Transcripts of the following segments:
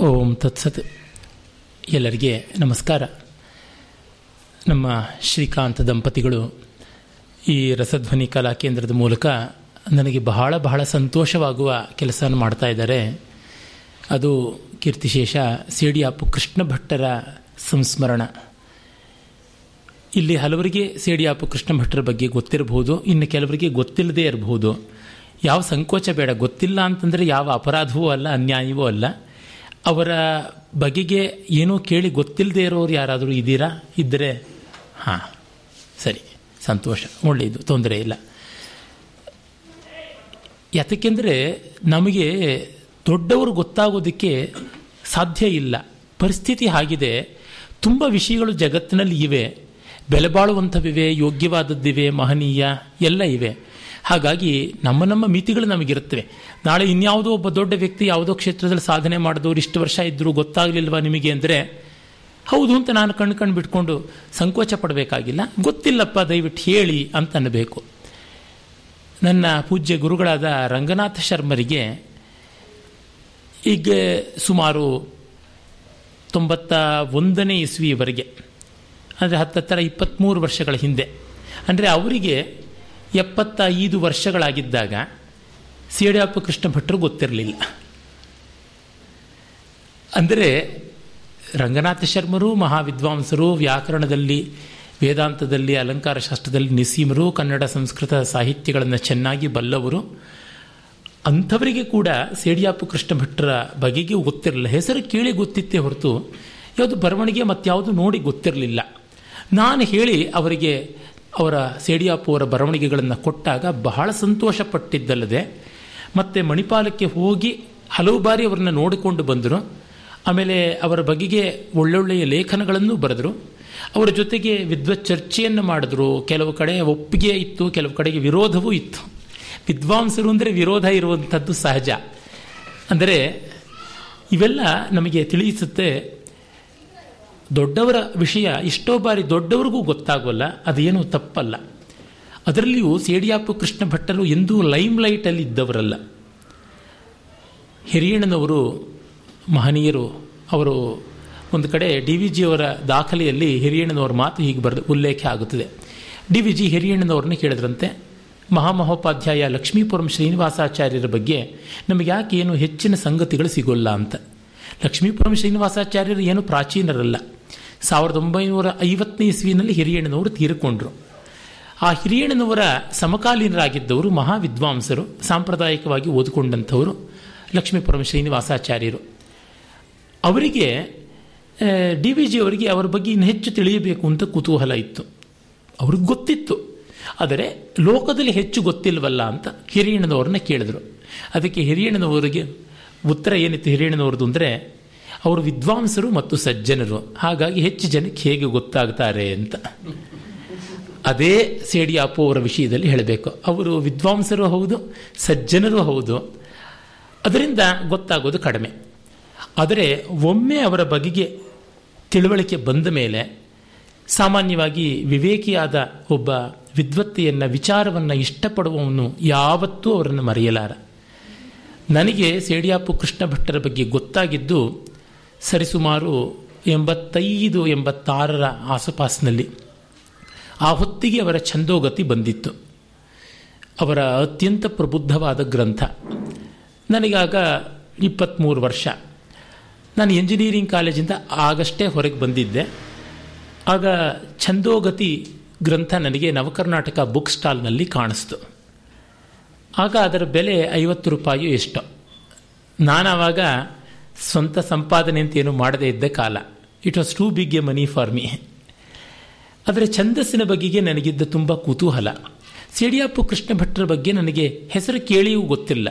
ಓಂ ತತ್ಸತ್ ಎಲ್ಲರಿಗೆ ನಮಸ್ಕಾರ. ನಮ್ಮ ಶ್ರೀಕಾಂತ ದಂಪತಿಗಳು ಈ ರಸಧ್ವನಿ ಕಲಾ ಕೇಂದ್ರದ ಮೂಲಕ ನನಗೆ ಬಹಳ ಬಹಳ ಸಂತೋಷವಾಗುವ ಕೆಲಸವನ್ನು ಮಾಡ್ತಾ ಇದ್ದಾರೆ. ಅದು ಕೀರ್ತಿಶೇಷ ಸೇಡಿಯಾಪು ಕೃಷ್ಣ ಭಟ್ಟರ ಸಂಸ್ಮರಣ. ಇಲ್ಲಿ ಹಲವರಿಗೆ ಸೇಡಿಯಾಪು ಕೃಷ್ಣ ಭಟ್ಟರ ಬಗ್ಗೆ ಗೊತ್ತಿರಬಹುದು, ಇನ್ನು ಕೆಲವರಿಗೆ ಗೊತ್ತಿಲ್ಲದೇ ಇರಬಹುದು. ಯಾವ ಸಂಕೋಚ ಬೇಡ, ಗೊತ್ತಿಲ್ಲ ಅಂತಂದರೆ ಯಾವ ಅಪರಾಧವೂ ಅಲ್ಲ, ಅನ್ಯಾಯವೂ ಅಲ್ಲ. ಅವರ ಬಗೆಗೆ ಏನೂ ಕೇಳಿ ಗೊತ್ತಿಲ್ಲದೆ ಇರೋರು ಯಾರಾದರೂ ಇದ್ದೀರಾ? ಇದ್ದರೆ ಹಾಂ, ಸರಿ, ಸಂತೋಷ, ಒಳ್ಳೆಯದು, ತೊಂದರೆ ಇಲ್ಲ. ಯಾತಕ್ಕೆಂದರೆ, ನಮಗೆ ದೊಡ್ಡವರು ಗೊತ್ತಾಗೋದಕ್ಕೆ ಸಾಧ್ಯ ಇಲ್ಲ. ಪರಿಸ್ಥಿತಿ ಆಗಿದೆ ತುಂಬ ವಿಷಯಗಳು ಜಗತ್ತಿನಲ್ಲಿ ಇವೆ. ಬೆಲೆಬಾಳುವಂಥವಿವೆ, ಯೋಗ್ಯವಾದದ್ದಿವೆ, ಮಹನೀಯ, ಎಲ್ಲ ಇವೆ. ಹಾಗಾಗಿ ನಮ್ಮ ನಮ್ಮ ಮಿತಿಗಳು ನಮಗಿರುತ್ತವೆ. ನಾಳೆ ಇನ್ಯಾವುದೋ ಒಬ್ಬ ದೊಡ್ಡ ವ್ಯಕ್ತಿ ಯಾವುದೋ ಕ್ಷೇತ್ರದಲ್ಲಿ ಸಾಧನೆ ಮಾಡಿದವರು ಇಷ್ಟು ವರ್ಷ ಇದ್ದರೂ ಗೊತ್ತಾಗಲಿಲ್ವಾ ನಿಮಗೆ ಅಂದರೆ, ಹೌದು ಅಂತ ನಾನು ಕಣ್ಣು ಕಣ್ಣು ಬಿಟ್ಕೊಂಡು ಸಂಕೋಚ ಪಡಬೇಕಾಗಿಲ್ಲ. ಗೊತ್ತಿಲ್ಲಪ್ಪ, ದಯವಿಟ್ಟು ಹೇಳಿ ಅಂತ ಅನ್ನಬೇಕು. ನನ್ನ ಪೂಜ್ಯ ಗುರುಗಳಾದ ರಂಗನಾಥ ಶರ್ಮರಿಗೆ ಈಗ ಸುಮಾರು ತೊಂಬತ್ತ ಒಂದನೇ ಇಸ್ವಿಯವರೆಗೆ, ಅಂದರೆ ಹತ್ತತ್ತರ ಇಪ್ಪತ್ತ್ಮೂರು ವರ್ಷಗಳ ಹಿಂದೆ, ಅಂದರೆ ಅವರಿಗೆ ಎಪ್ಪತ್ತೈದು ವರ್ಷಗಳಾಗಿದ್ದಾಗ ಸಿಯಡಿಯಪ್ಪ ಕೃಷ್ಣ ಭಟ್ರು ಗೊತ್ತಿರಲಿಲ್ಲ. ಅಂದರೆ ರಂಗನಾಥ ಶರ್ಮರು, ಮಹಾವಿದ್ವಾಂಸರು, ವ್ಯಾಕರಣದಲ್ಲಿ, ವೇದಾಂತದಲ್ಲಿ ಅಲಂಕಾರ ಶಾಸ್ತ್ರದಲ್ಲಿ ನಿಸೀಮರು, ಕನ್ನಡ ಸಂಸ್ಕೃತ ಸಾಹಿತ್ಯಗಳನ್ನು ಚೆನ್ನಾಗಿ ಬಲ್ಲವರು. ಅಂಥವರಿಗೆ ಕೂಡ ಸೇಡಿಯಾಪು ಕೃಷ್ಣ ಭಟ್ರ ಬಗೆಗೆ ಗೊತ್ತಿರಲಿಲ್ಲ. ಹೆಸರು ಕೇಳಿ ಗೊತ್ತಿತ್ತೇ ಹೊರತು ಯಾವುದು ಬರವಣಿಗೆ ಮತ್ತಾವುದು ನೋಡಿ ಗೊತ್ತಿರಲಿಲ್ಲ. ನಾನು ಹೇಳಿ ಅವರಿಗೆ ಅವರ ಸೇಡಿಯಾಪು ಅವರ ಬರವಣಿಗೆಗಳನ್ನು ಕೊಟ್ಟಾಗ ಬಹಳ ಸಂತೋಷಪಟ್ಟಿದ್ದಲ್ಲದೆ ಮತ್ತು ಮಣಿಪಾಲಕ್ಕೆ ಹೋಗಿ ಹಲವು ಬಾರಿ ಅವರನ್ನು ನೋಡಿಕೊಂಡು ಬಂದರು. ಆಮೇಲೆ ಅವರ ಬಗೆಗೆ ಒಳ್ಳೊಳ್ಳೆಯ ಲೇಖನಗಳನ್ನು ಬರೆದರು. ಅವರ ಜೊತೆಗೆ ವಿದ್ವತ್ ಚರ್ಚೆಯನ್ನು ಮಾಡಿದ್ರು. ಕೆಲವು ಕಡೆ ಒಪ್ಪಿಗೆ ಇತ್ತು, ಕೆಲವು ಕಡೆಗೆ ವಿರೋಧವೂ ಇತ್ತು. ವಿದ್ವಾಂಸರು ಅಂದರೆ ವಿರೋಧ ಇರುವಂಥದ್ದು ಸಹಜ. ಅಂದರೆ ಇವೆಲ್ಲ ನಮಗೆ ತಿಳಿಸುತ್ತೆ ದೊಡ್ಡವರ ವಿಷಯ ಎಷ್ಟೋ ಬಾರಿ ದೊಡ್ಡವರಿಗೂ ಗೊತ್ತಾಗೋಲ್ಲ, ಅದೇನು ತಪ್ಪಲ್ಲ. ಅದರಲ್ಲಿಯೂ ಸೇಡಿಯಾಪು ಕೃಷ್ಣ ಭಟ್ಟರು ಎಂದೂ ಲೈಮ್ ಲೈಟಲ್ಲಿ ಇದ್ದವರಲ್ಲ. ಹಿರಿಯಣ್ಣನವರು, ಮಹನೀಯರು, ಅವರು ಒಂದು ಕಡೆ ಡಿ ವಿ ಜಿಯವರ ದಾಖಲೆಯಲ್ಲಿ ಹಿರಿಯಣ್ಣನವರ ಮಾತು ಹೀಗೆ ಬರೆದು ಉಲ್ಲೇಖ ಆಗುತ್ತದೆ. ಡಿ ವಿ ಜಿ ಹಿರಿಯಣ್ಣನವ್ರನ್ನ ಕೇಳಿದ್ರಂತೆ, ಮಹಾಮಹೋಪಾಧ್ಯಾಯ ಲಕ್ಷ್ಮೀಪುರಂ ಶ್ರೀನಿವಾಸಾಚಾರ್ಯರ ಬಗ್ಗೆ ನಮಗೆ ಯಾಕೆ ಏನು ಹೆಚ್ಚಿನ ಸಂಗತಿಗಳು ಸಿಗೋಲ್ಲ ಅಂತ. ಲಕ್ಷ್ಮೀಪುರಂ ಶ್ರೀನಿವಾಸಾಚಾರ್ಯರು ಏನು ಪ್ರಾಚೀನರಲ್ಲ. ಸಾವಿರದ ಒಂಬೈನೂರ ಐವತ್ತನೇ ಇಸ್ವಿನಲ್ಲಿ ಹಿರಿಯಣ್ಣನವರು ತೀರಿಕೊಂಡ್ರು. ಆ ಹಿರಿಯಣ್ಣನವರ ಸಮಕಾಲೀನರಾಗಿದ್ದವರು ಮಹಾವಿದ್ವಾಂಸರು, ಸಾಂಪ್ರದಾಯಿಕವಾಗಿ ಓದಿಕೊಂಡಂಥವರು ಲಕ್ಷ್ಮೀಪುರಂ ಶ್ರೀನಿವಾಸಾಚಾರ್ಯರು. ಅವರಿಗೆ ಡಿ ವಿ ಜಿ ಅವರಿಗೆ ಅವರ ಬಗ್ಗೆ ಇನ್ನು ಹೆಚ್ಚು ತಿಳಿಯಬೇಕು ಅಂತ ಕುತೂಹಲ ಇತ್ತು. ಅವ್ರಿಗೆ ಗೊತ್ತಿತ್ತು. ಆದರೆ ಲೋಕದಲ್ಲಿ ಹೆಚ್ಚು ಗೊತ್ತಿಲ್ವಲ್ಲ ಅಂತ ಹಿರಿಯಣ್ಣನವ್ರನ್ನ ಕೇಳಿದ್ರು. ಅದಕ್ಕೆ ಹಿರಿಯಣ್ಣನವರಿಗೆ ಉತ್ತರ ಏನಿತ್ತು ಹಿರಿಯಣ್ಣನವ್ರದ್ದು ಅಂದರೆ ಅವರು ವಿದ್ವಾಂಸರು ಮತ್ತು ಸಜ್ಜನರು. ಹಾಗಾಗಿ ಹೆಚ್ಚು ಜನಕ್ಕೆ ಹೇಗೆ ಗೊತ್ತಾಗ್ತಾರೆ ಅಂತ. ಅದೇ ಸೇಡಿಯಾಪು ಅವರ ವಿಷಯದಲ್ಲಿ ಹೇಳಬೇಕು. ಅವರು ವಿದ್ವಾಂಸರು ಹೌದು, ಸಜ್ಜನರು ಹೌದು. ಅದರಿಂದ ಗೊತ್ತಾಗೋದು ಕಡಿಮೆ. ಆದರೆ ಒಮ್ಮೆ ಅವರ ಬಗೆಗೆ ತಿಳುವಳಿಕೆ ಬಂದ ಮೇಲೆ ಸಾಮಾನ್ಯವಾಗಿ ವಿವೇಕಿಯಾದ ಒಬ್ಬ ವಿದ್ವತ್ತೆಯನ್ನು, ವಿಚಾರವನ್ನು ಇಷ್ಟಪಡುವವನು ಯಾವತ್ತೂ ಅವರನ್ನು ಮರೆಯಲಾರ. ನನಗೆ ಸೇಡಿಯಾಪು ಕೃಷ್ಣ ಭಟ್ಟರ ಬಗ್ಗೆ ಗೊತ್ತಾಗಿದ್ದು ಸರಿಸುಮಾರು ಎಂಬತ್ತೈದು, ಎಂಬತ್ತಾರರ ಆಸುಪಾಸಿನಲ್ಲಿ ಆ ಹೊತ್ತಿಗೆ ಅವರ ಛಂದೋಗತಿ ಬಂದಿತ್ತು. ಅವರ ಅತ್ಯಂತ ಪ್ರಬುದ್ಧವಾದ ಗ್ರಂಥ. ನನಗಾಗ ಇಪ್ಪತ್ತ್ಮೂರು ವರ್ಷ. ನಾನು ಎಂಜಿನಿಯರಿಂಗ್ ಕಾಲೇಜಿಂದ ಆಗಷ್ಟೇ ಹೊರಗೆ ಬಂದಿದ್ದೆ. ಆಗ ಛಂದೋಗತಿ ಗ್ರಂಥ ನನಗೆ ನವಕರ್ನಾಟಕ ಬುಕ್ ಸ್ಟಾಲ್ನಲ್ಲಿ ಕಾಣಿಸ್ತು. ಆಗ ಅದರ ಬೆಲೆ ಐವತ್ತು ರೂಪಾಯಿ ಎಷ್ಟು. ನಾನು ಆವಾಗ ಸ್ವಂತ ಸಂಪಾದನೆ ಅಂತ ಏನು ಮಾಡದೇ ಇದ್ದ ಕಾಲ. It was too big a money for me ಆದರೆ ಛಂದಸ್ಸಿನ ಬಗೆಗೆ ನನಗಿದ್ದ ತುಂಬ ಕುತೂಹಲ. ಸಿಡಿಯಾಪು ಕೃಷ್ಣ ಭಟ್ಟರ ಬಗ್ಗೆ ನನಗೆ ಹೆಸರು ಕೇಳಿಯೂ ಗೊತ್ತಿಲ್ಲ.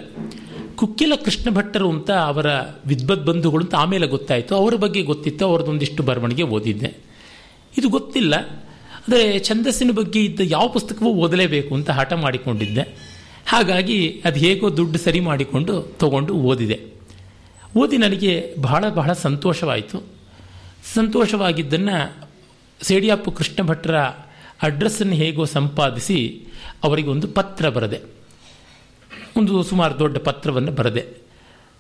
ಕುಕ್ಕಿಲ ಕೃಷ್ಣ ಭಟ್ಟರು ಅಂತ ಅವರ ವಿದ್ವತ್ ಬಂಧುಗಳು ಅಂತ ಆಮೇಲೆ ಗೊತ್ತಾಯಿತು. ಅವರ ಬಗ್ಗೆ ಗೊತ್ತಿತ್ತು, ಅವರದೊಂದಿಷ್ಟು ಬರವಣಿಗೆ ಓದಿದ್ದೆ. ಇದು ಗೊತ್ತಿಲ್ಲ. ಆದರೆ ಛಂದಸ್ಸಿನ ಬಗ್ಗೆ ಇದ್ದ ಯಾವ ಪುಸ್ತಕವೂ ಓದಲೇಬೇಕು ಅಂತ ಹಠ ಮಾಡಿಕೊಂಡಿದ್ದೆ. ಹಾಗಾಗಿ ಅದು ಹೇಗೋ ದುಡ್ಡು ಸರಿ ಮಾಡಿಕೊಂಡು ತಗೊಂಡು ಓದಿದೆ. ಓದಿ ನನಗೆ ಬಹಳ ಬಹಳ ಸಂತೋಷವಾಯಿತು. ಸಂತೋಷವಾಗಿದ್ದನ್ನು ಸೇಡಿಯಾಪು ಕೃಷ್ಣ ಭಟ್ರ ಅಡ್ರೆಸ್ಸನ್ನು ಹೇಗೋ ಸಂಪಾದಿಸಿ ಅವರಿಗೆ ಒಂದು ಪತ್ರ ಬರದೆ. ಒಂದು ಸುಮಾರು ದೊಡ್ಡ ಪತ್ರವನ್ನು ಬರೆದೆ.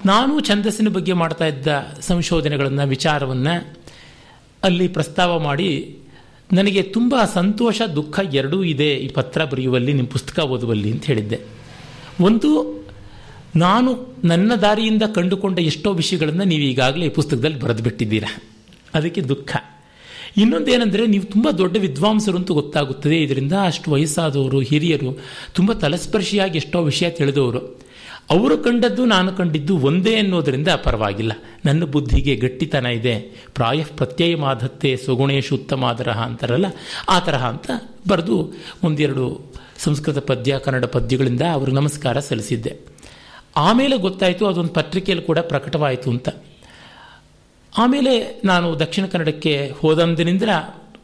ನಾನು ಛಂದಸ್ಸಿನ ಬಗ್ಗೆ ಮಾಡ್ತಾ ಇದ್ದ ಸಂಶೋಧನೆಗಳನ್ನು, ವಿಚಾರವನ್ನು ಅಲ್ಲಿ ಪ್ರಸ್ತಾವ ಮಾಡಿ, ನನಗೆ ತುಂಬ ಸಂತೋಷ, ದುಃಖ ಎರಡೂ ಇದೆ ಈ ಪತ್ರ ಬರೆಯುವಲ್ಲಿ ನಿಮ್ಮ ಪುಸ್ತಕ ಓದುವಲ್ಲಿ ಅಂತ ಹೇಳಿದ್ದೆ. ಒಂದು ನಾನು ನನ್ನ ದಾರಿಯಿಂದ ಕಂಡುಕೊಂಡ ಎಷ್ಟೋ ವಿಷಯಗಳನ್ನು ನೀವು ಈಗಾಗಲೇ ಈ ಪುಸ್ತಕದಲ್ಲಿ ಬರೆದು ಬಿಟ್ಟಿದ್ದೀರಾ. ಅದಕ್ಕೆ ದುಃಖ. ಇನ್ನೊಂದೇನೆಂದರೆ ನೀವು ತುಂಬ ದೊಡ್ಡ ವಿದ್ವಾಂಸರು ಅಂತ ಗೊತ್ತಾಗುತ್ತದೆ. ಇದರಿಂದ ಅಷ್ಟು ವಯಸ್ಸಾದವರು, ಹಿರಿಯರು ತುಂಬ ತಲಸ್ಪರ್ಶಿಯಾಗಿ ಎಷ್ಟೋ ವಿಷಯ ತಿಳಿದವರು. ಅವರು ಕಂಡದ್ದು, ನಾನು ಕಂಡಿದ್ದು ಒಂದೇ ಅನ್ನೋದರಿಂದ ಪರವಾಗಿಲ್ಲ. ನನ್ನ ಬುದ್ಧಿಗೆ ಗಟ್ಟಿತನ ಇದೆ. ಪ್ರಾಯ ಪ್ರತ್ಯಯ ಮಾಧತ್ತೆ ಸುಗುಣೇಶು ಉತ್ತಮಾದರಹ ಅಂತಾರಲ್ಲ, ಆ ತರಹ ಅಂತ ಬರೆದು ಒಂದೆರಡು ಸಂಸ್ಕೃತ ಪದ್ಯ, ಕನ್ನಡ ಪದ್ಯಗಳಿಂದ ಅವರು ನಮಸ್ಕಾರ ಸಲ್ಲಿಸಿದ್ದೆ. ಆಮೇಲೆ ಗೊತ್ತಾಯಿತು, ಅದೊಂದು ಪತ್ರಿಕೆಯಲ್ಲಿ ಕೂಡ ಪ್ರಕಟವಾಯಿತು ಅಂತ. ಆಮೇಲೆ ನಾನು ದಕ್ಷಿಣ ಕನ್ನಡಕ್ಕೆ ಹೋದಂದಿನಿಂದ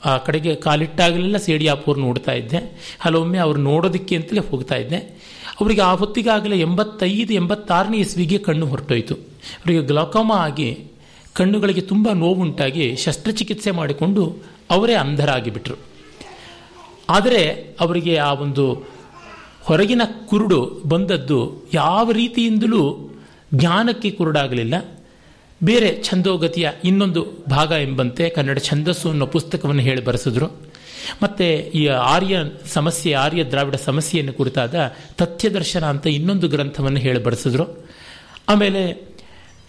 ಆ ಕಡೆಗೆ ಕಾಲಿಟ್ಟಾಗಲೆಲ್ಲ ಸೇಡಿಯಾಪುರ್ ನೋಡ್ತಾ ಇದ್ದೆ. ಹಲವೊಮ್ಮೆ ಅವ್ರು ನೋಡೋದಕ್ಕೆ ಅಂತಲೇ ಹೋಗ್ತಾ ಇದ್ದೆ. ಅವರಿಗೆ ಆ ಹೊತ್ತಿಗಾಗಲೇ ಎಂಬತ್ತೈದು, ಎಂಬತ್ತಾರನೇ ಇಸ್ವಿಗೆ ಕಣ್ಣು ಹೊರಟೋಯ್ತು. ಅವರಿಗೆ ಗ್ಲಾಕೋಮಾ ಆಗಿ ಕಣ್ಣುಗಳಿಗೆ ತುಂಬ ನೋವುಂಟಾಗಿ ಶಸ್ತ್ರಚಿಕಿತ್ಸೆ ಮಾಡಿಕೊಂಡು ಅವರೇ ಅಂಧರಾಗಿಬಿಟ್ರು. ಆದರೆ ಅವರಿಗೆ ಆ ಒಂದು ಹೊರಗಿನ ಕುರುಡು ಬಂದದ್ದು ಯಾವ ರೀತಿಯಿಂದಲೂ ಜ್ಞಾನಕ್ಕೆ ಕುರುಡಾಗಲಿಲ್ಲ. ಬೇರೆ ಛಂದೋಗತಿಯ ಇನ್ನೊಂದು ಭಾಗ ಎಂಬಂತೆ ಕನ್ನಡ ಛಂದಸ್ಸು ಅನ್ನೋ ಪುಸ್ತಕವನ್ನು ಹೇಳಿ ಬರೆಸಿದ್ರು. ಮತ್ತು ಈ ಆರ್ಯ ಸಮಸ್ಯೆ, ಆರ್ಯ ದ್ರಾವಿಡ ಸಮಸ್ಯೆಯನ್ನು ಕುರಿತಾದ ತಥ್ಯದರ್ಶನ ಅಂತ ಇನ್ನೊಂದು ಗ್ರಂಥವನ್ನು ಹೇಳಿ ಬರೆಸಿದ್ರು. ಆಮೇಲೆ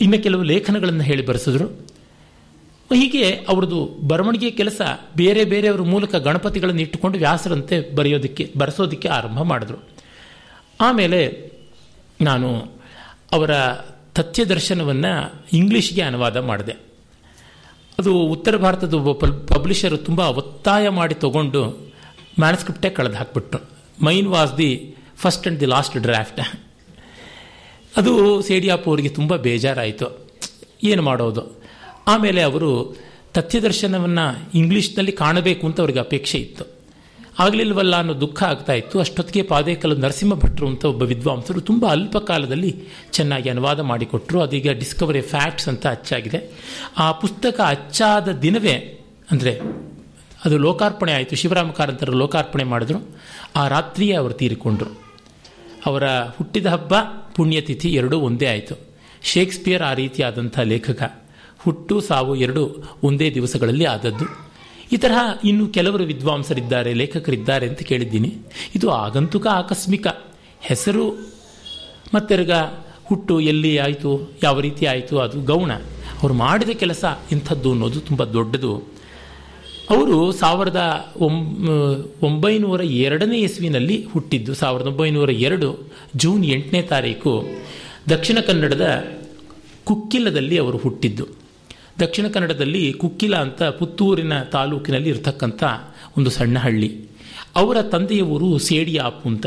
ಇನ್ನು ಕೆಲವು ಲೇಖನಗಳನ್ನು ಹೇಳಿ ಬರೆಸಿದ್ರು. ಹೀಗೆ ಅವ್ರದ್ದು ಬರವಣಿಗೆ ಕೆಲಸ ಬೇರೆ ಬೇರೆಯವ್ರ ಮೂಲಕ ಗಣಪತಿಗಳನ್ನು ಇಟ್ಟುಕೊಂಡು ವ್ಯಾಸರಂತೆ ಬರೆಯೋದಕ್ಕೆ, ಬರೆಸೋದಕ್ಕೆ ಆರಂಭ ಮಾಡಿದ್ರು. ಆಮೇಲೆ ನಾನು ಅವರ ತಥ್ಯ ದರ್ಶನವನ್ನು ಇಂಗ್ಲೀಷ್ಗೆ ಅನುವಾದ ಮಾಡಿದೆ. ಅದು ಉತ್ತರ ಭಾರತದ ಒಬ್ಬ ಪಬ್ಲಿಷರು ತುಂಬ ಒತ್ತಾಯ ಮಾಡಿ ತಗೊಂಡು ಮ್ಯಾನ್ಸ್ಕ್ರಿಪ್ಟೇ ಕಳೆದು ಹಾಕ್ಬಿಟ್ರು. Mine was the first and the last draft. ಅದು ಸೇಡಿಯಾಪು ಅವರಿಗೆ ತುಂಬ ಬೇಜಾರಾಯಿತು. ಏನು ಮಾಡೋದು? ಆಮೇಲೆ ಅವರು ತಥ್ಯದರ್ಶನವನ್ನು ಇಂಗ್ಲೀಷ್ನಲ್ಲಿ ಕಾಣಬೇಕು ಅಂತ ಅವರಿಗೆ ಅಪೇಕ್ಷೆ ಇತ್ತು. ಆಗಲಿಲ್ವಲ್ಲ ಅನ್ನೋ ದುಃಖ ಆಗ್ತಾ ಇತ್ತು. ಅಷ್ಟೊತ್ತಿಗೆ ಪಾದೇಕಲ್ ನರಸಿಂಹ ಭಟ್ರು ಅಂತ ಒಬ್ಬ ವಿದ್ವಾಂಸರು ತುಂಬ ಅಲ್ಪ ಕಾಲದಲ್ಲಿ ಚೆನ್ನಾಗಿ ಅನುವಾದ ಮಾಡಿಕೊಟ್ರು. ಅದೀಗ ಡಿಸ್ಕವರಿ ಫ್ಯಾಕ್ಟ್ಸ್ ಅಂತ ಅಚ್ಚಾಗಿದೆ. ಆ ಪುಸ್ತಕ ಅಚ್ಚಾದ ದಿನವೇ ಅಂದರೆ ಅದು ಲೋಕಾರ್ಪಣೆ ಆಯಿತು. ಶಿವರಾಮ ಕಾರಂತರು ಲೋಕಾರ್ಪಣೆ ಮಾಡಿದ್ರು. ಆ ರಾತ್ರಿಯೇ ಅವರು ತೀರಿಕೊಂಡ್ರು. ಅವರ ಹುಟ್ಟಿದ ಹಬ್ಬ ಪುಣ್ಯತಿಥಿ ಎರಡೂ ಒಂದೇ ಆಯಿತು. ಶೇಕ್ಸ್ಪಿಯರ್ ಆ ರೀತಿಯಾದಂಥ ಲೇಖಕ. ಹುಟ್ಟು ಸಾವು ಎರಡು ಒಂದೇ ದಿವಸಗಳಲ್ಲಿ ಆದದ್ದು. ಈ ತರಹ ಇನ್ನು ಕೆಲವರು ವಿದ್ವಾಂಸರಿದ್ದಾರೆ, ಲೇಖಕರಿದ್ದಾರೆ ಅಂತ ಕೇಳಿದ್ದೀನಿ. ಇದು ಆಗಂತುಕ ಆಕಸ್ಮಿಕ. ಹೆಸರು ಮತ್ತೆರ್ಗ, ಹುಟ್ಟು ಎಲ್ಲಿ ಆಯಿತು, ಯಾವ ರೀತಿ ಆಯಿತು, ಅದು ಗೌಣ. ಅವರು ಮಾಡಿದ ಕೆಲಸ ಇಂಥದ್ದು ಅನ್ನೋದು ತುಂಬ ದೊಡ್ಡದು. ಅವರು ಸಾವಿರದ ಒಂಬೈನೂರ ಎರಡನೇ ಇಸ್ವಿನಲ್ಲಿ ಹುಟ್ಟಿದ್ದು. ಸಾವಿರದ ಒಂಬೈನೂರ ಎರಡು ಜೂನ್ ಎಂಟನೇ ತಾರೀಕು ದಕ್ಷಿಣ ಕನ್ನಡದ ಕುಕ್ಕಿಲದಲ್ಲಿ ಅವರು ಹುಟ್ಟಿದ್ದು. ದಕ್ಷಿಣ ಕನ್ನಡದಲ್ಲಿ ಕುಕ್ಕಿಲ ಅಂತ ಪುತ್ತೂರಿನ ತಾಲೂಕಿನಲ್ಲಿ ಇರತಕ್ಕಂಥ ಒಂದು ಸಣ್ಣ ಹಳ್ಳಿ. ಅವರ ತಂದೆಯ ಊರು ಸೇಡಿಯಾಪು ಅಂತ.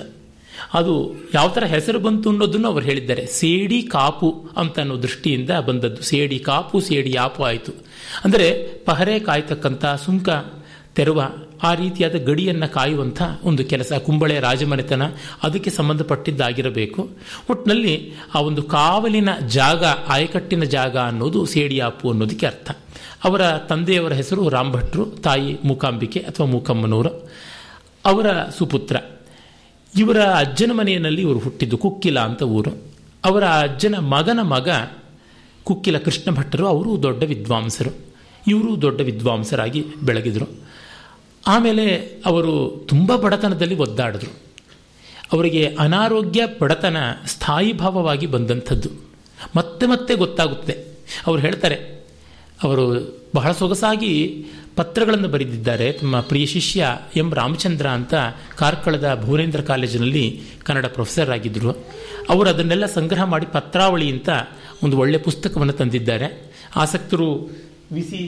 ಅದು ಯಾವ ಥರ ಹೆಸರು ಬಂತು ಅನ್ನೋದನ್ನು ಅವರು ಹೇಳಿದ್ದಾರೆ. ಸೇಡಿ ಕಾಪು ಅಂತ ಅನ್ನೋ ದೃಷ್ಟಿಯಿಂದ ಬಂದದ್ದು. ಸೇಡಿ ಕಾಪು, ಸೇಡಿ ಆಪು ಆಯಿತು. ಅಂದರೆ ಪಹರೆ ಕಾಯ್ತಕ್ಕಂಥ ಸುಂಕ ತೆರುವ ಆ ರೀತಿಯಾದ ಗಡಿಯನ್ನು ಕಾಯುವಂಥ ಒಂದು ಕೆಲಸ, ಕುಂಬಳೆ ರಾಜಮನೆತನ ಅದಕ್ಕೆ ಸಂಬಂಧಪಟ್ಟಿದ್ದಾಗಿರಬೇಕು. ಒಟ್ಟಿನಲ್ಲಿ ಆ ಒಂದು ಕಾವಲಿನ ಜಾಗ, ಆಯಕಟ್ಟಿನ ಜಾಗ ಅನ್ನೋದು ಸೇಡಿಯಾಪು ಅನ್ನೋದಕ್ಕೆ ಅರ್ಥ. ಅವರ ತಂದೆಯವರ ಹೆಸರು ರಾಮ್ಭಟ್ರು ತಾಯಿ ಮೂಕಾಂಬಿಕೆ ಅಥವಾ ಮೂಕಮ್ಮನವರು ಅವರ ಸುಪುತ್ರ. ಇವರ ಅಜ್ಜನ ಮನೆಯಲ್ಲಿ ಇವರು ಹುಟ್ಟಿದ್ದು ಕುಕ್ಕಿಲ ಅಂತ ಊರು. ಅವರ ಅಜ್ಜನ ಮಗನ ಮಗ ಕುಕ್ಕಿಲ ಕೃಷ್ಣ ಭಟ್ಟರು ಅವರು ದೊಡ್ಡ ವಿದ್ವಾಂಸರು. ಇವರು ದೊಡ್ಡ ವಿದ್ವಾಂಸರಾಗಿ ಬೆಳಗಿದರು. ಆಮೇಲೆ ಅವರು ತುಂಬ ಬಡತನದಲ್ಲಿ ಒದ್ದಾಡಿದ್ರು. ಅವರಿಗೆ ಅನಾರೋಗ್ಯ, ಬಡತನ, ಸ್ಥಾಯಿ ಭಾವವಾಗಿ ಬಂದಂಥದ್ದು. ಮತ್ತೆ ಮತ್ತೆ ಗೊತ್ತಾಗುತ್ತೆ ಅವರು ಹೇಳ್ತಾರೆ, ಅವರು ಬಹಳ ಸೊಗಸಾಗಿ ಪತ್ರಗಳನ್ನು ಬರೆದಿದ್ದಾರೆ. ತಮ್ಮ ಪ್ರಿಯ ಶಿಷ್ಯ ಎಂ ರಾಮಚಂದ್ರ ಅಂತ ಕಾರ್ಕಳದ ಭುವನೇಂದ್ರ ಕಾಲೇಜಿನಲ್ಲಿ ಕನ್ನಡ ಪ್ರೊಫೆಸರ್ ಆಗಿದ್ದರು ಅವರು ಅದನ್ನೆಲ್ಲ ಸಂಗ್ರಹ ಮಾಡಿ ಪತ್ರಾವಳಿ ಅಂತ ಒಂದು ಒಳ್ಳೆಯ ಪುಸ್ತಕವನ್ನು ತಂದಿದ್ದಾರೆ. ಆಸಕ್ತರು ವಿಸಿ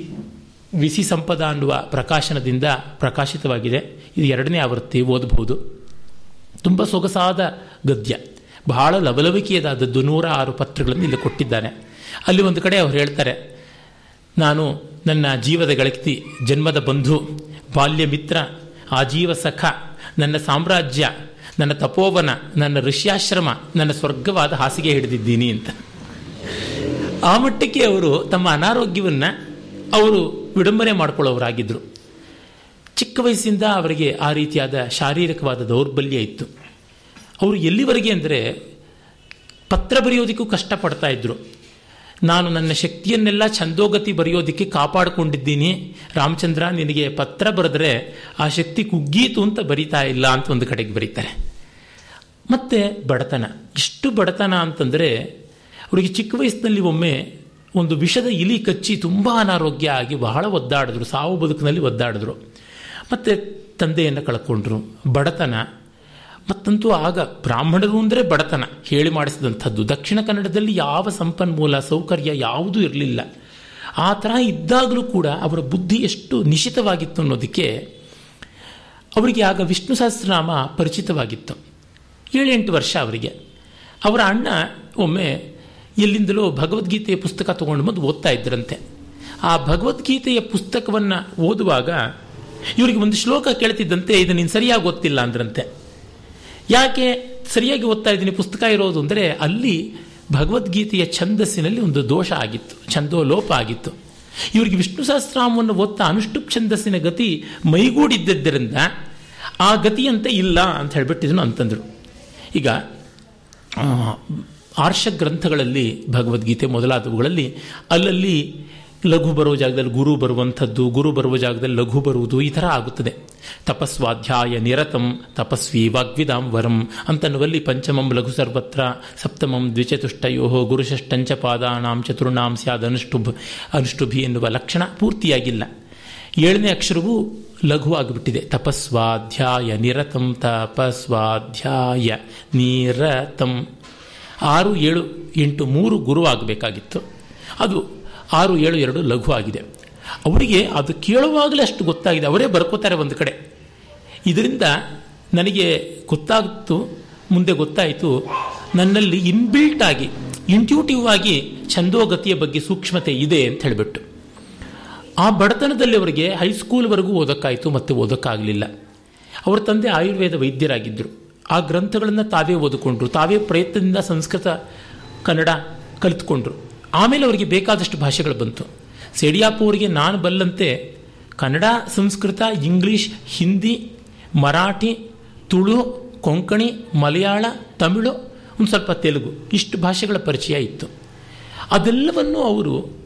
ವಿಸಿ ಸಂಪದ ಅನ್ನುವ ಪ್ರಕಾಶನದಿಂದ ಪ್ರಕಾಶಿತವಾಗಿದೆ. ಇದು ಎರಡನೇ ಆವೃತ್ತಿ ಓದಬಹುದು. ತುಂಬ ಸೊಗಸಾದ ಗದ್ಯ. ಬಹಳ ಲವಲವಿಕೆಯದಾದದ್ದು ನೂರ ಆರು ಪತ್ರಗಳನ್ನು ಇಲ್ಲಿ ಕೊಟ್ಟಿದ್ದಾನೆ. ಅಲ್ಲಿ ಒಂದು ಕಡೆ ಅವರು ಹೇಳ್ತಾರೆ, ನಾನು ನನ್ನ ಜೀವದ ಗೆಳತಿ, ಜನ್ಮದ ಬಂಧು, ಬಾಲ್ಯ ಮಿತ್ರ ಆಜೀವ ಸಖ, ನನ್ನ ಸಾಮ್ರಾಜ್ಯ, ನನ್ನ ತಪೋವನ, ನನ್ನ ಋಷ್ಯಾಶ್ರಮ, ನನ್ನ ಸ್ವರ್ಗವಾದ ಹಾಸಿಗೆ ಹಿಡಿದಿದ್ದೀನಿ ಅಂತ. ಆ ಮಟ್ಟಕ್ಕೆ ಅವರು ತಮ್ಮ ಅನಾರೋಗ್ಯವನ್ನು ಅವರು ವಿಡಂಬನೆ ಮಾಡಿಕೊಳ್ಳೋರಾಗಿದ್ದರು ಚಿಕ್ಕ ವಯಸ್ಸಿಂದ ಅವರಿಗೆ ಆ ರೀತಿಯಾದ ಶಾರೀರಿಕವಾದ ದೌರ್ಬಲ್ಯ ಇತ್ತು. ಅವರು ಎಲ್ಲಿವರೆಗೆ ಅಂದರೆ ಪತ್ರ ಬರೆಯೋದಕ್ಕೂ ಕಷ್ಟಪಡ್ತಾ ಇದ್ದರು ನಾನು ನನ್ನ ಶಕ್ತಿಯನ್ನೆಲ್ಲ ಛಂದೋಗತಿ ಬರೆಯೋದಕ್ಕೆ ಕಾಪಾಡಿಕೊಂಡಿದ್ದೀನಿ. ರಾಮಚಂದ್ರ, ನಿನಗೆ ಪತ್ರ ಬರೆದ್ರೆ ಆ ಶಕ್ತಿ ಕುಗ್ಗೀತು ಅಂತ ಬರಿತಾ ಇಲ್ಲ ಅಂತ ಒಂದು ಕಡೆಗೆ ಬರೀತಾರೆ. ಮತ್ತೆ ಬಡತನ. ಇಷ್ಟು ಬಡತನ ಅಂತಂದರೆ, ಅವರಿಗೆ ಚಿಕ್ಕ ವಯಸ್ಸಿನಲ್ಲಿ ಒಮ್ಮೆ ಒಂದು ವಿಷದ ಇಲಿ ಕಚ್ಚಿ ತುಂಬ ಅನಾರೋಗ್ಯ ಆಗಿ ಬಹಳ ಒದ್ದಾಡಿದ್ರು, ಸಾವು ಬದುಕಿನಲ್ಲಿ ಒದ್ದಾಡಿದ್ರು. ಮತ್ತು ತಂದೆಯನ್ನು ಕಳ್ಕೊಂಡ್ರು, ಬಡತನ. ಮತ್ತಂತೂ ಆಗ ಬ್ರಾಹ್ಮಣರು ಅಂದರೆ ಬಡತನ, ಹೇಳಿ ಮಾಡಿಸಿದಂಥದ್ದು. ದಕ್ಷಿಣ ಕನ್ನಡದಲ್ಲಿ ಯಾವ ಸಂಪನ್ಮೂಲ, ಸೌಕರ್ಯ ಯಾವುದೂ ಇರಲಿಲ್ಲ. ಆ ಥರ ಇದ್ದಾಗಲೂ ಕೂಡ ಅವರ ಬುದ್ಧಿ ಎಷ್ಟು ನಿಶಿತವಾಗಿತ್ತು ಅನ್ನೋದಕ್ಕೆ ಅವರಿಗೆ ಆಗ ವಿಷ್ಣು ಸಹಸ್ರನಾಮ ಪರಿಚಿತವಾಗಿತ್ತು. ಏಳೆಂಟು ವರ್ಷ ಅವರಿಗೆ. ಅವರ ಅಣ್ಣ ಒಮ್ಮೆ ಎಲ್ಲಿಂದಲೋ ಭಗವದ್ಗೀತೆಯ ಪುಸ್ತಕ ತಗೊಂಡು ಬಂದು ಓದ್ತಾ ಇದ್ರಂತೆ. ಆ ಭಗವದ್ಗೀತೆಯ ಪುಸ್ತಕವನ್ನು ಓದುವಾಗ ಇವರಿಗೆ ಒಂದು ಶ್ಲೋಕ ಕೇಳ್ತಿದ್ದಂತೆ, ಇದು ನೀನು ಸರಿಯಾಗಿ ಓದ್ತಿಲ್ಲ ಅಂದ್ರಂತೆ. ಯಾಕೆ ಸರಿಯಾಗಿ ಓದ್ತಾ ಇದ್ದೀನಿ, ಪುಸ್ತಕ ಇರೋದು ಅಂದರೆ ಅಲ್ಲಿ ಭಗವದ್ಗೀತೆಯ ಛಂದಸ್ಸಿನಲ್ಲಿ ಒಂದು ದೋಷ ಆಗಿತ್ತು ಛಂದೋ ಲೋಪ ಆಗಿತ್ತು. ಇವರಿಗೆ ವಿಷ್ಣು ಸಹಸ್ರಾಮವನ್ನು ಓದ್ತಾ ಅನುಷ್ಠುಪ್ ಛಂದಸ್ಸಿನ ಗತಿ ಮೈಗೂಡಿದ್ದರಿಂದ ಆ ಗತಿಯಂತೆ ಇಲ್ಲ ಅಂತ ಹೇಳ್ಬಿಟ್ಟಿದ್ನು ಅಂತಂದರು ಈಗ ಆರ್ಷ ಗ್ರಂಥಗಳಲ್ಲಿ ಭಗವದ್ಗೀತೆ ಮೊದಲಾದವುಗಳಲ್ಲಿ ಅಲ್ಲಲ್ಲಿ ಲಘು ಬರುವ ಜಾಗದಲ್ಲಿ ಗುರು ಬರುವಂಥದ್ದು, ಗುರು ಬರುವ ಜಾಗದಲ್ಲಿ ಲಘು ಬರುವುದು ಈ ಥರ ಆಗುತ್ತದೆ. ತಪಸ್ವಾಧ್ಯಾಯ ನಿರತಂ, ತಪಸ್ವಿ ವಾಗ್ವಿದಾಂ ವರಂ ಅಂತನ್ನುವಲ್ಲಿ ಪಂಚಮಂ ಲಘು ಸರ್ವತ್ರ, ಸಪ್ತಮಂ ದ್ವಿಚತುಷ್ಟಯೋ ಗುರುಷಷ್ಟಂಚ ಪಾದಾನಾಂ ಚತುರ್ಣಾಂ ಸ್ಯಾದ ಅನುಷ್ಠುಭ್, ಅನುಷ್ಠುಭಿ ಎನ್ನುವ ಲಕ್ಷಣ ಪೂರ್ತಿಯಾಗಿಲ್ಲ. ಏಳನೇ ಅಕ್ಷರವು ಲಘುವಾಗಿಬಿಟ್ಟಿದೆ ತಪಸ್ವಾಧ್ಯಾಯ ನಿರತಂ ತಪಸ್ವಾಧ್ಯಾಯ ನಿರತಂ. ಆರು, ಏಳು, ಎಂಟು, ಮೂರು ಗುರು ಆಗಬೇಕಾಗಿತ್ತು ಅದು ಆರು, ಏಳು, ಎರಡು ಲಘು ಆಗಿದೆ ಅವರಿಗೆ ಅದು ಕೇಳುವಾಗಲೇ ಅಷ್ಟು ಗೊತ್ತಾಗಿದೆ. ಅವರೇ ಬರ್ಕೋತಾರೆ ಒಂದು ಕಡೆ. ಇದರಿಂದ ನನಗೆ ಗೊತ್ತಾಗ್ತು, ಮುಂದೆ ಗೊತ್ತಾಯಿತು, ನನ್ನಲ್ಲಿ ಇನ್ಬಿಲ್ಟ್ ಆಗಿ ಇಂಟ್ಯೂಟಿವ್ ಆಗಿ ಛಂದೋಗತಿಯ ಬಗ್ಗೆ ಸೂಕ್ಷ್ಮತೆ ಇದೆ ಅಂತ ಹೇಳಿಬಿಟ್ಟು. ಆ ಬಡತನದಲ್ಲಿ ಅವರಿಗೆ ಹೈಸ್ಕೂಲ್ವರೆಗೂ ಓದೋಕ್ಕಾಯಿತು, ಮತ್ತೆ ಓದೋಕ್ಕಾಗಲಿಲ್ಲ. ಅವರ ತಂದೆ ಆಯುರ್ವೇದ ವೈದ್ಯರಾಗಿದ್ದರು. ಆ ಗ್ರಂಥಗಳನ್ನು ತಾವೇ ಓದಿಕೊಂಡ್ರು, ತಾವೇ ಪ್ರಯತ್ನದಿಂದ ಸಂಸ್ಕೃತ, ಕನ್ನಡ ಕಲಿತ್ಕೊಂಡ್ರು. ಆಮೇಲೆ ಅವರಿಗೆ ಬೇಕಾದಷ್ಟು ಭಾಷೆಗಳು ಬಂತು. ಸೆಡಿಯಾಪು ಅವರಿಗೆ ನಾನು ಬಲ್ಲಂತೆ ಕನ್ನಡ, ಸಂಸ್ಕೃತ, ಇಂಗ್ಲೀಷ್, ಹಿಂದಿ, ಮರಾಠಿ, ತುಳು, ಕೊಂಕಣಿ, ಮಲಯಾಳ, ತಮಿಳು, ಒಂದು ಸ್ವಲ್ಪ ತೆಲುಗು, ಇಷ್ಟು ಭಾಷೆಗಳ ಪರಿಚಯ ಇತ್ತು. ಅದೆಲ್ಲವನ್ನು ಅವರು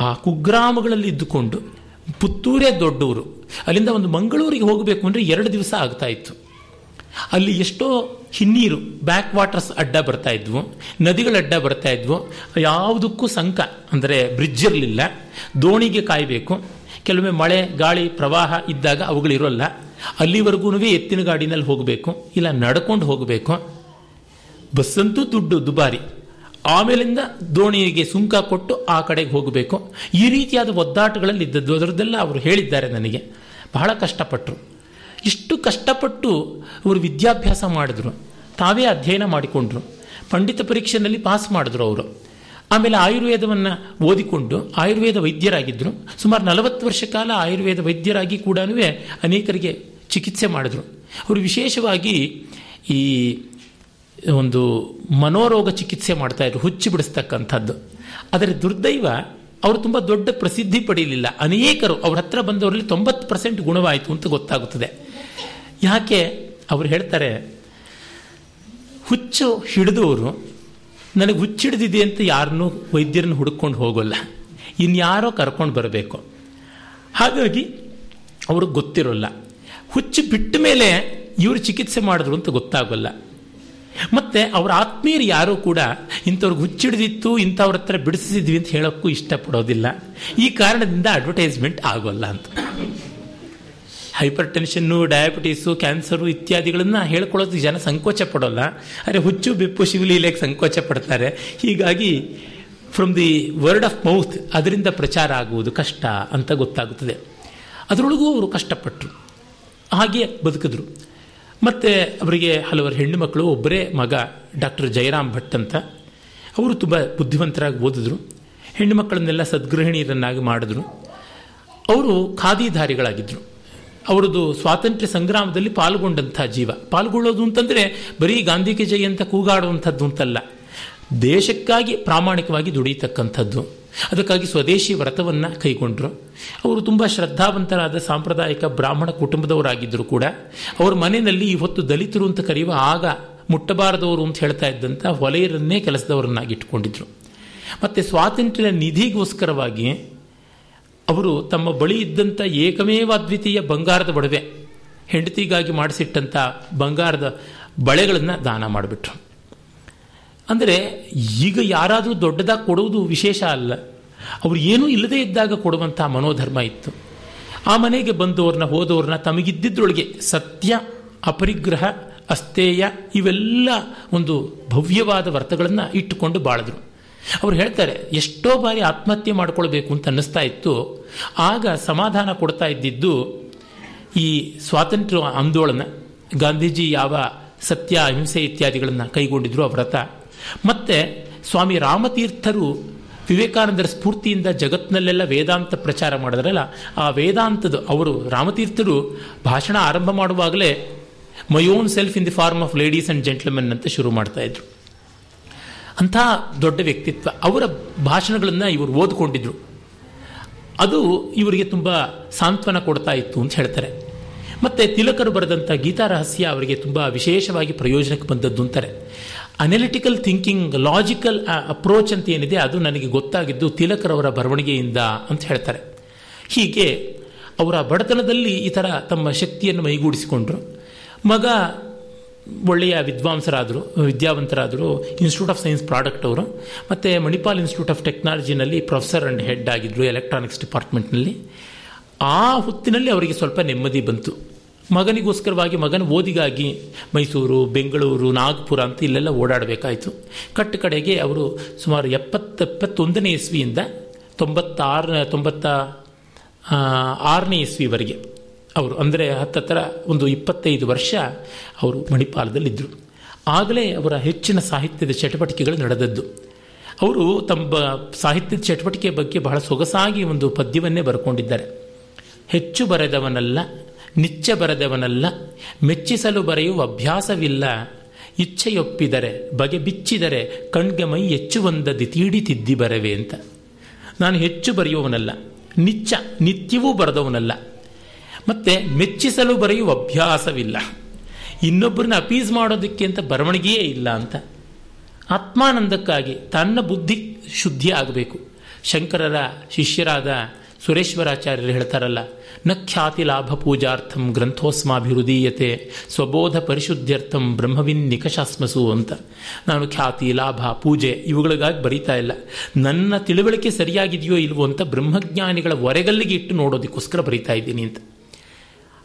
ಆ ಕುಗ್ರಾಮಗಳಲ್ಲಿ ಇದ್ದುಕೊಂಡು, ಪುತ್ತೂರೇ ದೊಡ್ಡವರು ಅಲ್ಲಿಂದ ಒಂದು ಮಂಗಳೂರಿಗೆ ಹೋಗಬೇಕು ಅಂದರೆ ಎರಡು ದಿವಸ ಆಗ್ತಾ ಇತ್ತು. ಅಲ್ಲಿ ಎಷ್ಟೋ ಹಿನ್ನೀರು ಬ್ಯಾಕ್ ವಾಟರ್ಸ್ ಅಡ್ಡ ಬರ್ತಾ ಇದ್ವು, ನದಿಗಳ ಅಡ್ಡ ಬರ್ತಾ ಇದ್ವು. ಯಾವುದಕ್ಕೂ ಸಂಕ, ಅಂದರೆ ಬ್ರಿಡ್ಜ್ ಇರಲಿಲ್ಲ. ದೋಣಿಗೆ ಕಾಯಬೇಕು. ಕೆಲವೊಮ್ಮೆ ಮಳೆ, ಗಾಳಿ, ಪ್ರವಾಹ ಇದ್ದಾಗ ಅವುಗಳಿರೋಲ್ಲ ಅಲ್ಲಿವರೆಗೂ ಎತ್ತಿನ ಗಾಡಿನಲ್ಲಿ ಹೋಗಬೇಕು, ಇಲ್ಲ ನಡ್ಕೊಂಡು ಹೋಗಬೇಕು. ಬಸ್ಸಂತೂ ದುಡ್ಡು ದುಬಾರಿ. ಆಮೇಲಿಂದ ದೋಣಿಗೆ ಸುಂಕ ಕೊಟ್ಟು ಆ ಕಡೆಗೆ ಹೋಗಬೇಕು. ಈ ರೀತಿಯಾದ ಒದ್ದಾಟಗಳಲ್ಲಿ ಇದ್ದದ್ದು, ಅದರದ್ದೆಲ್ಲ ಅವರು ಹೇಳಿದ್ದಾರೆ ನನಗೆ. ಬಹಳ ಕಷ್ಟಪಟ್ಟರು ಇಷ್ಟು ಕಷ್ಟಪಟ್ಟು ಅವರು ವಿದ್ಯಾಭ್ಯಾಸ ಮಾಡಿದ್ರು. ತಾವೇ ಅಧ್ಯಯನ ಮಾಡಿಕೊಂಡ್ರು. ಪಂಡಿತ ಪರೀಕ್ಷೆಯಲ್ಲಿ ಪಾಸ್ ಮಾಡಿದ್ರು ಅವರು. ಆಮೇಲೆ ಆಯುರ್ವೇದವನ್ನು ಓದಿಕೊಂಡು ಆಯುರ್ವೇದ ವೈದ್ಯರಾಗಿದ್ದರು ಸುಮಾರು ನಲವತ್ತು ವರ್ಷ ಕಾಲ ಆಯುರ್ವೇದ ವೈದ್ಯರಾಗಿ ಕೂಡ ಅನೇಕರಿಗೆ ಚಿಕಿತ್ಸೆ ಮಾಡಿದ್ರು. ಅವರು ವಿಶೇಷವಾಗಿ ಈ ಒಂದು ಮನೋರೋಗ ಚಿಕಿತ್ಸೆ ಮಾಡ್ತಾ ಇದ್ರು, ಹುಚ್ಚಿ ಬಿಡಿಸ್ತಕ್ಕಂಥದ್ದು. ಆದರೆ ದುರ್ದೈವ ಅವರು ತುಂಬ ದೊಡ್ಡ ಪ್ರಸಿದ್ಧಿ ಪಡೆಯಲಿಲ್ಲ. ಅನೇಕರು ಅವ್ರ ಹತ್ರ ಬಂದವರಲ್ಲಿ ತೊಂಬತ್ತು ಪರ್ಸೆಂಟ್ ಗುಣವಾಯಿತು ಅಂತ ಗೊತ್ತಾಗುತ್ತದೆ. ಯಾಕೆ ಅವರು ಹೇಳ್ತಾರೆ, ಹುಚ್ಚು ಹಿಡಿದವರು ನನಗೆ ಹುಚ್ಚಿಡಿದಿದೆ ಅಂತ ಯಾರನ್ನೂ ವೈದ್ಯರನ್ನು ಹುಡ್ಕೊಂಡು ಹೋಗೋಲ್ಲ. ಇನ್ಯಾರೋ ಕರ್ಕೊಂಡು ಬರಬೇಕು. ಹಾಗಾಗಿ ಅವ್ರಿಗೆ ಗೊತ್ತಿರೋಲ್ಲ. ಹುಚ್ಚು ಬಿಟ್ಟ ಮೇಲೆ ಇವರು ಚಿಕಿತ್ಸೆ ಮಾಡಿದ್ರು ಅಂತ ಗೊತ್ತಾಗೋಲ್ಲ. ಮತ್ತು ಅವರ ಆತ್ಮೀಯರು ಯಾರೂ ಕೂಡ ಇಂಥವ್ರಿಗೆ ಹುಚ್ಚಿಡಿದಿತ್ತು, ಇಂಥವ್ರ ಹತ್ರ ಬಿಡಿಸಿದ್ವಿ ಅಂತ ಹೇಳೋಕ್ಕೂ ಇಷ್ಟಪಡೋದಿಲ್ಲ. ಈ ಕಾರಣದಿಂದ ಅಡ್ವರ್ಟೈಸ್ಮೆಂಟ್ ಆಗೋಲ್ಲ ಅಂತ. ಹೈಪರ್ ಟೆನ್ಷನ್ನು ಡಯಾಬಿಟೀಸು ಕ್ಯಾನ್ಸರು ಇತ್ಯಾದಿಗಳನ್ನು ಹೇಳ್ಕೊಳ್ಳೋದು ಜನ ಸಂಕೋಚ ಪಡೋಲ್ಲ. ಆದರೆ ಹುಚ್ಚು, ಬೆಪ್ಪು ಶಿವಲೀಲೆಗೆ ಸಂಕೋಚ ಪಡ್ತಾರೆ. ಹೀಗಾಗಿ from the word of mouth ಅದರಿಂದ ಪ್ರಚಾರ ಆಗುವುದು ಕಷ್ಟ ಅಂತ ಗೊತ್ತಾಗುತ್ತದೆ. ಅದರೊಳಗೂ ಅವರು ಕಷ್ಟಪಟ್ಟರು ಹಾಗೆ ಬದುಕಿದ್ರು. ಮತ್ತು ಅವರಿಗೆ ಹಲವಾರು ಹೆಣ್ಣು ಮಕ್ಕಳು, ಒಬ್ಬರೇ ಮಗ ಡಾಕ್ಟರ್ ಜಯರಾಮ್ ಭಟ್ ಅಂತ. ಅವರು ತುಂಬ ಬುದ್ಧಿವಂತರಾಗಿ ಓದಿದ್ರು. ಹೆಣ್ಣು ಮಕ್ಕಳನ್ನೆಲ್ಲ ಸದ್ಗೃಹಿಣಿಯರನ್ನಾಗಿ ಮಾಡಿದ್ರು. ಅವರು ಖಾದಿಧಾರಿಗಳಾಗಿದ್ದರು ಅವರದ್ದು ಸ್ವಾತಂತ್ರ್ಯ ಸಂಗ್ರಾಮದಲ್ಲಿ ಪಾಲ್ಗೊಂಡಂಥ ಜೀವ. ಪಾಲ್ಗೊಳ್ಳೋದು ಅಂತಂದರೆ ಬರೀ ಗಾಂಧಿಗೆ ಜಯ ಅಂತ ಕೂಗಾಡುವಂಥದ್ದು ಅಂತಲ್ಲ. ದೇಶಕ್ಕಾಗಿ ಪ್ರಾಮಾಣಿಕವಾಗಿ ದುಡಿಯತಕ್ಕಂಥದ್ದು. ಅದಕ್ಕಾಗಿ ಸ್ವದೇಶಿ ವ್ರತವನ್ನು ಕೈಗೊಂಡರು. ಅವರು ತುಂಬ ಶ್ರದ್ಧಾವಂತರಾದ ಸಾಂಪ್ರದಾಯಿಕ ಬ್ರಾಹ್ಮಣ ಕುಟುಂಬದವರಾಗಿದ್ದರು ಕೂಡ ಅವರ ಮನೆಯಲ್ಲಿ ಇವತ್ತು ದಲಿತರು ಅಂತ ಕರೆಯುವ ಆಗ ಮುಟ್ಟಬಾರದವರು ಅಂತ ಹೇಳ್ತಾ ಇದ್ದಂಥ ಹೊಲೆಯರನ್ನೇ ಕೆಲಸದವರನ್ನಾಗಿ ಇಟ್ಕೊಂಡಿದ್ರು ಮತ್ತು ಸ್ವಾತಂತ್ರ್ಯ ನಿಧಿಗೋಸ್ಕರವಾಗಿ ಅವರು ತಮ್ಮ ಬಳಿ ಇದ್ದಂಥ ಏಕಮೇವ ಅದ್ವಿತೀಯ ಬಂಗಾರದ ಒಡವೆ ಹೆಂಡತಿಗಾಗಿ ಮಾಡಿಸಿಟ್ಟಂಥ ಬಂಗಾರದ ಬಳೆಗಳನ್ನು ದಾನ ಮಾಡಿಬಿಟ್ರು. ಅಂದರೆ ಈಗ ಯಾರಾದರೂ ದೊಡ್ಡದಾಗಿ ಕೊಡುವುದು ವಿಶೇಷ ಅಲ್ಲ. ಅವರು ಏನೂ ಇಲ್ಲದೇ ಇದ್ದಾಗ ಕೊಡುವಂಥ ಮನೋಧರ್ಮ ಇತ್ತು. ಆ ಮನೆಗೆ ಬಂದವ್ರನ್ನ ಹೋದವ್ರನ್ನ ತಮಗಿದ್ದಿದ್ರೊಳಗೆ ಸತ್ಯ, ಅಪರಿಗ್ರಹ ಅಸ್ತೇಯ ಇವೆಲ್ಲ ಒಂದು ಭವ್ಯವಾದ ವ್ರತಗಳನ್ನು ಇಟ್ಟುಕೊಂಡು ಬಾಳಿದ್ರು. ಅವ್ರು ಹೇಳ್ತಾರೆ, ಎಷ್ಟೋ ಬಾರಿ ಆತ್ಮಹತ್ಯೆ ಮಾಡ್ಕೊಳ್ಬೇಕು ಅಂತ ಅನ್ನಿಸ್ತಾ ಇತ್ತು. ಆಗ ಸಮಾಧಾನ ಕೊಡ್ತಾ ಇದ್ದಿದ್ದು ಈ ಸ್ವಾತಂತ್ರ್ಯ ಆಂದೋಲನ ಗಾಂಧೀಜಿ ಯಾವ ಸತ್ಯ, ಅಹಿಂಸೆ ಇತ್ಯಾದಿಗಳನ್ನು ಕೈಗೊಂಡಿದ್ರು ವ್ರತ. ಮತ್ತೆ ಸ್ವಾಮಿ ರಾಮತೀರ್ಥರು ವಿವೇಕಾನಂದರ ಸ್ಫೂರ್ತಿಯಿಂದ ಜಗತ್ತಿನಲ್ಲೆಲ್ಲ ವೇದಾಂತ ಪ್ರಚಾರ ಮಾಡಿದ್ರಲ್ಲ, ಆ ವೇದಾಂತದ ಅವರು, ರಾಮತೀರ್ಥರು ಭಾಷಣ ಆರಂಭ ಮಾಡುವಾಗಲೇ my own self in the form of ladies and gentlemen ಅಂತ ಶುರು ಮಾಡ್ತಾ ಇದ್ರು. ಅಂಥ ದೊಡ್ಡ ವ್ಯಕ್ತಿತ್ವ. ಅವರ ಭಾಷಣಗಳನ್ನು ಇವರು ಓದ್ಕೊಂಡಿದ್ರು. ಅದು ಇವರಿಗೆ ತುಂಬ ಸಾಂತ್ವನ ಕೊಡ್ತಾ ಇತ್ತು ಅಂತ ಹೇಳ್ತಾರೆ. ಮತ್ತೆ ತಿಲಕರು ಬರೆದಂಥ ಗೀತಾ ರಹಸ್ಯ ಅವರಿಗೆ ತುಂಬ ವಿಶೇಷವಾಗಿ ಪ್ರಯೋಜನಕ್ಕೆ ಬಂದದ್ದು ಅಂತಾರೆ. ಅನಾಲಿಟಿಕಲ್ ಥಿಂಕಿಂಗ್ ಲಾಜಿಕಲ್ ಅಪ್ರೋಚ್ ಅಂತ ಏನಿದೆ ಅದು ನನಗೆ ಗೊತ್ತಾಗಿದ್ದು ತಿಲಕರವರ ಬರವಣಿಗೆಯಿಂದ ಅಂತ ಹೇಳ್ತಾರೆ. ಹೀಗೆ ಅವರ ಬಡತನದಲ್ಲಿ ಈ ಥರ ತಮ್ಮ ಶಕ್ತಿಯನ್ನು ಮೈಗೂಡಿಸಿಕೊಂಡ್ರು. ಮಗ ಒಳ್ಳೆಯ ವಿದ್ವಾಂಸರಾದರು, ವಿದ್ಯಾವಂತರಾದರು ಇನ್ಸ್ಟಿಟ್ಯೂಟ್ ಆಫ್ ಸೈನ್ಸ್ ಪ್ರಾಡಕ್ಟ್ ಅವರು. ಮತ್ತು ಮಣಿಪಾಲ್ ಇನ್ಸ್ಟಿಟ್ಯೂಟ್ ಆಫ್ ಟೆಕ್ನಾಲಜಿನಲ್ಲಿ ಪ್ರೊಫೆಸರ್ ಅಂಡ್ ಹೆಡ್ ಆಗಿದ್ದರು ಎಲೆಕ್ಟ್ರಾನಿಕ್ಸ್ ಡಿಪಾರ್ಟ್ಮೆಂಟ್ನಲ್ಲಿ ಆ ಹೊತ್ತಿನಲ್ಲಿ ಅವರಿಗೆ ಸ್ವಲ್ಪ ನೆಮ್ಮದಿ ಬಂತು. ಮಗನಿಗೋಸ್ಕರವಾಗಿ ಮಗನ ಓದಿಗಾಗಿ ಮೈಸೂರು, ಬೆಂಗಳೂರು, ನಾಗ್ಪುರ ಅಂತ ಇಲ್ಲೆಲ್ಲ ಓಡಾಡಬೇಕಾಯಿತು. ಕಟ್ಟ ಕಡೆಗೆ ಅವರು ಸುಮಾರು ಎಪ್ಪತ್ತೆಪ್ಪತ್ತೊಂದನೇ ಇಸ್ವಿಯಿಂದ ತೊಂಬತ್ತಾರ ತೊಂಬತ್ತ ಆರನೇ ಇಸ್ವಿವರೆಗೆ ಅವರು ಅಂದರೆ ಹತ್ತತ್ರ ಒಂದು ಇಪ್ಪತ್ತೈದು ವರ್ಷ ಅವರು ಮಣಿಪಾಲದಲ್ಲಿದ್ದರು ಆಗಲೇ ಅವರ ಹೆಚ್ಚಿನ ಸಾಹಿತ್ಯದ ಚಟುವಟಿಕೆಗಳು ನಡೆದದ್ದು. ಅವರು ತಮ್ಮ ಸಾಹಿತ್ಯದ ಚಟುವಟಿಕೆ ಬಗ್ಗೆ ಬಹಳ ಸೊಗಸಾಗಿ ಒಂದು ಪದ್ಯವನ್ನೇ ಬರ್ಕೊಂಡಿದ್ದಾರೆ. ಹೆಚ್ಚು ಬರೆದವನಲ್ಲ, ನಿಚ್ಚ ಬರೆದವನಲ್ಲ, ಮೆಚ್ಚಿಸಲು ಬರೆಯುವ ಅಭ್ಯಾಸವಿಲ್ಲ, ಇಚ್ಛೆಯೊಪ್ಪಿದರೆ, ಬಗೆ ಬಿಚ್ಚಿದರೆ, ಕಣ್ಗೆ ಮೈ ಹೆಚ್ಚುವಂದದಿ ತೀಡಿ ತಿದ್ದಿ ಬರವೆ ಅಂತ. ನಾನು ಹೆಚ್ಚು ಬರೆಯುವವನಲ್ಲ, ನಿಚ್ಚ ನಿತ್ಯವೂ ಬರೆದವನಲ್ಲ. ಮತ್ತೆ ಮೆಚ್ಚಿಸಲು ಬರೆಯುವ ಅಭ್ಯಾಸವಿಲ್ಲ. ಇನ್ನೊಬ್ಬರನ್ನ ಅಪೀಸ್ ಮಾಡೋದಕ್ಕೆ ಅಂತ ಬರವಣಿಗೆಯೇ ಇಲ್ಲ ಅಂತ. ಆತ್ಮಾನಂದಕ್ಕಾಗಿ ತನ್ನ ಬುದ್ಧಿ ಶುದ್ಧಿ ಆಗಬೇಕು. ಶಂಕರರ ಶಿಷ್ಯರಾದ ಸುರೇಶ್ವರಾಚಾರ್ಯರು ಹೇಳ್ತಾರಲ್ಲ, ನ ಖ್ಯಾತಿ ಲಾಭ ಪೂಜಾರ್ಥಂ ಗ್ರಂಥೋಸ್ಮಾಭಿರುದೀಯತೆ ಸ್ವಬೋಧ ಪರಿಶುದ್ಧ್ಯರ್ಥಂ ಬ್ರಹ್ಮವಿನ್ ನಿಕಷಾಸ್ಮಸು ಅಂತ. ನಾನು ಖ್ಯಾತಿ, ಲಾಭ, ಪೂಜೆ ಇವುಗಳಿಗಾಗಿ ಬರೀತಾ ಇಲ್ಲ. ನನ್ನ ತಿಳುವಳಿಕೆ ಸರಿಯಾಗಿದೆಯೋ ಇಲ್ವೋ ಅಂತ ಬ್ರಹ್ಮಜ್ಞಾನಿಗಳ ಒರೆಗಲ್ಲಿಗೆ ಇಟ್ಟು ನೋಡೋದಕ್ಕೋಸ್ಕರ ಬರೀತಾ ಇದ್ದೀನಿ ಅಂತ.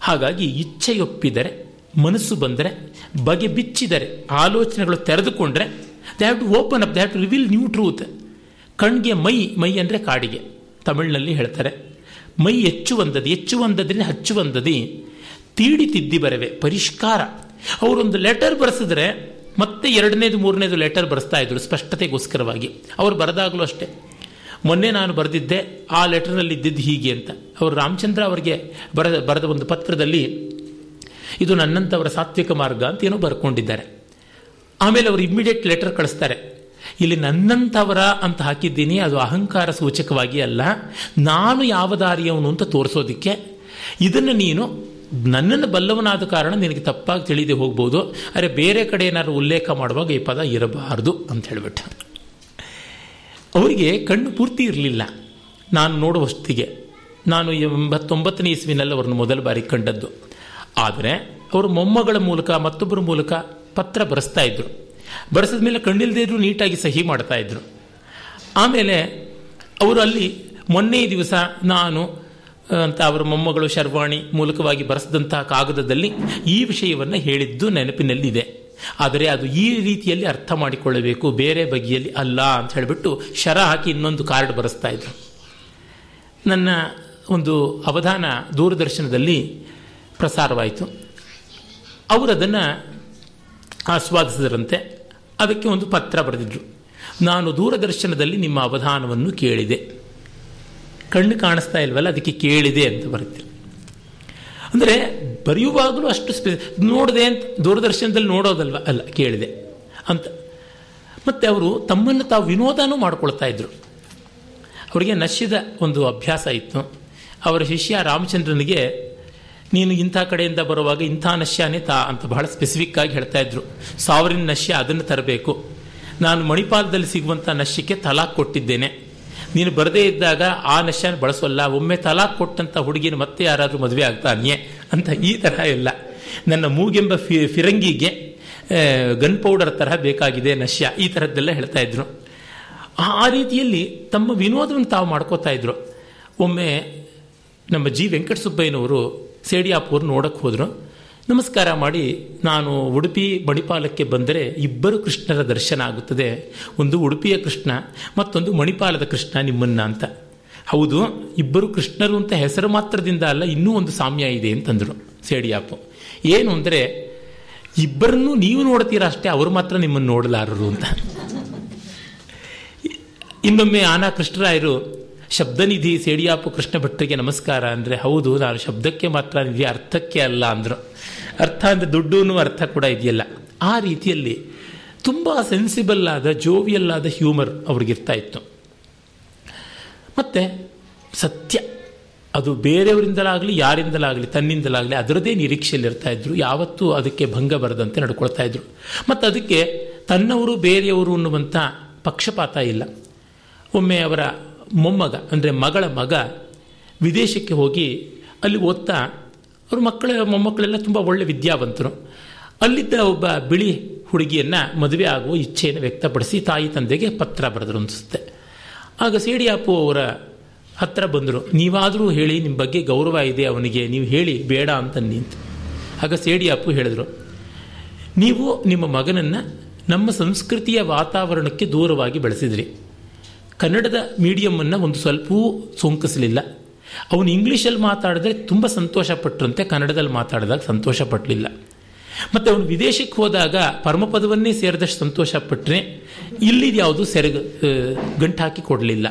ಹಾಗಾಗಿ ಇಚ್ಛೆಯೊಪ್ಪಿದರೆ, ಮನಸ್ಸು ಬಂದರೆ, ಬಗೆ ಬಿಚ್ಚಿದರೆ, ಆಲೋಚನೆಗಳು ತೆರೆದುಕೊಂಡ್ರೆ they have to open up they have to reveal new truth ಕಣ್ಗೆ ಮೈ ಮೈ ಅಂದರೆ ಕಾಡಿಗೆ. ತಮಿಳಿನಲ್ಲಿ ಹೇಳ್ತಾರೆ, ಮೈ ಹೆಚ್ಚುವಂದದಿ ಹೆಚ್ಚುವಂದದ್ರಿಂದ ಹಚ್ಚುವಂದದಿ. ತೀಡಿ ತಿದ್ದಿ ಬರವೆ, ಪರಿಷ್ಕಾರ. ಅವರೊಂದು ಲೆಟರ್ ಬರೆಸಿದ್ರೆ ಮತ್ತೆ ಎರಡನೇದು, ಮೂರನೇದು ಲೆಟರ್ ಬರೆಸ್ತಾ ಇದ್ರು ಸ್ಪಷ್ಟತೆಗೋಸ್ಕರವಾಗಿ. ಅವರು ಬರೆದಾಗಲೂ ಅಷ್ಟೇ. ಮೊನ್ನೆ ನಾನು ಬರೆದಿದ್ದೆ, ಆ ಲೆಟರ್ನಲ್ಲಿ ಇದ್ದಿದ್ದು ಹೀಗೆ ಅಂತ. ಅವರು ರಾಮಚಂದ್ರ ಅವರಿಗೆ ಬರೆದ ಬರೆದ ಒಂದು ಪತ್ರದಲ್ಲಿ, ಇದು ನನ್ನಂಥವರ ಸಾತ್ವಿಕ ಮಾರ್ಗ ಅಂತ ಏನೋ ಬರ್ಕೊಂಡಿದ್ದಾರೆ. ಆಮೇಲೆ ಅವರು ಇಮ್ಮಿಡಿಯೇಟ್ ಲೆಟರ್ ಕಳಿಸ್ತಾರೆ. ಇಲ್ಲಿ ನನ್ನಂಥವರ ಅಂತ ಹಾಕಿದ್ದೀನಿ, ಅದು ಅಹಂಕಾರ ಸೂಚಕವಾಗಿ ಅಲ್ಲ. ನಾನು ಯಾವ ದಾರಿಯವನು ಅಂತ ತೋರಿಸೋದಿಕ್ಕೆ. ಇದನ್ನು ನೀನು ನನ್ನನ್ನು ಬಲ್ಲವನಾದ ಕಾರಣ ನಿನಗೆ ತಪ್ಪಾಗಿ ತಿಳಿದೇ ಹೋಗ್ಬೋದು. ಅರೆ ಬೇರೆ ಕಡೆ ಏನಾದರೂ ಉಲ್ಲೇಖ ಮಾಡುವಾಗ ಈ ಪದ ಇರಬಾರದು ಅಂತ ಹೇಳಿಬಿಟ್ಟು. ಅವರಿಗೆ ಕಣ್ಣು ಪೂರ್ತಿ ಇರಲಿಲ್ಲ. ನಾನು ನೋಡುವಷ್ಟಿಗೆ. ನಾನು ಎಂಬತ್ತೊಂಬತ್ತನೇ ಇಸ್ವಿನಲ್ಲಿ ಅವರನ್ನು ಮೊದಲ ಬಾರಿ ಕಂಡದ್ದು. ಆದರೆ ಅವರು ಮೊಮ್ಮಗಳ ಮೂಲಕ ಮತ್ತೊಬ್ಬರ ಮೂಲಕ ಪತ್ರ ಬರೆಸ್ತಾ ಇದ್ರು. ಬರೆಸಿದ ಮೇಲೆ ಕಣ್ಣಿಲ್ದೇ ಇದ್ರು ನೀಟಾಗಿ ಸಹಿ ಮಾಡ್ತಾ ಇದ್ರು. ಆಮೇಲೆ ಅವರು ಅಲ್ಲಿ ಮೊನ್ನೆ ದಿವಸ ನಾನು ಅಂತ ಅವರ ಮೊಮ್ಮಗಳು ಶರ್ವಾಣಿ ಮೂಲಕವಾಗಿ ಬರೆಸಿದಂತಹ ಕಾಗದದಲ್ಲಿ ಈ ವಿಷಯವನ್ನು ಹೇಳಿದ್ದು ನೆನಪಿನಲ್ಲಿದೆ. ಆದರೆ ಅದು ಈ ರೀತಿಯಲ್ಲಿ ಅರ್ಥ ಮಾಡಿಕೊಳ್ಳಬೇಕು, ಬೇರೆ ಬಗೆಯಲ್ಲಿ ಅಲ್ಲ ಅಂತ ಹೇಳಿಬಿಟ್ಟು ಶರ ಹಾಕಿ ಇನ್ನೊಂದು ಕಾರ್ಡ್ ಬರೆಸ್ತಾ ಇದ್ರು. ನನ್ನ ಒಂದು ಅವಧಾನ ದೂರದರ್ಶನದಲ್ಲಿ ಪ್ರಸಾರವಾಯಿತು. ಅವರು ಅದನ್ನು ಆಸ್ವಾದಿಸಿದ್ರಂತೆ, ಅದಕ್ಕೆ ಒಂದು ಪತ್ರ ಬರೆದಿದ್ರು. ನಾನು ದೂರದರ್ಶನದಲ್ಲಿ ನಿಮ್ಮ ಅವಧಾನವನ್ನು ಕೇಳಿದೆ. ಕಣ್ಣು ಕಾಣಿಸ್ತಾ ಇಲ್ವಲ್ಲ, ಅದಕ್ಕೆ ಕೇಳಿದೆ ಅಂತ ಬರುತ್ತೆ ಅಂದರೆ ಬರೆಯುವಾಗಲೂ ಅಷ್ಟು ಸ್ಪೆ, ನೋಡಿದೆ ಅಂತ ದೂರದರ್ಶನದಲ್ಲಿ ನೋಡೋದಲ್ವ? ಅಲ್ಲ, ಕೇಳಿದೆ. ಅಂತ. ಮತ್ತು ಅವರು ತಮ್ಮನ್ನು ತಾವು ವಿನೋದನೂ ಮಾಡ್ಕೊಳ್ತಾ ಇದ್ರು. ಅವರಿಗೆ ನಶ್ಯದ ಒಂದು ಅಭ್ಯಾಸ ಇತ್ತು. ಅವರ ಶಿಷ್ಯ ರಾಮಚಂದ್ರನಿಗೆ, ನೀನು ಇಂಥ ಕಡೆಯಿಂದ ಬರುವಾಗ ಇಂಥ ನಶ್ಯನೇ ತಾ ಅಂತ ಬಹಳ ಸ್ಪೆಸಿಫಿಕ್ ಆಗಿ ಹೇಳ್ತಾ ಇದ್ರು. ಸಾವಿರಿನ ನಶ್ಯ ಅದನ್ನು ತರಬೇಕು. ನಾನು ಮಣಿಪಾಲದಲ್ಲಿ ಸಿಗುವಂಥ ನಶ್ಯಕ್ಕೆ ತಲಾಖ್ ಕೊಟ್ಟಿದ್ದೇನೆ. ನೀನು ಬರದೇ ಇದ್ದಾಗ ಆ ನಶನ ಬಳಸೋಲ್ಲ, ಒಮ್ಮೆ ತಲಾಕ್ ಕೊಟ್ಟಂಥ ಹುಡುಗಿನ ಮತ್ತೆ ಯಾರಾದರೂ ಮದುವೆ ಆಗ್ತಾನೆ ಅಂತ ಈ ತರಹ ಇಲ್ಲ ನನ್ನ ಮೂಗೆಂಬ ಫಿ, ಫಿರಂಗಿಗೆ ಗನ್ ಪೌಡರ್ ತರಹ ಬೇಕಾಗಿದೆ ನಶ್ಯ, ಈ ಥರದ್ದೆಲ್ಲ ಹೇಳ್ತಾ ಇದ್ರು. ಆ ರೀತಿಯಲ್ಲಿ ತಮ್ಮ ವಿನೋದವನ್ನು ತಾವು ಮಾಡ್ಕೋತಾ ಇದ್ರು. ಒಮ್ಮೆ ನಮ್ಮ ಜಿ ವೆಂಕಟಸುಬ್ಬಯ್ಯನವರು ಸೇಡಿಯಾಪುರ್ ನೋಡಕ್ಕೆ ಹೋದರು. ನಮಸ್ಕಾರ ಮಾಡಿ ನಾನು ಉಡುಪಿ ಮಣಿಪಾಲಕ್ಕೆ ಬಂದರೆ ಇಬ್ಬರು ಕೃಷ್ಣರ ದರ್ಶನ ಆಗುತ್ತದೆ. ಒಂದು ಉಡುಪಿಯ ಕೃಷ್ಣ, ಮತ್ತೊಂದು ಮಣಿಪಾಲದ ಕೃಷ್ಣ ನಿಮ್ಮನ್ನ ಅಂತ. ಹೌದು, ಇಬ್ಬರು ಕೃಷ್ಣರು ಅಂತ ಹೆಸರು ಮಾತ್ರದಿಂದ ಅಲ್ಲ, ಇನ್ನೂ ಒಂದು ಸಾಮ್ಯ ಇದೆ ಅಂತಂದರು ಸೇಡಿಯಾಪು. ಏನು ಅಂದರೆ, ಇಬ್ಬರನ್ನು ನೀವು ನೋಡ್ತೀರಾ ಅಷ್ಟೇ, ಅವರು ಮಾತ್ರ ನಿಮ್ಮನ್ನು ನೋಡಲಾರರು ಅಂತ. ಇನ್ನೊಮ್ಮೆ ಆನಾ ಕೃಷ್ಣರಾಯರು, ಶಬ್ದನಿಧಿ ಸೇಡಿಯಾಪು ಕೃಷ್ಣ ಭಟ್ಟರಿಗೆ ನಮಸ್ಕಾರ ಅಂದರೆ, ಹೌದು, ನಾನು ಶಬ್ದಕ್ಕೆ ಮಾತ್ರ ನಿಧಿ, ಅರ್ಥಕ್ಕೆ ಅಲ್ಲ ಅಂದರು. ಅರ್ಥ ಅಂದರೆ ದುಡ್ಡು ಅನ್ನುವ ಅರ್ಥ ಕೂಡ ಇದೆಯಲ್ಲ. ಆ ರೀತಿಯಲ್ಲಿ ತುಂಬ ಸೆನ್ಸಿಬಲ್ ಆದ ಜೋವಿಯಲ್ ಆದ ಹ್ಯೂಮರ್ ಅವ್ರಿಗಿರ್ತಾ ಇತ್ತು. ಮತ್ತು ಸತ್ಯ. ಅದು ಬೇರೆಯವರಿಂದಲಾಗಲಿ, ಯಾರಿಂದಲಾಗಲಿ, ತನ್ನಿಂದಲಾಗಲಿ ಅದರದೇ ನಿರೀಕ್ಷೆಯಲ್ಲಿ ಇರ್ತಾ ಇದ್ರು. ಯಾವತ್ತೂ ಅದಕ್ಕೆ ಭಂಗ ಬರದಂತೆ ನಡ್ಕೊಳ್ತಾ ಇದ್ರು. ಮತ್ತು ಅದಕ್ಕೆ ತನ್ನವರು ಬೇರೆಯವರು ಅನ್ನುವಂಥ ಪಕ್ಷಪಾತ ಇಲ್ಲ. ಒಮ್ಮೆ ಅವರ ಮೊಮ್ಮಗ, ಅಂದರೆ ಮಗಳ ಮಗ ವಿದೇಶಕ್ಕೆ ಹೋಗಿ ಅಲ್ಲಿ ಓದ್ತಾ ಅವ್ರ ಮಕ್ಕಳ, ಮೊಮ್ಮಕ್ಕಳೆಲ್ಲ ತುಂಬ ಒಳ್ಳೆ ವಿದ್ಯಾವಂತರು. ಅಲ್ಲಿದ್ದ ಒಬ್ಬ ಬಿಳಿ ಹುಡುಗಿಯನ್ನು ಮದುವೆ ಆಗುವ ಇಚ್ಛೆಯನ್ನು ವ್ಯಕ್ತಪಡಿಸಿ ತಾಯಿ ತಂದೆಗೆ ಪತ್ರ ಬರೆದ್ರು ಅನಿಸುತ್ತೆ. ಆಗ ಸೇಡಿಯಾಪು ಅವರ ಹತ್ರ ಬಂದರು, ನೀವಾದರೂ ಹೇಳಿ ನಿಮ್ಮ ಬಗ್ಗೆ ಗೌರವ ಇದೆ ಅವನಿಗೆ, ನೀವು ಹೇಳಿ, ಬೇಡ ಅಂತ. ನಿಂತು ಆಗ ಸೇಡಿಯಾಪು ಹೇಳಿದರು, ನೀವು ನಿಮ್ಮ ಮಗನನ್ನು ನಮ್ಮ ಸಂಸ್ಕೃತಿಯ ವಾತಾವರಣಕ್ಕೆ ದೂರವಾಗಿ ಬೆಳೆಸಿದ್ರಿ. ಕನ್ನಡದ ಮೀಡಿಯಮನ್ನು ಒಂದು ಸ್ವಲ್ಪವೂ ಸೋಂಕಿಸಲಿಲ್ಲ. ಅವನು ಇಂಗ್ಲೀಷಲ್ಲಿ ಮಾತಾಡಿದ್ರೆ ತುಂಬ ಸಂತೋಷ ಪಟ್ಟರಂತೆ ಕನ್ನಡದಲ್ಲಿ ಮಾತಾಡಿದಾಗ ಸಂತೋಷ ಪಟ್ಟಲಿಲ್ಲ ಮತ್ತು ಅವನು ವಿದೇಶಕ್ಕೆ ಹೋದಾಗ ಪರಮಪದವನ್ನೇ ಸೇರಿದಷ್ಟು ಸಂತೋಷ ಪಟ್ಟರೆ ಇಲ್ಲಿದು ಯಾವುದು ಸೆರೆ ಗಂಟು ಹಾಕಿ ಕೊಡಲಿಲ್ಲ.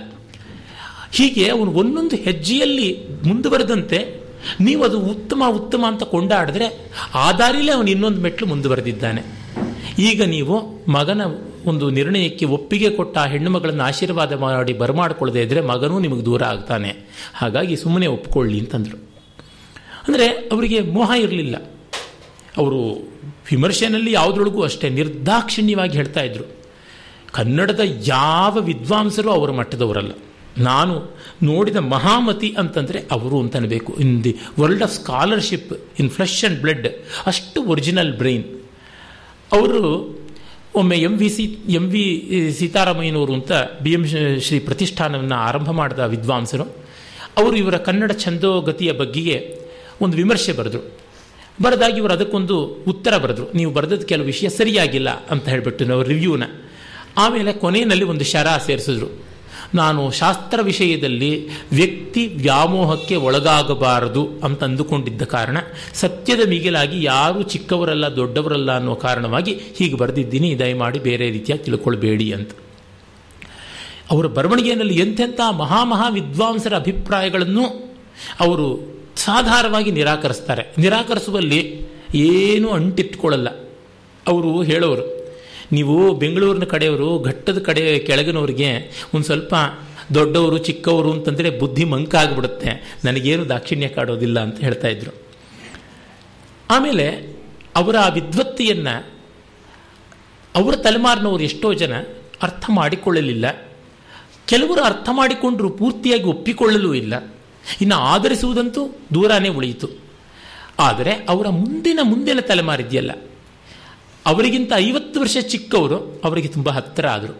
ಹೀಗೆ ಅವನು ಒಂದೊಂದು ಹೆಜ್ಜೆಯಲ್ಲಿ ಮುಂದುವರೆದಂತೆ ನೀವು ಅದು ಉತ್ತಮ ಉತ್ತಮ ಅಂತ ಕೊಂಡಾಡಿದ್ರೆ ಆ ದಾರಿಲೇ ಅವನು ಇನ್ನೊಂದು ಮೆಟ್ಲು ಮುಂದುವರೆದಿದ್ದಾನೆ. ಈಗ ನೀವು ಮಗನ ಒಂದು ನಿರ್ಣಯಕ್ಕೆ ಒಪ್ಪಿಗೆ ಕೊಟ್ಟ ಆ ಹೆಣ್ಣು ಮಗಳನ್ನು ಆಶೀರ್ವಾದ ಮಾಡಿ ಬರಮಾಡ್ಕೊಳ್ಳದೆ ಇದ್ದರೆ ಮಗನೂ ನಿಮಗೆ ದೂರ ಆಗ್ತಾನೆ. ಹಾಗಾಗಿ ಸುಮ್ಮನೆ ಒಪ್ಕೊಳ್ಳಿ ಅಂತಂದರು. ಅಂದರೆ ಅವರಿಗೆ ಮೋಹ ಇರಲಿಲ್ಲ. ಅವರು ವಿಮರ್ಶೆನಲ್ಲಿ ಯಾವುದ್ರೊಳಗೂ ಅಷ್ಟೇ ನಿರ್ದಾಕ್ಷಿಣ್ಯವಾಗಿ ಹೇಳ್ತಾ ಇದ್ರು. ಕನ್ನಡದ ಯಾವ ವಿದ್ವಾಂಸರು ಅವರ ಮಟ್ಟದವರಲ್ಲ. ನಾನು ನೋಡಿದ ಮಹಾಮತಿ ಅಂತಂದರೆ ಅವರು ಅಂತನಬೇಕು. In the world of scholarship in flesh and blood, ಅಷ್ಟು ಒರಿಜಿನಲ್ ಬ್ರೈನ್. ಅವರು ಒಮ್ಮೆ M V C, M V ಸೀತಾರಾಮಯ್ಯನವರು ಅಂತ ಬಿ ಎಂ ಶ್ರೀ ಪ್ರತಿಷ್ಠಾನವನ್ನು ಆರಂಭ ಮಾಡಿದ ವಿದ್ವಾಂಸರು, ಅವರು ಇವರ ಕನ್ನಡ ಛಂದೋಗತಿಯ ಬಗ್ಗೆಯೇ ಒಂದು ವಿಮರ್ಶೆ ಬರೆದರು. ಬರೆದಾಗಿ ಇವರು ಅದಕ್ಕೊಂದು ಉತ್ತರ ಬರೆದರು. ನೀವು ಬರೆದದ್ದು ಕೆಲವು ವಿಷಯ ಸರಿಯಾಗಿಲ್ಲ ಅಂತ ಹೇಳಿಬಿಟ್ಟು ನಾವು ರಿವ್ಯೂನ ಆಮೇಲೆ ಕೊನೆಯಲ್ಲಿ ಒಂದು ಶರ ಸೇರಿಸಿದ್ರು ನಾನು ಶಾಸ್ತ್ರ ವಿಷಯದಲ್ಲಿ ವ್ಯಕ್ತಿ ವ್ಯಾಮೋಹಕ್ಕೆ ಒಳಗಾಗಬಾರದು ಅಂತ ಅಂದುಕೊಂಡಿದ್ದ ಕಾರಣ ಸತ್ಯದ ಮಿಗಿಲಾಗಿ ಯಾರು ಚಿಕ್ಕವರಲ್ಲ ದೊಡ್ಡವರಲ್ಲ ಅನ್ನೋ ಕಾರಣವಾಗಿ ಹೀಗೆ ಬರೆದಿದ್ದೀನಿ. ದಯಮಾಡಿ ಬೇರೆ ರೀತಿಯಾಗಿ ತಿಳ್ಕೊಳ್ಬೇಡಿ ಅಂತ. ಅವರ ಬರವಣಿಗೆಯಲ್ಲಿ ಎಂಥೆಂಥ ಮಹಾಮಹಾ ವಿದ್ವಾಂಸರ ಅಭಿಪ್ರಾಯಗಳನ್ನು ಅವರು ಸಾಧಾರವಾಗಿ ನಿರಾಕರಿಸ್ತಾರೆ. ನಿರಾಕರಿಸುವಲ್ಲಿ ಏನೂ ಅಂಟಿಟ್ಕೊಳ್ಳಲ್ಲ. ಅವರು ಹೇಳೋರು ನೀವು ಬೆಂಗಳೂರಿನ ಕಡೆಯವರು, ಘಟ್ಟದ ಕಡೆ, ಕೆಳಗಿನವ್ರಿಗೆ ಒಂದು ಸ್ವಲ್ಪ ದೊಡ್ಡವರು, ಚಿಕ್ಕವರು ಅಂತಂದರೆ ಬುದ್ಧಿ ಮಂಕ ಆಗಿಬಿಡುತ್ತೆ. ನನಗೇನು ದಾಕ್ಷಿಣ್ಯ ಕಾಡೋದಿಲ್ಲ ಅಂತ ಹೇಳ್ತಾ ಇದ್ರು. ಆಮೇಲೆ ಅವರ ಆ ವಿದ್ವತ್ತಿಯನ್ನು ಅವರ ತಲೆಮಾರಿನವರು ಎಷ್ಟೋ ಜನ ಅರ್ಥ ಮಾಡಿಕೊಳ್ಳಲಿಲ್ಲ. ಕೆಲವರು ಅರ್ಥ ಮಾಡಿಕೊಂಡರು ಪೂರ್ತಿಯಾಗಿ ಒಪ್ಪಿಕೊಳ್ಳಲೂ ಇಲ್ಲ. ಇನ್ನು ಆಧರಿಸುವುದಂತೂ ದೂರನೇ ಉಳಿಯಿತು. ಆದರೆ ಅವರ ಮುಂದಿನ ಮುಂದಿನ ತಲೆಮಾರಿದೆಯಲ್ಲ. ಅವರಿಗಿಂತ ಐವತ್ತು ವರ್ಷ ಚಿಕ್ಕವರು ಅವರಿಗೆ ತುಂಬ ಹತ್ತಿರ ಆದರು.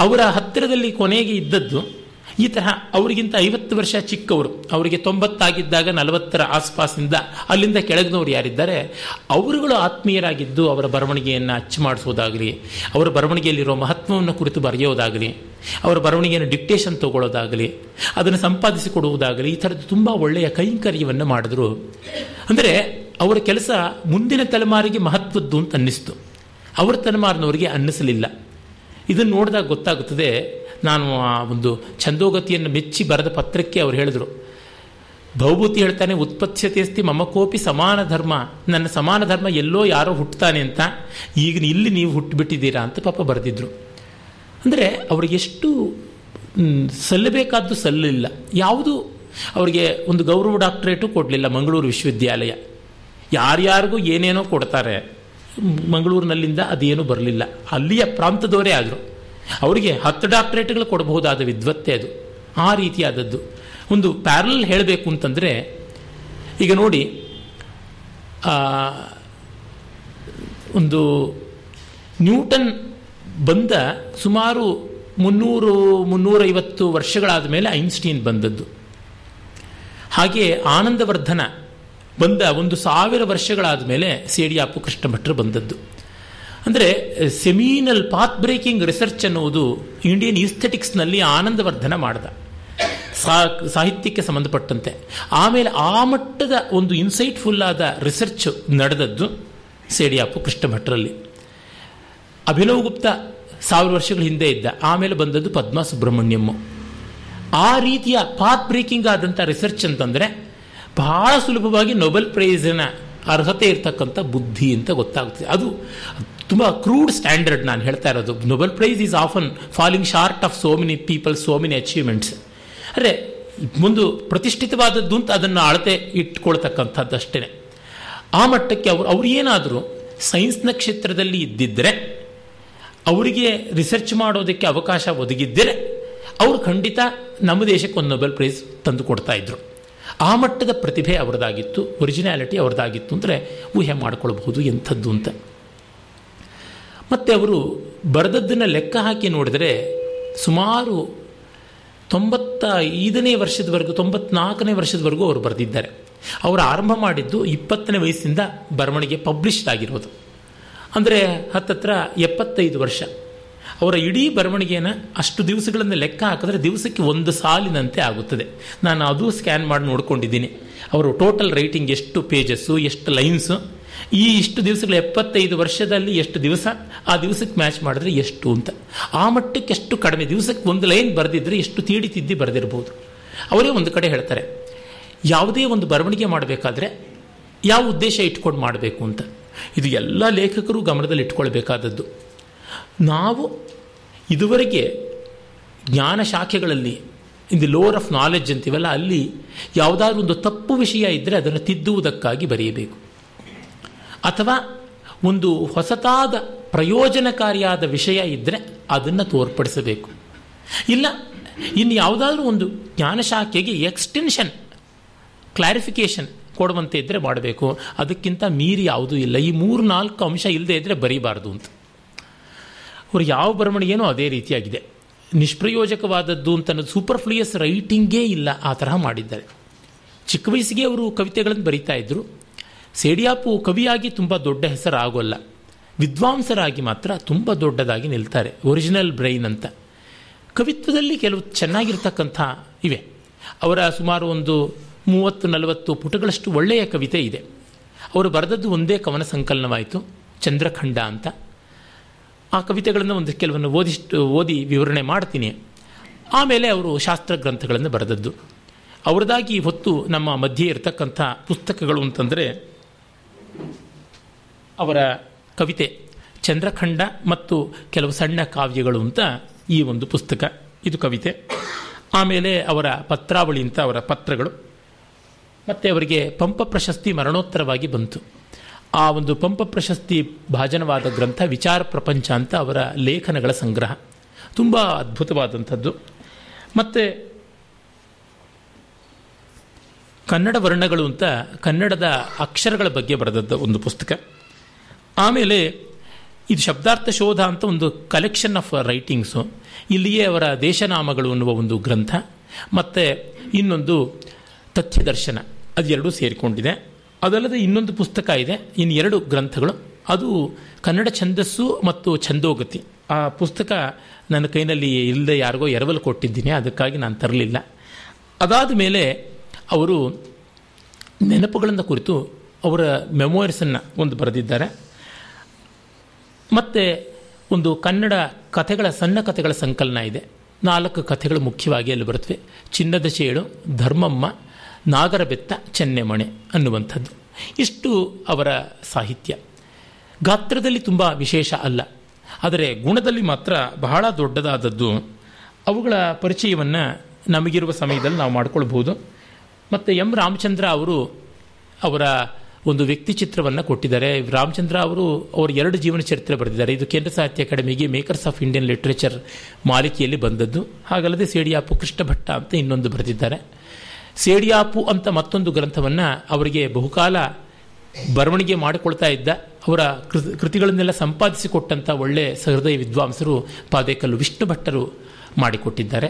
ಅವರ ಹತ್ತಿರದಲ್ಲಿ ಕೊನೆಗೆ ಇದ್ದದ್ದು ಈ ತರಹ ಅವರಿಗಿಂತ ಐವತ್ತು ವರ್ಷ ಚಿಕ್ಕವರು, ಅವರಿಗೆ ತೊಂಬತ್ತಾಗಿದ್ದಾಗ ನಲವತ್ತರ ಆಸ್ಪಾಸಿಂದ ಅಲ್ಲಿಂದ ಕೆಳಗಿನವರು ಯಾರಿದ್ದಾರೆ, ಅವರುಗಳು ಆತ್ಮೀಯರಾಗಿದ್ದು ಅವರ ಬರವಣಿಗೆಯನ್ನು ಅಚ್ಚು ಮಾಡಿಸೋದಾಗಲಿ, ಅವರ ಬರವಣಿಗೆಯಲ್ಲಿರೋ ಮಹತ್ವವನ್ನು ಕುರಿತು ಬರೆಯೋದಾಗಲಿ, ಅವರ ಬರವಣಿಗೆಯನ್ನು ಡಿಕ್ಟೇಷನ್ ತಗೊಳ್ಳೋದಾಗಲಿ, ಅದನ್ನು ಸಂಪಾದಿಸಿಕೊಡುವುದಾಗಲಿ, ಈ ಥರದ್ದು ತುಂಬ ಒಳ್ಳೆಯ ಕೈಂಕರ್ಯವನ್ನು ಮಾಡಿದ್ರು. ಅಂದರೆ ಅವರ ಕೆಲಸ ಮುಂದಿನ ತಲೆಮಾರಿಗೆ ಮಹತ್ವದ್ದು ಅಂತ ಅನ್ನಿಸ್ತು. ಅವರ ತಲೆಮಾರಿನವರಿಗೆ ಅನ್ನಿಸಲಿಲ್ಲ. ಇದನ್ನು ನೋಡಿದಾಗ ಗೊತ್ತಾಗುತ್ತದೆ, ನಾನು ಆ ಒಂದು ಛಂದೋಗತಿಯನ್ನು ಮೆಚ್ಚಿ ಬರೆದ ಪತ್ರಕ್ಕೆ ಅವರು ಹೇಳಿದರು. ಭೌಭೂತಿ ಹೇಳ್ತಾನೆ, ಉತ್ಪತ್ಸ್ಯತೆಸ್ತಿ ಮಮಕೋಪಿ ಸಮಾನ ಧರ್ಮ, ನನ್ನ ಸಮಾನ ಧರ್ಮ ಎಲ್ಲೋ ಯಾರೋ ಹುಟ್ಟುತ್ತಾನೆ ಅಂತ, ಈಗ ಇಲ್ಲಿ ನೀವು ಹುಟ್ಟುಬಿಟ್ಟಿದ್ದೀರಾ ಅಂತ ಪಾಪ ಬರೆದಿದ್ರು. ಅಂದರೆ ಅವರಿಗೆ ಎಷ್ಟು ಸಲ್ಲಬೇಕಾದ್ದು ಸಲ್ಲಲಿಲ್ಲ ಯಾವುದು, ಅವರಿಗೆ ಒಂದು ಗೌರವ ಡಾಕ್ಟರೇಟು ಕೊಡಲಿಲ್ಲ, ಮಂಗಳೂರು ವಿಶ್ವವಿದ್ಯಾಲಯ. ಯಾರ್ಯಾರಿಗೂ ಏನೇನೋ ಕೊಡ್ತಾರೆ, ಮಂಗಳೂರಿನಲ್ಲಿಂದ ಅದೇನೂ ಬರಲಿಲ್ಲ. ಅಲ್ಲಿಯ ಪ್ರಾಂತದವರೇ ಆದರು. ಅವರಿಗೆ ಹತ್ತು ಡಾಕ್ಟ್ರೇಟ್ಗಳು ಕೊಡಬಹುದಾದ ವಿದ್ವತ್ತೆ ಅದು. ಆ ರೀತಿಯಾದದ್ದು. ಒಂದು ಪ್ಯಾರಲ್ ಹೇಳಬೇಕು ಅಂತಂದರೆ, ಈಗ ನೋಡಿ ಒಂದು ನ್ಯೂಟನ್ ಬಂದ ಸುಮಾರು ಮುನ್ನೂರು, ಮುನ್ನೂರೈವತ್ತು ವರ್ಷಗಳಾದ ಮೇಲೆ ಐನ್ಸ್ಟೀನ್ ಬಂದದ್ದು. ಹಾಗೆ ಆನಂದವರ್ಧನ ಬಂದ ಒಂದು ಸಾವಿರ ವರ್ಷಗಳಾದ ಮೇಲೆ ಸೇಡಿಯಾಪು ಕೃಷ್ಣ ಭಟ್ರು ಬಂದದ್ದು. ಅಂದರೆ ಸೆಮಿನಲ್ ಪಾತ್ ಬ್ರೇಕಿಂಗ್ ರಿಸರ್ಚ್ ಅನ್ನುವುದು ಇಂಡಿಯನ್ ಈಸ್ಥೆಟಿಕ್ಸ್ನಲ್ಲಿ ಆನಂದವರ್ಧನ ಮಾಡಿದ. ಸಾಹಿತ್ಯಕ್ಕೆ ಸಂಬಂಧಪಟ್ಟಂತೆ. ಆಮೇಲೆ ಆ ಮಟ್ಟದ ಒಂದು ಇನ್ಸೈಟ್ಫುಲ್ ಆದ ರಿಸರ್ಚ್ ನಡೆದದ್ದು ಸೇಡಿಯಾಪು ಕೃಷ್ಣ ಭಟ್ರಲ್ಲಿ ಅಭಿನವ್ ಗುಪ್ತ ಸಾವಿರ ವರ್ಷಗಳ ಹಿಂದೆ ಇದ್ದ, ಆಮೇಲೆ ಬಂದದ್ದು ಪದ್ಮಾ ಸುಬ್ರಹ್ಮಣ್ಯಮ್ಮ ಆ ರೀತಿಯ ಪಾತ್ ಬ್ರೇಕಿಂಗ್ ಆದಂಥ ರಿಸರ್ಚ್ ಅಂತಂದರೆ ಬಹಳ ಸುಲಭವಾಗಿ ನೊಬೆಲ್ ಪ್ರೈಸಿನ ಅರ್ಹತೆ ಇರತಕ್ಕಂಥ ಬುದ್ಧಿ ಅಂತ ಗೊತ್ತಾಗುತ್ತೆ ಅದು ತುಂಬ ಕ್ರೂಡ್ ಸ್ಟ್ಯಾಂಡರ್ಡ್ ನಾನು ಹೇಳ್ತಾ ಇರೋದು. Nobel prize is often falling short of so many people so many achievements are, ಮುಂದೆ ಪ್ರತಿಷ್ಠಿತವಾದದ್ದು ಅಂತ ಅದನ್ನು ಅಳತೆ ಇಟ್ಕೊಳ್ತಕ್ಕಂಥದ್ದು ಅಷ್ಟೇ. ಆ ಮಟ್ಟಕ್ಕೆ ಅವರು, ಅವ್ರು ಏನಾದರೂ ಸೈನ್ಸ್ನ ಕ್ಷೇತ್ರದಲ್ಲಿ ಇದ್ದಿದ್ದರೆ ಅವರಿಗೆ ರಿಸರ್ಚ್ ಮಾಡೋದಕ್ಕೆ ಅವಕಾಶ ಒದಗಿದ್ದರೆ ಅವರು ಖಂಡಿತ ನಮ್ಮ ದೇಶಕ್ಕೆ ಒಂದು ನೊಬೆಲ್ ಪ್ರೈಸ್ ತಂದು ಕೊಡ್ತಾ ಇದ್ರು. ಆ ಮಟ್ಟದ ಪ್ರತಿಭೆ ಅವರದಾಗಿತ್ತು ಒರಿಜಿನಾಲಿಟಿ ಅವರದಾಗಿತ್ತು ಅಂದರೆ ಊಹೆ ಮಾಡಿಕೊಳ್ಬಹುದು ಎಂಥದ್ದು ಅಂತ. ಮತ್ತು ಅವರು ಬರೆದದ್ದನ್ನು ಲೆಕ್ಕ ಹಾಕಿ ನೋಡಿದರೆ ಸುಮಾರು ತೊಂಬತ್ತ ಐದನೇ ವರ್ಷದವರೆಗೂ, ತೊಂಬತ್ನಾಲ್ಕನೇ ವರ್ಷದವರೆಗೂ ಅವರು ಬರೆದಿದ್ದಾರೆ. ಅವರು ಆರಂಭ ಮಾಡಿದ್ದು ಇಪ್ಪತ್ತನೇ ವಯಸ್ಸಿಂದ ಬರವಣಿಗೆ ಪಬ್ಲಿಷ್ಡ್ ಆಗಿರೋದು. ಅಂದರೆ ಹತ್ತತ್ರ ಎಪ್ಪತ್ತೈದು ವರ್ಷ. ಅವರ ಇಡೀ ಬರವಣಿಗೆಯನ್ನು ಅಷ್ಟು ದಿವಸಗಳನ್ನು ಲೆಕ್ಕ ಹಾಕಿದ್ರೆ ದಿವಸಕ್ಕೆ ಒಂದು ಸಾಲಿನಂತೆ ಆಗುತ್ತದೆ. ನಾನು ಅದು ಸ್ಕ್ಯಾನ್ ಮಾಡಿ ನೋಡ್ಕೊಂಡಿದ್ದೀನಿ. ಅವರು ಟೋಟಲ್ ರೈಟಿಂಗ್ ಎಷ್ಟು ಪೇಜಸ್ಸು ಎಷ್ಟು ಲೈನ್ಸು ಈ ಇಷ್ಟು ದಿವಸಗಳು ಎಪ್ಪತ್ತೈದು ವರ್ಷದಲ್ಲಿ ಎಷ್ಟು ದಿವಸ, ಆ ದಿವಸಕ್ಕೆ ಮ್ಯಾಚ್ ಮಾಡಿದ್ರೆ ಎಷ್ಟು ಅಂತ. ಆ ಮಟ್ಟಕ್ಕೆ ಎಷ್ಟು ಕಡಿಮೆ, ದಿವಸಕ್ಕೆ ಒಂದು ಲೈನ್ ಬರೆದಿದ್ರೆ ಎಷ್ಟು ತೀಡಿ ತಿದ್ದಿ ಬರೆದಿರ್ಬೋದು. ಅವರೇ ಒಂದು ಕಡೆ ಹೇಳ್ತಾರೆ, ಯಾವುದೇ ಒಂದು ಬರವಣಿಗೆ ಮಾಡಬೇಕಾದ್ರೆ ಯಾವ ಉದ್ದೇಶ ಇಟ್ಕೊಂಡು ಮಾಡಬೇಕು ಅಂತ. ಇದು ಎಲ್ಲ ಲೇಖಕರು ಗಮನದಲ್ಲಿ ಇಟ್ಕೊಳ್ಬೇಕಾದದ್ದು. ನಾವು ಇದುವರೆಗೆ ಜ್ಞಾನ ಶಾಖೆಗಳಲ್ಲಿ in the lore of knowledge ಅಂತೀವಲ್ಲ, ಅಲ್ಲಿ ಯಾವುದಾದ್ರೂ ಒಂದು ತಪ್ಪು ವಿಷಯ ಇದ್ದರೆ ಅದನ್ನು ತಿದ್ದುವುದಕ್ಕಾಗಿ ಬರೆಯಬೇಕು. ಅಥವಾ ಒಂದು ಹೊಸತಾದ ಪ್ರಯೋಜನಕಾರಿಯಾದ ವಿಷಯ ಇದ್ದರೆ ಅದನ್ನು ತೋರ್ಪಡಿಸಬೇಕು. ಇಲ್ಲ, ಇನ್ನು ಯಾವುದಾದ್ರೂ ಒಂದು ಜ್ಞಾನಶಾಖೆಗೆ ಎಕ್ಸ್ಟೆನ್ಷನ್ ಕ್ಲಾರಿಫಿಕೇಶನ್ ಕೊಡುವಂತೆ ಇದ್ದರೆ ಮಾಡಬೇಕು. ಅದಕ್ಕಿಂತ ಮೀರಿ ಯಾವುದೂ ಇಲ್ಲ. ಈ ಮೂರು ನಾಲ್ಕು ಅಂಶ ಇಲ್ಲದೆ ಇದ್ದರೆ ಬರೀಬಾರ್ದು ಅಂತ. ಅವರು ಯಾವ ಬರವಣಿಗೆನೂ ಅದೇ ರೀತಿಯಾಗಿದೆ. ನಿಷ್ಪ್ರಯೋಜಕವಾದದ್ದು ಅಂತ ಅನ್ನೋದು ಸೂಪರ್ಫ್ಲೂಯಸ್ ರೈಟಿಂಗೇ ಇಲ್ಲ ಆ ತರಹ ಮಾಡಿದ್ದಾರೆ. ಚಿಕ್ಕ ವಯಸ್ಸಿಗೆ ಅವರು ಕವಿತೆಗಳನ್ನು ಬರೀತಾ ಇದ್ದರು ಸೇಡಿಯಾಪು ಕವಿಯಾಗಿ ತುಂಬ ದೊಡ್ಡ ಹೆಸರಾಗೋಲ್ಲ. ವಿದ್ವಾಂಸರಾಗಿ ಮಾತ್ರ ತುಂಬ ದೊಡ್ಡದಾಗಿ ನಿಲ್ತಾರೆ. ಒರಿಜಿನಲ್ ಬ್ರೈನ್ ಅಂತ. ಕವಿತ್ವದಲ್ಲಿ ಕೆಲವು ಚೆನ್ನಾಗಿರ್ತಕ್ಕಂಥ ಇವೆ. ಅವರ ಸುಮಾರು ಒಂದು ಮೂವತ್ತು, ನಲವತ್ತು ಪುಟಗಳಷ್ಟು ಒಳ್ಳೆಯ ಕವಿತೆ ಇದೆ. ಅವರು ಬರೆದದ್ದು ಒಂದೇ ಕವನ ಸಂಕಲನವಾಯಿತು. ಚಂದ್ರಖಂಡ ಅಂತ. ಆ ಕವಿತೆಗಳನ್ನು ಒಂದು ಕೆಲವನ್ನು ಓದಿಷ್ಟು ಓದಿ ವಿವರಣೆ ಮಾಡ್ತೀನಿ. ಆಮೇಲೆ ಅವರು ಶಾಸ್ತ್ರ ಗ್ರಂಥಗಳನ್ನು ಬರೆದದ್ದು. ಅವರದಾಗಿ ಹೊತ್ತು ನಮ್ಮ ಮಧ್ಯೆ ಇರತಕ್ಕಂಥ ಪುಸ್ತಕಗಳು ಅಂತಂದರೆ ಅವರ ಕವಿತೆ ಚಂದ್ರಖಂಡ ಮತ್ತು ಕೆಲವು ಸಣ್ಣ ಕಾವ್ಯಗಳು ಅಂತ ಈ ಒಂದು ಪುಸ್ತಕ. ಇದು ಕವಿತೆ. ಆಮೇಲೆ ಅವರ ಪತ್ರಾವಳಿ ಅಂತ ಅವರ ಪತ್ರಗಳು. ಮತ್ತು ಅವರಿಗೆ ಪಂಪ ಪ್ರಶಸ್ತಿ ಮರಣೋತ್ತರವಾಗಿ ಬಂತು. ಆ ಒಂದು ಪಂಪ ಪ್ರಶಸ್ತಿ ಭಾಜನವಾದ ಗ್ರಂಥ ವಿಚಾರ ಪ್ರಪಂಚ ಅಂತ ಅವರ ಲೇಖನಗಳ ಸಂಗ್ರಹ. ತುಂಬ ಅದ್ಭುತವಾದಂಥದ್ದು. ಮತ್ತು ಕನ್ನಡ ವರ್ಣಗಳು ಅಂತ ಕನ್ನಡದ ಅಕ್ಷರಗಳ ಬಗ್ಗೆ ಬರೆದದ್ದು ಒಂದು ಪುಸ್ತಕ. ಆಮೇಲೆ ಇದು ಶಬ್ದಾರ್ಥ ಶೋಧ ಅಂತ ಒಂದು ಕಲೆಕ್ಷನ್ ಆಫ್ ರೈಟಿಂಗ್ಸು ಇಲ್ಲಿಯೇ ಅವರ ದೇಶನಾಮಗಳು ಅನ್ನುವ ಒಂದು ಗ್ರಂಥ. ಮತ್ತು ಇನ್ನೊಂದು ತಥ್ಯದರ್ಶನ. ಅದೆರಡೂ ಸೇರಿಕೊಂಡಿದೆ. ಅದಲ್ಲದೆ ಇನ್ನೊಂದು ಪುಸ್ತಕ ಇದೆ ಇನ್ನು ಎರಡು ಗ್ರಂಥಗಳು. ಅದು ಕನ್ನಡ ಛಂದಸ್ಸು ಮತ್ತು ಛಂದೋಗತಿ. ಆ ಪುಸ್ತಕ ನನ್ನ ಕೈನಲ್ಲಿ ಇಲ್ಲದೆ ಯಾರಿಗೋ ಎರವಲು ಕೊಟ್ಟಿದ್ದೀನಿ, ಅದಕ್ಕಾಗಿ ನಾನು ತರಲಿಲ್ಲ. ಅದಾದ ಮೇಲೆ ಅವರು ನೆನಪುಗಳನ್ನು ಕುರಿತು ಅವರ ಮೆಮೋರಿಸನ್ನು ಒಂದು ಬರೆದಿದ್ದಾರೆ. ಮತ್ತು ಒಂದು ಕನ್ನಡ ಕಥೆಗಳ, ಸಣ್ಣ ಕಥೆಗಳ ಸಂಕಲನ ಇದೆ. ನಾಲ್ಕು ಕಥೆಗಳು ಮುಖ್ಯವಾಗಿ ಅಲ್ಲಿ ಬರುತ್ತವೆ. ಚಿನ್ನದ ಚೇಳು ಧರ್ಮಮ್ಮ ನಾಗರಬೆತ್ತ ಚೆನ್ನೆಮಣೆ ಅನ್ನುವಂಥದ್ದು. ಇಷ್ಟು ಅವರ ಸಾಹಿತ್ಯ. ಗಾತ್ರದಲ್ಲಿ ತುಂಬ ವಿಶೇಷ ಅಲ್ಲ. ಆದರೆ ಗುಣದಲ್ಲಿ ಮಾತ್ರ ಬಹಳ ದೊಡ್ಡದಾದದ್ದು ಅವುಗಳ ಪರಿಚಯವನ್ನು ನಮಗಿರುವ ಸಮಯದಲ್ಲಿ ನಾವು ಮಾಡಿಕೊಳ್ಬಹುದು. ಮತ್ತು ಎಂ. ರಾಮಚಂದ್ರ ಅವರು ಅವರ ಒಂದು ವ್ಯಕ್ತಿ ಚಿತ್ರವನ್ನು ಕೊಟ್ಟಿದ್ದಾರೆ. ರಾಮಚಂದ್ರ ಅವರು, ಅವರ ಎರಡು ಜೀವನ ಚರಿತ್ರೆ ಬರೆದಿದ್ದಾರೆ. ಇದು ಕೇಂದ್ರ ಸಾಹಿತ್ಯ ಅಕಾಡೆಮಿಗೆ ಮೇಕರ್ಸ್ ಆಫ್ ಇಂಡಿಯನ್ ಲಿಟ್ರೇಚರ್ ಮಾಲಿಕೆಯಲ್ಲಿ ಬಂದದ್ದು. ಹಾಗಲ್ಲದೆ ಸೇಡಿಯಾಪು ಕೃಷ್ಣ ಭಟ್ಟ ಅಂತ ಇನ್ನೊಂದು ಬರೆದಿದ್ದಾರೆ. ಸೇಡಿಯಾಪು ಅಂತ ಮತ್ತೊಂದು ಗ್ರಂಥವನ್ನು ಅವರಿಗೆ ಬಹುಕಾಲ ಬರವಣಿಗೆ ಮಾಡಿಕೊಳ್ತಾ ಇದ್ದ, ಅವರ ಕೃತಿಗಳನ್ನೆಲ್ಲ ಸಂಪಾದಿಸಿಕೊಟ್ಟಂಥ ಒಳ್ಳೆಯ ಸಹೃದಯ ವಿದ್ವಾಂಸರು ಪಾದೇಕಲ್ಲು ವಿಷ್ಣು ಭಟ್ಟರು ಮಾಡಿಕೊಟ್ಟಿದ್ದಾರೆ.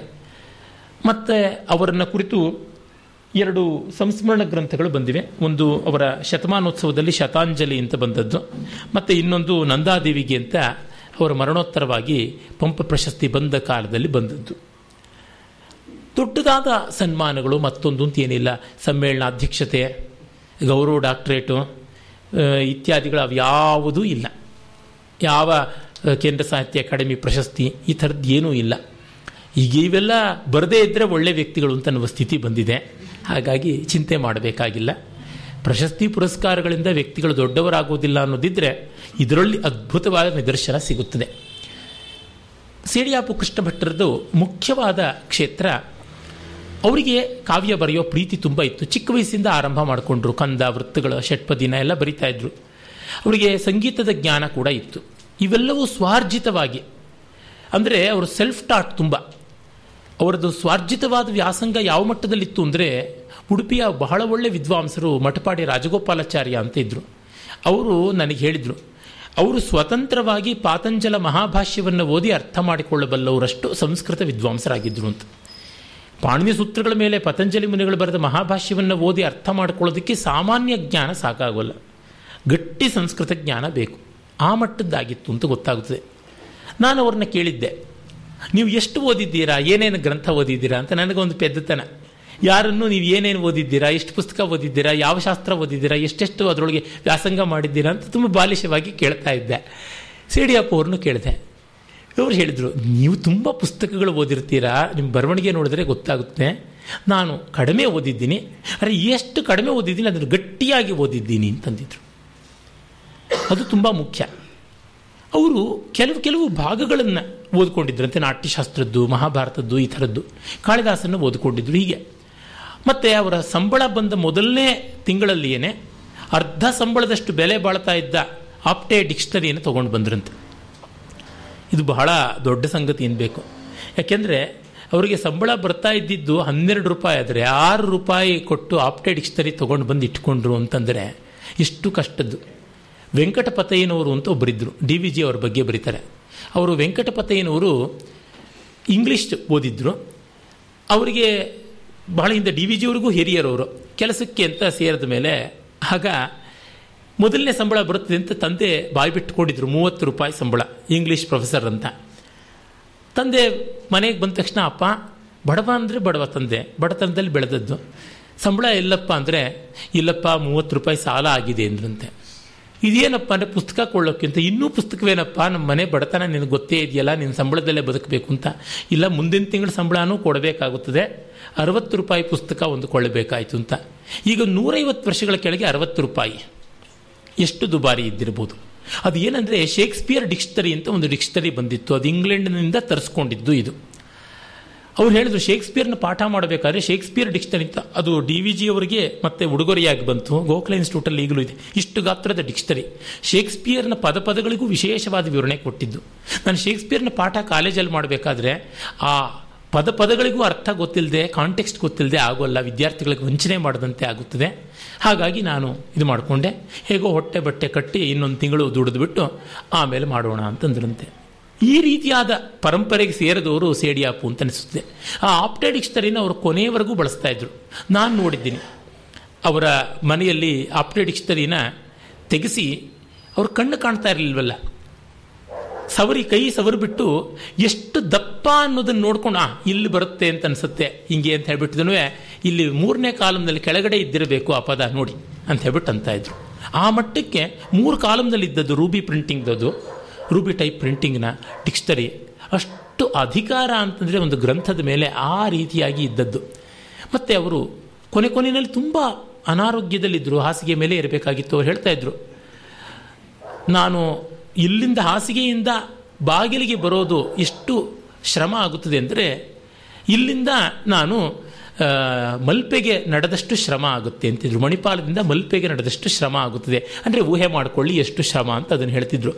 ಮತ್ತು ಅವರನ್ನು ಕುರಿತು ಎರಡು ಸಂಸ್ಮರಣ ಗ್ರಂಥಗಳು ಬಂದಿವೆ. ಒಂದು ಅವರ ಶತಮಾನೋತ್ಸವದಲ್ಲಿ ಶತಾಂಜಲಿ ಅಂತ ಬಂದದ್ದು. ಮತ್ತು ಇನ್ನೊಂದು ನಂದಾದೇವಿಗೆ ಅಂತ ಅವರ ಮರಣೋತ್ತರವಾಗಿ ಪಂಪ ಪ್ರಶಸ್ತಿ ಬಂದ ಕಾಲದಲ್ಲಿ ಬಂದದ್ದು. ದೊಡ್ಡದಾದ ಸನ್ಮಾನಗಳು ಮತ್ತೊಂದು ಅಂತ ಏನಿಲ್ಲ. ಸಮ್ಮೇಳನ ಅಧ್ಯಕ್ಷತೆ, ಗೌರವ ಡಾಕ್ಟ್ರೇಟು ಇತ್ಯಾದಿಗಳು ಯಾವುದೂ ಇಲ್ಲ. ಯಾವ ಕೇಂದ್ರ ಸಾಹಿತ್ಯ ಅಕಾಡೆಮಿ ಪ್ರಶಸ್ತಿ ಈ ಥರದ್ದು ಏನೂ ಇಲ್ಲ. ಈಗ ಇವೆಲ್ಲ ಬರದೇ ಇದ್ದರೆ ಒಳ್ಳೆ ವ್ಯಕ್ತಿಗಳು ಅಂತ ಅನ್ನುವ ಸ್ಥಿತಿ ಬಂದಿದೆ. ಹಾಗಾಗಿ ಚಿಂತೆ ಮಾಡಬೇಕಾಗಿಲ್ಲ. ಪ್ರಶಸ್ತಿ ಪುರಸ್ಕಾರಗಳಿಂದ ವ್ಯಕ್ತಿಗಳು ದೊಡ್ಡವರಾಗುವುದಿಲ್ಲ ಅನ್ನೋದಿದ್ದರೆ ಇದರಲ್ಲಿ ಅದ್ಭುತವಾದ ನಿದರ್ಶನ ಸಿಗುತ್ತದೆ. ಸೇಡಿಯಾಪು ಕೃಷ್ಣ ಭಟ್ಟರದ್ದು ಮುಖ್ಯವಾದ ಕ್ಷೇತ್ರ ಅವರಿಗೆ ಕಾವ್ಯ ಬರೆಯೋ ಪ್ರೀತಿ ತುಂಬ ಇತ್ತು. ಚಿಕ್ಕ ವಯಸ್ಸಿಂದ ಆರಂಭ ಮಾಡಿಕೊಂಡ್ರು. ಕಂದ, ವೃತ್ತಗಳ, ಷಟ್ಪದಿನ ಎಲ್ಲ ಬರಿತಾ ಇದ್ರು. ಅವರಿಗೆ ಸಂಗೀತದ ಜ್ಞಾನ ಕೂಡ ಇತ್ತು. ಇವೆಲ್ಲವೂ ಸ್ವಾರ್ಜಿತವಾಗಿ, ಅಂದರೆ ಅವರು ಸೆಲ್ಫ್ ಟಾಟ್ ತುಂಬ. ಅವರದ್ದು ಸ್ವಾರ್ಜಿತವಾದ ವ್ಯಾಸಂಗ ಯಾವ ಮಟ್ಟದಲ್ಲಿತ್ತು ಅಂದರೆ, ಉಡುಪಿಯ ಬಹಳ ಒಳ್ಳೆ ವಿದ್ವಾಂಸರು ಮಠಪಾಡಿ ರಾಜಗೋಪಾಲಾಚಾರ್ಯ ಅಂತ ಇದ್ದರು ಅವರು ನನಗೆ ಹೇಳಿದರು, ಅವರು ಸ್ವತಂತ್ರವಾಗಿ ಪಾತಂಜಲ ಮಹಾಭಾಷ್ಯವನ್ನು ಓದಿ ಅರ್ಥ ಮಾಡಿಕೊಳ್ಳಬಲ್ಲವರಷ್ಟು ಸಂಸ್ಕೃತ ವಿದ್ವಾಂಸರಾಗಿದ್ದರು ಅಂತ. ಪಾಣಿನಿ ಸೂತ್ರಗಳ ಮೇಲೆ ಪತಂಜಲಿ ಮುನಿಗಳು ಬರೆದ ಮಹಾಭಾಷ್ಯವನ್ನು ಓದಿ ಅರ್ಥ ಮಾಡಿಕೊಳ್ಳೋದಕ್ಕೆ ಸಾಮಾನ್ಯ ಜ್ಞಾನ ಸಾಕಾಗೋಲ್ಲ. ಗಟ್ಟಿ ಸಂಸ್ಕೃತ ಜ್ಞಾನ ಬೇಕು. ಆ ಮಟ್ಟದ್ದಾಗಿತ್ತು ಅಂತ ಗೊತ್ತಾಗುತ್ತದೆ. ನಾನು ಅವ್ರನ್ನ ಕೇಳಿದ್ದೆ. ನೀವು ಎಷ್ಟು ಓದಿದ್ದೀರಾ? ಏನೇನು ಗ್ರಂಥ ಓದಿದ್ದೀರಾ ಅಂತ ನನಗೊಂದು ಪೆದ್ದತನ. ಯಾರನ್ನು ನೀವು ಏನೇನು ಓದಿದ್ದೀರಾ? ಎಷ್ಟು ಪುಸ್ತಕ ಓದಿದ್ದೀರಾ? ಯಾವ ಶಾಸ್ತ್ರ ಓದಿದ್ದೀರಾ? ಎಷ್ಟೆಷ್ಟು ಅದರೊಳಗೆ ವ್ಯಾಸಂಗ ಮಾಡಿದ್ದೀರಾ ಅಂತ ತುಂಬ ಬಾಲಿಶವಾಗಿ ಕೇಳ್ತಾ ಇದ್ದೆ. ಸಿಡಿಯಪ್ಪ ಅವ್ರನ್ನು ಕೇಳಿದೆ. ಇವರು ಹೇಳಿದರು, ನೀವು ತುಂಬ ಪುಸ್ತಕಗಳು ಓದಿರ್ತೀರಾ? ನಿಮ್ಮ ಬರವಣಿಗೆ ನೋಡಿದ್ರೆ ಗೊತ್ತಾಗುತ್ತೆ. ನಾನು ಕಡಿಮೆ ಓದಿದ್ದೀನಿ. ಅರೆ, ಎಷ್ಟು ಕಡಿಮೆ ಓದಿದ್ದೀನಿ, ಅದನ್ನು ಗಟ್ಟಿಯಾಗಿ ಓದಿದ್ದೀನಿ, ಅಂತಂದಿದ್ರು. ಅದು ತುಂಬ ಮುಖ್ಯ. ಅವರು ಕೆಲವು ಕೆಲವು ಭಾಗಗಳನ್ನು ಓದ್ಕೊಂಡಿದ್ರಂತೆ ನಾಟ್ಯಶಾಸ್ತ್ರದ್ದು, ಮಹಾಭಾರತದ್ದು, ಈ ಥರದ್ದು. ಕಾಳಿದಾಸನ್ನು ಓದ್ಕೊಂಡಿದ್ರು ಹೀಗೆ. ಮತ್ತು ಅವರ ಸಂಬಳ ಬಂದ ಮೊದಲನೇ ತಿಂಗಳಲ್ಲಿಯೇ ಅರ್ಧ ಸಂಬಳದಷ್ಟು ಬೆಲೆ ಬಾಳ್ತಾ ಇದ್ದ ಆಪ್ಟೆ ಡಿಕ್ಷನರಿಯನ್ನು ತೊಗೊಂಡು ಬಂದ್ರಂತೆ. ಇದು ಬಹಳ ದೊಡ್ಡ ಸಂಗತಿ ಅನ್ಬೇಕು ಯಾಕೆಂದರೆ ಅವರಿಗೆ ಸಂಬಳ ಬರ್ತಾ ಇದ್ದಿದ್ದು ಹನ್ನೆರಡು ರೂಪಾಯಿ ಆದರೆ ಆರು ರೂಪಾಯಿ ಕೊಟ್ಟು ಆಪ್ಟೆ ಡಿಕ್ಷನರಿ ತೊಗೊಂಡು ಬಂದು ಇಟ್ಕೊಂಡ್ರು ಅಂತಂದರೆ ಇಷ್ಟು ಕಷ್ಟದ್ದು. ವೆಂಕಟಪತಯ್ಯನವರು ಅಂತ ಒಬ್ಬರಿದ್ದರು ಡಿ ವಿ ಜಿ ಅವ್ರ ಬಗ್ಗೆ ಬರೀತಾರೆ. ಅವರು ವೆಂಕಟಪತಯ್ಯನವರು ಇಂಗ್ಲೀಷ್ ಓದಿದ್ರು. ಅವರಿಗೆ ಬಹಳ ಹಿಂದೆ ಡಿ ವಿ ಜಿಯವ್ರಿಗೂ ಹಿರಿಯರವರು. ಕೆಲಸಕ್ಕೆ ಅಂತ ಸೇರಿದ ಮೇಲೆ ಆಗ ಮೊದಲನೇ ಸಂಬಳ ಬರುತ್ತದೆ ಅಂತ ತಂದೆ ಬಾಯಿ ಬಿಟ್ಟುಕೊಂಡಿದ್ರು, ಮೂವತ್ತು ರೂಪಾಯಿ ಸಂಬಳ ಇಂಗ್ಲೀಷ್ ಪ್ರೊಫೆಸರ್ ಅಂತ. ತಂದೆ ಮನೆಗೆ ಬಂದ ತಕ್ಷಣ, ಅಪ್ಪ, ಬಡವ ಅಂದರೆ ಬಡವ ತಂದೆ, ಬಡತನದಲ್ಲಿ ಬೆಳೆದದ್ದು. ಸಂಬಳ ಎಲ್ಲಪ್ಪ ಅಂದರೆ, ಇಲ್ಲಪ್ಪ, ಮೂವತ್ತು ರೂಪಾಯಿ ಸಾಲ ಆಗಿದೆ ಅಂದ್ರಂತೆ ಇದೇನಪ್ಪ ಅಂದರೆ ಪುಸ್ತಕ ಕೊಳ್ಳೋಕ್ಕಿಂತ ಇನ್ನೂ ಪುಸ್ತಕವೇನಪ್ಪ, ನಮ್ಮ ಮನೆ ಬಡತನ ನಿನಗೆ ಗೊತ್ತೇ ಇದೆಯಲ್ಲ, ನಿನ್ನ ಸಂಬಳದಲ್ಲೇ ಬದುಕಬೇಕು ಅಂತ. ಇಲ್ಲ, ಮುಂದಿನ ತಿಂಗಳ ಸಂಬಳನೂ ಕೊಡಬೇಕಾಗುತ್ತದೆ. ಅರವತ್ತು ರೂಪಾಯಿ ಪುಸ್ತಕ ಒಂದು ಕೊಳ್ಳಬೇಕಾಯಿತು ಅಂತ. ಈಗ ನೂರೈವತ್ತು ವರ್ಷಗಳ ಕೆಳಗೆ ಅರವತ್ತು ರೂಪಾಯಿ. ಎಷ್ಟು ದುಬಾರಿ ಇದ್ದಿರ್ಬೋದು. ಅದು ಏನಂದರೆ ಶೇಕ್ಸ್ಪಿಯರ್ ಡಿಕ್ಷನರಿ ಅಂತ ಒಂದು ಡಿಕ್ಷನರಿ ಬಂದಿತ್ತು. ಅದು ಇಂಗ್ಲೆಂಡ್ನಿಂದ ತರಿಸ್ಕೊಂಡಿದ್ದು ಇದು. ಅವ್ರು ಹೇಳಿದ್ರು ಶೇಕ್ಸ್ಪಿಯರ್ನ ಪಾಠ ಮಾಡಬೇಕಾದ್ರೆ ಶೇಕ್ಸ್ಪಿಯರ್ ಡಿಕ್ಷನರಿ ಅಂತ ಅದು ಡಿ ವಿ ಜಿ ಅವರಿಗೆ ಮತ್ತೆ ಉಡುಗೊರೆಯಾಗಿ ಬಂತು. ಗೋಖಲೆ ಇನ್ಸ್ಟಿಟ್ಯೂಟಲ್ಲಿ ಈಗಲೂ ಇದೆ. ಇಷ್ಟು ಗಾತ್ರದ ಡಿಕ್ಷನರಿ. ಶೇಕ್ಸ್ಪಿಯರ್ನ ಪದ ಪದಗಳಿಗೂ ವಿಶೇಷವಾದ ವಿವರಣೆ ಕೊಟ್ಟಿದ್ದು. ನಾನು ಶೇಕ್ಸ್ಪಿಯರ್ನ ಪಾಠ ಕಾಲೇಜಲ್ಲಿ ಮಾಡಬೇಕಾದ್ರೆ ಆ ಪದ ಪದಗಳಿಗೂ ಅರ್ಥ ಗೊತ್ತಿಲ್ಲದೆ ಕಾಂಟೆಕ್ಸ್ಟ್ ಗೊತ್ತಿಲ್ಲದೆ ಆಗೋಲ್ಲ, ವಿದ್ಯಾರ್ಥಿಗಳಿಗೆ ವಂಚನೆ ಮಾಡದಂತೆ ಆಗುತ್ತದೆ. ಹಾಗಾಗಿ ನಾನು ಇದು ಮಾಡಿಕೊಂಡೆ. ಹೇಗೋ ಹೊಟ್ಟೆ ಬಟ್ಟೆ ಕಟ್ಟಿ ಇನ್ನೊಂದು ತಿಂಗಳು ದುಡಿದ್ಬಿಟ್ಟು ಆಮೇಲೆ ಮಾಡೋಣ ಅಂತಂದ್ರಂತೆ. ಈ ರೀತಿಯಾದ ಪರಂಪರೆಗೆ ಸೇರಿದವರು ಸೇಡಿಯಾಪು ಅಂತ ಅನಿಸುತ್ತೆ. ಆ ಆಪ್ಟೆ ಡಿಕ್ಷನರಿನ ಅವರು ಕೊನೆಯವರೆಗೂ ಬಳಸ್ತಾ ಇದ್ರು. ನಾನು ನೋಡಿದ್ದೀನಿ. ಅವರ ಮನೆಯಲ್ಲಿ ಆಪ್ಟೆ ಡಿಕ್ಷನರಿನ ತೆಗೆಸಿ ಅವ್ರ ಕಣ್ಣು ಕಾಣ್ತಾ ಇರಲಿಲ್ವಲ್ಲ? ಸವರಿ ಕೈ ಸವರಿ ಬಿಟ್ಟು ಎಷ್ಟು ದಪ್ಪ ಅನ್ನೋದನ್ನು ನೋಡ್ಕೊಂಡು ಇಲ್ಲಿ ಬರುತ್ತೆ ಅಂತ ಅನ್ಸುತ್ತೆ. ಹಿಂಗೆ ಅಂತ ಹೇಳ್ಬಿಟ್ಟಿದನು ಇಲ್ಲಿ ಮೂರನೇ ಕಾಲಮ್ನಲ್ಲಿ ಕೆಳಗಡೆ ಇದ್ದಿರಬೇಕು ಆ ಪದ, ನೋಡಿ, ಅಂತ ಹೇಳ್ಬಿಟ್ಟು ಅಂತ ಇದ್ರು. ಆ ಮಟ್ಟಕ್ಕೆ ಮೂರು ಕಾಲಮ್ನಲ್ಲಿ ಇದ್ದದ್ದು ರೂಬಿ ಪ್ರಿಂಟಿಂಗ್ದದು ರೂಬಿ ಟೈಪ್ ಪ್ರಿಂಟಿಂಗ್ನ ಡಿಕ್ಷನರಿ, ಅಷ್ಟು ಅಧಿಕಾರ ಅಂತಂದರೆ ಒಂದು ಗ್ರಂಥದ ಮೇಲೆ ಆ ರೀತಿಯಾಗಿ ಇದ್ದದ್ದು. ಮತ್ತು ಅವರು ಕೊನೆ ಕೊನೆಯಲ್ಲಿ ತುಂಬ ಅನಾರೋಗ್ಯದಲ್ಲಿದ್ದರು, ಹಾಸಿಗೆ ಮೇಲೆ ಇರಬೇಕಾಗಿತ್ತು ಅವ್ರು ಹೇಳ್ತಾ ಇದ್ರು. ನಾನು ಇಲ್ಲಿಂದ ಹಾಸಿಗೆಯಿಂದ ಬಾಗಿಲಿಗೆ ಬರೋದು ಎಷ್ಟು ಶ್ರಮ ಆಗುತ್ತದೆ ಅಂದರೆ ಇಲ್ಲಿಂದ ನಾನು ಮಲ್ಪೆಗೆ ನಡೆದಷ್ಟು ಶ್ರಮ ಆಗುತ್ತೆ ಅಂತಿದ್ರು ಮಣಿಪಾಲದಿಂದ ಮಲ್ಪೆಗೆ ನಡೆದಷ್ಟು ಶ್ರಮ ಆಗುತ್ತದೆ. ಅಂದರೆ ಊಹೆ ಮಾಡಿಕೊಳ್ಳಿ ಎಷ್ಟು ಶ್ರಮ ಅಂತ ಅದನ್ನು ಹೇಳ್ತಿದ್ರು.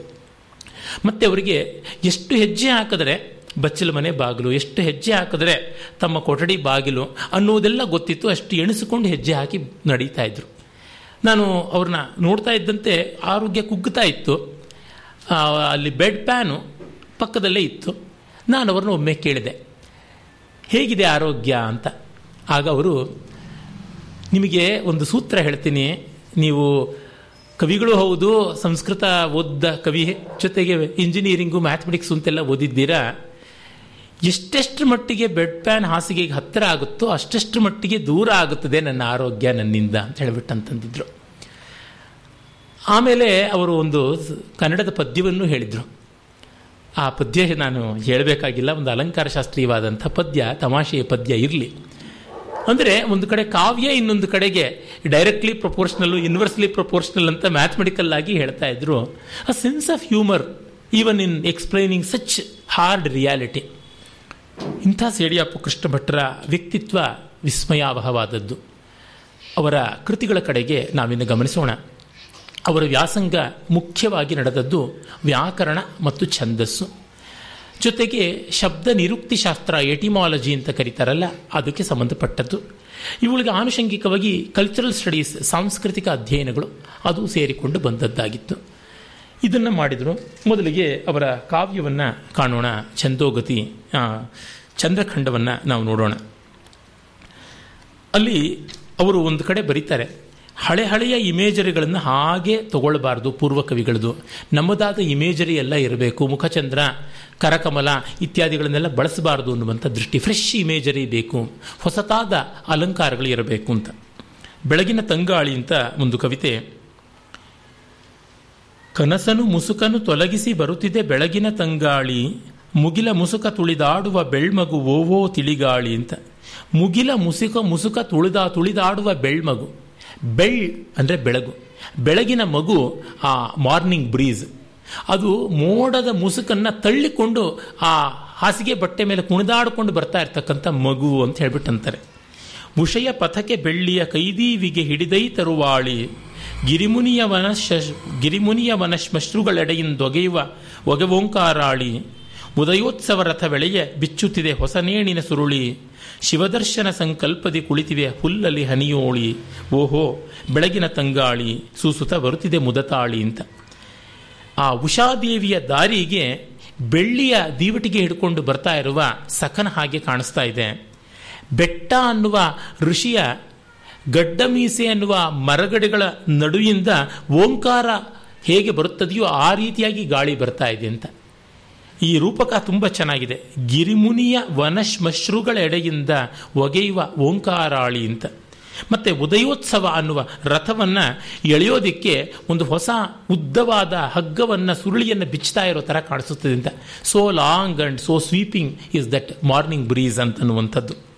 ಮತ್ತು ಅವರಿಗೆ ಎಷ್ಟು ಹೆಜ್ಜೆ ಹಾಕಿದ್ರೆ, ಬಚ್ಚಲ ಮನೆ ಬಾಗಿಲು, ಎಷ್ಟು ಹೆಜ್ಜೆ ಹಾಕಿದ್ರೆ ತಮ್ಮ ಕೊಠಡಿ ಬಾಗಿಲು ಅನ್ನೋದೆಲ್ಲ ಗೊತ್ತಿತ್ತು. ಅಷ್ಟು ಎಣಿಸಿಕೊಂಡು ಹೆಜ್ಜೆ ಹಾಕಿ ನಡೀತಾ ಇದ್ರು. ನಾನು ಅವ್ರನ್ನ ನೋಡ್ತಾ ಇದ್ದಂತೆ ಆರೋಗ್ಯ ಕುಗ್ಗುತ್ತಾ ಇತ್ತು. ಅಲ್ಲಿ ಬೆಡ್ ಪ್ಯಾನು ಪಕ್ಕದಲ್ಲೇ ಇತ್ತು. ನಾನು ಅವ್ರನ್ನ ಒಮ್ಮೆ ಕೇಳಿದೆ. ಹೇಗಿದೆ ಆರೋಗ್ಯ ಅಂತ. ಆಗ ಅವರು, ನಿಮಗೆ ಒಂದು ಸೂತ್ರ ಹೇಳ್ತೀನಿ. ನೀವು ಕವಿಗಳು ಹೌದು, ಸಂಸ್ಕೃತ ಓದ್ದ ಕವಿ ಜೊತೆಗೆ ಇಂಜಿನಿಯರಿಂಗು ಮ್ಯಾಥಮೆಟಿಕ್ಸ್ ಅಂತೆಲ್ಲ ಓದಿದ್ದೀರಾ? ಎಷ್ಟೆಷ್ಟು ಮಟ್ಟಿಗೆ ಬೆಡ್ ಪ್ಯಾನ್ ಹಾಸಿಗೆಗೆ ಹತ್ತಿರ ಆಗುತ್ತೋ ಅಷ್ಟೆಷ್ಟು ಮಟ್ಟಿಗೆ ದೂರ ಆಗುತ್ತದೆ ನನ್ನ ಆರೋಗ್ಯ ನನ್ನಿಂದ ಅಂತ ಹೇಳಿಬಿಟ್ಟಂತಂದಿದ್ರು ಆಮೇಲೆ ಅವರು ಒಂದು ಕನ್ನಡದ ಪದ್ಯವನ್ನು ಹೇಳಿದರು. ಆ ಪದ್ಯ ನಾನು ಹೇಳಬೇಕಾಗಿಲ್ಲ, ಒಂದು ಅಲಂಕಾರ ಶಾಸ್ತ್ರೀಯವಾದಂಥ ಪದ್ಯ, ತಮಾಷೆಯ ಪದ್ಯ ಇರಲಿ. ಅಂದರೆ ಒಂದು ಕಡೆ ಕಾವ್ಯ, ಇನ್ನೊಂದು ಕಡೆಗೆ ಡೈರೆಕ್ಟ್ಲಿ ಪ್ರಪೋರ್ಷನಲ್ಲು ಇನ್ವರ್ಸ್ಲಿ ಪ್ರಪೋರ್ಷನಲ್ ಅಂತ ಮ್ಯಾಥಮೆಟಿಕಲ್ ಆಗಿ ಹೇಳ್ತಾ ಇದ್ರು. A sense of humour even in explaining such hard reality ಇಂಥ ಸೇಡಿಯಾಪು ಕೃಷ್ಣ ಭಟ್ರ ವ್ಯಕ್ತಿತ್ವ ವಿಸ್ಮಯಾವಹವಾದದ್ದು. ಅವರ ಕೃತಿಗಳ ಕಡೆಗೆ ನಾವಿನ್ನು ಗಮನಿಸೋಣ. ಅವರ ವ್ಯಾಸಂಗ ಮುಖ್ಯವಾಗಿ ನಡೆದದ್ದು ವ್ಯಾಕರಣ ಮತ್ತು ಛಂದಸ್ಸು. ಜೊತೆಗೆ ಶಬ್ದ ನಿರುಕ್ತಿ ಶಾಸ್ತ್ರ ಎಟಿಮಾಲಜಿ ಅಂತ ಕರೀತಾರಲ್ಲ, ಅದಕ್ಕೆ ಸಂಬಂಧಪಟ್ಟದ್ದು. ಇವುಗಳಿಗೆ ಆನುಷಂಗಿಕವಾಗಿ ಕಲ್ಚರಲ್ ಸ್ಟಡೀಸ್ ಸಾಂಸ್ಕೃತಿಕ ಅಧ್ಯಯನಗಳು ಅದು ಸೇರಿಕೊಂಡು ಬಂದದ್ದಾಗಿತ್ತು. ಇದನ್ನು ಮಾಡಿದರು. ಮೊದಲಿಗೆ ಅವರ ಕಾವ್ಯವನ್ನು ಕಾಣೋಣ. ಛಂದೋಗತಿ ಚಂದ್ರಖಂಡವನ್ನು ನಾವು ನೋಡೋಣ. ಅಲ್ಲಿ ಅವರು ಒಂದು ಕಡೆ ಬರೀತಾರೆ. ಹಳೆ ಹಳೆಯ ಇಮೇಜರಿಗಳನ್ನು ಹಾಗೆ ತಗೊಳ್ಬಾರ್ದು ಪೂರ್ವ ಕವಿಗಳದು ನಮ್ಮದಾದ ಇಮೇಜರಿ ಎಲ್ಲ ಇರಬೇಕು. ಮುಖಚಂದ್ರ, ಕರಕಮಲ ಇತ್ಯಾದಿಗಳನ್ನೆಲ್ಲ ಬಳಸಬಾರ್ದು ಅನ್ನುವಂಥ ದೃಷ್ಟಿ. ಫ್ರೆಶ್ ಇಮೇಜರಿ ಬೇಕು. ಹೊಸತಾದ ಅಲಂಕಾರಗಳು ಇರಬೇಕು ಅಂತ. ಬೆಳಗಿನ ತಂಗಾಳಿ ಅಂತ ಒಂದು ಕವಿತೆ. ಕನಸನು ಮುಸುಕನು ತೊಲಗಿಸಿ ಬರುತ್ತಿದೆ ಬೆಳಗಿನ ತಂಗಾಳಿ. ಮುಗಿಲ ಮುಸುಕ ತುಳಿದಾಡುವ ಬೆಳ್ಮಗು ಓವೋ ತಿಳಿಗಾಳಿ ಅಂತ. ಮುಗಿಲ ಮುಸುಕ ಮುಸುಕ ತುಳಿದ ತುಳಿದಾಡುವ ಬೆಳ್ಮಗು. ಬೆಳ್ ಅಂದರೆ ಬೆಳಗು. ಬೆಳಗಿನ ಮಗು ಆ ಮಾರ್ನಿಂಗ್ ಬ್ರೀಸ್. ಅದು ಮೋಡದ ಮುಸುಕನ್ನು ತಳ್ಳಿಕೊಂಡು ಆ ಹಾಸಿಗೆ ಬಟ್ಟೆ ಮೇಲೆ ಕುಣಿದಾಡಿಕೊಂಡು ಬರ್ತಾ ಇರ್ತಕ್ಕಂಥ ಮಗು ಅಂತ ಹೇಳ್ಬಿಟ್ಟಂತಾರೆ. ಉಷಯ ಪಥಕ್ಕೆ ಬೆಳ್ಳಿಯ ಕೈದೀವಿಗೆ ಹಿಡಿದೈ ತರುವಾಳಿ. ಗಿರಿಮುನಿಯ ವನ ಗಿರಿಮುನಿಯ ವನ ಶ್ಮಶ್ರುಗಳೆಡೆಯಿಂದೊಗೆಯುವ ಒಗೆವೋಂಕಾರಾಳಿ. ಉದಯೋತ್ಸವ ರಥ ಬೆಳೆಯ ಬಿಚ್ಚುತ್ತಿದೆ ಹೊಸನೇಣಿನ ಸುರುಳಿ. ಶಿವದರ್ಶನ ಸಂಕಲ್ಪದಿ ಕುಳಿತಿವೆ ಹುಲ್ಲಲ್ಲಿ ಹನಿಯೋಳಿ ಓಹೋ, ಬೆಳಗಿನ ತಂಗಾಳಿ, ಸೂಸುತ ಬರುತ್ತಿದೆ ಮುದತಾಳಿ ಅಂತ. ಆ ಉಷಾದೇವಿಯ ದಾರಿಗೆ ಬೆಳ್ಳಿಯ ದೀವಟಿಗೆ ಹಿಡ್ಕೊಂಡು ಬರ್ತಾ ಇರುವ ಸಖನ ಹಾಗೆ ಕಾಣಿಸ್ತಾ ಇದೆ. ಬೆಟ್ಟ ಅನ್ನುವ ಋಷಿಯ ಗಡ್ಡ ಮೀಸೆ ಅನ್ನುವ ಮರಗಡೆಗಳ ನಡುವಿಂದ ಓಂಕಾರ ಹೇಗೆ ಬರುತ್ತದೆಯೋ ಆ ರೀತಿಯಾಗಿ ಗಾಳಿ ಬರ್ತಾ ಇದೆ ಅಂತ. ಈ ರೂಪಕ ತುಂಬ ಚೆನ್ನಾಗಿದೆ. ಗಿರಿಮುನಿಯ ವನಶ್ಮಶ್ರುಗಳ ಎಡೆಯಿಂದ ಒಗೆಯುವ ಓಂಕಾರಾಳಿ ಅಂತ. ಮತ್ತೆ ಉದಯೋತ್ಸವ ಅನ್ನುವ ರಥವನ್ನು ಎಳೆಯೋದಿಕ್ಕೆ ಒಂದು ಹೊಸ ಉದ್ದವಾದ ಹಗ್ಗವನ್ನು ಸುರುಳಿಯನ್ನು ಬಿಚ್ಚುತ್ತಾ ಇರೋ ಥರ ಕಾಣಿಸುತ್ತದೆ ಅಂತ. So long and so sweeping is that morning breeze ಅಂತನ್ನುವಂಥದ್ದು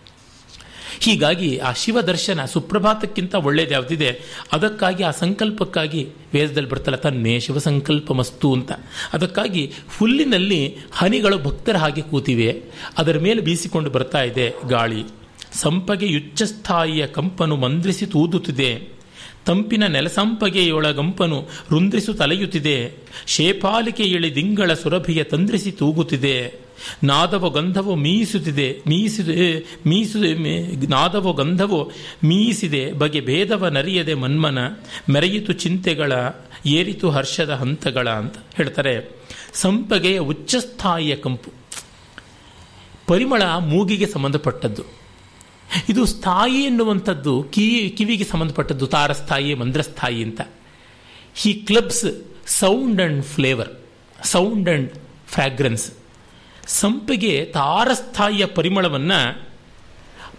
ಹೀಗಾಗಿ ಆ ಶಿವ ದರ್ಶನ ಸುಪ್ರಭಾತಕ್ಕಿಂತ ಒಳ್ಳೇದು ಯಾವುದಿದೆ? ಅದಕ್ಕಾಗಿ, ಆ ಸಂಕಲ್ಪಕ್ಕಾಗಿ ವೇದದಲ್ಲಿ ಬರ್ತಲ್ಲ, ತನ್ನೇ ಶಿವ ಸಂಕಲ್ಪ ಮಸ್ತು ಅಂತ. ಅದಕ್ಕಾಗಿ ಹುಲ್ಲಿನಲ್ಲಿ ಹನಿಗಳು ಭಕ್ತರ ಹಾಗೆ ಕೂತಿವೆ. ಅದರ ಮೇಲೆ ಬೀಸಿಕೊಂಡು ಬರ್ತಾ ಇದೆ ಗಾಳಿ. ಸಂಪಗೆ ಯುಚ್ಚಸ್ಥಾಯಿಯ ಕಂಪನು ಮಂದ್ರಿಸಿ ತೂದುತ್ತಿದೆ. ತಂಪಿನ ನೆಲಸಂಪಗೆಯೊಳಗಂಪನು ರುಂದ್ರಿಸು ತಲೆಯುತ್ತಿದೆ. ಶೇಪಾಲಿಕೆ ಇಳಿ ದಿಂಗಳ ಸುರಭಿಯ ತಂದ್ರಿಸಿ ತೂಗುತ್ತಿದೆ. ನಾದವ ಗಂಧವೋ ಮೀಸುತ್ತಿದೆ, ಮೀಸಿದೆ ಮೀಸಿದೆ ನಾದವೋ ಗಂಧವೋ ಮೀಸಿದೆ, ಬಗೆ ಭೇದವ ನರಿಯದೆ ಮನ್ಮನ, ಮೆರೆಯಿತು ಚಿಂತೆಗಳ, ಏರಿತು ಹರ್ಷದ ಹಂತಗಳ ಅಂತ ಹೇಳ್ತಾರೆ. ಸಂಪಗೆಯ ಉಚ್ಚಸ್ಥಾಯಿಯ ಕಂಪು. ಪರಿಮಳ ಮೂಗಿಗೆ ಸಂಬಂಧಪಟ್ಟದ್ದು. ಇದು ಸ್ಥಾಯಿ ಎನ್ನುವಂಥದ್ದು ಕಿವಿ ಕಿವಿಗೆ ಸಂಬಂಧಪಟ್ಟದ್ದು ತಾರಸ್ಥಾಯಿ, ಮಂದ್ರಸ್ಥಾಯಿ ಅಂತ. He clubs sound and flavour sound and fragrance ಸಂಪಿಗೆ ತಾರಸ್ಥಾಯಿಯ ಪರಿಮಳವನ್ನು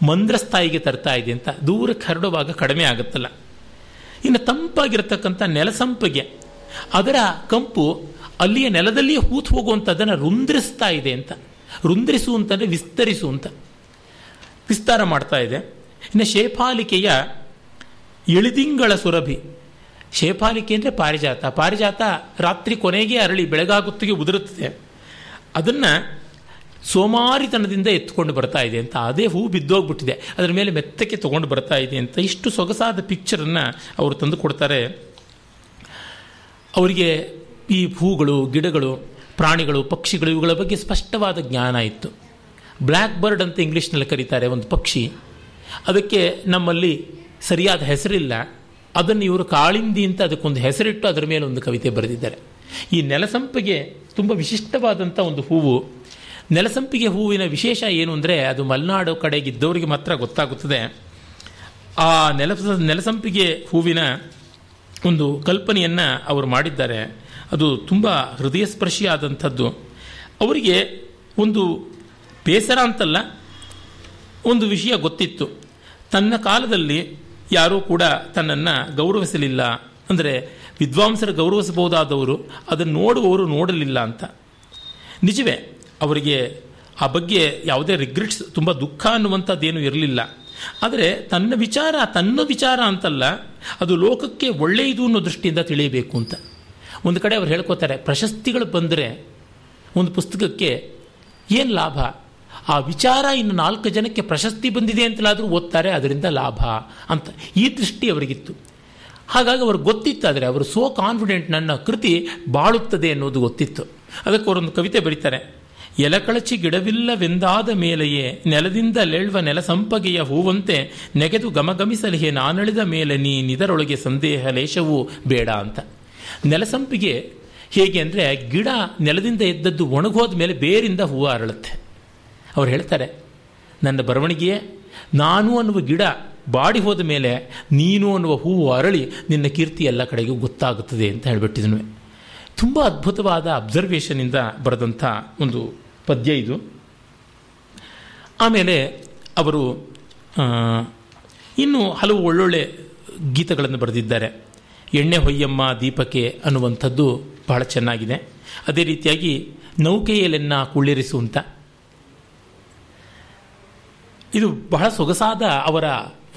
ಮಂದ್ರಸ್ಥಾಯಿಗೆ ತರ್ತಾ ಇದೆ ಅಂತ. ದೂರಕ್ಕೆ ಹರಡುವಾಗ ಕಡಿಮೆ ಆಗುತ್ತಲ್ಲ. ಇನ್ನು ತಂಪಾಗಿರ್ತಕ್ಕಂಥ ನೆಲಸಂಪಿಗೆ ಅದರ ಕಂಪು ಅಲ್ಲಿಯ ನೆಲದಲ್ಲಿಯೇ ಹೂತು ಹೋಗುವಂಥದ್ದನ್ನು ರುಂದ್ರಿಸ್ತಾ ಇದೆ ಅಂತ. ರುಂದ್ರಿಸು ಅಂತಂದರೆ ವಿಸ್ತರಿಸು ಅಂತ. ವಿಸ್ತಾರ ಮಾಡ್ತಾ ಇದೆ. ಇನ್ನು ಶೇಫಾಲಿಕೆಯ ಇಳಿದಿಂಗಳ ಸುರಭಿ. ಶೇಫಾಲಿಕೆ ಅಂದರೆ ಪಾರಿಜಾತ. ಪಾರಿಜಾತ ರಾತ್ರಿ ಕೊನೆಗೆ ಅರಳಿ ಬೆಳಗಾಗುತ್ತಿಗೆ ಉದುರುತ್ತದೆ. ಅದನ್ನು ಸೋಮಾರಿತನದಿಂದ ಎತ್ಕೊಂಡು ಬರ್ತಾ ಇದೆ ಅಂತ ಅದೇ ಹೂ ಬಿದ್ದೋಗ್ಬಿಟ್ಟಿದೆ. ಅದರ ಮೇಲೆ ಮೆತ್ತಕ್ಕೆ ತೊಗೊಂಡು ಬರ್ತಾ ಇದೆ ಅಂತ ಇಷ್ಟು ಸೊಗಸಾದ ಪಿಕ್ಚರನ್ನು ಅವರು ತಂದು ಕೊಡ್ತಾರೆ. ಅವರಿಗೆ ಈ ಹೂಗಳು, ಗಿಡಗಳು, ಪ್ರಾಣಿಗಳು, ಪಕ್ಷಿಗಳು ಇವುಗಳ ಬಗ್ಗೆ ಸ್ಪಷ್ಟವಾದ ಜ್ಞಾನ ಇತ್ತು. ಬ್ಲ್ಯಾಕ್ ಬರ್ಡ್ ಅಂತ ಇಂಗ್ಲೀಷ್ನಲ್ಲಿ ಕರೀತಾರೆ, ಒಂದು ಪಕ್ಷಿ. ಅದಕ್ಕೆ ನಮ್ಮಲ್ಲಿ ಸರಿಯಾದ ಹೆಸರಿಲ್ಲ. ಅದನ್ನು ಇವರು ಕಾಳಿಂದಿ ಅಂತ ಅದಕ್ಕೊಂದು ಹೆಸರಿಟ್ಟು ಅದರ ಮೇಲೆ ಒಂದು ಕವಿತೆ ಬರೆದಿದ್ದಾರೆ. ಈ ನೆಲಸಂಪಿಗೆ ತುಂಬ ವಿಶಿಷ್ಟವಾದಂಥ ಒಂದು ಹೂವು. ನೆಲಸಂಪಿಗೆ ಹೂವಿನ ವಿಶೇಷ ಏನು ಅಂದರೆ, ಅದು ಮಲೆನಾಡು ಕಡೆಗಿದ್ದವರಿಗೆ ಮಾತ್ರ ಗೊತ್ತಾಗುತ್ತದೆ. ಆ ನೆಲ ನೆಲಸಂಪಿಗೆ ಹೂವಿನ ಒಂದು ಕಲ್ಪನೆಯನ್ನು ಅವರು ಮಾಡಿದ್ದಾರೆ. ಅದು ತುಂಬ ಹೃದಯಸ್ಪರ್ಶಿಯಾದಂಥದ್ದು. ಅವರಿಗೆ ಒಂದು ಬೇಸರ ಅಂತಲ್ಲ, ಒಂದು ವಿಷಯ ಗೊತ್ತಿತ್ತು. ತನ್ನ ಕಾಲದಲ್ಲಿ ಯಾರೂ ಕೂಡ ತನ್ನನ್ನು ಗೌರವಿಸಲಿಲ್ಲ. ಅಂದರೆ ವಿದ್ವಾಂಸರು ಗೌರವಿಸಬಹುದಾದವರು, ಅದನ್ನು ನೋಡುವವರು ನೋಡಲಿಲ್ಲ ಅಂತ. ನಿಜವೇ, ಅವರಿಗೆ ಆ ಬಗ್ಗೆ ಯಾವುದೇ ರಿಗ್ರೆಟ್ಸ್ ತುಂಬ ದುಃಖ ಅನ್ನುವಂಥದ್ದೇನೂ ಇರಲಿಲ್ಲ. ಆದರೆ ತನ್ನ ವಿಚಾರ ತನ್ನ ವಿಚಾರ ಅಂತಲ್ಲ, ಅದು ಲೋಕಕ್ಕೆ ಒಳ್ಳೆಯದು ಅನ್ನೋ ದೃಷ್ಟಿಯಿಂದ ತಿಳಿಯಬೇಕು ಅಂತ. ಒಂದು ಕಡೆ ಅವ್ರು ಹೇಳ್ಕೋತಾರೆ, ಪ್ರಶಸ್ತಿಗಳು ಬಂದರೆ ಒಂದು ಪುಸ್ತಕಕ್ಕೆ ಏನು ಲಾಭ? ಆ ವಿಚಾರ ಇನ್ನು ನಾಲ್ಕು ಜನಕ್ಕೆ ಪ್ರಶಸ್ತಿ ಬಂದಿದೆ ಅಂತಲಾದರೂ ಓದ್ತಾರೆ, ಅದರಿಂದ ಲಾಭ ಅಂತ ಈ ದೃಷ್ಟಿ ಅವರಿಗಿತ್ತು. ಹಾಗಾಗಿ ಅವ್ರಿಗೆ ಗೊತ್ತಿತ್ತು ಆದರೆ ಅವರು ಸೋ ಕಾನ್ಫಿಡೆಂಟ್ ನನ್ನ ಕೃತಿ ಬಾಳುತ್ತದೆ ಅನ್ನೋದು ಗೊತ್ತಿತ್ತು. ಅದಕ್ಕೆ ಅವರೊಂದು ಕವಿತೆ ಬರೀತಾರೆ, ಎಲಕಳಚಿ ಗಿಡವಿಲ್ಲವೆಂದಾದ ಮೇಲೆಯೇ ನೆಲದಿಂದ ಲೆಳ್ವ ನೆಲ ಸಂಪಗೆಯ ಹೂವಂತೆ ನೆಗೆದು ಗಮಗಮಿಸಲಿಹೆ ನಾನಳಿದ ಮೇಲೆ ನೀ ನಿದರೊಳಗೆ ಸಂದೇಹ ಲೇಷವೂ ಬೇಡ ಅಂತ. ನೆಲಸಂಪಿಗೆ ಹೇಗೆ ಅಂದರೆ ಗಿಡ ನೆಲದಿಂದ ಎದ್ದದ್ದು ಒಣಗೋದ ಮೇಲೆ ಬೇರಿಂದ ಹೂವು ಅರಳುತ್ತೆ. ಅವ್ರು ಹೇಳ್ತಾರೆ, ನನ್ನ ಬರವಣಿಗೆಯೇ, ನಾನು ಅನ್ನುವ ಗಿಡ ಬಾಡಿ ಹೋದ ಮೇಲೆ ನೀನು ಅನ್ನುವ ಹೂವು ಅರಳಿ ನಿನ್ನ ಕೀರ್ತಿ ಎಲ್ಲ ಕಡೆಗೂ ಗೊತ್ತಾಗುತ್ತದೆ ಅಂತ ಹೇಳಿಬಿಟ್ಟಿದ್ನು ತುಂಬ ಅದ್ಭುತವಾದ ಅಬ್ಸರ್ವೇಷನಿಂದ ಬರೆದಂಥ ಒಂದು ಪದ್ಯ ಇದು. ಆಮೇಲೆ ಅವರು ಇನ್ನೂ ಹಲವು ಒಳ್ಳೊಳ್ಳೆ ಗೀತಗಳನ್ನು ಬರೆದಿದ್ದಾರೆ. ಎಣ್ಣೆ ಹೊಯ್ಯಮ್ಮ ದೀಪಕ್ಕೆ ಅನ್ನುವಂಥದ್ದು ಬಹಳ ಚೆನ್ನಾಗಿದೆ. ಅದೇ ರೀತಿಯಾಗಿ, ನೌಕೆಯಲೆನ್ನ ಕುಳ್ಳಿರಿಸುವಂಥ ಇದು ಬಹಳ ಸೊಗಸಾದ ಅವರ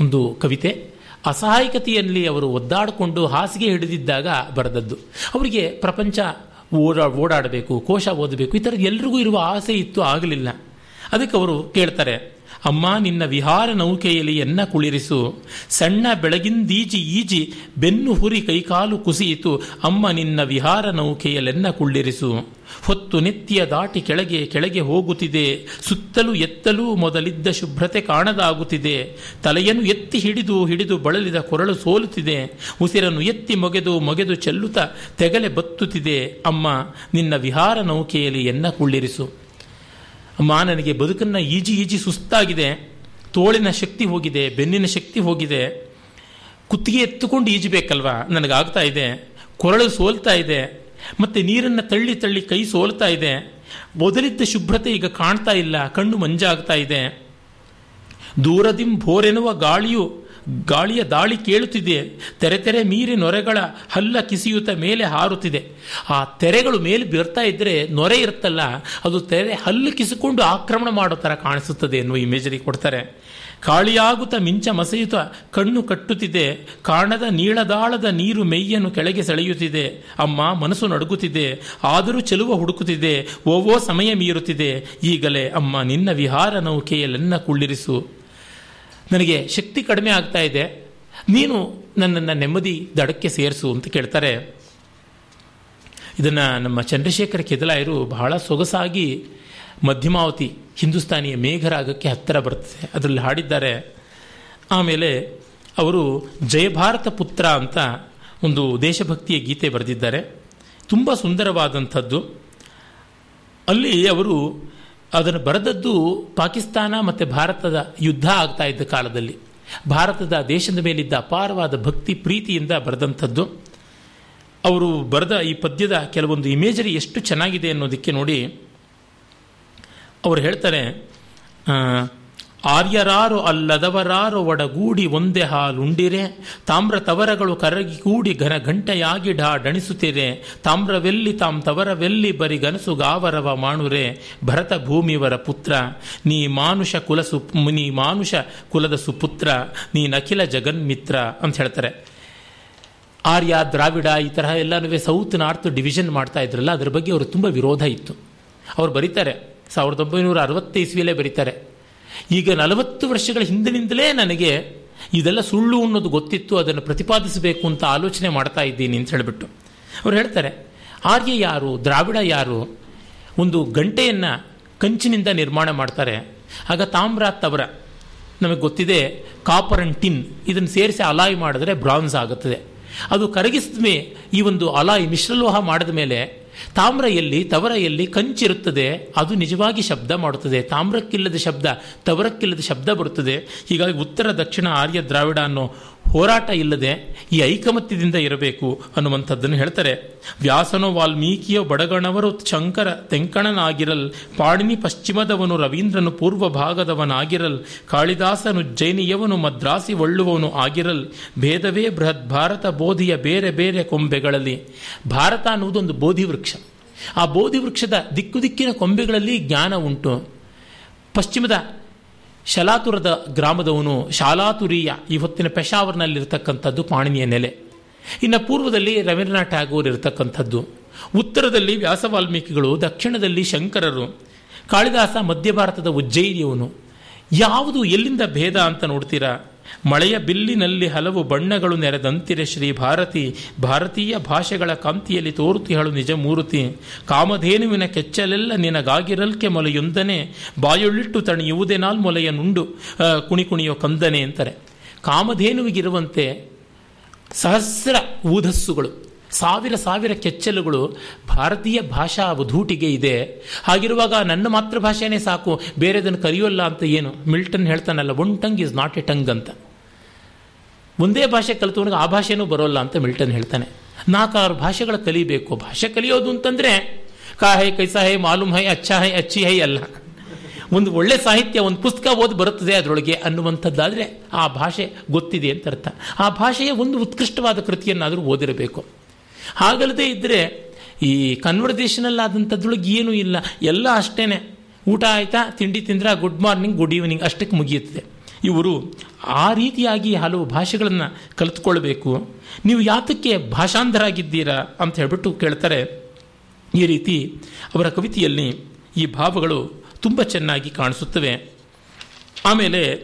ಒಂದು ಕವಿತೆ. ಅಸಹಾಯಕತೆಯಲ್ಲಿ ಅವರು ಒದ್ದಾಡಿಕೊಂಡು ಹಾಸಿಗೆ ಹಿಡಿದಿದ್ದಾಗ ಬರೆದದ್ದು. ಅವರಿಗೆ ಪ್ರಪಂಚ ಓಡಾ, ಓಡಾಡಬೇಕು, ಕೋಶ ಓದಬೇಕು, ಈ ಥರದ್ದು ಎಲ್ರಿಗೂ ಇರುವ ಆಸೆ ಇತ್ತು, ಆಗಲಿಲ್ಲ. ಅದಕ್ಕೆ ಅವರು ಕೇಳ್ತಾರೆ ಅಮ್ಮ ನಿನ್ನ ವಿಹಾರ ನೌಕೆಯಲ್ಲಿ ಎನ್ನ ಕುಳಿರಿಸು? ಸಣ್ಣ ಬೆಳಗಿಂದೀಜಿ ಈಜಿ, ಬೆನ್ನು ಹುರಿ ಕೈಕಾಲು ಕುಸಿಯಿತು, ಅಮ್ಮ ನಿನ್ನ ವಿಹಾರ ನೌಕೆಯಲ್ಲೆನ್ನ ಕುಳ್ಳಿರಿಸು? ಹೊತ್ತು ನಿತ್ಯ ದಾಟಿ ಕೆಳಗೆ ಕೆಳಗೆ ಹೋಗುತ್ತಿದೆ, ಸುತ್ತಲೂ ಎತ್ತಲೂ ಮೊದಲಿದ್ದ ಶುಭ್ರತೆ ಕಾಣದಾಗುತ್ತಿದೆ. ತಲೆಯನ್ನು ಎತ್ತಿ ಹಿಡಿದು ಹಿಡಿದು ಬಳಲಿದ ಕೊರಳು ಸೋಲುತ್ತಿದೆ, ಉಸಿರನ್ನು ಎತ್ತಿ ಮೊಗೆದು ಮೊಗೆದು ಚೆಲ್ಲುತ್ತಾ ತೆಗಲೆ ಬತ್ತುತ್ತಿದೆ. ಅಮ್ಮ, ನಿನ್ನ ವಿಹಾರ ನೌಕೆಯಲ್ಲಿ ಎನ್ನ ಕುಳ್ಳಿರಿಸು? ಅಮ್ಮ ನನಗೆ ಬದುಕನ್ನು ಈಜಿ ಈಜಿ ಸುಸ್ತಾಗಿದೆ, ತೋಳಿನ ಶಕ್ತಿ ಹೋಗಿದೆ, ಬೆನ್ನಿನ ಶಕ್ತಿ ಹೋಗಿದೆ. ಕುತ್ತಿಗೆ ಎತ್ತುಕೊಂಡು ಈಜಬೇಕಲ್ವಾ? ನನಗಾಗ್ತಾ ಇದೆ. ಕೊರಳು ಸೋಲ್ತಾ ಇದೆ. ಮತ್ತು ನೀರನ್ನು ತಳ್ಳಿ ತಳ್ಳಿ ಕೈ ಸೋಲ್ತಾ ಇದೆ. ಮೊದಲಿದ್ದ ಶುಭ್ರತೆ ಈಗ ಕಾಣ್ತಾ ಇಲ್ಲ, ಕಣ್ಣು ಮಂಜಾಗ್ತಾ ಇದೆ. ದೂರದಿಂ ಭೋರೆನ್ನುವ ಗಾಳಿಯು ಗಾಳಿಯ ದಾಳಿ ಕೇಳುತ್ತಿದೆ. ತೆರೆ ತೆರೆ ಮೀರಿ ನೊರೆಗಳ ಹಲ್ಲ ಕಿಸಿಯುತ್ತ ಮೇಲೆ ಹಾರುತ್ತಿದೆ. ಆ ತೆರೆಗಳು ಮೇಲೆ ಬರ್ತಾ ಇದ್ದರೆ ನೊರೆ ಇರುತ್ತಲ್ಲ, ಅದು ತೆರೆ ಹಲ್ಲು ಕಿಸಿಕೊಂಡು ಆಕ್ರಮಣ ಮಾಡೋ ಥರ ಕಾಣಿಸುತ್ತದೆ ಎನ್ನುವ ಇಮೇಜರಿ ಕೊಡ್ತಾರೆ. ಕಾಳಿಯಾಗುತ್ತ ಮಿಂಚ ಮಸೆಯುತ ಕಣ್ಣು ಕಟ್ಟುತ್ತಿದೆ. ಕಾಣದ ನೀಳದಾಳದ ನೀರು ಮೆಯ್ಯನ್ನು ಕೆಳಗೆ ಸೆಳೆಯುತ್ತಿದೆ. ಅಮ್ಮ, ಮನಸ್ಸು ನಡುಗುತ್ತಿದೆ. ಆದರೂ ಚೆಲುವ ಹುಡುಕುತ್ತಿದೆ. ಓವೋ ಸಮಯ ಮೀರುತ್ತಿದೆ. ಈಗಲೇ ಅಮ್ಮ, ನಿನ್ನ ವಿಹಾರ ನೌಕೆಯಲ್ಲೆನ್ನ ಕುಳ್ಳಿರಿಸು. ನನಗೆ ಶಕ್ತಿ ಕಡಿಮೆ ಆಗ್ತಾ ಇದೆ. ನೀನು ನನ್ನನ್ನು ನೆಮ್ಮದಿ ದಡಕ್ಕೆ ಸೇರಿಸು ಅಂತ ಕೇಳ್ತಾರೆ. ಇದನ್ನು ನಮ್ಮ ಚಂದ್ರಶೇಖರ ಕೆದಲಾಯರು ಬಹಳ ಸೊಗಸಾಗಿ ಮಧ್ಯಮಾವತಿ ಹಿಂದೂಸ್ತಾನಿಯ ಮೇಘರಾಗಕ್ಕೆ ಹತ್ತಿರ ಬರ್ತದೆ. ಅದರಲ್ಲಿ ಹಾಡಿದ್ದಾರೆ. ಆಮೇಲೆ ಅವರು ಜಯಭಾರತ ಪುತ್ರ ಅಂತ ಒಂದು ದೇಶಭಕ್ತಿಯ ಗೀತೆ ಬರೆದಿದ್ದಾರೆ. ತುಂಬ ಸುಂದರವಾದಂಥದ್ದು. ಅಲ್ಲಿ ಅವರು ಅದನ್ನು ಬರೆದದ್ದು ಪಾಕಿಸ್ತಾನ ಮತ್ತು ಭಾರತದ ಯುದ್ಧ ಆಗ್ತಾ ಇದ್ದ ಕಾಲದಲ್ಲಿ. ಭಾರತದ ದೇಶದ ಮೇಲಿದ್ದ ಅಪಾರವಾದ ಭಕ್ತಿ ಪ್ರೀತಿಯಿಂದ ಬರೆದಂಥದ್ದು. ಅವರು ಬರೆದ ಈ ಪದ್ಯದ ಕೆಲವೊಂದು ಇಮೇಜರಿ ಎಷ್ಟು ಚೆನ್ನಾಗಿದೆ ಅನ್ನೋದಕ್ಕೆ ನೋಡಿ. ಅವರು ಹೇಳ್ತಾರೆ ಆರ್ಯರಾರು ಅಲ್ಲದವರಾರು ಒಡಗೂಡಿ ಒಂದೇ ಹಾಲುಂಡಿರೆ, ತಾಮ್ರ ತವರಗಳು ಕರಗಿ ಕೂಡಿ ಘನ ಗಂಟೆಯಾಗಿ ಢಾ ಡಣಿಸುತ್ತಿರೆ ತಾಮ್ರವೆಲ್ಲಿ ತಾಮ್ ತವರವೆಲ್ಲಿ ಬರಿ ಗನಸು ಗಾವರವ ಮಾಣುರೆ, ಭರತ ಭೂಮಿವರ ಪುತ್ರ, ನೀ ಮಾನುಷ ಕುಲ ಸು ನೀ ಮಾನುಷ ಕುಲದ ಸುಪುತ್ರ, ನೀ ನಖಿಲ ಜಗನ್ಮಿತ್ರ ಅಂತ ಹೇಳ್ತಾರೆ. ಆರ್ಯ, ದ್ರಾವಿಡ ಈ ತರಹ ಎಲ್ಲನೂ ಸೌತ್ ನಾರ್ತ್ ಡಿವಿಷನ್ ಮಾಡ್ತಾ ಇದ್ರಲ್ಲ, ಅದರ ಬಗ್ಗೆ ಅವರು ತುಂಬ ವಿರೋಧ ಇತ್ತು. ಅವ್ರು ಬರೀತಾರೆ, ಸಾವಿರದ ಒಂಬೈನೂರ ಇಸ್ವಿಯಲ್ಲೇ ಬರೀತಾರೆ. ಈಗ ನಲವತ್ತು ವರ್ಷಗಳ ಹಿಂದಿನಿಂದಲೇ ನನಗೆ ಇದೆಲ್ಲ ಸುಳ್ಳು ಅನ್ನೋದು ಗೊತ್ತಿತ್ತು, ಅದನ್ನು ಪ್ರತಿಪಾದಿಸಬೇಕು ಅಂತ ಆಲೋಚನೆ ಮಾಡ್ತಾ ಇದ್ದೀನಿ ಅಂತ ಹೇಳಿಬಿಟ್ಟು. ಅವ್ರು ಹೇಳ್ತಾರೆ, ಆರ್ಯ ಯಾರು, ದ್ರಾವಿಡ ಯಾರು, ಒಂದು ಗಂಟೆಯನ್ನು ಕಂಚಿನಿಂದ ನಿರ್ಮಾಣ ಮಾಡ್ತಾರೆ. ಆಗ ತಾಮ್ರ ತವರ ನಮಗೆ ಗೊತ್ತಿದೆ, ಕಾಪರ್ ಅಂಡ್ ಟಿನ್, ಇದನ್ನು ಸೇರಿಸಿ ಅಲಾಯ್ ಮಾಡಿದ್ರೆ ಬ್ರಾನ್ಸ್ ಆಗುತ್ತದೆ. ಅದು ಕರಗಿಸಿದ ಈ ಒಂದು ಅಲಾಯ್, ಮಿಶ್ರಲೋಹ ಮಾಡಿದ ಮೇಲೆ ತಾಮ್ರ ಎಲ್ಲಿ ತವರ ಎಲ್ಲಿ ಕಂಚಿರುತ್ತದೆ, ಅದು ನಿಜವಾಗಿ ಶಬ್ದ ಮಾಡುತ್ತದೆ. ತಾಮ್ರಕ್ಕಿಲ್ಲದ ಶಬ್ದ, ತವರಕ್ಕಿಲ್ಲದ ಶಬ್ದ ಬರುತ್ತದೆ. ಹೀಗಾಗಿ ಉತ್ತರ, ದಕ್ಷಿಣ, ಆರ್ಯ, ದ್ರಾವಿಡ ಅನ್ನೋ ಹೋರಾಟ ಇಲ್ಲದೆ ಈ ಐಕಮತ್ಯದಿಂದ ಇರಬೇಕು ಅನ್ನುವಂಥದ್ದನ್ನು ಹೇಳ್ತಾರೆ. ವ್ಯಾಸನೋ ವಾಲ್ಮೀಕಿಯ ಬಡಗಣವರು ಶಂಕರ ತೆಂಕಣನಾಗಿರಲ್, ಪಾಣಿನಿ ಪಶ್ಚಿಮದವನು ರವೀಂದ್ರನು ಪೂರ್ವ ಭಾಗದವನಾಗಿರಲ್, ಕಾಳಿದಾಸನು ಜೈನಿಯವನು ಮದ್ರಾಸಿ ಒಳ್ಳುವವನು ಆಗಿರಲ್, ಭೇದವೇ ಬೃಹತ್ ಭಾರತ ಬೋಧಿಯ ಬೇರೆ ಬೇರೆ ಕೊಂಬೆಗಳಲ್ಲಿ. ಭಾರತ ಅನ್ನುವುದೊಂದು ಬೋಧಿ ವೃಕ್ಷ ಆ ಬೋಧಿ ವೃಕ್ಷದ ದಿಕ್ಕು ದಿಕ್ಕಿನ ಕೊಂಬೆಗಳಲ್ಲಿ ಜ್ಞಾನ ಉಂಟು. ಪಶ್ಚಿಮದ ಶಲಾತುರದ ಗ್ರಾಮದವನು ಶಾಲಾತುರಿಯ ಈ ಹೊತ್ತಿನ ಪೆಶಾವರ್ನಲ್ಲಿರ್ತಕ್ಕಂಥದ್ದು ಪಾಣಿನಿಯ ನೆಲೆ. ಇನ್ನು ಪೂರ್ವದಲ್ಲಿ ರವೀಂದ್ರನಾಥ್ ಟ್ಯಾಗೋರ್ ಇರತಕ್ಕಂಥದ್ದು. ಉತ್ತರದಲ್ಲಿ ವ್ಯಾಸ ವಾಲ್ಮೀಕಿಗಳು ದಕ್ಷಿಣದಲ್ಲಿ ಶಂಕರರು, ಕಾಳಿದಾಸ ಮಧ್ಯ ಭಾರತದ ಉಜ್ಜಯಿನಿಯವನು. ಯಾವುದು ಎಲ್ಲಿಂದ ಭೇದ ಅಂತ ನೋಡ್ತೀರಾ? ಮಳೆಯ ಬಿಲ್ಲಿನಲ್ಲಿ ಹಲವು ಬಣ್ಣಗಳು ನೆರೆದಂತಿರೆ ಶ್ರೀ ಭಾರತಿ. ಭಾರತೀಯ ಭಾಷೆಗಳ ಕಾಂತಿಯಲ್ಲಿ ತೋರುತಿಹಳು ನಿಜ ಮೂರುತಿ. ಕಾಮಧೇನುವಿನ ಕೆಚ್ಚಲೆಲ್ಲ ನಿನಗಾಗಿರಲ್ಕೆ ಮೊಲೆಯೊಂದನೆ. ಬಾಯೊಳ್ಳಿಟ್ಟು ತಣಿಯುವುದೇನಾಲ್ ಮೊಲೆಯ ನುಂಡು. ಕುಣಿ ಕುಣಿಯೋ ಕಂದನೆ ಅಂತಾರೆ ಕಾಮಧೇನುವಿಗಿರುವಂತೆ ಸಹಸ್ರ ಊಧಸ್ಸುಗಳು. ಸಾವಿರ ಸಾವಿರ ಕೆಚ್ಚಲುಗಳು ಭಾರತೀಯ ಭಾಷಾ ಅವಧೂಟಿಗೆ ಇದೆ. ಹಾಗಿರುವಾಗ ನನ್ನ ಮಾತೃಭಾಷೆನೇ ಸಾಕು, ಬೇರೆದನ್ನು ಕಲಿಯೋಲ್ಲ ಅಂತ ಏನು? Milton ಹೇಳ್ತಾನಲ್ಲ one tongue is not a tongue ಅಂತ. ಒಂದೇ ಭಾಷೆ ಕಲಿತವನಿಗೆ ಆ ಭಾಷೆನೂ ಬರೋಲ್ಲ ಅಂತ ಮಿಲ್ಟನ್ ಹೇಳ್ತಾನೆ. ನಾಲ್ಕಾರು ಭಾಷೆಗಳ ಕಲಿಬೇಕು. ಭಾಷೆ ಕಲಿಯೋದು ಅಂತಂದ್ರೆ, ಕಾ ಹೈ ಕೈಸಾ ಹೈ, ಮಾಲೂಮ್ ಹೈ, ಅಚ್ಚಾ ಹೈ, ಅಚ್ಚಿ ಹೈ ಅಲ್ಲ. ಒಂದು ಒಳ್ಳೆ ಸಾಹಿತ್ಯ, ಒಂದು ಪುಸ್ತಕ ಓದಿ ಬರುತ್ತದೆ ಅದರೊಳಗೆ ಅನ್ನುವಂಥದ್ದಾದರೆ ಆ ಭಾಷೆ ಗೊತ್ತಿದೆ ಅಂತ ಅರ್ಥ. ಆ ಭಾಷೆಯ ಒಂದು ಉತ್ಕೃಷ್ಟವಾದ ಕೃತಿಯನ್ನಾದರೂ ಓದಿರಬೇಕು. ಹಾಗಲ್ಲದೆ ಇದ್ದರೆ ಈ ಕನ್ವರ್ಸೇಷನಲ್ಲಿ ಆದಂಥದ್ರೊಳಗೆ ಏನೂ ಇಲ್ಲ. ಎಲ್ಲ ಅಷ್ಟೇನೆ. ಊಟ ಆಯ್ತಾ? ತಿಂಡಿ ತಿಂದ್ರೆ? ಗುಡ್ ಮಾರ್ನಿಂಗ್ ಗುಡ್ ಈವ್ನಿಂಗ್ ಅಷ್ಟಕ್ಕೆ ಮುಗಿಯುತ್ತದೆ. ಇವರು ಆ ರೀತಿಯಾಗಿ ಹಲವು ಭಾಷೆಗಳನ್ನು ಕಲಿತ್ಕೊಳ್ಬೇಕು. ನೀವು ಯಾತಕ್ಕೆ ಭಾಷಾಂಧರಾಗಿದ್ದೀರಾ ಅಂತ ಹೇಳ್ಬಿಟ್ಟು ಕೇಳ್ತಾರೆ. ಈ ರೀತಿ ಅವರ ಕವಿತೆಯಲ್ಲಿ ಈ ಭಾವಗಳು ತುಂಬ ಚೆನ್ನಾಗಿ ಕಾಣಿಸುತ್ತವೆ. ಆಮೇಲೆ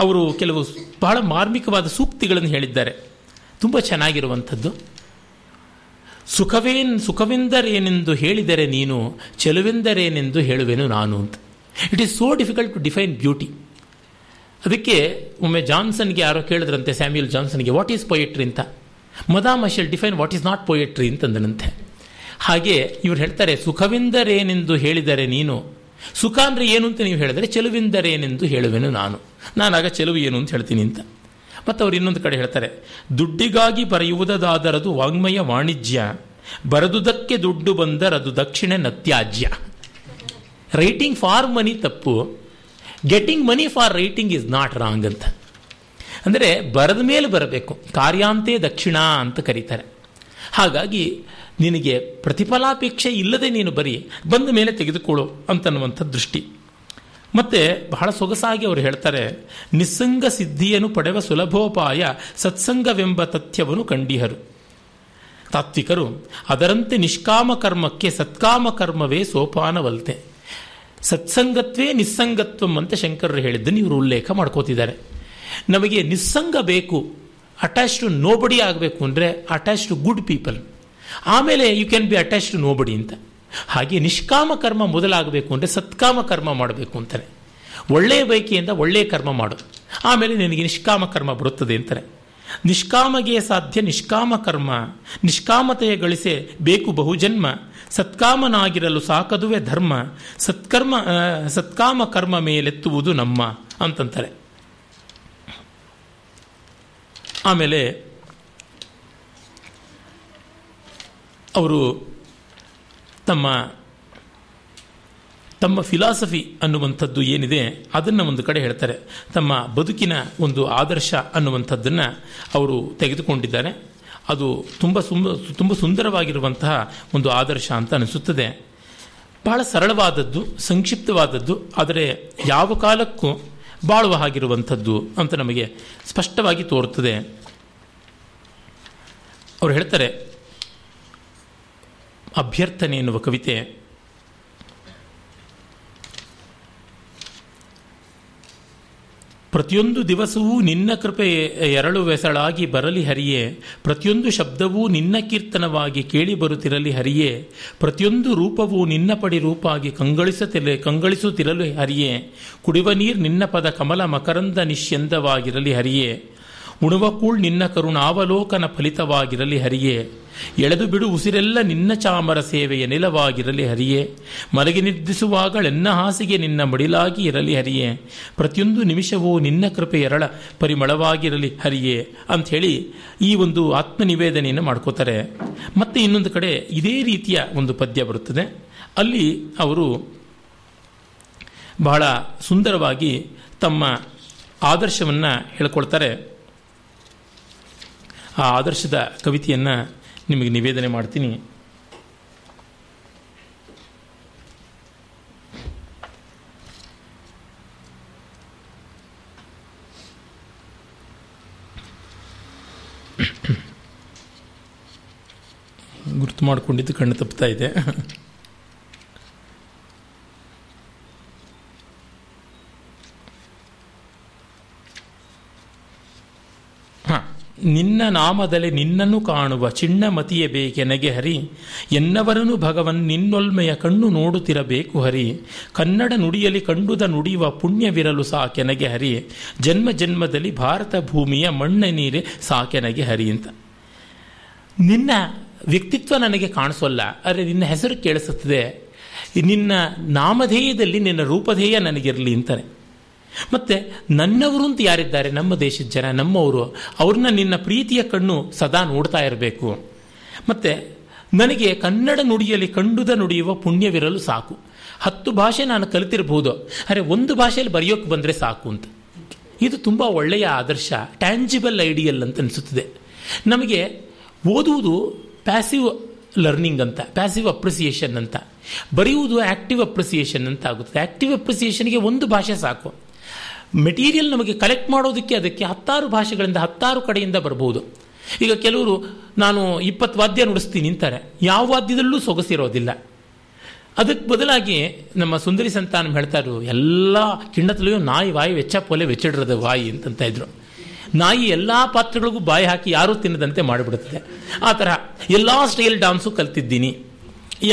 ಅವರು ಕೆಲವು ಬಹಳ ಮಾರ್ಮಿಕವಾದ ಸೂಕ್ತಿಗಳನ್ನು ಹೇಳಿದ್ದಾರೆ. ತುಂಬ ಚೆನ್ನಾಗಿರುವಂಥದ್ದು. ಸುಖವೇನ್, ಸುಖವೆಂದರೇನೆಂದು ಹೇಳಿದರೆ ನೀನು, ಚೆಲುವೆಂದರೇನೆಂದು ಹೇಳುವೆನು ನಾನು ಅಂತ. It is so difficult to define beauty ಅದಕ್ಕೆ ಒಮ್ಮೆ ಜಾನ್ಸನ್ಗೆ ಯಾರೋ ಕೇಳಿದ್ರಂತೆ, ಸ್ಯಾಮ್ಯುಯಲ್ ಜಾನ್ಸನ್ಗೆ ವಾಟ್ ಈಸ್ ಪೊಯೆಟ್ರಿ ಅಂತ. Madam I define what is not poetry ಅಂತಂದನಂತೆ. ಹಾಗೆ ಇವ್ರು ಹೇಳ್ತಾರೆ, ಸುಖವೆಂದರೇನೆಂದು ಹೇಳಿದರೆ ನೀನು, ಸುಖ ಅಂದರೆ ಏನು ಅಂತ ನೀವು ಹೇಳಿದರೆ, ಚೆಲುವೆಂದರೇನೆಂದು ಹೇಳುವೆನು ನಾನು. ನಾನಾಗ ಚೆಲುವು ಏನು ಅಂತ ಹೇಳ್ತೀನಿ ಅಂತ. ಮತ್ತು ಅವ್ರು ಇನ್ನೊಂದು ಕಡೆ ಹೇಳ್ತಾರೆ, ದುಡ್ಡಿಗಾಗಿ ಬರೆಯುವುದಾದರದು ವಾಂಗ್ಮಯ ವಾಣಿಜ್ಯ, ಬರೆದುದಕ್ಕೆ ದುಡ್ಡು ಬಂದರದು ದಕ್ಷಿಣ ನತ್ಯಾಜ್ಯ. ರೈಟಿಂಗ್ ಫಾರ್ ಮನಿ ತಪ್ಪು getting money for writing is not wrong ಅಂತ. ಅಂದರೆ ಬರದ ಮೇಲೆ ಬರಬೇಕು, ಕಾರ್ಯಾಂತೆ ದಕ್ಷಿಣ ಅಂತ ಕರೀತಾರೆ. ಹಾಗಾಗಿ ನಿನಗೆ ಪ್ರತಿಫಲಾಪೇಕ್ಷೆ ಇಲ್ಲದೆ ನೀನು ಬರೀ ಬಂದ ಮೇಲೆ ತೆಗೆದುಕೊಳ್ಳು ಅಂತನ್ನುವಂಥ ದೃಷ್ಟಿ. ಮತ್ತೆ ಬಹಳ ಸೊಗಸಾಗಿ ಅವರು ಹೇಳ್ತಾರೆ, ನಿಸ್ಸಂಗ ಸಿದ್ಧಿಯನ್ನು ಪಡೆವ ಸುಲಭೋಪಾಯ ಸತ್ಸಂಗವೆಂಬ ತಥ್ಯವನ್ನು ಕಂಡಿಹರು. ತಾತ್ವಿಕರು, ಅದರಂತೆ ನಿಷ್ಕಾಮ ಕರ್ಮಕ್ಕೆ ಸತ್ಕಾಮ ಕರ್ಮವೇ ಸೋಪಾನವಲ್ತೆ. ಸತ್ಸಂಗತ್ವೇ ನಿಸ್ಸಂಗತ್ವಂ ಅಂತ ಶಂಕರರು ಹೇಳಿದ್ದನ್ನು ಇವರು ಉಲ್ಲೇಖ ಮಾಡ್ಕೋತಿದ್ದಾರೆ. ನಮಗೆ ನಿಸ್ಸಂಗ ಬೇಕು ಅಟ್ಯಾಚ್ ಟು ನೋಬಡಿ ಆಗಬೇಕು ಅಂದರೆ ಅಟ್ಯಾಚ್ ಟು ಗುಡ್ ಪೀಪಲ್ ಆಮೇಲೆ you can be attach to nobody ಅಂತ. ಹಾಗೆ ನಿಷ್ಕಾಮ ಕರ್ಮ ಮೊದಲಾಗಬೇಕು ಅಂದರೆ ಸತ್ಕಾಮ ಕರ್ಮ ಮಾಡಬೇಕು ಅಂತಾರೆ ಒಳ್ಳೆಯ ಬಯಕೆಯಿಂದ ಒಳ್ಳೆಯ ಕರ್ಮ ಮಾಡು. ಆಮೇಲೆ ನಿನಗೆ ನಿಷ್ಕಾಮ ಕರ್ಮ ಬರುತ್ತದೆ ಅಂತಾರೆ ನಿಷ್ಕಾಮಗೆ ಸಾಧ್ಯ ನಿಷ್ಕಾಮ ಕರ್ಮ. ನಿಷ್ಕಾಮತೆಯ ಗಳಿಸೆ ಬೇಕು ಬಹುಜನ್ಮ. ಸತ್ಕಾಮನಾಗಿರಲು ಸಾಕದುವೆ ಧರ್ಮ. ಸತ್ಕರ್ಮ ಸತ್ಕಾಮ ಕರ್ಮ ಮೇಲೆತ್ತುವುದು ನಮ್ಮ ಅಂತಂತಾರೆ. ಆಮೇಲೆ ಅವರು ತಮ್ಮ ತಮ್ಮ ಫಿಲಾಸಫಿ ಅನ್ನುವಂಥದ್ದು ಏನಿದೆ, ಅದನ್ನು ಒಂದು ಕಡೆ ಹೇಳ್ತಾರೆ. ತಮ್ಮ ಬದುಕಿನ ಒಂದು ಆದರ್ಶ ಅನ್ನುವಂಥದ್ದನ್ನು ಅವರು ತೆಗೆದುಕೊಂಡಿದ್ದಾರೆ. ಅದು ತುಂಬ ಸುಂದ ತುಂಬ ಸುಂದರವಾಗಿರುವಂತಹ ಒಂದು ಆದರ್ಶ ಅಂತ ಅನಿಸುತ್ತದೆ. ಬಹಳ ಸರಳವಾದದ್ದು, ಸಂಕ್ಷಿಪ್ತವಾದದ್ದು, ಆದರೆ ಯಾವ ಕಾಲಕ್ಕೂ ಬಾಳುವ ಹಾಗಿರುವಂಥದ್ದು ಅಂತ ನಮಗೆ ಸ್ಪಷ್ಟವಾಗಿ ತೋರುತ್ತದೆ. ಅವರು ಹೇಳ್ತಾರೆ ಅಭ್ಯರ್ಥನೆ ಎನ್ನುವ ಕವಿತೆ. ಪ್ರತಿಯೊಂದು ದಿವಸವೂ ನಿನ್ನ ಕೃಪೆ ಎರಳು ವೆಸಳಾಗಿ ಬರಲಿ ಹರಿಯೇ, ಪ್ರತಿಯೊಂದು ಶಬ್ದವೂ ನಿನ್ನ ಕೀರ್ತನವಾಗಿ ಕೇಳಿ ಬರುತ್ತಿರಲಿ ಹರಿಯೇ, ಪ್ರತಿಯೊಂದು ರೂಪವೂ ನಿನ್ನ ಪಡಿ ರೂಪಾಗಿ ಕಂಗಳಿಸುತ್ತಿರಲಿ ಕಂಗಳಿಸುತ್ತಿರಲು ಹರಿಯೇ, ಕುಡಿವ ನೀರು ನಿನ್ನ ಪದ ಕಮಲ ಮಕರಂದ ನಿಶ್ಯಂದವಾಗಿರಲಿ ಹರಿಯೇ, ಉಣುವ ಕೂಳ್ ನಿನ್ನ ಕರುಣಾವಲೋಕನ ಫಲಿತವಾಗಿರಲಿ ಹರಿಯೇ ಎಳೆದು ಬಿಡು ಉಸಿರೆಲ್ಲ ನಿನ್ನ ಚಾಮರ ಸೇವೆಯ ನೆಲವಾಗಿರಲಿ ಹರಿಯೇ. ಮಲಗಿ ನಿರ್ದಿಸುವಾಗಳೆನ್ನ ಹಾಸಿಗೆ ನಿನ್ನ ಮಡಿಲಾಗಿ ಇರಲಿ ಹರಿಯೇ. ಪ್ರತಿಯೊಂದು ನಿಮಿಷವೂ ನಿನ್ನ ಕೃಪೆ ಎರಳ ಪರಿಮಳವಾಗಿರಲಿ ಹರಿಯೇ ಅಂಥೇಳಿ ಈ ಒಂದು ಆತ್ಮನಿವೇದನೆಯನ್ನು ಮಾಡ್ಕೋತಾರೆ. ಮತ್ತೆ ಇನ್ನೊಂದು ಕಡೆ ಇದೇ ರೀತಿಯ ಒಂದು ಪದ್ಯ ಬರುತ್ತದೆ. ಅಲ್ಲಿ ಅವರು ಬಹಳ ಸುಂದರವಾಗಿ ತಮ್ಮ ಆದರ್ಶವನ್ನು ಹೇಳ್ಕೊಳ್ತಾರೆ. ಆ ಆದರ್ಶದ ಕವಿತೆಯನ್ನು ನಿಮಗೆ ನಿವೇದನೆ ಮಾಡ್ತೀನಿ. ಗುರ್ತು ಮಾಡಿಕೊಂಡಿದ್ದು ಕಣ್ಣು ತಪ್ತಾ ಇದೆ. ನಿನ್ನ ನಾಮದಲ್ಲಿ ನಿನ್ನನ್ನು ಕಾಣುವ ಚಿಣ್ಣಮತಿಯ ಬೇಕೆನಗೆ ಹರಿ. ಎನ್ನವರನು ಭಗವನ್ ನಿನ್ನೊಲ್ಮೆಯ ಕಣ್ಣು ನೋಡುತ್ತಿರಬೇಕು ಹರಿ. ಕನ್ನಡ ನುಡಿಯಲಿ ಕಂಡುದ ನುಡಿಯುವ ಪುಣ್ಯವಿರಲು ಸಾಕೆನಗೆ ಹರಿ. ಜನ್ಮ ಜನ್ಮದಲ್ಲಿ ಭಾರತ ಭೂಮಿಯ ಮಣ್ಣ ನೀರೇ ಸಾಕೆನಗೆ ಹರಿ ಅಂತ. ನಿನ್ನ ವ್ಯಕ್ತಿತ್ವ ನನಗೆ ಕಾಣಿಸೋಲ್ಲ. ಅರೆ ನಿನ್ನ ಹೆಸರು ಕೇಳಿಸುತ್ತದೆ. ನಿನ್ನ ನಾಮಧೇಯದಲ್ಲಿ ನಿನ್ನ ರೂಪಧೇಯ ನನಗಿರಲಿ ಅಂತಾರೆ. ಮತ್ತೆ ನನ್ನವರು ಅಂತ ಯಾರಿದ್ದಾರೆ? ನಮ್ಮ ದೇಶದ ಜನ, ನಮ್ಮವರು. ಅವ್ರನ್ನ ನಿನ್ನ ಪ್ರೀತಿಯ ಕಣ್ಣು ಸದಾ ನೋಡ್ತಾ ಇರಬೇಕು. ಮತ್ತೆ ನನಗೆ ಕನ್ನಡ ನುಡಿಯಲ್ಲಿ ಕಂಡುದ ನುಡಿಯುವ ಪುಣ್ಯವಿರಲು ಸಾಕು. ಹತ್ತು ಭಾಷೆ ನಾನು ಕಲಿತಿರಬಹುದು ಅರೆ, ಒಂದು ಭಾಷೆಯಲ್ಲಿ ಬರೆಯೋಕೆ ಬಂದರೆ ಸಾಕು ಅಂತ. ಇದು ತುಂಬ ಒಳ್ಳೆಯ ಆದರ್ಶ ಟ್ಯಾಂಜಿಬಲ್ ಐಡಿಯಲ್ ಅಂತ ಅನಿಸುತ್ತದೆ. ನಮಗೆ ಓದುವುದು ಪ್ಯಾಸಿವ್ ಲರ್ನಿಂಗ್ ಅಂತ ಪ್ಯಾಸಿವ್ ಅಪ್ರಿಸಿಯೇಷನ್ ಅಂತ, ಬರೆಯುವುದು ಆಕ್ಟಿವ್ ಅಪ್ರಿಸಿಯೇಷನ್ ಅಂತ ಆಗುತ್ತದೆ. ಆಕ್ಟಿವ್ ಅಪ್ರಿಸಿಯೇಷನ್ಗೆ ಒಂದು ಭಾಷೆ ಸಾಕು. ಮೆಟೀರಿಯಲ್ ನಮಗೆ ಕಲೆಕ್ಟ್ ಮಾಡೋದಕ್ಕೆ ಅದಕ್ಕೆ ಹತ್ತಾರು ಭಾಷೆಗಳಿಂದ ಹತ್ತಾರು ಕಡೆಯಿಂದ ಬರಬಹುದು ಈಗ ಕೆಲವರು, ನಾನು ಇಪ್ಪತ್ತು ವಾದ್ಯ ನುಡಿಸ್ತೀನಿ ಅಂತಾರೆ. ಯಾವ ವಾದ್ಯದಲ್ಲೂ ಸೊಗಸಿರೋದಿಲ್ಲ. ಅದಕ್ಕೆ ಬದಲಾಗಿ ನಮ್ಮ ಸುಂದರಿ ಸಂತಾನ ಹೇಳ್ತಾರು ಎಲ್ಲ ಕಿಣ್ಣತಲೆಯೂ ನಾಯಿ ವಾಯಿ ವೆಚ್ಚ ಪೋಲೆ ವೆಚ್ಚಿಡ್ರದ ವಾಯಿ ಅಂತಂತ ಇದ್ರು. ನಾಯಿ ಎಲ್ಲ ಪಾತ್ರಗಳಿಗೂ ಬಾಯಿ ಹಾಕಿ ಯಾರೂ ತಿನ್ನದಂತೆ ಮಾಡಿಬಿಡುತ್ತೆ. ಆ ಥರ ಎಲ್ಲ ಸ್ಟೈಲ್ ಡಾನ್ಸು ಕಲ್ತಿದ್ದೀನಿ.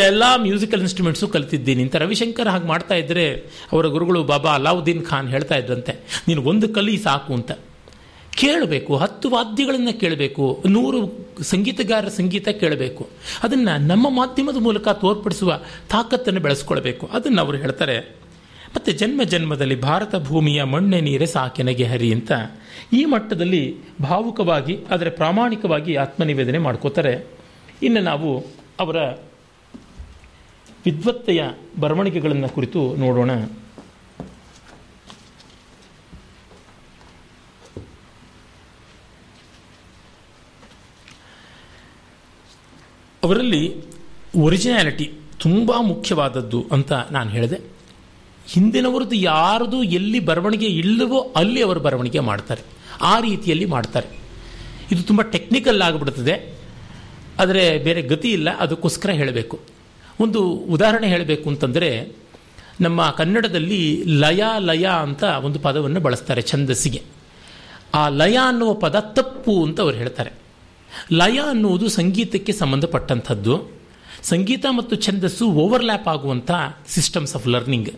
ಎಲ್ಲ ಮ್ಯೂಸಿಕಲ್ ಇನ್ಸ್ಟ್ರೂಮೆಂಟ್ಸು ಕಲಿತಿದ್ದೀನಿ. ಅಂತ ರವಿಶಂಕರ್ ಹಾಗೆ ಮಾಡ್ತಾ ಇದ್ದರೆ ಅವರ ಗುರುಗಳು ಬಾಬಾ ಅಲಾವುದ್ದೀನ್ ಖಾನ್ ಹೇಳ್ತಾ ಇದ್ರಂತೆ, ನೀನು ಒಂದು ಕಲಿ ಸಾಕು ಅಂತ. ಕೇಳಬೇಕು, ಹತ್ತು ವಾದ್ಯಗಳನ್ನು ಕೇಳಬೇಕು, ನೂರು ಸಂಗೀತಗಾರರ ಸಂಗೀತ ಕೇಳಬೇಕು. ಅದನ್ನು ನಮ್ಮ ಮಾಧ್ಯಮದ ಮೂಲಕ ತೋರ್ಪಡಿಸುವ ತಾಕತ್ತನ್ನು ಬೆಳೆಸ್ಕೊಳ್ಬೇಕು. ಅದನ್ನು ಅವರು ಹೇಳ್ತಾರೆ, ಮತ್ತು ಜನ್ಮ ಜನ್ಮದಲ್ಲಿ ಭಾರತ ಭೂಮಿಯ ಮಣ್ಣೆ ನೀರೇ ಸಾಕೆನಗೆ ಹರಿ ಅಂತ. ಈ ಮಟ್ಟದಲ್ಲಿ ಭಾವುಕವಾಗಿ, ಆದರೆ ಪ್ರಾಮಾಣಿಕವಾಗಿ ಆತ್ಮನಿವೇದನೆ ಮಾಡ್ಕೋತಾರೆ. ಇನ್ನು ನಾವು ಅವರ ವಿದ್ವತ್ತೆಯ ಬರವಣಿಗೆಗಳನ್ನು ಕುರಿತು ನೋಡೋಣ. ಅವರಲ್ಲಿ ಒರಿಜಿನಾಲಿಟಿ ತುಂಬ ಮುಖ್ಯವಾದದ್ದು ಅಂತ ನಾನು ಹೇಳಿದೆ. ಹಿಂದಿನವರದ್ದು ಯಾರದು ಎಲ್ಲಿ ಬರವಣಿಗೆ ಇಲ್ಲವೋ ಅಲ್ಲಿ ಅವರು ಬರವಣಿಗೆ ಮಾಡ್ತಾರೆ. ಆ ರೀತಿಯಲ್ಲಿ ಮಾಡ್ತಾರೆ. ಇದು ತುಂಬ ಟೆಕ್ನಿಕಲ್ ಆಗಿಬಿಡ್ತದೆ. ಆದರೆ ಬೇರೆ ಗತಿ ಇಲ್ಲ, ಅದಕ್ಕೋಸ್ಕರ ಹೇಳಬೇಕು. ಒಂದು ಉದಾಹರಣೆ ಹೇಳಬೇಕು ಅಂತಂದರೆ, ನಮ್ಮ ಕನ್ನಡದಲ್ಲಿ ಲಯ ಲಯ ಅಂತ ಒಂದು ಪದವನ್ನು ಬಳಸ್ತಾರೆ ಛಂದಸ್ಸಿಗೆ. ಆ ಲಯ ಅನ್ನುವ ಪದ ತಪ್ಪು ಅಂತ ಅವರು ಹೇಳ್ತಾರೆ. ಲಯ ಅನ್ನುವುದು ಸಂಗೀತಕ್ಕೆ ಸಂಬಂಧಪಟ್ಟಂಥದ್ದು. ಸಂಗೀತ ಮತ್ತು ಛಂದಸ್ಸು ಓವರ್ಲ್ಯಾಪ್ ಆಗುವಂಥ ಸಿಸ್ಟಮ್ಸ್ ಆಫ್ ಲರ್ನಿಂಗ್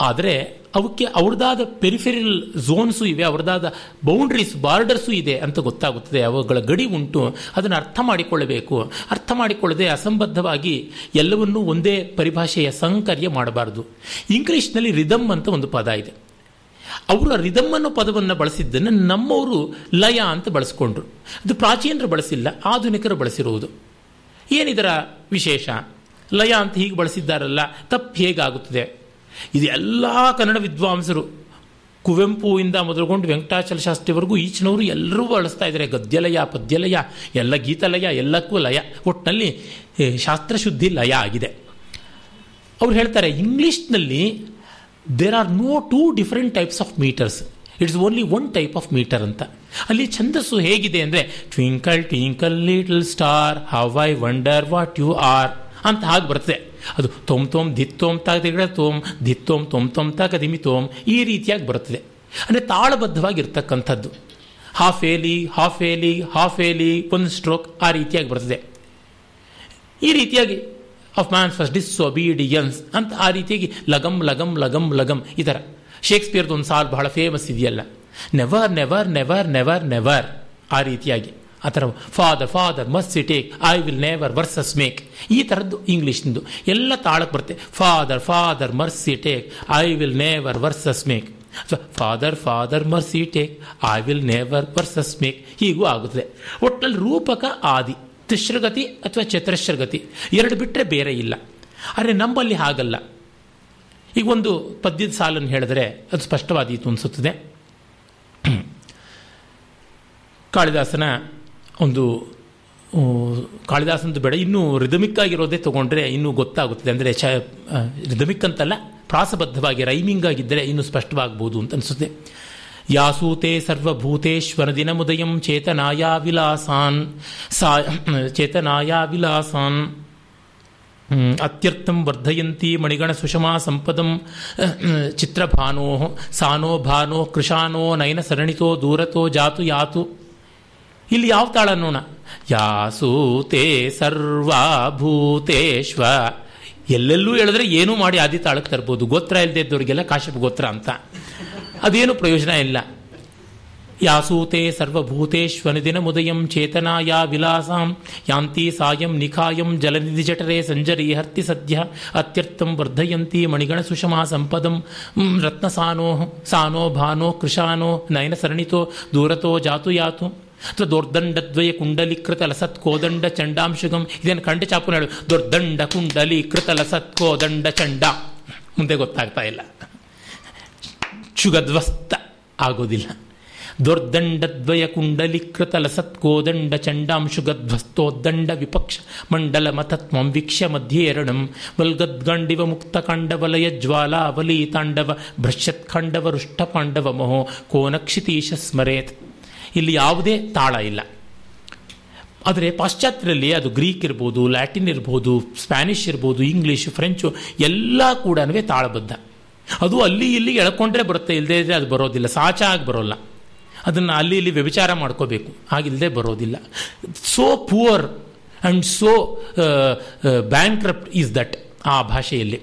ಆದರೆ ಅವಕ್ಕೆ ಅವ್ರದ್ದಾದ ಪೆರಿಫೆರಿಲ್ ಝೋನ್ಸು ಇವೆ ಅವ್ರದ್ದಾದ ಬೌಂಡ್ರೀಸ್ ಬಾರ್ಡರ್ಸು ಇದೆ ಅಂತ ಗೊತ್ತಾಗುತ್ತದೆ. ಅವುಗಳ ಗಡಿ ಉಂಟು. ಅದನ್ನು ಅರ್ಥ ಮಾಡಿಕೊಳ್ಳಬೇಕು. ಅರ್ಥ ಮಾಡಿಕೊಳ್ಳದೆ ಅಸಂಬದ್ಧವಾಗಿ ಎಲ್ಲವನ್ನೂ ಒಂದೇ ಪರಿಭಾಷೆಯ ಸಂಕರ್ಯ ಮಾಡಬಾರದು. ಇಂಗ್ಲೀಷ್ನಲ್ಲಿ ರಿದಮ್ ಅಂತ ಒಂದು ಪದ ಇದೆ. ಅವರು ರಿದಮ್ ಅನ್ನೋ ಪದವನ್ನು ಬಳಸಿದ್ದನ್ನು ನಮ್ಮವರು ಲಯ ಅಂತ ಬಳಸ್ಕೊಂಡ್ರು. ಅದು ಪ್ರಾಚೀನರು ಬಳಸಿಲ್ಲ, ಆಧುನಿಕರು ಬಳಸಿರುವುದು. ಏನಿದರ ವಿಶೇಷ? ಲಯ ಅಂತ ಹೀಗೆ ಬಳಸಿದ್ದಾರಲ್ಲ, ತಪ್ಪು ಹೇಗಾಗುತ್ತದೆ? ಇದು ಎಲ್ಲ ಕನ್ನಡ ವಿದ್ವಾಂಸರು ಕುವೆಂಪುವಿಂದ ಮೊದಲುಗೊಂಡು ವೆಂಕಟಾಚಲ ಶಾಸ್ತ್ರಿವರೆಗೂ ಈಚಿನವರು ಎಲ್ಲರೂ ಬಳಸ್ತಾ ಇದ್ದಾರೆ. ಗದ್ಯಲಯ, ಪದ್ಯಲಯ, ಎಲ್ಲ ಗೀತಲಯ, ಎಲ್ಲಕ್ಕೂ ಲಯ. ಒಟ್ಟಿನಲ್ಲಿ ಶಾಸ್ತ್ರಶುದ್ಧಿ ಲಯ ಆಗಿದೆ. ಅವ್ರು ಹೇಳ್ತಾರೆ, ಇಂಗ್ಲೀಷ್ನಲ್ಲಿ there are no two different types of meters it's only one type of meter ಅಂತ. ಅಲ್ಲಿ ಛಂದಸ್ಸು ಹೇಗಿದೆ ಅಂದರೆ twinkle twinkle little star how I wonder what you are ಅಂತ ಹಾಗೆ ಬರ್ತದೆ. ಅದು ತೊಮ್ ತೊಮ್ ಧಿತ್ತೋಮ್ ತಾಗ ತೋಮ್ ಧಿತ್ತೋಮ್ ತೊಮ್ ತೊಮ್ ತಾಕ ದಿಮಿ ತೋಮ್, ಈ ರೀತಿಯಾಗಿ ಬರುತ್ತದೆ. ಅಂದರೆ ತಾಳಬದ್ಧವಾಗಿರ್ತಕ್ಕಂಥದ್ದು. ಹಾಫ್ ಏಲಿ ಹಾಫ್ ಏಲಿ ಹಾಫ್ ಏಲಿ ಒಂದು ಸ್ಟ್ರೋಕ್ ಆ ರೀತಿಯಾಗಿ ಬರ್ತದೆ ಈ ರೀತಿಯಾಗಿ of man first disobedience ಅಂತ ಆ ರೀತಿಯಾಗಿ ಲಗಂ ಲಗಂ ಲಗಂ ಲಗಂ, ಈ ಥರ. ಶೇಕ್ಸ್ಪಿಯರ್ದು ಒಂದು ಸಾಲ್ ಬಹಳ ಫೇಮಸ್ ಇದೆಯಲ್ಲ. Never never never never never ಆ ರೀತಿಯಾಗಿ. ಆ ಥರ father father mercy take I will never verses make ಈ ಥರದ್ದು ಇಂಗ್ಲೀಷ್ನಿಂದು ಎಲ್ಲ ತಾಳಕ್ಕೆ ಬರುತ್ತೆ. Father father mercy take I will never verses make father father mercy take I will never verses make ಹೀಗೂ ಆಗುತ್ತದೆ. ಒಟ್ಟಲ್ಲಿ ರೂಪಕ ಆದಿ ತಿಶ್ರಗತಿ ಅಥವಾ ಚತುರಶ್ರಗತಿ, ಎರಡು ಬಿಟ್ಟರೆ ಬೇರೆ ಇಲ್ಲ. ಆದರೆ ನಮ್ಮಲ್ಲಿ ಹಾಗಲ್ಲ. ಈಗ ಒಂದು ಪದ್ಯದ ಸಾಲನ್ನು ಹೇಳಿದ್ರೆ ಅದು ಸ್ಪಷ್ಟವಾದೀತು ಅನಿಸುತ್ತದೆ. ಕಾಳಿದಾಸನ ಒಂದು ಕಾಳಿದಾಸಂದು ಬೇಡ. ಇನ್ನೂ ರಿದಮಿಕ್ ಆಗಿರೋದೇ ತಗೊಂಡ್ರೆ ಇನ್ನೂ ಗೊತ್ತಾಗುತ್ತದೆ. ಅಂದರೆ ಚ ರಿದಮಿಕ್ ಅಂತಲ್ಲ, ಪ್ರಾಸಬದ್ಧವಾಗಿ ರೈಮಿಂಗ್ ಆಗಿದ್ದರೆ ಇನ್ನೂ ಸ್ಪಷ್ಟವಾಗಬಹುದು ಅಂತ ಅನಿಸುತ್ತೆ. ಯಾಸೂತೆ ಸರ್ವಭೂತೇಶ್ವರ ದಿನಮುದಯಂ ಚೇತನಾಯ ವಿಲಾಸಾನ್, ಸಾ, ಚೇತನಾಯ ವಿಲಾಸಾನ್. ಅತ್ಯರ್ಥಂ ವರ್ಧಯಂತಿ ಮಣಿಗಣ ಸುಷಮಾ ಸಂಪದಂ, ಚಿತ್ರಭಾನೋ, ಸಾನೋ ಭಾನೋ ಕೃಶಾನೋ ನಯನ ಸರಣಿತೋ ದೂರತೋ ಜಾತು ಯಾತು. ಇಲ್ಲಿ ಯಾವ ತಾಳ ನೋಣ? ಯಾಸೂತೆ ಸರ್ವಭೂತೇಶ್ವ ಎಲ್ಲೆಲ್ಲೂ ಹೇಳಿದ್ರೆ ಏನೂ ಮಾಡಿ ಆದಿ ತಾಳಕ್ಕೆ ತರ್ಬೋದು. ಗೋತ್ರ ಇಲ್ಲದೆ ಇದ್ದವರಿಗೆಲ್ಲ ಕಾಶ್ಯಪ ಗೋತ್ರ ಅಂತ. ಅದೇನು ಪ್ರಯೋಜನ ಇಲ್ಲ. ಯಾಸೂತೆ ಸರ್ವಭೂತೇಶ್ವನ ದಿನಮುದಯಂ ಚೇತನಾಯ ವಿಲಾಸಾಂ ಯಾಂತಿ ಸಾಯಂ ನಿಖಾಯಂ ಜಲನಿಧಿ ಜಠರೆ ಸಂಜರಿ ಹರ್ತಿ ಸದ್ಯ ಅತ್ಯರ್ಥಂ ವರ್ಧಯಂತಿ ಮಣಿಗಣ ಸುಷಮಾ ಸಂಪದಂ. ರತ್ನಸಾನೋ ಸಾನೋ ಭಾನೋ ಕೃಶಾನೋ ನಯನ ಸರಣಿತೋ ದೂರತೋ ಜಾತು ಯಾತು. ಅಥವಾ ದೊರ್ದಂಡದ್ವಯ ಕುಂಡಲೀಕೃತ ಲಸತ್ ಕೋದಂಡ ಚಂಡಾಂಶುಗಂ ಇದೇನು ಕಂಡ ಚಾಪು ಹೇಳು ದೊರ್ದಂಡ ಕುಂಡಲೀಕೃತ ಲಸತ್ ಕೋದಂಡ ಚಂಡ ಮುಂದೆ ಗೊತ್ತಾಗ್ತಾ ಇಲ್ಲ. ಶುಗಧ್ವಸ್ತ ಆಗೋದಿಲ್ಲ. ದೊರ್ದಂಡದ್ವಯ ಕುಂಡಲೀಕೃತ ಲಸತ್ಕೋದಂಡ ಚಂಡಾಂಶುಗಧ್ವಸ್ತೋದ್ದಂಡ ವಿಪಕ್ಷ ಮಂಡಲ ಮತತ್ವಂ ವೀಕ್ಷ್ಯ ಮಧ್ಯೇರಣಂ ವಲ್ಗದ್ಗಂಡಿವ ಮುಕ್ತ ಕಾಂಡವಲಯ ಜ್ವಾಲಾವಲಿ ತಾಂಡವ ಭ್ರಶ್ಯತ್ಖಂಡವ ರುಷ್ಟ ಪಾಂಡವ ಮಹೋ ಕೋನಕ್ಷಿತೀಶ ಸ್ಮರೇತ್. ಇಲ್ಲಿ ಯಾವುದೇ ತಾಳ ಇಲ್ಲ. ಆದರೆ ಪಾಶ್ಚಾತ್ಯರಲ್ಲಿ ಅದು ಗ್ರೀಕ್ ಇರ್ಬೋದು, ಲ್ಯಾಟಿನ್ ಇರ್ಬೋದು, ಸ್ಪ್ಯಾನಿಷ್ ಇರ್ಬೋದು, ಇಂಗ್ಲೀಷ್, ಫ್ರೆಂಚು, ಎಲ್ಲ ಕೂಡ ತಾಳಬದ್ಧ. ಅದು ಅಲ್ಲಿ ಇಲ್ಲಿ ಎಳ್ಕೊಂಡ್ರೆ ಬರುತ್ತೆ ಇಲ್ಲದೇ ಇದ್ದರೆ ಅದು ಬರೋದಿಲ್ಲ, ಸಾಚ ಆಗಿ ಬರೋಲ್ಲ. ಅದನ್ನು ಅಲ್ಲಿ ಇಲ್ಲಿ ವ್ಯಭಿಚಾರ ಮಾಡ್ಕೋಬೇಕು ಹಾಗಿಲ್ಲದೆ ಬರೋದಿಲ್ಲ. So poor and so bankrupt is that ಆ ಭಾಷೆಯಲ್ಲಿ.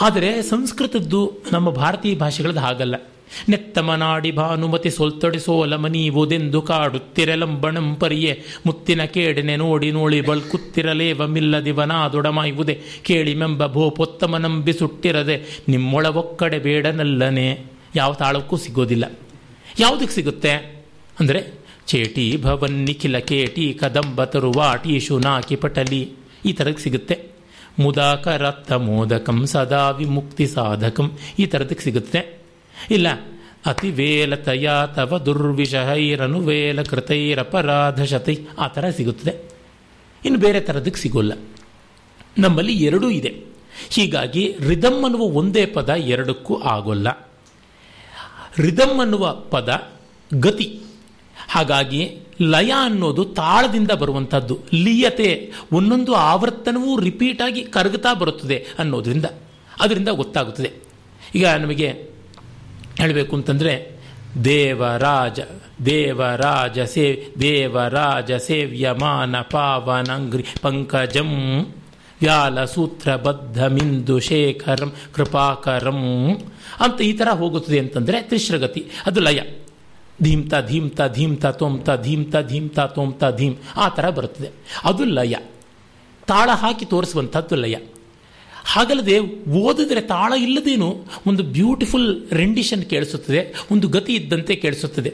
ಆದರೆ ಸಂಸ್ಕೃತದ್ದು ನಮ್ಮ ಭಾರತೀಯ ಭಾಷೆಗಳದ್ದು ಹಾಗಲ್ಲ. ನೆತ್ತಮನಾಡಿ ಭಾನುಮತಿ ಸೊಲ್ತೊಡಿಸೋಲಮನಿ ಓದೆಂದು ಕಾಡುತ್ತಿರಲಂಬಣಂ ಪರಿಯೆ. ಮುತ್ತಿನ ಕೇಡನೆ ನೋಡಿ ನೋಡಿ ಬಳ್ಕುತ್ತಿರಲೇವಮಿಲ್ಲದಿವನಾದೊಡಮಾಯುವುದೇ ಕೇಳಿ ಮೆಂಬ ಭೋ ಪೊತ್ತಮನಂಬಿ ಸುಟ್ಟಿರದೆ. ನಿಮ್ಮೊಳವೊಕ್ಕಡೆ ಬೇಡನಲ್ಲನೆ. ಯಾವ ತಾಳಕ್ಕೂ ಸಿಗೋದಿಲ್ಲ. ಯಾವುದಕ್ಕೆ ಸಿಗುತ್ತೆ? ಅಂದರೆ ಚೇಟಿ ಭವನ್ ನಿಖಿಲ ಕೇಟಿ ಕದಂಬ ತರುವಾಟಿ ಶುನಾಕಿ ಪಟಲಿ. ಈ ಥರಕ್ಕೆ ಸಿಗುತ್ತೆ. ಮುದಾಕರತ್ತ ಮೋದಕಂ ಸದಾ ವಿಮುಕ್ತಿ ಸಾಧಕಂ. ಈ ಥರದಕ್ಕೆ ಸಿಗುತ್ತೆ. ಇಲ್ಲ. ಅತಿ ವೇಲತಯ ತವ ದುರ್ವಿಷಹೈರನು ವೇಲ ಕೃತೈರಪರಾಧಶತಿ ಆ ಥರ ಸಿಗುತ್ತದೆ. ಇನ್ನು ಬೇರೆ ಥರದಕ್ಕೆ ಸಿಗೋಲ್ಲ. ನಮ್ಮಲ್ಲಿ ಎರಡೂ ಇದೆ. ಹೀಗಾಗಿ ರಿದಮ್ ಅನ್ನುವ ಒಂದೇ ಪದ ಎರಡಕ್ಕೂ ಆಗೋಲ್ಲ. ರಿದಮ್ ಅನ್ನುವ ಪದ ಗತಿ. ಹಾಗಾಗಿ ಲಯ ಅನ್ನೋದು ತಾಳದಿಂದ ಬರುವಂಥದ್ದು ಲೀಯತೆ ಒಂದೊಂದು ಆವರ್ತನವೂ ರಿಪೀಟಾಗಿ ಕರಗುತ್ತಾ ಬರುತ್ತದೆ ಅನ್ನೋದರಿಂದ. ಅದರಿಂದ ಗೊತ್ತಾಗುತ್ತದೆ. ಈಗ ನಮಗೆ ಹೇಳಬೇಕು ಅಂತಂದರೆ ದೇವರಾಜ ದೇವರಾಜ ಸೇ ದೇವರಾಜ ಸೇವ್ಯಮಾನ ಪಾವನಂಗ್ರಿ ಪಂಕಜಂ ವ್ಯಾಲ ಸೂತ್ರಬದ್ಧ ಮಿಂದು ಶೇಖರಂ, ಕೃಪಾಕರಂ ಅಂತ ಈ ಥರ ಹೋಗುತ್ತದೆ ಅಂತಂದರೆ ತ್ರಿಶ್ರಗತಿ ಅದು ಲಯ. ಧೀಮ್ತ ಧೀಮ್ತ ಧೀಮ್ತ, ತೋಮ್ತ, ಧೀಮ್ತ ಧೀಮ್ತ, ತೋಮ್ತ, ಧೀಮ್, ಆ ಥರ ಬರುತ್ತದೆ. ಅದು ಲಯ. ತಾಳ ಹಾಕಿ ತೋರಿಸುವಂಥದ್ದು ಲಯ. ಹಾಗಲ್ಲದೆ ಓದಿದ್ರೆ ತಾಳ ಇಲ್ಲದೇನು ಒಂದು ಬ್ಯೂಟಿಫುಲ್ ರೆಂಡಿಷನ್ ಕೇಳಿಸುತ್ತದೆ, ಒಂದು ಗತಿ ಇದ್ದಂತೆ ಕೇಳಿಸುತ್ತದೆ.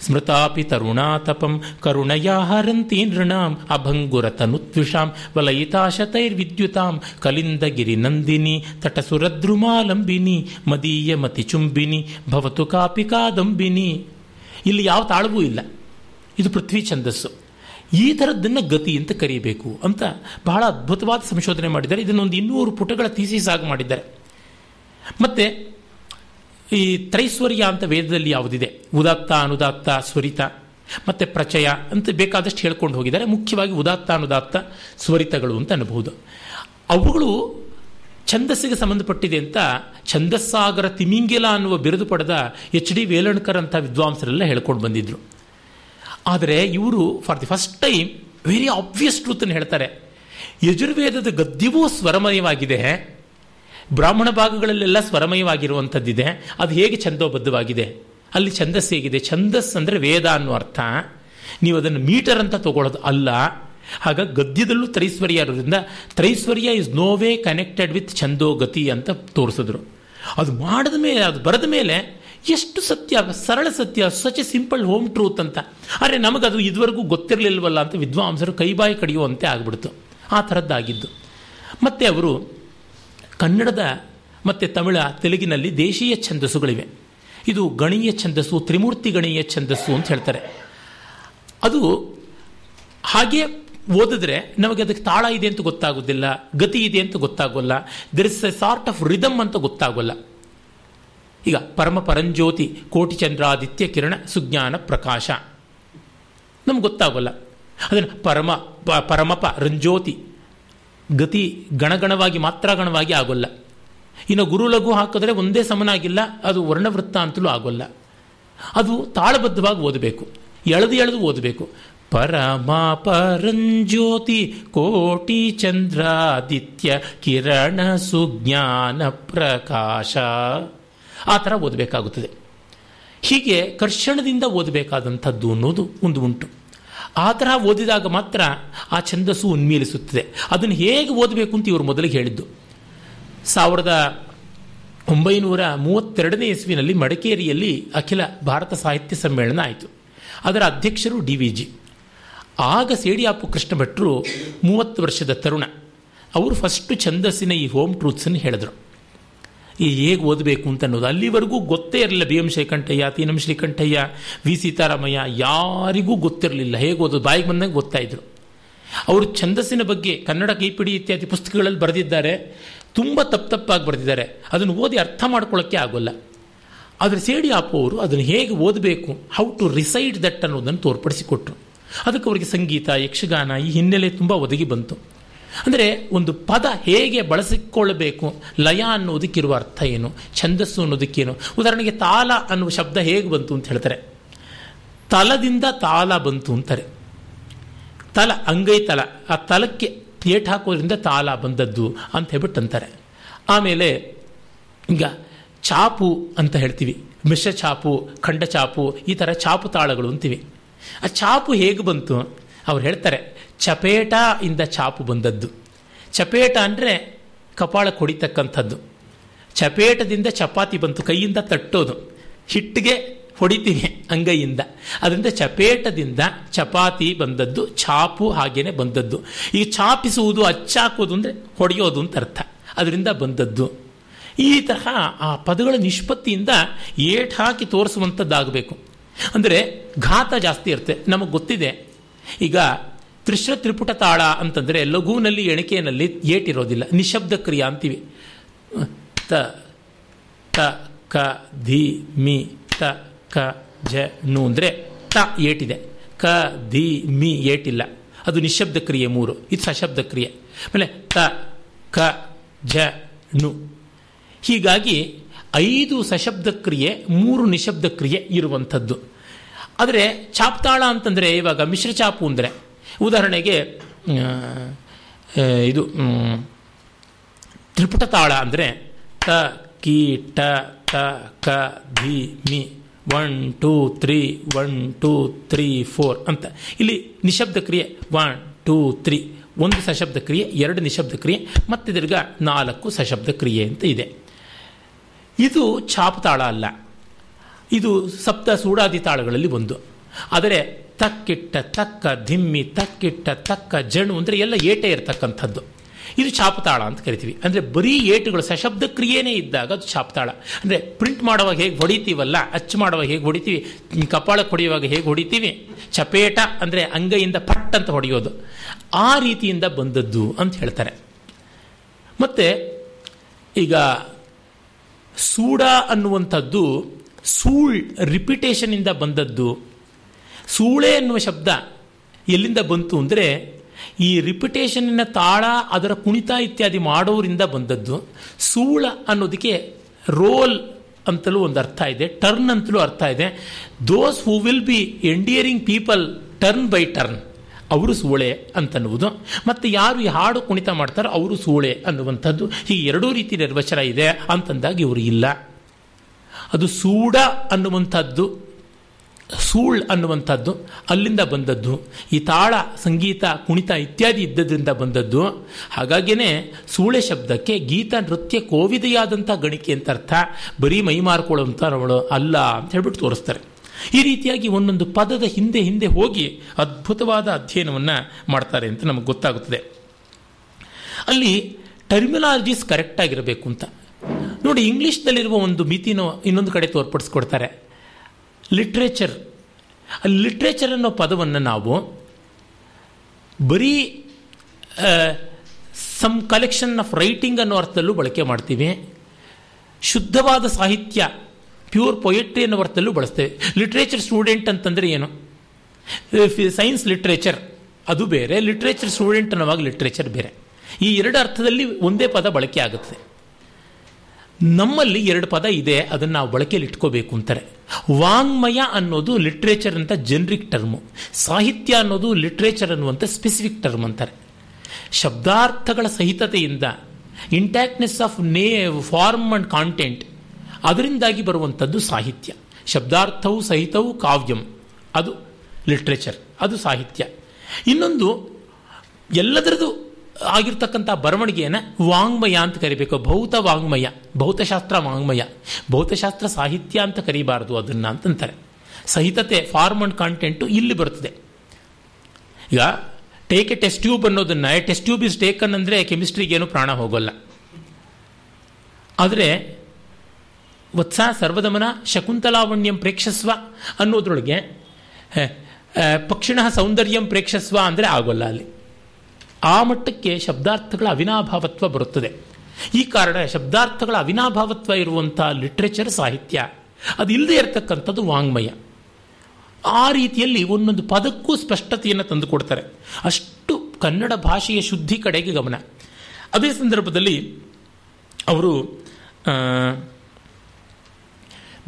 ಸ್ಮೃತಾಪಿ ತರುಣಾತಪಂ ಕರುಣಯಾ ಹರಂತಿ ನೃಣಾಂ ಅಭಂಗುರತನುತ್ವಿಷಾಂ ವಲಯಿತಾಶತೈರ್ವಿದ್ಯುತಾಂ ಕಲಿಂದಗಿರಿ ನಂದಿನಿ ತಟಸುರದ್ರುಮಾಲಂಬಿನಿ ಮದೀಯ ಮತಿ ಚುಂಬಿನಿ ಭವತು ಕಾಪಿ ಕಾದಂಬಿನಿ ಇಲ್ಲಿ ಯಾವ ತಾಳವೂ ಇಲ್ಲ. ಇದು ಪೃಥ್ವಿ ಛಂದಸ್ಸು. ಈ ಥರದ್ದನ್ನು ಗತಿ ಅಂತ ಕರೀಬೇಕು ಅಂತ ಬಹಳ ಅದ್ಭುತವಾದ ಸಂಶೋಧನೆ ಮಾಡಿದ್ದಾರೆ. ಇದನ್ನೊಂದು ಇನ್ನೂರು ಪುಟಗಳ ಥೀಸಿಸ್ ಆಗಿ ಮಾಡಿದ್ದಾರೆ. ಮತ್ತೆ ಈ ತ್ರೈಸ್ವರ್ಯ ಅಂತ ವೇದದಲ್ಲಿ ಯಾವುದಿದೆ? ಉದಾತ್ತ, ಅನುದಾತ್ತ, ಸ್ವರಿತ ಮತ್ತು ಪ್ರಚಯ ಅಂತ ಬೇಕಾದಷ್ಟು ಹೇಳ್ಕೊಂಡು ಹೋಗಿದ್ದಾರೆ. ಮುಖ್ಯವಾಗಿ ಉದಾತ್ತ, ಅನುದಾತ್ತ, ಸ್ವರಿತಗಳು ಅಂತ ಅನ್ನಬಹುದು. ಅವುಗಳು ಛಂದಸ್ಸಿಗೆ ಸಂಬಂಧಪಟ್ಟಿದೆ ಅಂತ ಛಂದಸ್ಸಾಗರ ತಿಮಿಂಗಿಲ ಅನ್ನುವ ಬಿರುದು ಪಡೆದ ಎಚ್ ಡಿ ವೇಲಣ್ಕರ್ ಅಂತ ವಿದ್ವಾಂಸರೆಲ್ಲ ಹೇಳ್ಕೊಂಡು ಬಂದಿದ್ರು. ಆದರೆ ಇವರು for the first time very obvious ಟ್ರೂತನ್ನು ಹೇಳ್ತಾರೆ. ಯಜುರ್ವೇದದ ಗದ್ಯವೂ ಸ್ವರಮಯವಾಗಿದೆ. ಬ್ರಾಹ್ಮಣ ಭಾಗಗಳಲ್ಲೆಲ್ಲ ಸ್ವರಮಯವಾಗಿರುವಂಥದ್ದಿದೆ. ಅದು ಹೇಗೆ ಛಂದೋಬದ್ಧವಾಗಿದೆ? ಅಲ್ಲಿ ಛಂದಸ್ ಹೇಗಿದೆ? ಛಂದಸ್ ಅಂದರೆ ವೇದ ಅನ್ನೋ ಅರ್ಥ. ನೀವು ಅದನ್ನು ಮೀಟರ್ ಅಂತ ತಗೊಳ್ಳೋದು ಅಲ್ಲ. ಆಗ ಗದ್ಯದಲ್ಲೂ ತ್ರೈಸ್ವರ್ಯ ಇರೋದ್ರಿಂದ traisvarya is no way connected with chhandogati ಅಂತ ತೋರಿಸಿದ್ರು. ಅದು ಮಾಡಿದ ಮೇಲೆ, ಅದು ಬರೆದ ಮೇಲೆ ಎಷ್ಟು ಸತ್ಯ, ಸರಳ ಸತ್ಯ such a simple home truth ಅಂತ. ಆದರೆ ನಮಗದು ಇದುವರೆಗೂ ಗೊತ್ತಿರಲಿಲ್ವಲ್ಲ ಅಂತ ವಿದ್ವಾಂಸರು ಕೈಬಾಯಿ ಕಡಿಯುವಂತೆ ಆಗ್ಬಿಡ್ತು. ಆ ಥರದ್ದಾಗಿದ್ದು. ಮತ್ತು ಅವರು ಕನ್ನಡದ ಮತ್ತು ತಮಿಳ, ತೆಲುಗಿನಲ್ಲಿ ದೇಶೀಯ ಛಂದಸ್ಸುಗಳಿವೆ. ಇದು ಗಣೀಯ ಛಂದಸ್ಸು, ತ್ರಿಮೂರ್ತಿ ಗಣೀಯ ಛಂದಸ್ಸು ಅಂತ ಹೇಳ್ತಾರೆ. ಅದು ಹಾಗೆ ಓದಿದ್ರೆ ನಮಗೆ ಅದಕ್ಕೆ ತಾಳ ಇದೆ ಅಂತ ಗೊತ್ತಾಗೋದಿಲ್ಲ, ಗತಿ ಇದೆ ಅಂತ ಗೊತ್ತಾಗೋಲ್ಲ. There is a sort of rhythm ಅಂತ ಗೊತ್ತಾಗೋಲ್ಲ. ಈಗ ಪರಮ ಪರಂಜ್ಯೋತಿ ಕೋಟಿ ಚಂದ್ರಾದಿತ್ಯ ಕಿರಣ ಸುಜ್ಞಾನ ಪ್ರಕಾಶ. ನಮ್ಗೆ ಗೊತ್ತಾಗೋಲ್ಲ. ಅದನ್ನು ಪರಮ ಪರಮಪ ರಂಜ್ಯೋತಿ ಗತಿ ಗಣಗಣವಾಗಿ ಮಾತ್ರ ಗಣವಾಗಿ ಆಗೋಲ್ಲ. ಇನ್ನು ಗುರು ಲಘು ಹಾಕಿದ್ರೆ ಒಂದೇ ಸಮನಾಗಿಲ್ಲ, ಅದು ವರ್ಣವೃತ್ತ ಅಂತಲೂ ಆಗೋಲ್ಲ. ಅದು ತಾಳಬದ್ಧವಾಗಿ ಓದಬೇಕು. ಎಳೆದು ಎಳೆದು ಓದಬೇಕು. ಪರಮ ಪರಂಜ್ಯೋತಿ ಕೋಟಿ ಚಂದ್ರಾದಿತ್ಯ ಕಿರಣ ಸುಜ್ಞಾನ ಪ್ರಕಾಶ. ಆ ಥರ ಓದಬೇಕಾಗುತ್ತದೆ. ಹೀಗೆ ಕರ್ಷಣದಿಂದ ಓದಬೇಕಾದಂಥದ್ದು ಅನ್ನೋದು ಒಂದು ಉಂಟು. ಆ ಥರ ಓದಿದಾಗ ಮಾತ್ರ ಆ ಛಂದಸ್ಸು ಉನ್ಮೀಲಿಸುತ್ತದೆ. ಅದನ್ನು ಹೇಗೆ ಓದಬೇಕು ಅಂತ ಇವರು ಮೊದಲಿಗೆ ಹೇಳಿದ್ದು. ಸಾವಿರದ ಒಂಬೈನೂರ ಮೂವತ್ತೆರಡನೇ ಇಸ್ವಿನಲ್ಲಿ ಮಡಿಕೇರಿಯಲ್ಲಿ ಅಖಿಲ ಭಾರತ ಸಾಹಿತ್ಯ ಸಮ್ಮೇಳನ ಆಯಿತು. ಅದರ ಅಧ್ಯಕ್ಷರು ಡಿ ವಿ ಜಿ. ಆಗ ಸೇಡಿಯಾಪು ಕೃಷ್ಣ ಭಟ್ರು ಮೂವತ್ತು ವರ್ಷದ ತರುಣ. ಅವರು ಫಸ್ಟು ಛಂದಸ್ಸಿನ ಈ ಹೋಮ್ ಟ್ರೂತ್ಸನ್ನು ಹೇಳಿದರು. ಹೇಗೆ ಓದಬೇಕು ಅಂತ ಅನ್ನೋದು ಅಲ್ಲಿವರೆಗೂ ಗೊತ್ತೇ ಇರಲಿಲ್ಲ. B M Srikantaiah Teenam Srikantaiah, V Seetharamaiah ಯಾರಿಗೂ ಗೊತ್ತಿರಲಿಲ್ಲ. ಹೇಗೆ ಓದೋದು ಬಾಯಿಗೆ ಬಂದಂಗೆ ಗೊತ್ತಾಯಿದ್ರು ಅವರು ಛಂದಸ್ಸಿನ ಬಗ್ಗೆ ಕನ್ನಡ ಕೈಪಿಡಿ ಇತ್ಯಾದಿ ಪುಸ್ತಕಗಳಲ್ಲಿ ಬರೆದಿದ್ದಾರೆ. ತುಂಬ ತಪ್ಪು ತಪ್ಪಾಗಿ ಬರೆದಿದ್ದಾರೆ. ಅದನ್ನು ಓದಿ ಅರ್ಥ ಮಾಡ್ಕೊಳ್ಳೋಕ್ಕೆ ಆಗೋಲ್ಲ. ಆದರೆ ಸೇಡಿ ಆಪು ಅವರು ಅದನ್ನು ಹೇಗೆ ಓದಬೇಕು? ಹೌ ಟು ರಿಸೈಡ್ ದಟ್ ಅನ್ನೋದನ್ನು ತೋರ್ಪಡಿಸಿಕೊಟ್ರು. ಅದಕ್ಕೆ ಅವರಿಗೆ ಸಂಗೀತ, ಯಕ್ಷಗಾನ ಈ ಹಿನ್ನೆಲೆ ತುಂಬ ಒದಗಿ ಬಂತು. ಅಂದರೆ ಒಂದು ಪದ ಹೇಗೆ ಬಳಸಿಕೊಳ್ಳಬೇಕು, ಲಯ ಅನ್ನೋದಕ್ಕಿರುವ ಅರ್ಥ ಏನು, ಛಂದಸ್ಸು ಅನ್ನೋದಕ್ಕೇನು ಉದಾಹರಣೆಗೆ ತಾಲ ಅನ್ನುವ ಶಬ್ದ ಹೇಗೆ ಬಂತು ಅಂತ ಹೇಳ್ತಾರೆ. ತಲದಿಂದ ತಾಲ ಬಂತು ಅಂತಾರೆ. ತಲ, ಅಂಗೈ ತಲ, ಆ ತಲಕ್ಕೆ ಪ್ಲೇಟ್ ಹಾಕೋದ್ರಿಂದ ತಾಲ ಬಂದದ್ದು ಅಂತ ಹೇಳ್ಬಿಟ್ಟು ಅಂತಾರೆ ಆಮೇಲೆ ಈಗ ಚಾಪು ಅಂತ ಹೇಳ್ತೀವಿ. ಮಿಶ್ರ ಚಾಪು, ಖಂಡ ಚಾಪು, ಈ ಥರ ಚಾಪು ತಾಳಗಳು ಅಂತೀವಿ. ಆ ಚಾಪು ಹೇಗೆ ಬಂತು? ಅವ್ರು ಹೇಳ್ತಾರೆ ಚಪೇಟ ಇಂದ ಚಾಪು ಬಂದದ್ದು. ಚಪೇಟ ಅಂದರೆ ಕಪಾಳ ಕೊಡಿತಕ್ಕಂಥದ್ದು. ಚಪೇಟದಿಂದ ಚಪಾತಿ ಬಂತು, ಕೈಯಿಂದ ತಟ್ಟೋದು. ಹಿಟ್ಟಿಗೆ ಹೊಡಿತೀನಿ ಅಂಗೈಯಿಂದ. ಅದರಿಂದ ಚಪೇಟದಿಂದ ಚಪಾತಿ ಬಂದದ್ದು, ಚಾಪು ಹಾಗೇನೆ ಬಂದದ್ದು. ಈ ಚಾಪಿಸುವುದು ಅಚ್ಚಾಕೋದು ಅಂದರೆ ಹೊಡೆಯೋದು ಅಂತ ಅರ್ಥ. ಅದರಿಂದ ಬಂದದ್ದು. ಈ ತರಹ ಆ ಪದಗಳ ನಿಷ್ಪತ್ತಿಯಿಂದ ಏಟ್ ಹಾಕಿ ತೋರಿಸುವಂಥದ್ದಾಗಬೇಕು. ಅಂದರೆ ಘಾತ ಜಾಸ್ತಿ ಇರುತ್ತೆ. ನಮಗೆ ಗೊತ್ತಿದೆ. ಈಗ ತ್ರಿಶ್ರ ತ್ರಿಪುಟ ತಾಳ ಅಂತಂದರೆ ಲಘುವಿನಲ್ಲಿ ಎಣಿಕೆಯಲ್ಲಿ ಏಟಿರೋದಿಲ್ಲ, ನಿಶಬ್ದ ಕ್ರಿಯಾ ಅಂತೀವಿ. ತ ತ, ಕ, ಧಿ, ಮಿ, ತ, ಕ, ಜ, ನು ಅಂದರೆ ತ ಏಟಿದೆ. ಕ, ಧಿ, ಮಿ ಏಟಿಲ್ಲ. ಅದು ನಿಶಬ್ದ ಕ್ರಿಯೆ ಮೂರು. ಇದು ಸಶಬ್ದ ಕ್ರಿಯೆ. ಆಮೇಲೆ ತ, ಕ, ಜ, ನು. ಹೀಗಾಗಿ ಐದು ಸಶಬ್ದ ಕ್ರಿಯೆ, ಮೂರು ನಿಶಬ್ದ ಕ್ರಿಯೆ ಇರುವಂಥದ್ದು. ಆದರೆ ಚಾಪ್ತಾಳ ಅಂತಂದರೆ ಇವಾಗ ಮಿಶ್ರ ಚಾಪು ಅಂದರೆ ಉದಾಹರಣೆಗೆ ಇದು ತ್ರಿಪುಟ ತಾಳ ಅಂದರೆ ತ, ಕಿ, ಟ, ತ, ಕ, ಧಿ, ಮಿ, one, two, three, one, two, three, four ಅಂತ. ಇಲ್ಲಿ ನಿಶಬ್ದ ಕ್ರಿಯೆ, ಒನ್, ಟೂ, ತ್ರೀ, ಒಂದು ಸಶಬ್ದ ಕ್ರಿಯೆ, ಎರಡು ನಿಶಬ್ದ ಕ್ರಿಯೆ, ಮತ್ತೆ ದೀರ್ಘ ನಾಲ್ಕು ಸಶಬ್ದ ಕ್ರಿಯೆ ಅಂತ ಇದೆ. ಇದು ಛಾಪ ತಾಳ ಅಲ್ಲ. ಇದು ಸಪ್ತ ಸೂಡಾದಿ ತಾಳಗಳಲ್ಲಿ ಒಂದು. ಆದರೆ ತಕ್ಕಿಟ್ಟ ತಕ್ಕ ಧಿಮ್ಮಿ, ತಕ್ಕಿಟ್ಟ ತಕ್ಕ ಜಣು ಅಂದರೆ ಎಲ್ಲ ಏಟೆ ಇರತಕ್ಕಂಥದ್ದು. ಇದು ಛಾಪತಾಳ ಅಂತ ಕರಿತೀವಿ. ಅಂದರೆ ಬರೀ ಏಟುಗಳು ಸಶಬ್ದ ಕ್ರಿಯೆನೇ ಇದ್ದಾಗ ಅದು ಛಾಪತಾಳ ಅಂದರೆ ಪ್ರಿಂಟ್ ಮಾಡುವಾಗ ಹೇಗೆ ಹೊಡಿತೀವಲ್ಲ, ಅಚ್ಚು ಮಾಡುವಾಗ ಹೇಗೆ ಹೊಡಿತೀವಿ ಕಪಾಳಕ್ಕೆ ಹೊಡೆಯುವಾಗ ಹೇಗೆ ಹೊಡಿತೀವಿ, ಚಪೇಟ ಅಂದರೆ ಅಂಗೈಯಿಂದ ಪಟ್ ಅಂತ ಹೊಡೆಯೋದು. ಆ ರೀತಿಯಿಂದ ಬಂದದ್ದು ಅಂತ ಹೇಳ್ತಾರೆ. ಮತ್ತು ಈಗ ಸೂಡ ಅನ್ನುವಂಥದ್ದು ಸೂಳ್ ರಿಪಿಟೇಷನಿಂದ ಬಂದದ್ದು ಸೂಳೆ ಅನ್ನುವ ಶಬ್ದ ಎಲ್ಲಿಂದ ಬಂತು ಅಂದರೆ ಈ ರಿಪಿಟೇಷನ್ನ ತಾಳ, ಅದರ ಕುಣಿತ ಇತ್ಯಾದಿ ಮಾಡೋರಿಂದ ಬಂದದ್ದು. ಸೂಳ ಅನ್ನೋದಕ್ಕೆ ರೋಲ್ ಅಂತಲೂ ಒಂದು ಅರ್ಥ ಇದೆ ಟರ್ನ್ ಅಂತಲೂ ಅರ್ಥ ಇದೆ. Those who will be endearing people turn by turn ಅವರು ಸೂಳೆ ಅಂತನ್ನುವುದು. ಮತ್ತು ಯಾರು ಈ ಹಾಡು ಕುಣಿತ ಮಾಡ್ತಾರೋ ಅವರು ಸೂಳೆ ಅನ್ನುವಂಥದ್ದು. ಹೀಗೆ ಎರಡೂ ರೀತಿ ನಿರ್ವಚನ ಇದೆ ಅಂತಂದಾಗ ಇವರು ಇಲ್ಲ. ಅದು ಸೂಡ ಅನ್ನುವಂಥದ್ದು. ಸೂಳ್ ಅನ್ನುವಂಥದ್ದು, ಅಲ್ಲಿಂದ ಬಂದದ್ದು, ಈ ತಾಳ, ಸಂಗೀತ, ಕುಣಿತ ಇತ್ಯಾದಿ ಇದ್ದದ್ರಿಂದ ಬಂದದ್ದು. ಹಾಗಾಗಿಯೇ ಸೂಳೆ ಶಬ್ದಕ್ಕೆ ಗೀತ, ನೃತ್ಯ ಕೋವಿದೆಯಾದಂಥ ಗಣಿಕೆ ಅಂತ ಅರ್ಥ. ಬರೀ ಮೈ ಮಾರ್ಕೊಳ್ಳುವಂಥವಳು ಅಲ್ಲ ಅಂತ ಹೇಳ್ಬಿಟ್ಟು ತೋರಿಸ್ತಾರೆ. ಈ ರೀತಿಯಾಗಿ ಒಂದೊಂದು ಪದದ ಹಿಂದೆ ಹಿಂದೆ ಹೋಗಿ ಅದ್ಭುತವಾದ ಅಧ್ಯಯನವನ್ನು ಮಾಡ್ತಾರೆ ಅಂತ ನಮಗೆ ಗೊತ್ತಾಗುತ್ತದೆ. ಅಲ್ಲಿ ಟರ್ಮಿನಾಲಜೀಸ್ ಕರೆಕ್ಟಾಗಿರಬೇಕು ಅಂತ. ನೋಡಿ, ಇಂಗ್ಲೀಷ್ನಲ್ಲಿರುವ ಒಂದು ಮಿತಿನೋ ಇನ್ನೊಂದು ಕಡೆ ತೋರ್ಪಡಿಸ್ಕೊಡ್ತಾರೆ. ಲಿಟ್ರೇಚರ್. ಅಲ್ಲಿ ಲಿಟ್ರೇಚರ್ ಅನ್ನೋ ಪದವನ್ನು ನಾವು ಬರೀ ಸಮ್ ಕಲೆಕ್ಷನ್ ಆಫ್ ರೈಟಿಂಗ್ ಅನ್ನೋ ಅರ್ಥದಲ್ಲೂ ಬಳಕೆ ಮಾಡ್ತೀವಿ. ಶುದ್ಧವಾದ ಸಾಹಿತ್ಯ ಪ್ಯೂರ್ ಪೊಯೆಟ್ರಿ ಅನ್ನೋ ಅರ್ಥದಲ್ಲೂ ಬಳಸ್ತೇವೆ. ಲಿಟ್ರೇಚರ್ ಸ್ಟೂಡೆಂಟ್ ಅಂತಂದರೆ ಏನು? ಸೈನ್ಸ್ ಲಿಟ್ರೇಚರ್, ಅದು ಬೇರೆ. ಲಿಟ್ರೇಚರ್ ಸ್ಟೂಡೆಂಟ್ ಅನ್ನೋವಾಗ ಲಿಟ್ರೇಚರ್ ಬೇರೆ. ಈ ಎರಡು ಅರ್ಥದಲ್ಲಿ ಒಂದೇ ಪದ ಬಳಕೆ ಆಗುತ್ತೆ. ನಮ್ಮಲ್ಲಿ ಎರಡು ಪದ ಇದೆ, ಅದನ್ನು ನಾವು ಬಳಕೆಯಲ್ಲಿ ಇಟ್ಕೋಬೇಕು ಅಂತಾರೆ. ವಾಂಗ್ಮಯ ಅನ್ನೋದು ಲಿಟ್ರೇಚರ್ ಅಂತ ಜನರಿಕ್ ಟರ್ಮು ಸಾಹಿತ್ಯ ಅನ್ನೋದು ಲಿಟ್ರೇಚರ್ ಅನ್ನುವಂಥ ಸ್ಪೆಸಿಫಿಕ್ ಟರ್ಮ್ ಅಂತಾರೆ. ಶಬ್ದಾರ್ಥಗಳ ಸಹಿತತೆಯಿಂದ intactness of the form and content ಅದರಿಂದಾಗಿ ಬರುವಂಥದ್ದು ಸಾಹಿತ್ಯ. ಶಬ್ದಾರ್ಥವು ಸಹಿತವು ಕಾವ್ಯಂ. ಅದು ಲಿಟ್ರೇಚರ್ ಅದು ಸಾಹಿತ್ಯ. ಇನ್ನೊಂದು ಎಲ್ಲದರದು ಆಗಿರ್ತಕ್ಕಂಥ ಬರವಣಿಗೆಯನ್ನು ವಾಂಗ್ಮಯ ಅಂತ ಕರಿಬೇಕು. ಭೌತ ವಾಂಗ್ಮಯ, ಭೌತಶಾಸ್ತ್ರ ವಾಂಗ್ಮಯ, ಭೌತಶಾಸ್ತ್ರ ಸಾಹಿತ್ಯ ಅಂತ ಕರಿಬಾರದು ಅದನ್ನು ಅಂತಂತಾರೆ. ಸಹಿತತೆ ಫಾರ್ಮ್ ಅಂಡ್ ಕಾಂಟೆಂಟು ಇಲ್ಲಿ ಬರ್ತದೆ ಈಗ ಟೇಕ್ ಎ ಟೆಸ್ಟ್ ಟ್ಯೂಬ್ ಅನ್ನೋದನ್ನ ಟೆಸ್ಟ್ ಟ್ಯೂಬ್ ಇಸ್ ಟೇಕನ್ ಅಂದರೆ ಕೆಮಿಸ್ಟ್ರಿಗೇನು ಪ್ರಾಣ ಹೋಗೋಲ್ಲ. ಆದರೆ ವತ್ಸ ಸರ್ವದಮನ ಶಕುಂತಲಾವಣ್ಯಂ ಪ್ರೇಕ್ಷಸ್ವ ಅನ್ನೋದ್ರೊಳಗೆ ಪಕ್ಷಿಣ ಸೌಂದರ್ಯಂ ಪ್ರೇಕ್ಷಸ್ವ ಅಂದರೆ ಆಗೋಲ್ಲ ಅಲ್ಲಿ. ಆ ಮಟ್ಟಕ್ಕೆ ಶಬ್ದಾರ್ಥಗಳ ಅವಿನಾಭಾವತ್ವ ಬರುತ್ತದೆ. ಈ ಕಾರಣ ಶಬ್ದಾರ್ಥಗಳ ಅವಿನಾಭಾವತ್ವ ಇರುವಂಥ ಲಿಟ್ರೇಚರ್ ಸಾಹಿತ್ಯ ಅದು ಇಲ್ಲದೆ ಇರತಕ್ಕಂಥದ್ದು ವಾಂಗ್ಮಯ. ಆ ರೀತಿಯಲ್ಲಿ ಒಂದೊಂದು ಪದಕ್ಕೂ ಸ್ಪಷ್ಟತೆಯನ್ನು ತಂದುಕೊಡ್ತಾರೆ ಅಷ್ಟು ಕನ್ನಡ ಭಾಷೆಯ ಶುದ್ಧಿ ಕಡೆಗೆ ಗಮನ. ಅದೇ ಸಂದರ್ಭದಲ್ಲಿ ಅವರು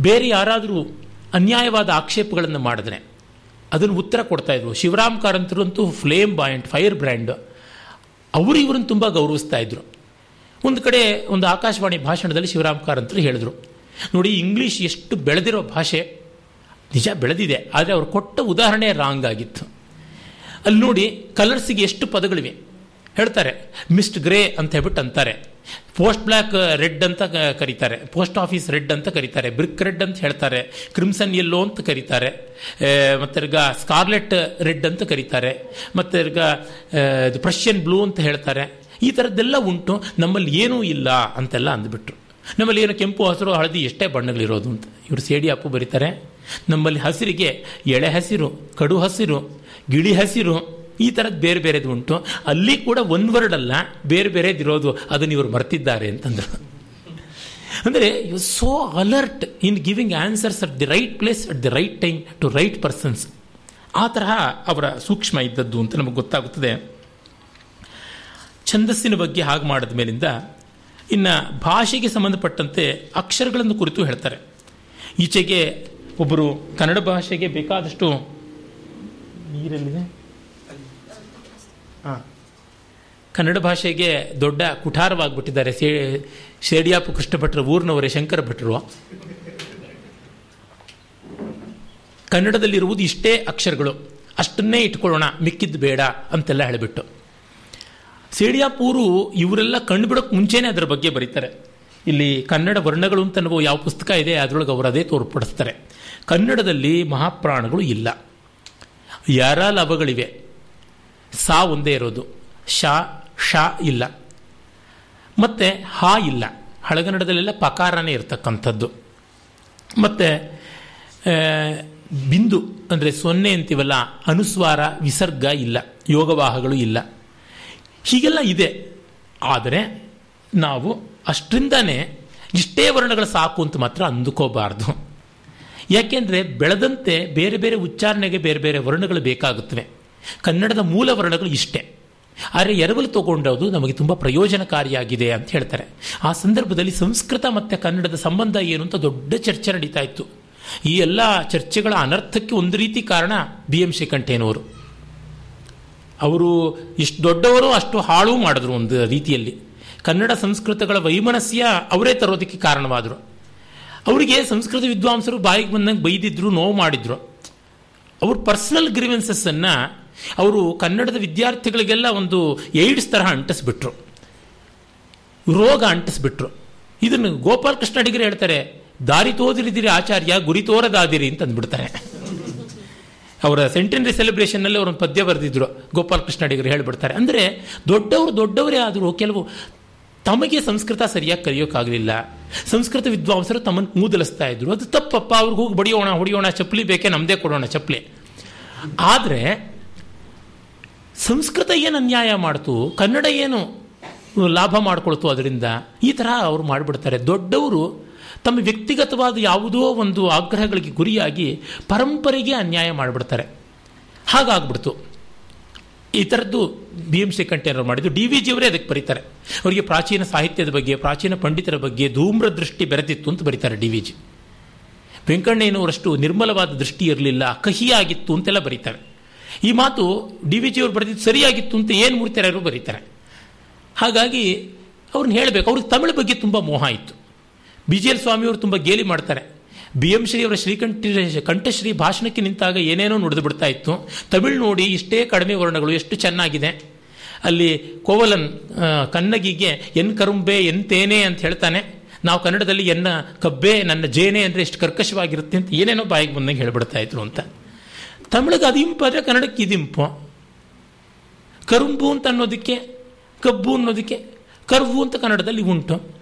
ಬೇರೆ ಯಾರಾದರೂ ಅನ್ಯಾಯವಾದ ಆಕ್ಷೇಪಗಳನ್ನು ಮಾಡಿದ್ರೆ, ಅದನ್ನು ಉತ್ತರ ಕೊಡ್ತಾ ಇದ್ರು. ಶಿವರಾಮ್ ಕಾರಂತರು ಅಂತೂ ಫ್ಲೇಮ್ ಬಾಯಿಂಟ್ ಫೈರ್ ಬ್ರ್ಯಾಂಡ್ ಅವರು ಇವರನ್ನು ತುಂಬ ಗೌರವಿಸ್ತಾ ಇದ್ರು. ಒಂದು ಕಡೆ ಒಂದು ಆಕಾಶವಾಣಿ ಭಾಷಣದಲ್ಲಿ ಶಿವರಾಮ್ ಕಾರಂತರು ಹೇಳಿದ್ರು, ನೋಡಿ ಇಂಗ್ಲೀಷ್ ಎಷ್ಟು ಬೆಳೆದಿರೋ ಭಾಷೆ, ನಿಜ ಬೆಳೆದಿದೆ, ಆದರೆ ಅವರು ಕೊಟ್ಟ ಉದಾಹರಣೆ ರಾಂಗ್ ಆಗಿತ್ತು. ಅಲ್ಲಿ ನೋಡಿ ಕಲರ್ಸಿಗೆ ಎಷ್ಟು ಪದಗಳಿವೆ. ಹೇಳ್ತಾರೆ ಮಿಸ್ಟ್ ಗ್ರೇ ಅಂತ ಹೇಳ್ಬಿಟ್ಟು ಅಂತಾರೆ. ಪೋಸ್ಟ್ ಬ್ಲ್ಯಾಕ್ ರೆಡ್ ಅಂತ ಕರೀತಾರೆ. ಪೋಸ್ಟ್ ಆಫೀಸ್ ರೆಡ್ ಅಂತ ಕರೀತಾರೆ. ಬ್ರಿಕ್ ರೆಡ್ ಅಂತ ಹೇಳ್ತಾರೆ. ಕ್ರಿಮ್ಸನ್ ಎಲ್ಲೋ ಅಂತ ಕರೀತಾರೆ. ಮತ್ತೆ ಈಗ ಸ್ಕಾರ್ಲೆಟ್ ರೆಡ್ ಅಂತ ಕರೀತಾರೆ. ಮತ್ತೆ ಪ್ರಷ್ಯನ್ ಪ್ರಷಿಯನ್ ಬ್ಲೂ ಅಂತ ಹೇಳ್ತಾರೆ. ಈ ಥರದ್ದೆಲ್ಲ ಉಂಟು. ನಮ್ಮಲ್ಲಿ ಏನೂ ಇಲ್ಲ ಅಂತೆಲ್ಲ ಅಂದ್ಬಿಟ್ರು. ನಮ್ಮಲ್ಲಿ ಏನು ಕೆಂಪು ಹಸಿರು ಹಳದಿ ಎಷ್ಟೇ ಬಣ್ಣಗಳಿರೋದು ಅಂತ. ಇವರು ಸೇಡಿ ಅಪ್ಪು ಬರೀತಾರೆ. ನಮ್ಮಲ್ಲಿ ಹಸಿರಿಗೆ ಎಳೆ ಹಸಿರು, ಕಡು ಹಸಿರು, ಗಿಳಿ ಹಸಿರು ಈ ಥರದ್ದು ಬೇರೆ ಬೇರೆದು ಉಂಟು. ಅಲ್ಲಿ ಕೂಡ ಒಂದು ವರ್ಡ್ ಅಲ್ಲ, ಬೇರೆ ಬೇರೆದಿರೋದು ಅದನ್ನು ಇವರು ಮರ್ತಿದ್ದಾರೆ ಅಂತಂದ್ರು. ಅಂದರೆ you so alert in giving answers at the right place at the right time to right persons ಆ ತರಹ ಅವರ ಸೂಕ್ಷ್ಮ ಇದ್ದದ್ದು ಅಂತ ನಮಗೆ ಗೊತ್ತಾಗುತ್ತದೆ. ಛಂದಸ್ಸಿನ ಬಗ್ಗೆ ಹಾಗೆ ಮಾಡಿದ ಮೇಲಿಂದ ಇನ್ನು ಭಾಷೆಗೆ ಸಂಬಂಧಪಟ್ಟಂತೆ ಅಕ್ಷರಗಳನ್ನು ಕುರಿತು ಹೇಳ್ತಾರೆ. ಈಚೆಗೆ ಒಬ್ಬರು ಕನ್ನಡ ಭಾಷೆಗೆ ಬೇಕಾದಷ್ಟು ನೀರಲ್ಲಿದೆ? ಕನ್ನಡ ಭಾಷೆಗೆ ದೊಡ್ಡ ಕುಠಾರವಾಗಿಬಿಟ್ಟಿದ್ದಾರೆ ಸೇ, ಶೇಡಿಯಾಪು ಕೃಷ್ಣ ಭಟ್ರ ಊರಿನವರೇ ಶಂಕರ ಭಟ್ರು. ಕನ್ನಡದಲ್ಲಿರುವುದು ಇಷ್ಟೇ ಅಕ್ಷರಗಳು. ಅಷ್ಟನ್ನೇ ಇಟ್ಕೊಳ್ಳೋಣ, ಮಿಕ್ಕಿದ್ದು ಬೇಡ ಅಂತೆಲ್ಲ ಹೇಳಿಬಿಟ್ಟು. ಸೇಡಿಯಾಪೂರು ಇವರೆಲ್ಲ ಕಂಡುಬಿಡೋಕೆ ಮುಂಚೆನೇ ಅದರ ಬಗ್ಗೆ ಬರೀತಾರೆ. ಇಲ್ಲಿ ಕನ್ನಡ ವರ್ಣಗಳು ಅಂತ ನಾವು ಯಾವ ಪುಸ್ತಕ ಇದೆ, ಅದರೊಳಗೆ ಅವರು ಅದೇ ತೋರ್ಪಡಿಸ್ತಾರೆ ಕನ್ನಡದಲ್ಲಿ ಮಹಾಪ್ರಾಣಗಳು ಇಲ್ಲ. ಯಾರ ಲವಗಳಿವೆ ಸಾ ಒಂದೇ ಇರೋದು. ಶಾ ಶಾ ಇಲ್ಲ. ಮತ್ತು ಹಾ ಇಲ್ಲ. ಹಳಗನ್ನಡದಲ್ಲೆಲ್ಲ ಪಕಾರನೇ ಇರತಕ್ಕಂಥದ್ದು. ಮತ್ತು ಬಿಂದು ಅಂದರೆ ಸೊನ್ನೆ ಅಂತೀವಲ್ಲ, ಅನುಸ್ವಾರ, ವಿಸರ್ಗ ಇಲ್ಲ. ಯೋಗವಾಹಗಳು ಇಲ್ಲ. ಹೀಗೆಲ್ಲ ಇದೆ. ಆದರೆ ನಾವು ಅಷ್ಟರಿಂದನೇ ಇಷ್ಟೇ ವರ್ಣಗಳು ಸಾಕು ಅಂತ ಮಾತ್ರ ಅಂದುಕೋಬಾರ್ದು. ಯಾಕೆಂದರೆ ಬೆಳೆದಂತೆ ಬೇರೆ ಬೇರೆ ಉಚ್ಚಾರಣೆಗೆ ಬೇರೆ ಬೇರೆ ವರ್ಣಗಳು ಬೇಕಾಗುತ್ತವೆ. ಕನ್ನಡದ ಮೂಲ ವರ್ಣಗಳು ಇಷ್ಟೇ. ಆದರೆ ಎರವಲು ತಗೊಂಡೋದು ನಮಗೆ ತುಂಬ ಪ್ರಯೋಜನಕಾರಿಯಾಗಿದೆ ಅಂತ ಹೇಳ್ತಾರೆ. ಆ ಸಂದರ್ಭದಲ್ಲಿ ಸಂಸ್ಕೃತ ಮತ್ತು ಕನ್ನಡದ ಸಂಬಂಧ ಏನು ಅಂತ ದೊಡ್ಡ ಚರ್ಚೆ ನಡೀತಾ ಇತ್ತು. ಈ ಎಲ್ಲ ಚರ್ಚೆಗಳ ಅನರ್ಥಕ್ಕೆ ಒಂದು ರೀತಿ ಕಾರಣ ಬಿ ಎಂ ಶ್ರೀಕಂಠೇನವರು. ಅವರು ಇಷ್ಟು ದೊಡ್ಡವರು ಅಷ್ಟು ಹಾಳು ಮಾಡಿದ್ರು ಒಂದು ರೀತಿಯಲ್ಲಿ. ಕನ್ನಡ ಸಂಸ್ಕೃತಗಳ ವೈಮನಸ್ಯ ಅವರೇ ತರೋದಕ್ಕೆ ಕಾರಣವಾದರು. ಅವರಿಗೆ ಸಂಸ್ಕೃತ ವಿದ್ವಾಂಸರು ಬಾಯಿಗೆ ಬಂದಂಗೆ ಬೈದಿದ್ರು, ನೋವು ಮಾಡಿದ್ರು. ಅವ್ರ ಪರ್ಸನಲ್ ಗ್ರೀವೆನ್ಸಸ್ ಅನ್ನ ಅವರು ಕನ್ನಡದ ವಿದ್ಯಾರ್ಥಿಗಳಿಗೆಲ್ಲ ಒಂದು ಏಡ್ಸ್ ತರಹ ಅಂಟಿಸ್ಬಿಟ್ರು. ರೋಗ ಅಂಟಿಸ್ಬಿಟ್ರು. ಇದನ್ನು ಗೋಪಾಲಕೃಷ್ಣ ಅಡಿಗರು ಹೇಳ್ತಾರೆ, ದಾರಿ ತೋದಿರಿದಿರಿ ಆಚಾರ್ಯ, ಗುರಿ ತೋರದಾದಿರಿ ಅಂತ ಅಂದ್ಬಿಡ್ತಾರೆ. ಅವರ ಸೆಂಟೆನರಿ ಸೆಲೆಬ್ರೇಷನ್ನಲ್ಲಿ ಅವರೊಂದು ಪದ್ಯ ಬರೆದಿದ್ರು, ಗೋಪಾಲಕೃಷ್ಣ ಅಡಿಗರು ಹೇಳ್ಬಿಡ್ತಾರೆ. ಅಂದರೆ ದೊಡ್ಡವರು ದೊಡ್ಡವರೇ ಆದರೂ ಕೆಲವು ತಮಗೆ ಸಂಸ್ಕೃತ ಸರಿಯಾಗಿ ಕಲಿಯೋಕ್ಕಾಗಲಿಲ್ಲ ಸಂಸ್ಕೃತ ವಿದ್ವಾಂಸರು ತಮ್ಮನ್ನು ಮೂದಲಿಸ್ತಾ ಇದ್ರು. ಅದು ತಪ್ಪಪ್ಪ, ಅವ್ರಿಗೆ ಹೋಗಿ ಬಡಿಯೋಣ, ಹೊಡಿಯೋಣ, ಚಪ್ಪಲಿ ಬೇಕೇ ನಮ್ಮದೇ ಕೊಡೋಣ, ಚಪ್ಪಲಿ. ಆದರೆ ಸಂಸ್ಕೃತ ಏನು ಅನ್ಯಾಯ ಮಾಡ್ತು, ಕನ್ನಡ ಏನು ಲಾಭ ಮಾಡ್ಕೊಳ್ತು ಅದರಿಂದ, ಈ ಥರ ಅವರು ಮಾಡಿಬಿಡ್ತಾರೆ. ದೊಡ್ಡವರು ತಮ್ಮ ವ್ಯಕ್ತಿಗತವಾದ ಯಾವುದೋ ಒಂದು ಆಗ್ರಹಗಳಿಗೆ ಗುರಿಯಾಗಿ ಪರಂಪರೆಗೆ ಅನ್ಯಾಯ ಮಾಡಿಬಿಡ್ತಾರೆ. ಹಾಗಾಗ್ಬಿಡ್ತು. ಈ ಥರದ್ದು ಬಿ ಎಂ ಶ್ರೀಕಂಠೇನವರು ಮಾಡಿದ್ದು, ಡಿ ವಿ ಜಿಯವರೇ ಅದಕ್ಕೆ ಬರೀತಾರೆ. ಅವರಿಗೆ ಪ್ರಾಚೀನ ಸಾಹಿತ್ಯದ ಬಗ್ಗೆ, ಪ್ರಾಚೀನ ಪಂಡಿತರ ಬಗ್ಗೆ ಧೂಮ್ರ ದೃಷ್ಟಿ ಬೆರೆತಿತ್ತು ಅಂತ ಬರೀತಾರೆ ಡಿ ವಿ ಜಿ. ವೆಂಕಣ್ಣಯ್ಯನವರಷ್ಟು ನಿರ್ಮಲವಾದ ದೃಷ್ಟಿ ಇರಲಿಲ್ಲ, ಕಹಿಯಾಗಿತ್ತು ಅಂತೆಲ್ಲ ಬರೀತಾರೆ. ಈ ಮಾತು ಡಿ ವಿ ಜಿಯವರು ಬರೆದಿದ್ದು ಸರಿಯಾಗಿತ್ತು ಅಂತ ಏನು ಮೂರ್ತಿಯರು ಬರೀತಾರೆ? ಹಾಗಾಗಿ ಅವ್ರನ್ನ ಹೇಳಬೇಕು. ಅವ್ರಿಗೆ ತಮಿಳು ಬಗ್ಗೆ ತುಂಬ ಮೋಹ ಇತ್ತು ಬಿ ಜಿ ಎಲ್ ಸ್ವಾಮಿಯವರು ತುಂಬ ಗೇಲಿ ಮಾಡ್ತಾರೆ. ಬಿ ಎಂ ಶ್ರೀ ಅವರ ಶ್ರೀಕಂಠ ಕಂಠಶ್ರೀ ಭಾಷಣಕ್ಕೆ ನಿಂತಾಗ ಏನೇನೋ ನುಡಿದು ಬಿಡ್ತಾ ಇತ್ತು. ತಮಿಳು ನೋಡಿ ಇಷ್ಟೇ ಕಡಿಮೆ ವರ್ಣಗಳು, ಎಷ್ಟು ಚೆನ್ನಾಗಿದೆ. ಅಲ್ಲಿ ಕೋವಲನ್ ಕನ್ನಗಿಗೆ ಎನ್ ಕರುಂಬೆ ಎಂತೇನೆ ತೇನೆ ಅಂತ ಹೇಳ್ತಾನೆ. ನಾವು ಕನ್ನಡದಲ್ಲಿ ಎನ್ನ ಕಬ್ಬೆ, ನನ್ನ ಜೇನೆ ಅಂದರೆ ಎಷ್ಟು ಕರ್ಕಶವಾಗಿರುತ್ತೆ ಅಂತ ಏನೇನೋ ಬಾಯಿಗೆ ಬಂದಂಗೆ ಹೇಳ್ಬಿಡ್ತಾ ಇದ್ರು ಅಂತ. ತಮಿಳಿಗೆ ಅದು ಇಂಪು ಆದರೆ ಕನ್ನಡಕ್ಕೆ ಇದಿಂಪು ಕರುಂಬು ಅಂತ ಅನ್ನೋದಕ್ಕೆ, ಕಬ್ಬು ಅನ್ನೋದಕ್ಕೆ, ಕರ್ವು ಅಂತ ಕನ್ನಡದಲ್ಲಿ ಉಂಟು.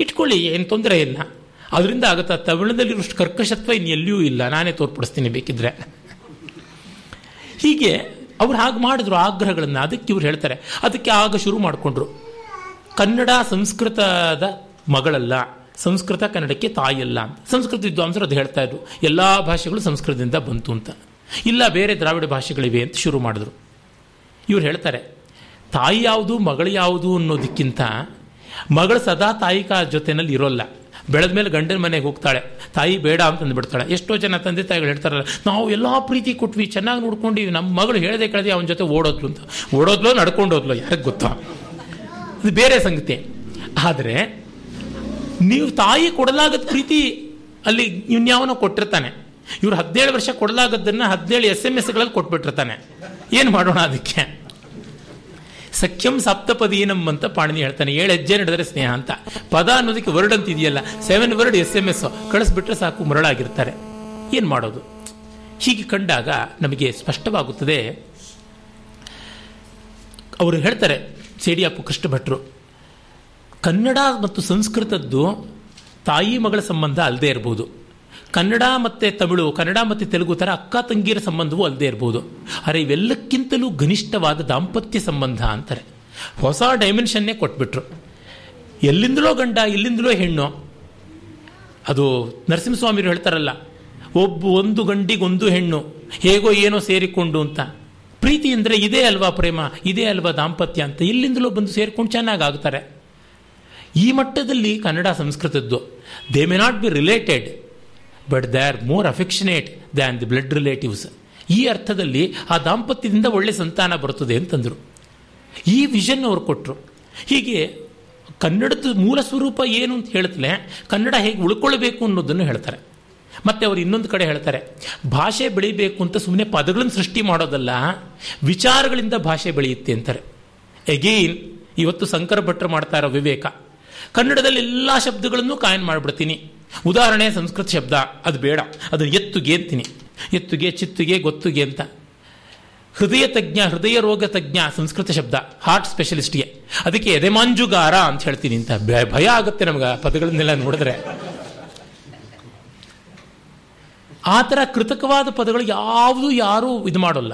ಇಟ್ಕೊಳ್ಳಿ, ಏನು ತೊಂದರೆ ಇಲ್ಲ. ಅದರಿಂದ ಆಗುತ್ತಾ ತಮಿಳದಲ್ಲಿರೋಷ್ಟು ಕರ್ಕಶತ್ವ ಇನ್ನು ಎಲ್ಲಿಯೂ ಇಲ್ಲ. ನಾನೇ ತೋರ್ಪಡಿಸ್ತೀನಿ ಬೇಕಿದ್ರೆ. ಹೀಗೆ ಅವ್ರು ಹಾಗೆ ಮಾಡಿದ್ರು ಆಗ್ರಹಗಳನ್ನು. ಅದಕ್ಕೆ ಇವ್ರು ಹೇಳ್ತಾರೆ. ಅದಕ್ಕೆ ಆಗ ಶುರು ಮಾಡಿಕೊಂಡ್ರು. ಕನ್ನಡ ಸಂಸ್ಕೃತದ ಮಗಳಲ್ಲ, ಸಂಸ್ಕೃತ ಕನ್ನಡಕ್ಕೆ ತಾಯಿಯಲ್ಲ ಅಂತ. ಸಂಸ್ಕೃತ ವಿದ್ವಾಂಸರು ಅದು ಹೇಳ್ತಾ ಇದ್ರು. ಎಲ್ಲ ಭಾಷೆಗಳು ಸಂಸ್ಕೃತದಿಂದ ಬಂತು ಅಂತ. ಇಲ್ಲ, ಬೇರೆ ದ್ರಾವಿಡ ಭಾಷೆಗಳಿವೆ ಅಂತ ಶುರು ಮಾಡಿದ್ರು. ಇವ್ರು ಹೇಳ್ತಾರೆ, ತಾಯಿ ಯಾವುದು, ಮಗಳು ಯಾವುದು ಅನ್ನೋದಕ್ಕಿಂತ ಮಗಳು ಸದಾ ತಾಯಿ ಕ ಜೊತೆನಲ್ಲಿ ಇರೋಲ್ಲ. ಬೆಳೆದ ಮೇಲೆ ಗಂಡನ ಮನೆಗೆ ಹೋಗ್ತಾಳೆ, ತಾಯಿ ಬೇಡ ಅಂತಂದು ಬಿಡ್ತಾಳೆ ಎಷ್ಟೋ ಜನ ತಂದೆ ತಾಯಿಗಳು ಹೇಳ್ತಾರಲ್ಲ, ನಾವು ಎಲ್ಲ ಪ್ರೀತಿ ಕೊಟ್ವಿ, ಚೆನ್ನಾಗಿ ನೋಡ್ಕೊಂಡಿವಿ ನಮ್ಮ ಮಗಳು ಹೇಳದೆ ಕೇಳದೆ ಅವನ ಜೊತೆ ಓಡೋದ್ಲು ಅಂತ. ಓಡೋದ್ಲೋ ನಡ್ಕೊಂಡು ಹೋದ್ಲು ಯಾರಿಗೆ ಗೊತ್ತಾ? ಅದು ಬೇರೆ ಸಂಗತಿ. ಆದರೆ, ನೀವು ತಾಯಿ ಕೊಡಲಾಗದ ಪ್ರೀತಿ ಅಲ್ಲಿ ಇನ್ಯಾವನೋ ಕೊಟ್ಟಿರ್ತಾನೆ. ಇವ್ರು ಹದಿನೇಳು ವರ್ಷ ಕೊಡಲಾಗದ್ದನ್ನು ಹದಿನೇಳು ಎಸ್ ಎಂ ಎಸ್ಗಳಲ್ಲಿ ಕೊಟ್ಬಿಟ್ಟಿರ್ತಾನೆ. ಏನು ಮಾಡೋಣ ಅದಕ್ಕೆ? ಸಖ್ಯಂ ಸಪ್ತಪದೀನಂ ಅಂತ ಪಾಣಿನಿ ಹೇಳ್ತಾನೆ. ಏಳು ಹೆಜ್ಜೆ ನಡೆದರೆ ಸ್ನೇಹ ಅಂತ. ಪದ ಅನ್ನೋದಕ್ಕೆ ವರ್ಡ್ ಅಂತ ಇದೆಯಲ್ಲ seven word S M S ಕಳಿಸ್ಬಿಟ್ರೆ ಸಾಕು, ಮರಳಾಗಿರ್ತಾರೆ. ಏನು ಮಾಡೋದು? ಹೀಗೆ ಕಂಡಾಗ ನಮಗೆ ಸ್ಪಷ್ಟವಾಗುತ್ತದೆ. ಅವರು ಹೇಳ್ತಾರೆ ಸೇಡಿಯಾಪು ಕೃಷ್ಣ ಭಟ್ರು ಕನ್ನಡ ಮತ್ತು ಸಂಸ್ಕೃತದ್ದು ತಾಯಿ ಮಗಳ ಸಂಬಂಧ ಅಲ್ಲದೆ ಇರಬಹುದು ಕನ್ನಡ ಮತ್ತು ತಮಿಳು, ಕನ್ನಡ ಮತ್ತು ತೆಲುಗು ಥರ ಅಕ್ಕ ತಂಗಿಯರ ಸಂಬಂಧವೂ ಅಲ್ಲದೆ ಇರಬಹುದು ಆದರೆ ಇವೆಲ್ಲಕ್ಕಿಂತಲೂ ಘನಿಷ್ಠವಾದ ದಾಂಪತ್ಯ ಸಂಬಂಧ ಅಂತಾರೆ. ಹೊಸ ಡೈಮೆನ್ಷನ್ನೇ ಕೊಟ್ಬಿಟ್ರು. ಎಲ್ಲಿಂದಲೋ ಗಂಡ, ಎಲ್ಲಿಂದಲೋ ಹೆಣ್ಣು, ಅದು ನರಸಿಂಹಸ್ವಾಮಿರು ಹೇಳ್ತಾರಲ್ಲ, ಒಬ್ಬ ಒಂದು ಗಂಡಿಗೊಂದು ಹೆಣ್ಣು, ಹೇಗೋ ಏನೋ ಸೇರಿಕೊಂಡು ಅಂತ. ಪ್ರೀತಿ ಅಂದರೆ ಇದೇ ಅಲ್ವಾ ಪ್ರೇಮ, ಇದೇ ಅಲ್ವಾ ದಾಂಪತ್ಯ ಅಂತ ಎಲ್ಲಿಂದಲೋ ಬಂದು ಸೇರಿಕೊಂಡು ಚೆನ್ನಾಗಿ ಆಗ್ತಾರೆ. ಈ ಮಟ್ಟದಲ್ಲಿ Kannada ಸಂಸ್ಕೃತದ್ದು they may not be related but they are more affectionate than the blood relatives ಈ ಅರ್ಥದಲ್ಲಿ ಆ ದಾಂಪತ್ಯದಿಂದ ಒಳ್ಳೆ ಸಂತಾನ ಬರುತ್ತದೆ ಅಂತಂದರು. ಈ ವಿಷನ್ ಅವರು ಕೊಟ್ಟರು ಹೀಗೆ ಕನ್ನಡದ ಮೂಲ ಸ್ವರೂಪ ಏನು ಅಂತ ಹೇಳ್ತಲೇ ಕನ್ನಡ ಹೇಗೆ ಉಳ್ಕೊಳ್ಬೇಕು ಅನ್ನೋದನ್ನು ಹೇಳ್ತಾರೆ. ಮತ್ತು ಅವರು ಇನ್ನೊಂದು ಕಡೆ ಹೇಳ್ತಾರೆ, ಭಾಷೆ ಬೆಳಿಬೇಕು ಅಂತ ಸುಮ್ಮನೆ ಪದಗಳನ್ನು ಸೃಷ್ಟಿ ಮಾಡೋದಲ್ಲ, ವಿಚಾರಗಳಿಂದ ಭಾಷೆ ಬೆಳೆಯುತ್ತೆ ಅಂತಾರೆ. ಎಗೇನ್ ಇವತ್ತು ಶಂಕರ ಭಟ್ರು ಮಾಡ್ತಾ ಇರೋ ವಿವೇಕ. ಕನ್ನಡದಲ್ಲಿ ಎಲ್ಲ ಶಬ್ದಗಳನ್ನು ಕಾಯನ್ ಮಾಡಿಬಿಡ್ತೀನಿ. ಉದಾಹರಣೆ ಸಂಸ್ಕೃತ ಶಬ್ದ. ಅದು ಬೇಡ. ಅದನ್ನು ಎತ್ತುಗೆ ಅಂತೀನಿ ಎತ್ತುಗೆ, ಚಿತ್ತುಗೆ, ಗೊತ್ತುಗೆ ಅಂತ. ಹೃದಯ ತಜ್ಞ, ಹೃದಯ ರೋಗ ತಜ್ಞ ಸಂಸ್ಕೃತ ಶಬ್ದ. ಹಾರ್ಟ್ ಸ್ಪೆಷಲಿಸ್ಟ್ಗೆ ಅದಕ್ಕೆ ಎದೆಮಾಂಜುಗಾರ ಅಂತ ಹೇಳ್ತೀನಿ ಅಂತ. ಭಯ ಆಗುತ್ತೆ ನಮ್ಗೆ ಪದಗಳನ್ನೆಲ್ಲ ನೋಡಿದ್ರೆ. ಆ ಥರ ಕೃತಕವಾದ ಪದಗಳು ಯಾವುದು ಯಾರೂ ಇದು ಮಾಡೋಲ್ಲ.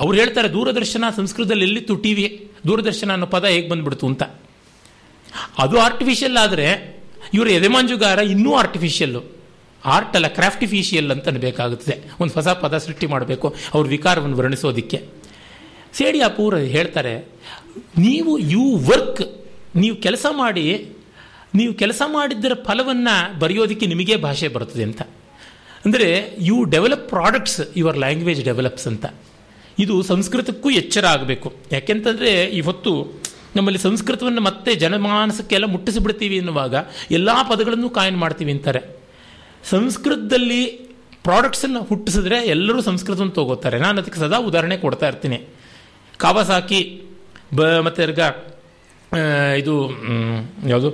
ಅವ್ರು ಹೇಳ್ತಾರೆ, ದೂರದರ್ಶನ ಸಂಸ್ಕೃತದಲ್ಲಿ ಎಲ್ಲಿತ್ತು ಟಿ ದೂರದರ್ಶನ ಅನ್ನೋ ಪದ ಹೇಗೆ ಬಂದ್ಬಿಡ್ತು ಅಂತ. ಅದು ಆರ್ಟಿಫಿಷಿಯಲ್ ಆದರೆ ಇವರು ಎದೆಮಾಂಜುಗಾರ ಇನ್ನೂ ಆರ್ಟಿಫಿಷಿಯಲ್ಲು ಆರ್ಟ್ ಅಲ್ಲ ಕ್ರಾಫ್ಟಿಫಿಷಿಯಲ್ ಅಂತ ಬೇಕಾಗುತ್ತದೆ ಒಂದು ಹೊಸ ಪದ ಸೃಷ್ಟಿ ಮಾಡಬೇಕು, ಅವ್ರ ವಿಕಾರವನ್ನು ವರ್ಣಿಸೋದಿಕ್ಕೆ. ಸೇಡಿಯಾಪೂರ್ ಹೇಳ್ತಾರೆ, ನೀವು ಯು ವರ್ಕ್ ನೀವು ಕೆಲಸ ಮಾಡಿ, ನೀವು ಕೆಲಸ ಮಾಡಿದ್ದರ ಫಲವನ್ನು ಬರೆಯೋದಕ್ಕೆ ನಿಮಗೆ ಭಾಷೆ ಬರ್ತದೆ ಅಂತ. ಅಂದರೆ you develop products your language develops ಅಂತ. ಇದು ಸಂಸ್ಕೃತಕ್ಕೂ ಎಚ್ಚರ ಆಗಬೇಕು. ಯಾಕೆಂತಂದರೆ, ಇವತ್ತು ನಮ್ಮಲ್ಲಿ ಸಂಸ್ಕೃತವನ್ನು ಮತ್ತೆ ಜನಮಾನಸಕ್ಕೆಲ್ಲ ಮುಟ್ಟಿಸಿಬಿಡ್ತೀವಿ ಎನ್ನುವಾಗ ಎಲ್ಲ ಪದಗಳನ್ನು ಕಾಯನ್ ಮಾಡ್ತೀವಿ ಅಂತಾರೆ. ಸಂಸ್ಕೃತದಲ್ಲಿ ಪ್ರಾಡಕ್ಟ್ಸನ್ನು ಹುಟ್ಟಿಸಿದ್ರೆ ಎಲ್ಲರೂ ಸಂಸ್ಕೃತವನ್ನು ತಗೋತಾರೆ. ನಾನು ಅದಕ್ಕೆ ಸದಾ ಉದಾಹರಣೆ ಕೊಡ್ತಾ ಇರ್ತೀನಿ. ಕಾವಸಾಕಿ ಬ ಮತ್ತು ಇರ್ಗ ಇದು ಯಾವುದು?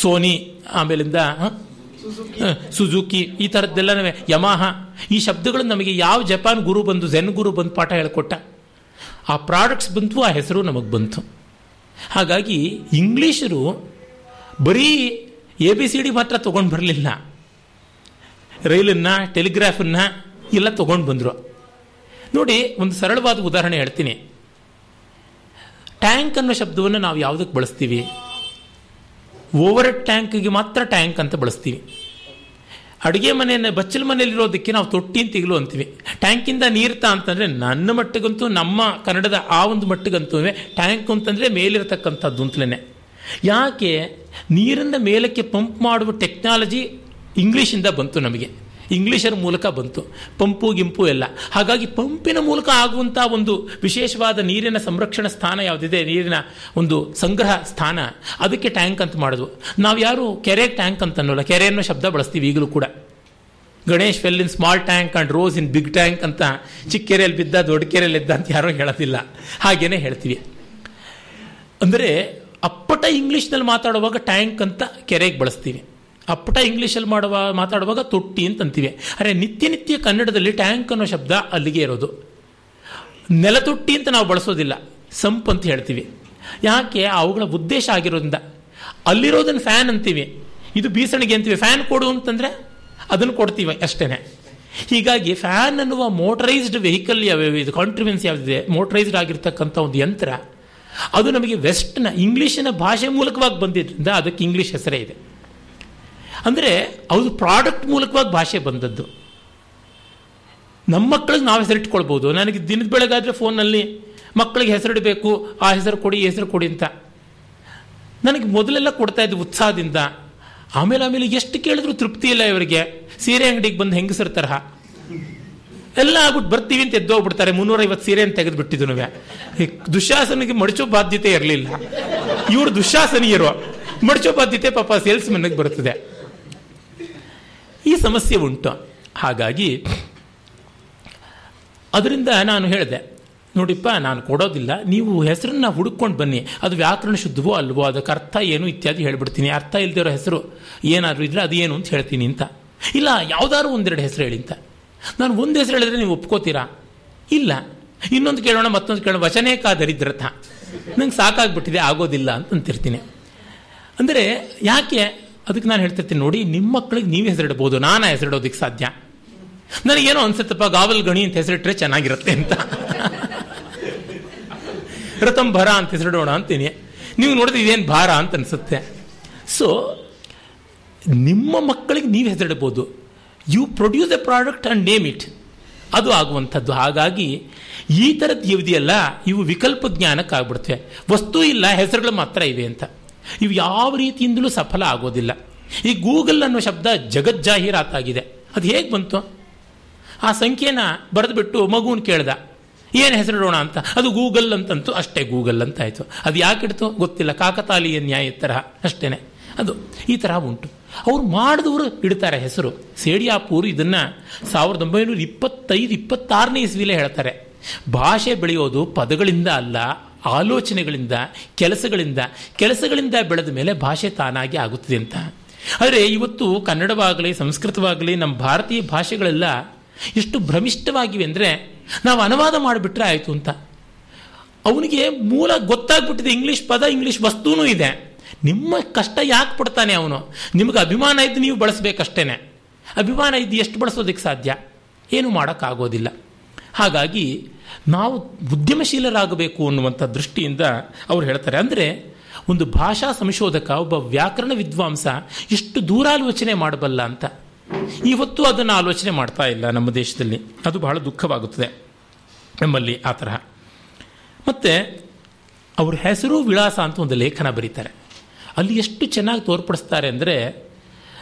ಸೋನಿ ಆಮೇಲಿಂದ ಸುಜುಕಿ. ಈ ಥರದ್ದೆಲ್ಲ ಯಮಾಹ ಈ ಶಬ್ದಗಳು ನಮಗೆ ಯಾವ ಜಪಾನ್ ಗುರು ಬಂದು ಜೆನ್ ಗುರು ಬಂದು ಪಾಠ ಹೇಳಿಕೊಟ್ಟ ಆ ಪ್ರಾಡಕ್ಟ್ಸ್ ಬಂತು ಆ ಹೆಸರು ನಮಗೆ ಬಂತು. ಹಾಗಾಗಿ ಇಂಗ್ಲೀಷರು ಬರೀ ಎ ಬಿ ಸಿ ಡಿ ಮಾತ್ರ ತೊಗೊಂಡು ಬರಲಿಲ್ಲ. ರೈಲನ್ನು, ಟೆಲಿಗ್ರಾಫನ್ನು ಎಲ್ಲ ತೊಗೊಂಡು ಬಂದರು. ನೋಡಿ, ಒಂದು ಸರಳವಾದ ಉದಾಹರಣೆ ಹೇಳ್ತೀನಿ. ಟ್ಯಾಂಕ್ ಅನ್ನೋ ಶಬ್ದವನ್ನು ನಾವು ಯಾವುದಕ್ಕೆ ಬಳಸ್ತೀವಿ? ಓವರ್ ಟ್ಯಾಂಕ್ಗೆ ಮಾತ್ರ ಟ್ಯಾಂಕ್ ಅಂತ ಬಳಸ್ತೀವಿ. ಅಡುಗೆ ಮನೆಯನ್ನು ಬಚ್ಚಲ ಮನೆಯಲ್ಲಿರೋದಕ್ಕೆ ನಾವು ತೊಟ್ಟಿ ತಿಗಲು ಅಂತೀವಿ. ಟ್ಯಾಂಕಿಂದ ನೀರ್ತಾ ಅಂತಂದರೆ ನನ್ನ ಮಟ್ಟಿಗಂತೂ, ನಮ್ಮ ಕನ್ನಡದ ಆ ಒಂದು ಮಟ್ಟಿಗಂತೂ ಟ್ಯಾಂಕ್ ಅಂತಂದರೆ ಮೇಲಿರತಕ್ಕಂಥದ್ದು ಅಂತಲೇ ಯಾಕೆ? ನೀರನ್ನು ಮೇಲಕ್ಕೆ ಪಂಪ್ ಮಾಡುವ ಟೆಕ್ನಾಲಜಿ ಇಂಗ್ಲೀಷಿಂದ ಬಂತು ನಮಗೆ. ಇಂಗ್ಲೀಷರ ಮೂಲಕ ಬಂತು. ಪಂಪು ಗಿಂಪು ಎಲ್ಲ. ಹಾಗಾಗಿ ಪಂಪಿನ ಮೂಲಕ ಆಗುವಂಥ ಒಂದು ವಿಶೇಷವಾದ ನೀರಿನ ಸಂರಕ್ಷಣಾ ಸ್ಥಾನ ಯಾವುದಿದೆ? ನೀರಿನ ಒಂದು ಸಂಗ್ರಹ ಸ್ಥಾನ. ಅದಕ್ಕೆ ಟ್ಯಾಂಕ್ ಅಂತ ಮಾಡಿದ್ವು ನಾವು ಯಾರು ಕೆರೆ ಟ್ಯಾಂಕ್ ಅಂತ ಅನ್ನೋಲ್ಲ ಕೆರೆ ಅನ್ನೋ ಶಬ್ದ ಬಳಸ್ತೀವಿ ಈಗಲೂ ಕೂಡ. Ganesh well in small tank and rose in big tank ಅಂತ ಚಿಕ್ಕ ಕೆರೆಯಲ್ಲಿ ಬಿದ್ದ ದೊಡ್ಡ ಕೆರೆಯಲ್ಲಿ ಇದ್ದ ಅಂತ ಯಾರೋ ಹೇಳೋದಿಲ್ಲ. ಹಾಗೇನೆ ಹೇಳ್ತೀವಿ. ಅಂದರೆ ಅಪ್ಪಟ ಇಂಗ್ಲೀಷ್ನಲ್ಲಿ ಮಾತಾಡುವಾಗ ಟ್ಯಾಂಕ್ ಅಂತ ಕೆರೆಗೆ ಬಳಸ್ತೀವಿ. ಅಪ್ಪಟ ಇಂಗ್ಲೀಷಲ್ಲಿ ಮಾಡುವ, ಮಾತಾಡುವಾಗ ತೊಟ್ಟಿ ಅಂತ ಅಂತೀವಿ. ಅರೆ, ನಿತ್ಯ ನಿತ್ಯ ಕನ್ನಡದಲ್ಲಿ ಟ್ಯಾಂಕ್ ಅನ್ನೋ ಶಬ್ದ ಅಲ್ಲಿಗೆ ಇರೋದು. ನೆಲತೊಟ್ಟಿ ಅಂತ ನಾವು ಬಳಸೋದಿಲ್ಲ. ಸಂಪ್ ಅಂತ ಹೇಳ್ತೀವಿ. ಯಾಕೆ? ಅವುಗಳ ಉದ್ದೇಶ ಆಗಿರೋದ್ರಿಂದ. ಅಲ್ಲಿರೋದನ್ನು ಫ್ಯಾನ್ ಅಂತೀವಿ. ಇದು ಬೀಸಣಿಗೆ ಅಂತೀವಿ. ಫ್ಯಾನ್ ಕೊಡು ಅಂತಂದರೆ ಅದನ್ನು ಕೊಡ್ತೀವಿ ಅಷ್ಟೇ ಹೀಗಾಗಿ ಫ್ಯಾನ್ ಅನ್ನುವ ಮೋಟರೈಸ್ಡ್ ವೆಹಿಕಲ್ ಯಾವ ಇದು ಕಾಂಟ್ರಿವೆನ್ಸ್ ಯಾವುದಿದೆ? ಮೋಟರೈಸ್ಡ್ ಆಗಿರ್ತಕ್ಕಂಥ ಒಂದು ಯಂತ್ರ. ಅದು ನಮಗೆ ವೆಸ್ಟ್ನ, ಇಂಗ್ಲೀಷಿನ ಭಾಷೆ ಮೂಲಕವಾಗಿ ಬಂದಿದ್ದರಿಂದ ಅದಕ್ಕೆ ಇಂಗ್ಲೀಷ್ ಹೆಸರೇ ಇದೆ. ಅಂದರೆ ಅದು ಪ್ರಾಡಕ್ಟ್ ಮೂಲಕವಾಗಿ ಭಾಷೆ ಬಂದದ್ದು. ನಮ್ಮ ಮಕ್ಕಳಿಗೆ ನಾವು ಹೆಸರಿಟ್ಕೊಳ್ಬೋದು. ನನಗೆ ದಿನದ ಬೆಳಗಾದರೆ ಫೋನಲ್ಲಿ ಮಕ್ಕಳಿಗೆ ಹೆಸರಿಡಬೇಕು ಆ ಹೆಸರು ಕೊಡಿ ಹೆಸರು ಕೊಡಿ ಅಂತ. ನನಗೆ ಮೊದಲೆಲ್ಲ ಕೊಡ್ತಾ ಇದ್ದು ಉತ್ಸಾಹದಿಂದ. ಆಮೇಲೆ ಆಮೇಲೆ ಎಷ್ಟು ಕೇಳಿದ್ರು ತೃಪ್ತಿ ಇಲ್ಲ ಇವರಿಗೆ. ಸೀರೆ ಅಂಗಡಿಗೆ ಬಂದು ಹೆಂಗಸರ ತರಹ. ಎಲ್ಲ ಆಗ್ಬಿಟ್ಟು ಬರ್ತೀವಿ ಅಂತ ಎದ್ದೋಗ್ಬಿಡ್ತಾರೆ ಮುನ್ನೂರೈವತ್ತು ಸೀರೆ ಅಂತ ತೆಗೆದು ಬಿಟ್ಟಿದ್ದು ದುಶಾಸನಿಗೆ ಮಡಚೋ ಬಾಧ್ಯತೆ ಇರಲಿಲ್ಲ. ಇವರು ದುಶಾಸನಿಯರು. ಮಡಚೋ ಬಾಧ್ಯತೆ ಪಾಪ ಸೇಲ್ಸ್ ಮನ್ಗೆ ಬರುತ್ತದೆ ಈ ಸಮಸ್ಯೆ ಉಂಟು. ಹಾಗಾಗಿ ಅದರಿಂದ ನಾನು ಹೇಳಿದೆ, ನೋಡಿಪ್ಪ, ನಾನು ಕೊಡೋದಿಲ್ಲ, ನೀವು ಹೆಸರನ್ನ ಹುಡುಕೊಂಡು ಬನ್ನಿ. ಅದು ವ್ಯಾಕರಣ ಶುದ್ಧವೋ ಅಲ್ವೋ ಅದಕ್ಕೆ ಅರ್ಥ ಏನು ಇತ್ಯಾದಿ ಹೇಳ್ಬಿಡ್ತೀನಿ. ಅರ್ಥ ಇಲ್ದಿರೋ ಹೆಸರು ಏನಾದರೂ ಇದ್ರೆ ಏನು ಅಂತ ಹೇಳ್ತೀನಿ ಅಂತ. ಇಲ್ಲ, ಯಾವುದಾದ್ರು ಒಂದೆರಡು ಹೆಸರು ಹೇಳಿ ಅಂತ. ನಾನು ಒಂದು ಹೆಸರು ಹೇಳಿದ್ರೆ ನೀವು ಒಪ್ಕೋತೀರಾ? ಇಲ್ಲ. ಇನ್ನೊಂದು ಕೇಳೋಣ, ಮತ್ತೊಂದು ಕೇಳೋಣ. ವಚನೇಕ ದರಿದ್ರಥ. ನಂಗೆ ಸಾಕಾಗ್ಬಿಟ್ಟಿದೆ, ಆಗೋದಿಲ್ಲ ಅಂತ ಅಂತಿರ್ತೀನಿ. ಅಂದರೆ ಯಾಕೆ ಅದಕ್ಕೆ ನಾನು ಹೇಳ್ತಿರ್ತೀನಿ ನೋಡಿ, ನಿಮ್ಮ ಮಕ್ಕಳಿಗೆ ನೀವು ಹೆಸರಿಡ್ಬೋದು ನಾನು ಹೆಸರಿಡೋದಕ್ಕೆ ಸಾಧ್ಯ. ನನಗೇನೋ ಅನ್ಸುತ್ತಪ್ಪ ಗಾವಲ್ ಗಣಿ ಅಂತ ಹೆಸರಿಟ್ರೆ ಚೆನ್ನಾಗಿರುತ್ತೆ ಅಂತ. ರತಂಭರ ಅಂತ ಹೆಸರಿಡೋಣ ಅಂತೀನಿ. ನೀವು ನೋಡಿದ್ರೆ ಇದೇನು ಭಾರ ಅಂತ ಅನಿಸುತ್ತೆ. ಸೊ ನಿಮ್ಮ ಮಕ್ಕಳಿಗೆ ನೀವು ಹೆಸರಿಡ್ಬೋದು you produce a product and name it ಅದು ಆಗುವಂಥದ್ದು. ಹಾಗಾಗಿ, ಈ ಥರದ್ದು ಇದೆಯಲ್ಲ ಇವು ವಿಕಲ್ಪ ಜ್ಞಾನಕ್ಕಾಗ್ಬಿಡ್ತವೆ ವಸ್ತು ಇಲ್ಲ, ಹೆಸರುಗಳು ಮಾತ್ರ ಇವೆ ಅಂತ. ಇವು ಯಾವ ರೀತಿಯಿಂದಲೂ ಸಫಲ ಆಗೋದಿಲ್ಲ. ಈ ಗೂಗಲ್ ಅನ್ನೋ ಶಬ್ದ ಜಗಜ್ಜಾಹೀರಾತಾಗಿದೆ ಅದು ಹೇಗೆ ಬಂತು? ಆ ಸಂಖ್ಯೆನ ಬರೆದುಬಿಟ್ಟು ಮಗುವನ್ನು ಕೇಳ್ದ. ಏನು ಹೆಸರಿಡೋಣ ಅಂತ? ಅದು ಗೂಗಲ್ ಅಂತಂತೂ, ಅಷ್ಟೇ ಗೂಗಲ್ ಅಂತ ಆಯಿತು. ಅದು ಯಾಕಿಡ್ತು ಗೊತ್ತಿಲ್ಲ. ಕಾಕತಾಲೀಯ ನ್ಯಾಯ ತರಹ ಅಷ್ಟೇ ಅದು ಈ ಥರ ಉಂಟು. ಅವ್ರು ಮಾಡಿದವರು ಇಡ್ತಾರೆ ಹೆಸರು. ಸೇಡಿಯಾಪೂರ್ ಇದನ್ನು ಸಾವಿರದ ಒಂಬೈನೂರ ಇಪ್ಪತ್ತೈದು, ಇಪ್ಪತ್ತಾರನೇ ಇಸ್ವಿಲೇ ಹೇಳ್ತಾರೆ. ಭಾಷೆ ಬೆಳೆಯೋದು ಪದಗಳಿಂದ ಅಲ್ಲ ಆಲೋಚನೆಗಳಿಂದ, ಕೆಲಸಗಳಿಂದ ಕೆಲಸಗಳಿಂದ ಬೆಳೆದ ಮೇಲೆ ಭಾಷೆ ತಾನಾಗಿ ಆಗುತ್ತದೆ ಅಂತ. ಆದರೆ ಇವತ್ತು ಕನ್ನಡವಾಗಲಿ, ಸಂಸ್ಕೃತವಾಗಲಿ, ನಮ್ಮ ಭಾರತೀಯ ಭಾಷೆಗಳೆಲ್ಲ ಎಷ್ಟು ಭ್ರಮಿಷ್ಠವಾಗಿವೆ ಅಂದರೆ ನಾವು ಅನುವಾದ ಮಾಡಿಬಿಟ್ರೆ ಆಯಿತು ಅಂತ. ಅವನಿಗೆ ಮೂಲ ಗೊತ್ತಾಗ್ಬಿಟ್ಟಿದೆ, ಇಂಗ್ಲೀಷ್ ಪದ, ಇಂಗ್ಲೀಷ್ ವಸ್ತುನೂ ಇದೆ. ನಿಮ್ಮ ಕಷ್ಟ ಯಾಕೆ ಪಡ್ತಾನೆ ಅವನು? ನಿಮಗೆ ಅಭಿಮಾನ ಇದ್ದು ನೀವು ಬಳಸಬೇಕಷ್ಟೇನೆ. ಅಭಿಮಾನ ಇದ್ದು ಎಷ್ಟು ಬಳಸೋದಕ್ಕೆ ಸಾಧ್ಯ? ಏನು ಮಾಡೋಕ್ಕಾಗೋದಿಲ್ಲ. ಹಾಗಾಗಿ ನಾವು ಉದ್ಯಮಶೀಲರಾಗಬೇಕು ಅನ್ನುವಂಥ ದೃಷ್ಟಿಯಿಂದ ಅವ್ರು ಹೇಳ್ತಾರೆ. ಅಂದರೆ ಒಂದು ಭಾಷಾ ಸಂಶೋಧಕ, ಒಬ್ಬ ವ್ಯಾಕರಣ ವಿದ್ವಾಂಸ ಎಷ್ಟು ದೂರಾಲೋಚನೆ ಮಾಡಬಲ್ಲ ಅಂತ. ಇವತ್ತು ಅದನ್ನು ಆಲೋಚನೆ ಮಾಡ್ತಾ ಇಲ್ಲ ನಮ್ಮ ದೇಶದಲ್ಲಿ. ಅದು ಬಹಳ ದುಃಖವಾಗುತ್ತದೆ ನಮ್ಮಲ್ಲಿ ಆ ತರಹ. ಮತ್ತು ಅವ್ರ ಹೆಸರು ವಿಳಾಸ ಅಂತ ಒಂದು ಲೇಖನ ಬರೀತಾರೆ. ಅಲ್ಲಿ ಎಷ್ಟು ಚೆನ್ನಾಗಿ ತೋರ್ಪಡಿಸ್ತಾರೆ ಅಂದರೆ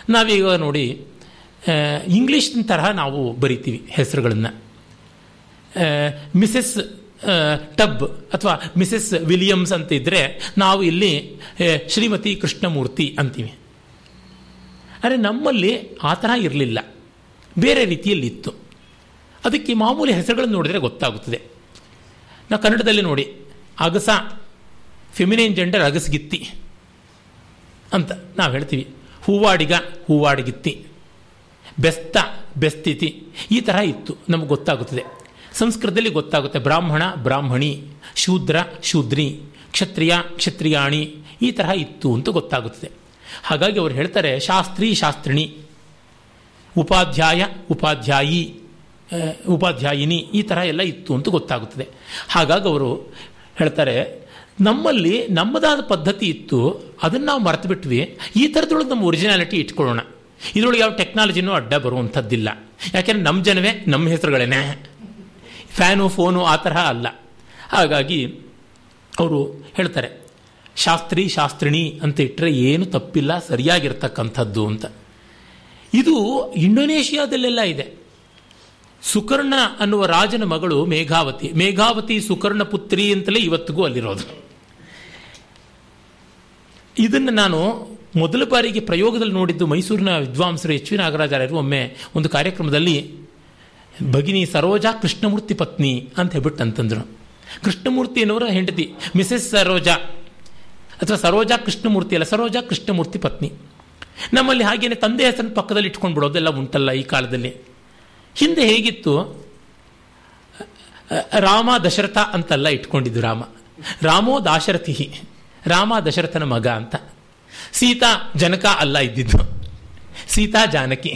ನಾವೀಗ ನೋಡಿ ಇಂಗ್ಲೀಷ್ ತರಹ ನಾವು ಬರಿತೀವಿ ಹೆಸರುಗಳನ್ನು. ಮಿಸೆಸ್ ಟಬ್ ಅಥವಾ ಮಿಸಸ್ ವಿಲಿಯಮ್ಸ್ ಅಂತ ಇದ್ದರೆ ನಾವು ಇಲ್ಲಿ ಶ್ರೀಮತಿ ಕೃಷ್ಣಮೂರ್ತಿ ಅಂತೀವಿ. ಆದರೆ ನಮ್ಮಲ್ಲಿ ಆ ಥರ ಇರಲಿಲ್ಲ. ಬೇರೆ ರೀತಿಯಲ್ಲಿ ಇತ್ತು ಅದಕ್ಕೆ ಮಾಮೂಲಿ ಹೆಸರುಗಳನ್ನು ನೋಡಿದರೆ ಗೊತ್ತಾಗುತ್ತದೆ. ನಾವು ಕನ್ನಡದಲ್ಲಿ ನೋಡಿ, ಅಗಸ ಫೆಮಿನೈನ್ ಜೆಂಡರ್ ಅಗಸಗಿತ್ತಿ ಅಂತ ನಾವು ಹೇಳ್ತೀವಿ. ಹೂವಾಡಿಗ, ಹೂವಾಡಿಗಿತ್ತಿ. ಬೆಸ್ತ, ಬೆಸ್ತಿತಿ, ಈ ಥರ ಇತ್ತು. ನಮಗೆ ಗೊತ್ತಾಗುತ್ತದೆ. ಸಂಸ್ಕೃತದಲ್ಲಿ ಗೊತ್ತಾಗುತ್ತೆ ಬ್ರಾಹ್ಮಣ, ಬ್ರಾಹ್ಮಣಿ, ಶೂದ್ರ, ಶೂದ್ರಿ, ಕ್ಷತ್ರಿಯ, ಕ್ಷತ್ರಿಯಾಣಿ ಈ ತರಹ ಇತ್ತು ಅಂತ ಗೊತ್ತಾಗುತ್ತದೆ. ಹಾಗಾಗಿ ಅವರು ಹೇಳ್ತಾರೆ ಶಾಸ್ತ್ರಿ, ಶಾಸ್ತ್ರಿಣಿ, ಉಪಾಧ್ಯಾಯ, ಉಪಾಧ್ಯಾಯಿ ಉಪಾಧ್ಯಾಯಿನಿ ಈ ಥರ ಎಲ್ಲ ಇತ್ತು ಅಂತ ಗೊತ್ತಾಗುತ್ತದೆ. ಹಾಗಾಗಿ ಅವರು ಹೇಳ್ತಾರೆ ನಮ್ಮಲ್ಲಿ ನಮ್ಮದಾದ ಪದ್ಧತಿ ಇತ್ತು, ಅದನ್ನು ನಾವು ಮರೆತು ಬಿಟ್ವಿ, ಈ ಥರದೊಳಗೆ ನಮ್ಮ ಒರಿಜಿನಾಲಿಟಿ ಇಟ್ಕೊಳ್ಳೋಣ. ಇದರೊಳಗೆ ಯಾವ ಟೆಕ್ನಾಲಜಿನೂ ಅಡ್ಡ ಬರುವಂಥದ್ದಿಲ್ಲ. ಯಾಕೆಂದ್ರೆ ನಮ್ಮ ಜನವೇ ನಮ್ಮ ಹೆಸರುಗಳೇನೆ. ಫ್ಯಾನು ಫೋನು ಆ ತರಹ ಅಲ್ಲ. ಹಾಗಾಗಿ ಅವರು ಹೇಳ್ತಾರೆ, ಶಾಸ್ತ್ರಿ, ಶಾಸ್ತ್ರಿಣಿ ಅಂತ ಇಟ್ಟರೆ ಏನು ತಪ್ಪಿಲ್ಲ, ಸರಿಯಾಗಿರ್ತಕ್ಕಂಥದ್ದು ಅಂತ. ಇದು ಇಂಡೋನೇಷ್ಯಾದಲ್ಲೆಲ್ಲ ಇದೆ. ಸುಕರ್ಣ ಅನ್ನುವ ರಾಜನ ಮಗಳು ಮೇಘಾವತಿ ಮೇಘಾವತಿ ಸುಕರ್ಣ ಪುತ್ರಿ ಅಂತಲೇ ಇವತ್ತಿಗೂ ಅಲ್ಲಿರೋದು. ಇದನ್ನು ನಾನು ಮೊದಲ ಬಾರಿಗೆ ಪ್ರಯೋಗದಲ್ಲಿ ನೋಡಿದ್ದು ಮೈಸೂರಿನ ವಿದ್ವಾಂಸರು ಎಚ್ ವಿ ನಾಗರಾಜಾರ್ಯರು ಒಮ್ಮೆ ಒಂದು ಕಾರ್ಯಕ್ರಮದಲ್ಲಿ ಭಗಿನಿ ಸರೋಜಾ ಕೃಷ್ಣಮೂರ್ತಿ ಪತ್ನಿ ಅಂತ ಹೇಳ್ಬಿಟ್ಟು ಅಂತಂದ್ರು ಕೃಷ್ಣಮೂರ್ತಿ ಅನ್ನೋರ ಹೆಂಡತಿ, ಮಿಸೆಸ್ ಸರೋಜಾ. ಅಥವಾ ಸರೋಜಾ ಕೃಷ್ಣಮೂರ್ತಿ ಅಲ್ಲ, ಸರೋಜಾ ಕೃಷ್ಣಮೂರ್ತಿ ಪತ್ನಿ. ನಮ್ಮಲ್ಲಿ ಹಾಗೇನೆ ತಂದೆ ಹೆಸರನ್ನು ಪಕ್ಕದಲ್ಲಿ ಇಟ್ಕೊಂಡು ಬಿಡೋದೆಲ್ಲ ಉಂಟಲ್ಲ ಈ ಕಾಲದಲ್ಲಿ. ಹಿಂದೆ ಹೇಗಿತ್ತು? ರಾಮ ದಶರಥ ಅಂತೆಲ್ಲ ಇಟ್ಕೊಂಡಿದ್ದು ರಾಮ. ರಾಮೋ ದಾಶರಥಿ ರಾಮ ದಶರಥನ ಮಗ ಅಂತ. ಸೀತಾ ಜನಕ ಅಲ್ಲ ಇದ್ದಿದ್ದು. ಸೀತಾ ಜಾನಕಿ.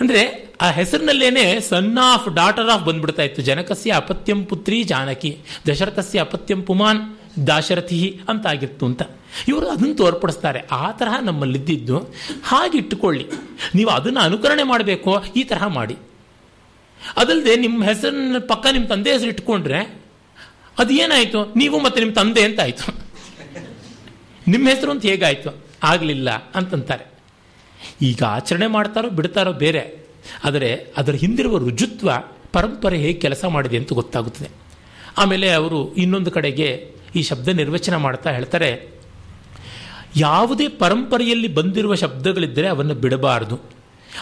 ಅಂದರೆ ಆ ಹೆಸರಿನಲ್ಲೇನೆ ಸನ್ ಆಫ್ ಡಾಟರ್ ಆಫ್ ಬಂದ್ಬಿಡ್ತಾ ಇತ್ತು. ಜನಕಸ್ಯ ಅಪತ್ಯಂ ಪುತ್ರಿ ಜಾನಕಿ, ದಶರಥಸ್ಯ ಅಪತ್ಯಂ ಪುಮಾನ್ ದಾಶರಥಿ ಅಂತ ಆಗಿತ್ತು ಅಂತ. ಇವರು ಅದನ್ನು ತೋರ್ಪಡಿಸ್ತಾರೆ. ಆ ತರಹ ನಮ್ಮಲ್ಲಿದ್ದಿದ್ದು. ಹಾಗಿಟ್ಟುಕೊಳ್ಳಿ ನೀವು ಅದನ್ನು ಅನುಕರಣೆ ಮಾಡಬೇಕು, ಈ ತರಹ ಮಾಡಿ. ಅದಲ್ಲದೆ ನಿಮ್ಮ ಹೆಸರಿನ ಪಕ್ಕ ನಿಮ್ಮ ತಂದೆ ಹೆಸರು ಇಟ್ಕೊಂಡ್ರೆ ಅದು ಏನಾಯಿತು ನೀವು ಮತ್ತೆ ನಿಮ್ಮ ತಂದೆ ಅಂತ ಆಯಿತು ನಿಮ್ಮ ಹೆಸರು ಅಂತ ಹೇಗಾಯಿತು? ಆಗಲಿಲ್ಲ ಅಂತಂತಾರೆ. ಈಗ ಆಚರಣೆ ಮಾಡ್ತಾರೋ ಬಿಡ್ತಾರೋ ಬೇರೆ. ಆದರೆ ಅದರ ಹಿಂದಿರುವ ರುಜುತ್ವ ಪರಂಪರೆ ಹೇಗೆ ಕೆಲಸ ಮಾಡಿದೆ ಅಂತ ಗೊತ್ತಾಗುತ್ತದೆ. ಆಮೇಲೆ ಅವರು ಇನ್ನೊಂದು ಕಡೆಗೆ ಈ ಶಬ್ದ ನಿರ್ವಚನ ಮಾಡ್ತಾ ಹೇಳ್ತಾರೆ, ಯಾವುದೇ ಪರಂಪರೆಯಲ್ಲಿ ಬಂದಿರುವ ಶಬ್ದಗಳಿದ್ದರೆ ಅವನ್ನು ಬಿಡಬಾರದು.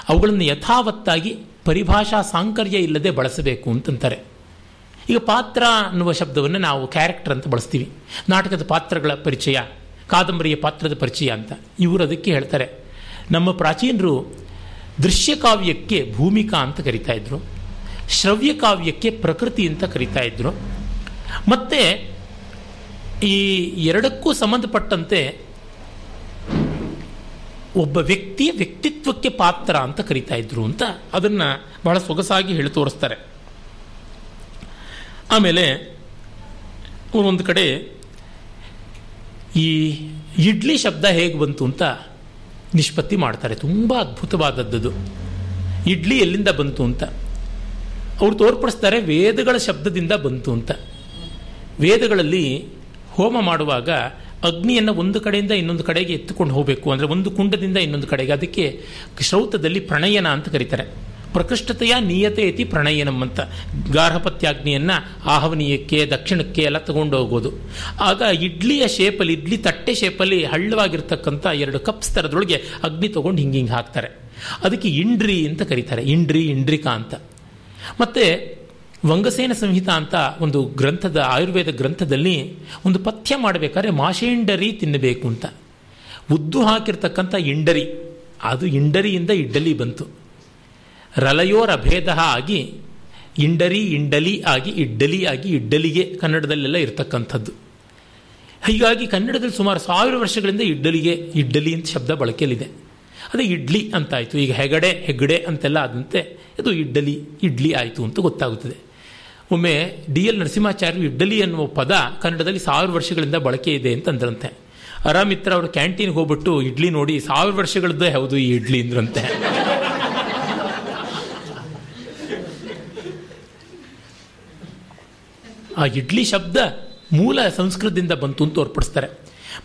ಅವುಗಳನ್ನು ಯಥಾವತ್ತಾಗಿ ಪರಿಭಾಷಾ ಸಾಂಕರ್ಯ ಇಲ್ಲದೆ ಬಳಸಬೇಕು ಅಂತಂತಾರೆ. ಈಗ ಪಾತ್ರ ಅನ್ನುವ ಶಬ್ದವನ್ನು ನಾವು ಕ್ಯಾರೆಕ್ಟರ್ ಅಂತ ಬಳಸ್ತೀವಿ. ನಾಟಕದ ಪಾತ್ರಗಳ ಪರಿಚಯ, ಕಾದಂಬರಿಯ ಪಾತ್ರದ ಪರಿಚಯ ಅಂತ ಇವರು ಅದಕ್ಕೆ ಹೇಳ್ತಾರೆ. ನಮ್ಮ ಪ್ರಾಚೀನರು ದೃಶ್ಯ ಕಾವ್ಯಕ್ಕೆ ಭೂಮಿಕಾ ಅಂತ ಕರಿತಾ ಇದ್ರು. ಶ್ರವ್ಯ ಕಾವ್ಯಕ್ಕೆ ಪ್ರಕೃತಿ ಅಂತ ಕರಿತಾ ಇದ್ರು. ಮತ್ತೆ ಈ ಎರಡಕ್ಕೂ ಸಂಬಂಧಪಟ್ಟಂತೆ ಒಬ್ಬ ವ್ಯಕ್ತಿಯ ವ್ಯಕ್ತಿತ್ವಕ್ಕೆ ಪಾತ್ರ ಅಂತ ಕರಿತಾ ಇದ್ರು ಅಂತ ಅದನ್ನು ಬಹಳ ಸೊಗಸಾಗಿ ಹೇಳಿ ತೋರಿಸ್ತಾರೆ. ಆಮೇಲೆ ಒಂದು ಕಡೆ ಈ ಇಡ್ಲಿ ಶಬ್ದ ಹೇಗೆ ಬಂತು ಅಂತ ನಿಷ್ಪತ್ತಿ ಮಾಡ್ತಾರೆ. ತುಂಬ ಅದ್ಭುತವಾದದ್ದು ಇಡ್ಲಿ ಎಲ್ಲಿಂದ ಬಂತು ಅಂತ. ಅವರು ತೋರ್ಪಡಿಸ್ತಾರೆ ವೇದಗಳ ಶಬ್ದದಿಂದ ಬಂತು ಅಂತ. ವೇದಗಳಲ್ಲಿ ಹೋಮ ಮಾಡುವಾಗ ಅಗ್ನಿಯನ್ನು ಒಂದು ಕಡೆಯಿಂದ ಇನ್ನೊಂದು ಕಡೆಗೆ ಎತ್ತುಕೊಂಡು ಹೋಗಬೇಕು. ಅಂದರೆ ಒಂದು ಕುಂಡದಿಂದ ಇನ್ನೊಂದು ಕಡೆಗೆ. ಅದಕ್ಕೆ ಶ್ರೌತದಲ್ಲಿ ಪ್ರಣಯನ ಅಂತ ಕರೀತಾರೆ. ಪ್ರಕೃಷ್ಟತೆಯ ನಿಯತೆ ಇತಿ ಪ್ರಣಯನಂ ಅಂತ ಗಾರ್ಹಪತ್ಯಾಗ್ನಿಯನ್ನು ಆಹವನೀಯಕ್ಕೆ, ದಕ್ಷಿಣಕ್ಕೆ ಎಲ್ಲ ತಗೊಂಡು ಹೋಗೋದು. ಆಗ ಇಡ್ಲಿಯ ಶೇಪಲ್ಲಿ, ಇಡ್ಲಿ ತಟ್ಟೆ ಶೇಪಲ್ಲಿ ಹಳ್ಳವಾಗಿರ್ತಕ್ಕಂಥ ಎರಡು ಕಪ್ಸ್ ಥರದೊಳಗೆ ಅಗ್ನಿ ತಗೊಂಡು ಹಿಂಗೆ ಹಿಂಗೆ ಹಾಕ್ತಾರೆ. ಅದಕ್ಕೆ ಇಂಡ್ರಿ ಅಂತ ಕರೀತಾರೆ. ಇಂಡ್ರಿ, ಇಂಡ್ರಿಕಾ ಅಂತ. ಮತ್ತು ವಂಗಸೇನ ಸಂಹಿತ ಅಂತ ಒಂದು ಗ್ರಂಥದ, ಆಯುರ್ವೇದ ಗ್ರಂಥದಲ್ಲಿ ಒಂದು ಪಥ್ಯ ಮಾಡಬೇಕಾದ್ರೆ ಮಾಷೇಂಡರಿ ತಿನ್ನಬೇಕು ಅಂತ. ಉದ್ದು ಹಾಕಿರ್ತಕ್ಕಂಥ ಇಂಡರಿ. ಅದು ಇಂಡರಿಯಿಂದ ಇಡ್ಡಲಿ ಬಂತು. ರಲಯೋರ ಭೇದ ಆಗಿ ಇಂಡರಿ, ಇಂಡಲಿ ಆಗಿ ಇಡ್ಡಲಿ ಆಗಿ ಇಡ್ಡಲಿಗೆ ಕನ್ನಡದಲ್ಲೆಲ್ಲ ಇರತಕ್ಕಂಥದ್ದು. ಹೀಗಾಗಿ ಕನ್ನಡದಲ್ಲಿ ಸುಮಾರು ಸಾವಿರ ವರ್ಷಗಳಿಂದ ಇಡ್ಡಲಿಗೆ, ಇಡ್ಡಲಿ ಅಂತ ಶಬ್ದ ಬಳಕೆಯಲ್ಲಿದೆ. ಅದೇ ಇಡ್ಲಿ ಅಂತಾಯಿತು. ಈಗ ಹೆಗಡೆ, ಹೆಗ್ಗಡೆ ಅಂತೆಲ್ಲ ಆದಂತೆ ಇದು ಇಡ್ಡಲಿ, ಇಡ್ಲಿ ಆಯಿತು ಅಂತ ಗೊತ್ತಾಗುತ್ತದೆ. ಒಮ್ಮೆ ಡಿ ಎಲ್ ನರಸಿಂಹಾಚಾರ್ಯರು ಇಡ್ಡಲಿ ಅನ್ನುವ ಪದ ಕನ್ನಡದಲ್ಲಿ ಸಾವಿರ ವರ್ಷಗಳಿಂದ ಬಳಕೆ ಇದೆ ಅಂತಂದ್ರಂತೆ ಅರಾಮಿತ್ರ ಅವರು ಕ್ಯಾಂಟೀನ್ಗೆ ಹೋಗ್ಬಿಟ್ಟು ಇಡ್ಲಿ ನೋಡಿ ಸಾವಿರ ವರ್ಷಗಳದ್ದೇ ಹೌದು ಈ ಇಡ್ಲಿ ಅಂದ್ರಂತೆ. ಆ ಇಡ್ಲಿ ಶಬ್ದ ಮೂಲ ಸಂಸ್ಕೃತದಿಂದ ಬಂತು ಅಂತ ತೋರ್ಪಡಿಸ್ತಾರೆ.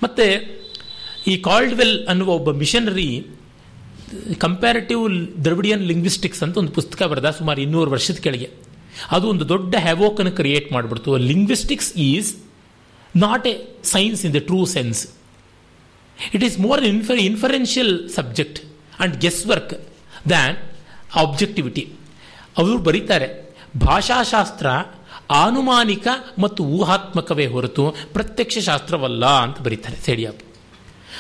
ಮತ್ತು ಈ ಕಾಲ್ಡ್ವೆಲ್ ಅನ್ನುವ ಒಬ್ಬ ಮಿಷನರಿ ಕಂಪ್ಯಾರಿಟಿವ್ ದ್ರವಿಡಿಯನ್ ಲಿಂಗ್ವಿಸ್ಟಿಕ್ಸ್ ಅಂತ ಒಂದು ಪುಸ್ತಕ ಬರೆದ ಸುಮಾರು ಇನ್ನೂರು ವರ್ಷದ ಕೆಳಗೆ. ಅದು ಒಂದು ದೊಡ್ಡ ಹ್ಯಾವೋಕನ್ನು create ಮಾಡಿಬಿಡ್ತು. Linguistics is not a science in the true sense it is more infer inferential subject and guess work than objectivity ಅವರು ಬರೀತಾರೆ, ಭಾಷಾಶಾಸ್ತ್ರ ಆನುಮಾನಿಕ ಮತ್ತು ಊಹಾತ್ಮಕವೇ ಹೊರತು ಪ್ರತ್ಯಕ್ಷ ಶಾಸ್ತ್ರವಲ್ಲ ಅಂತ ಬರೀತಾರೆ ಸೇಡಿಯಾಪ್.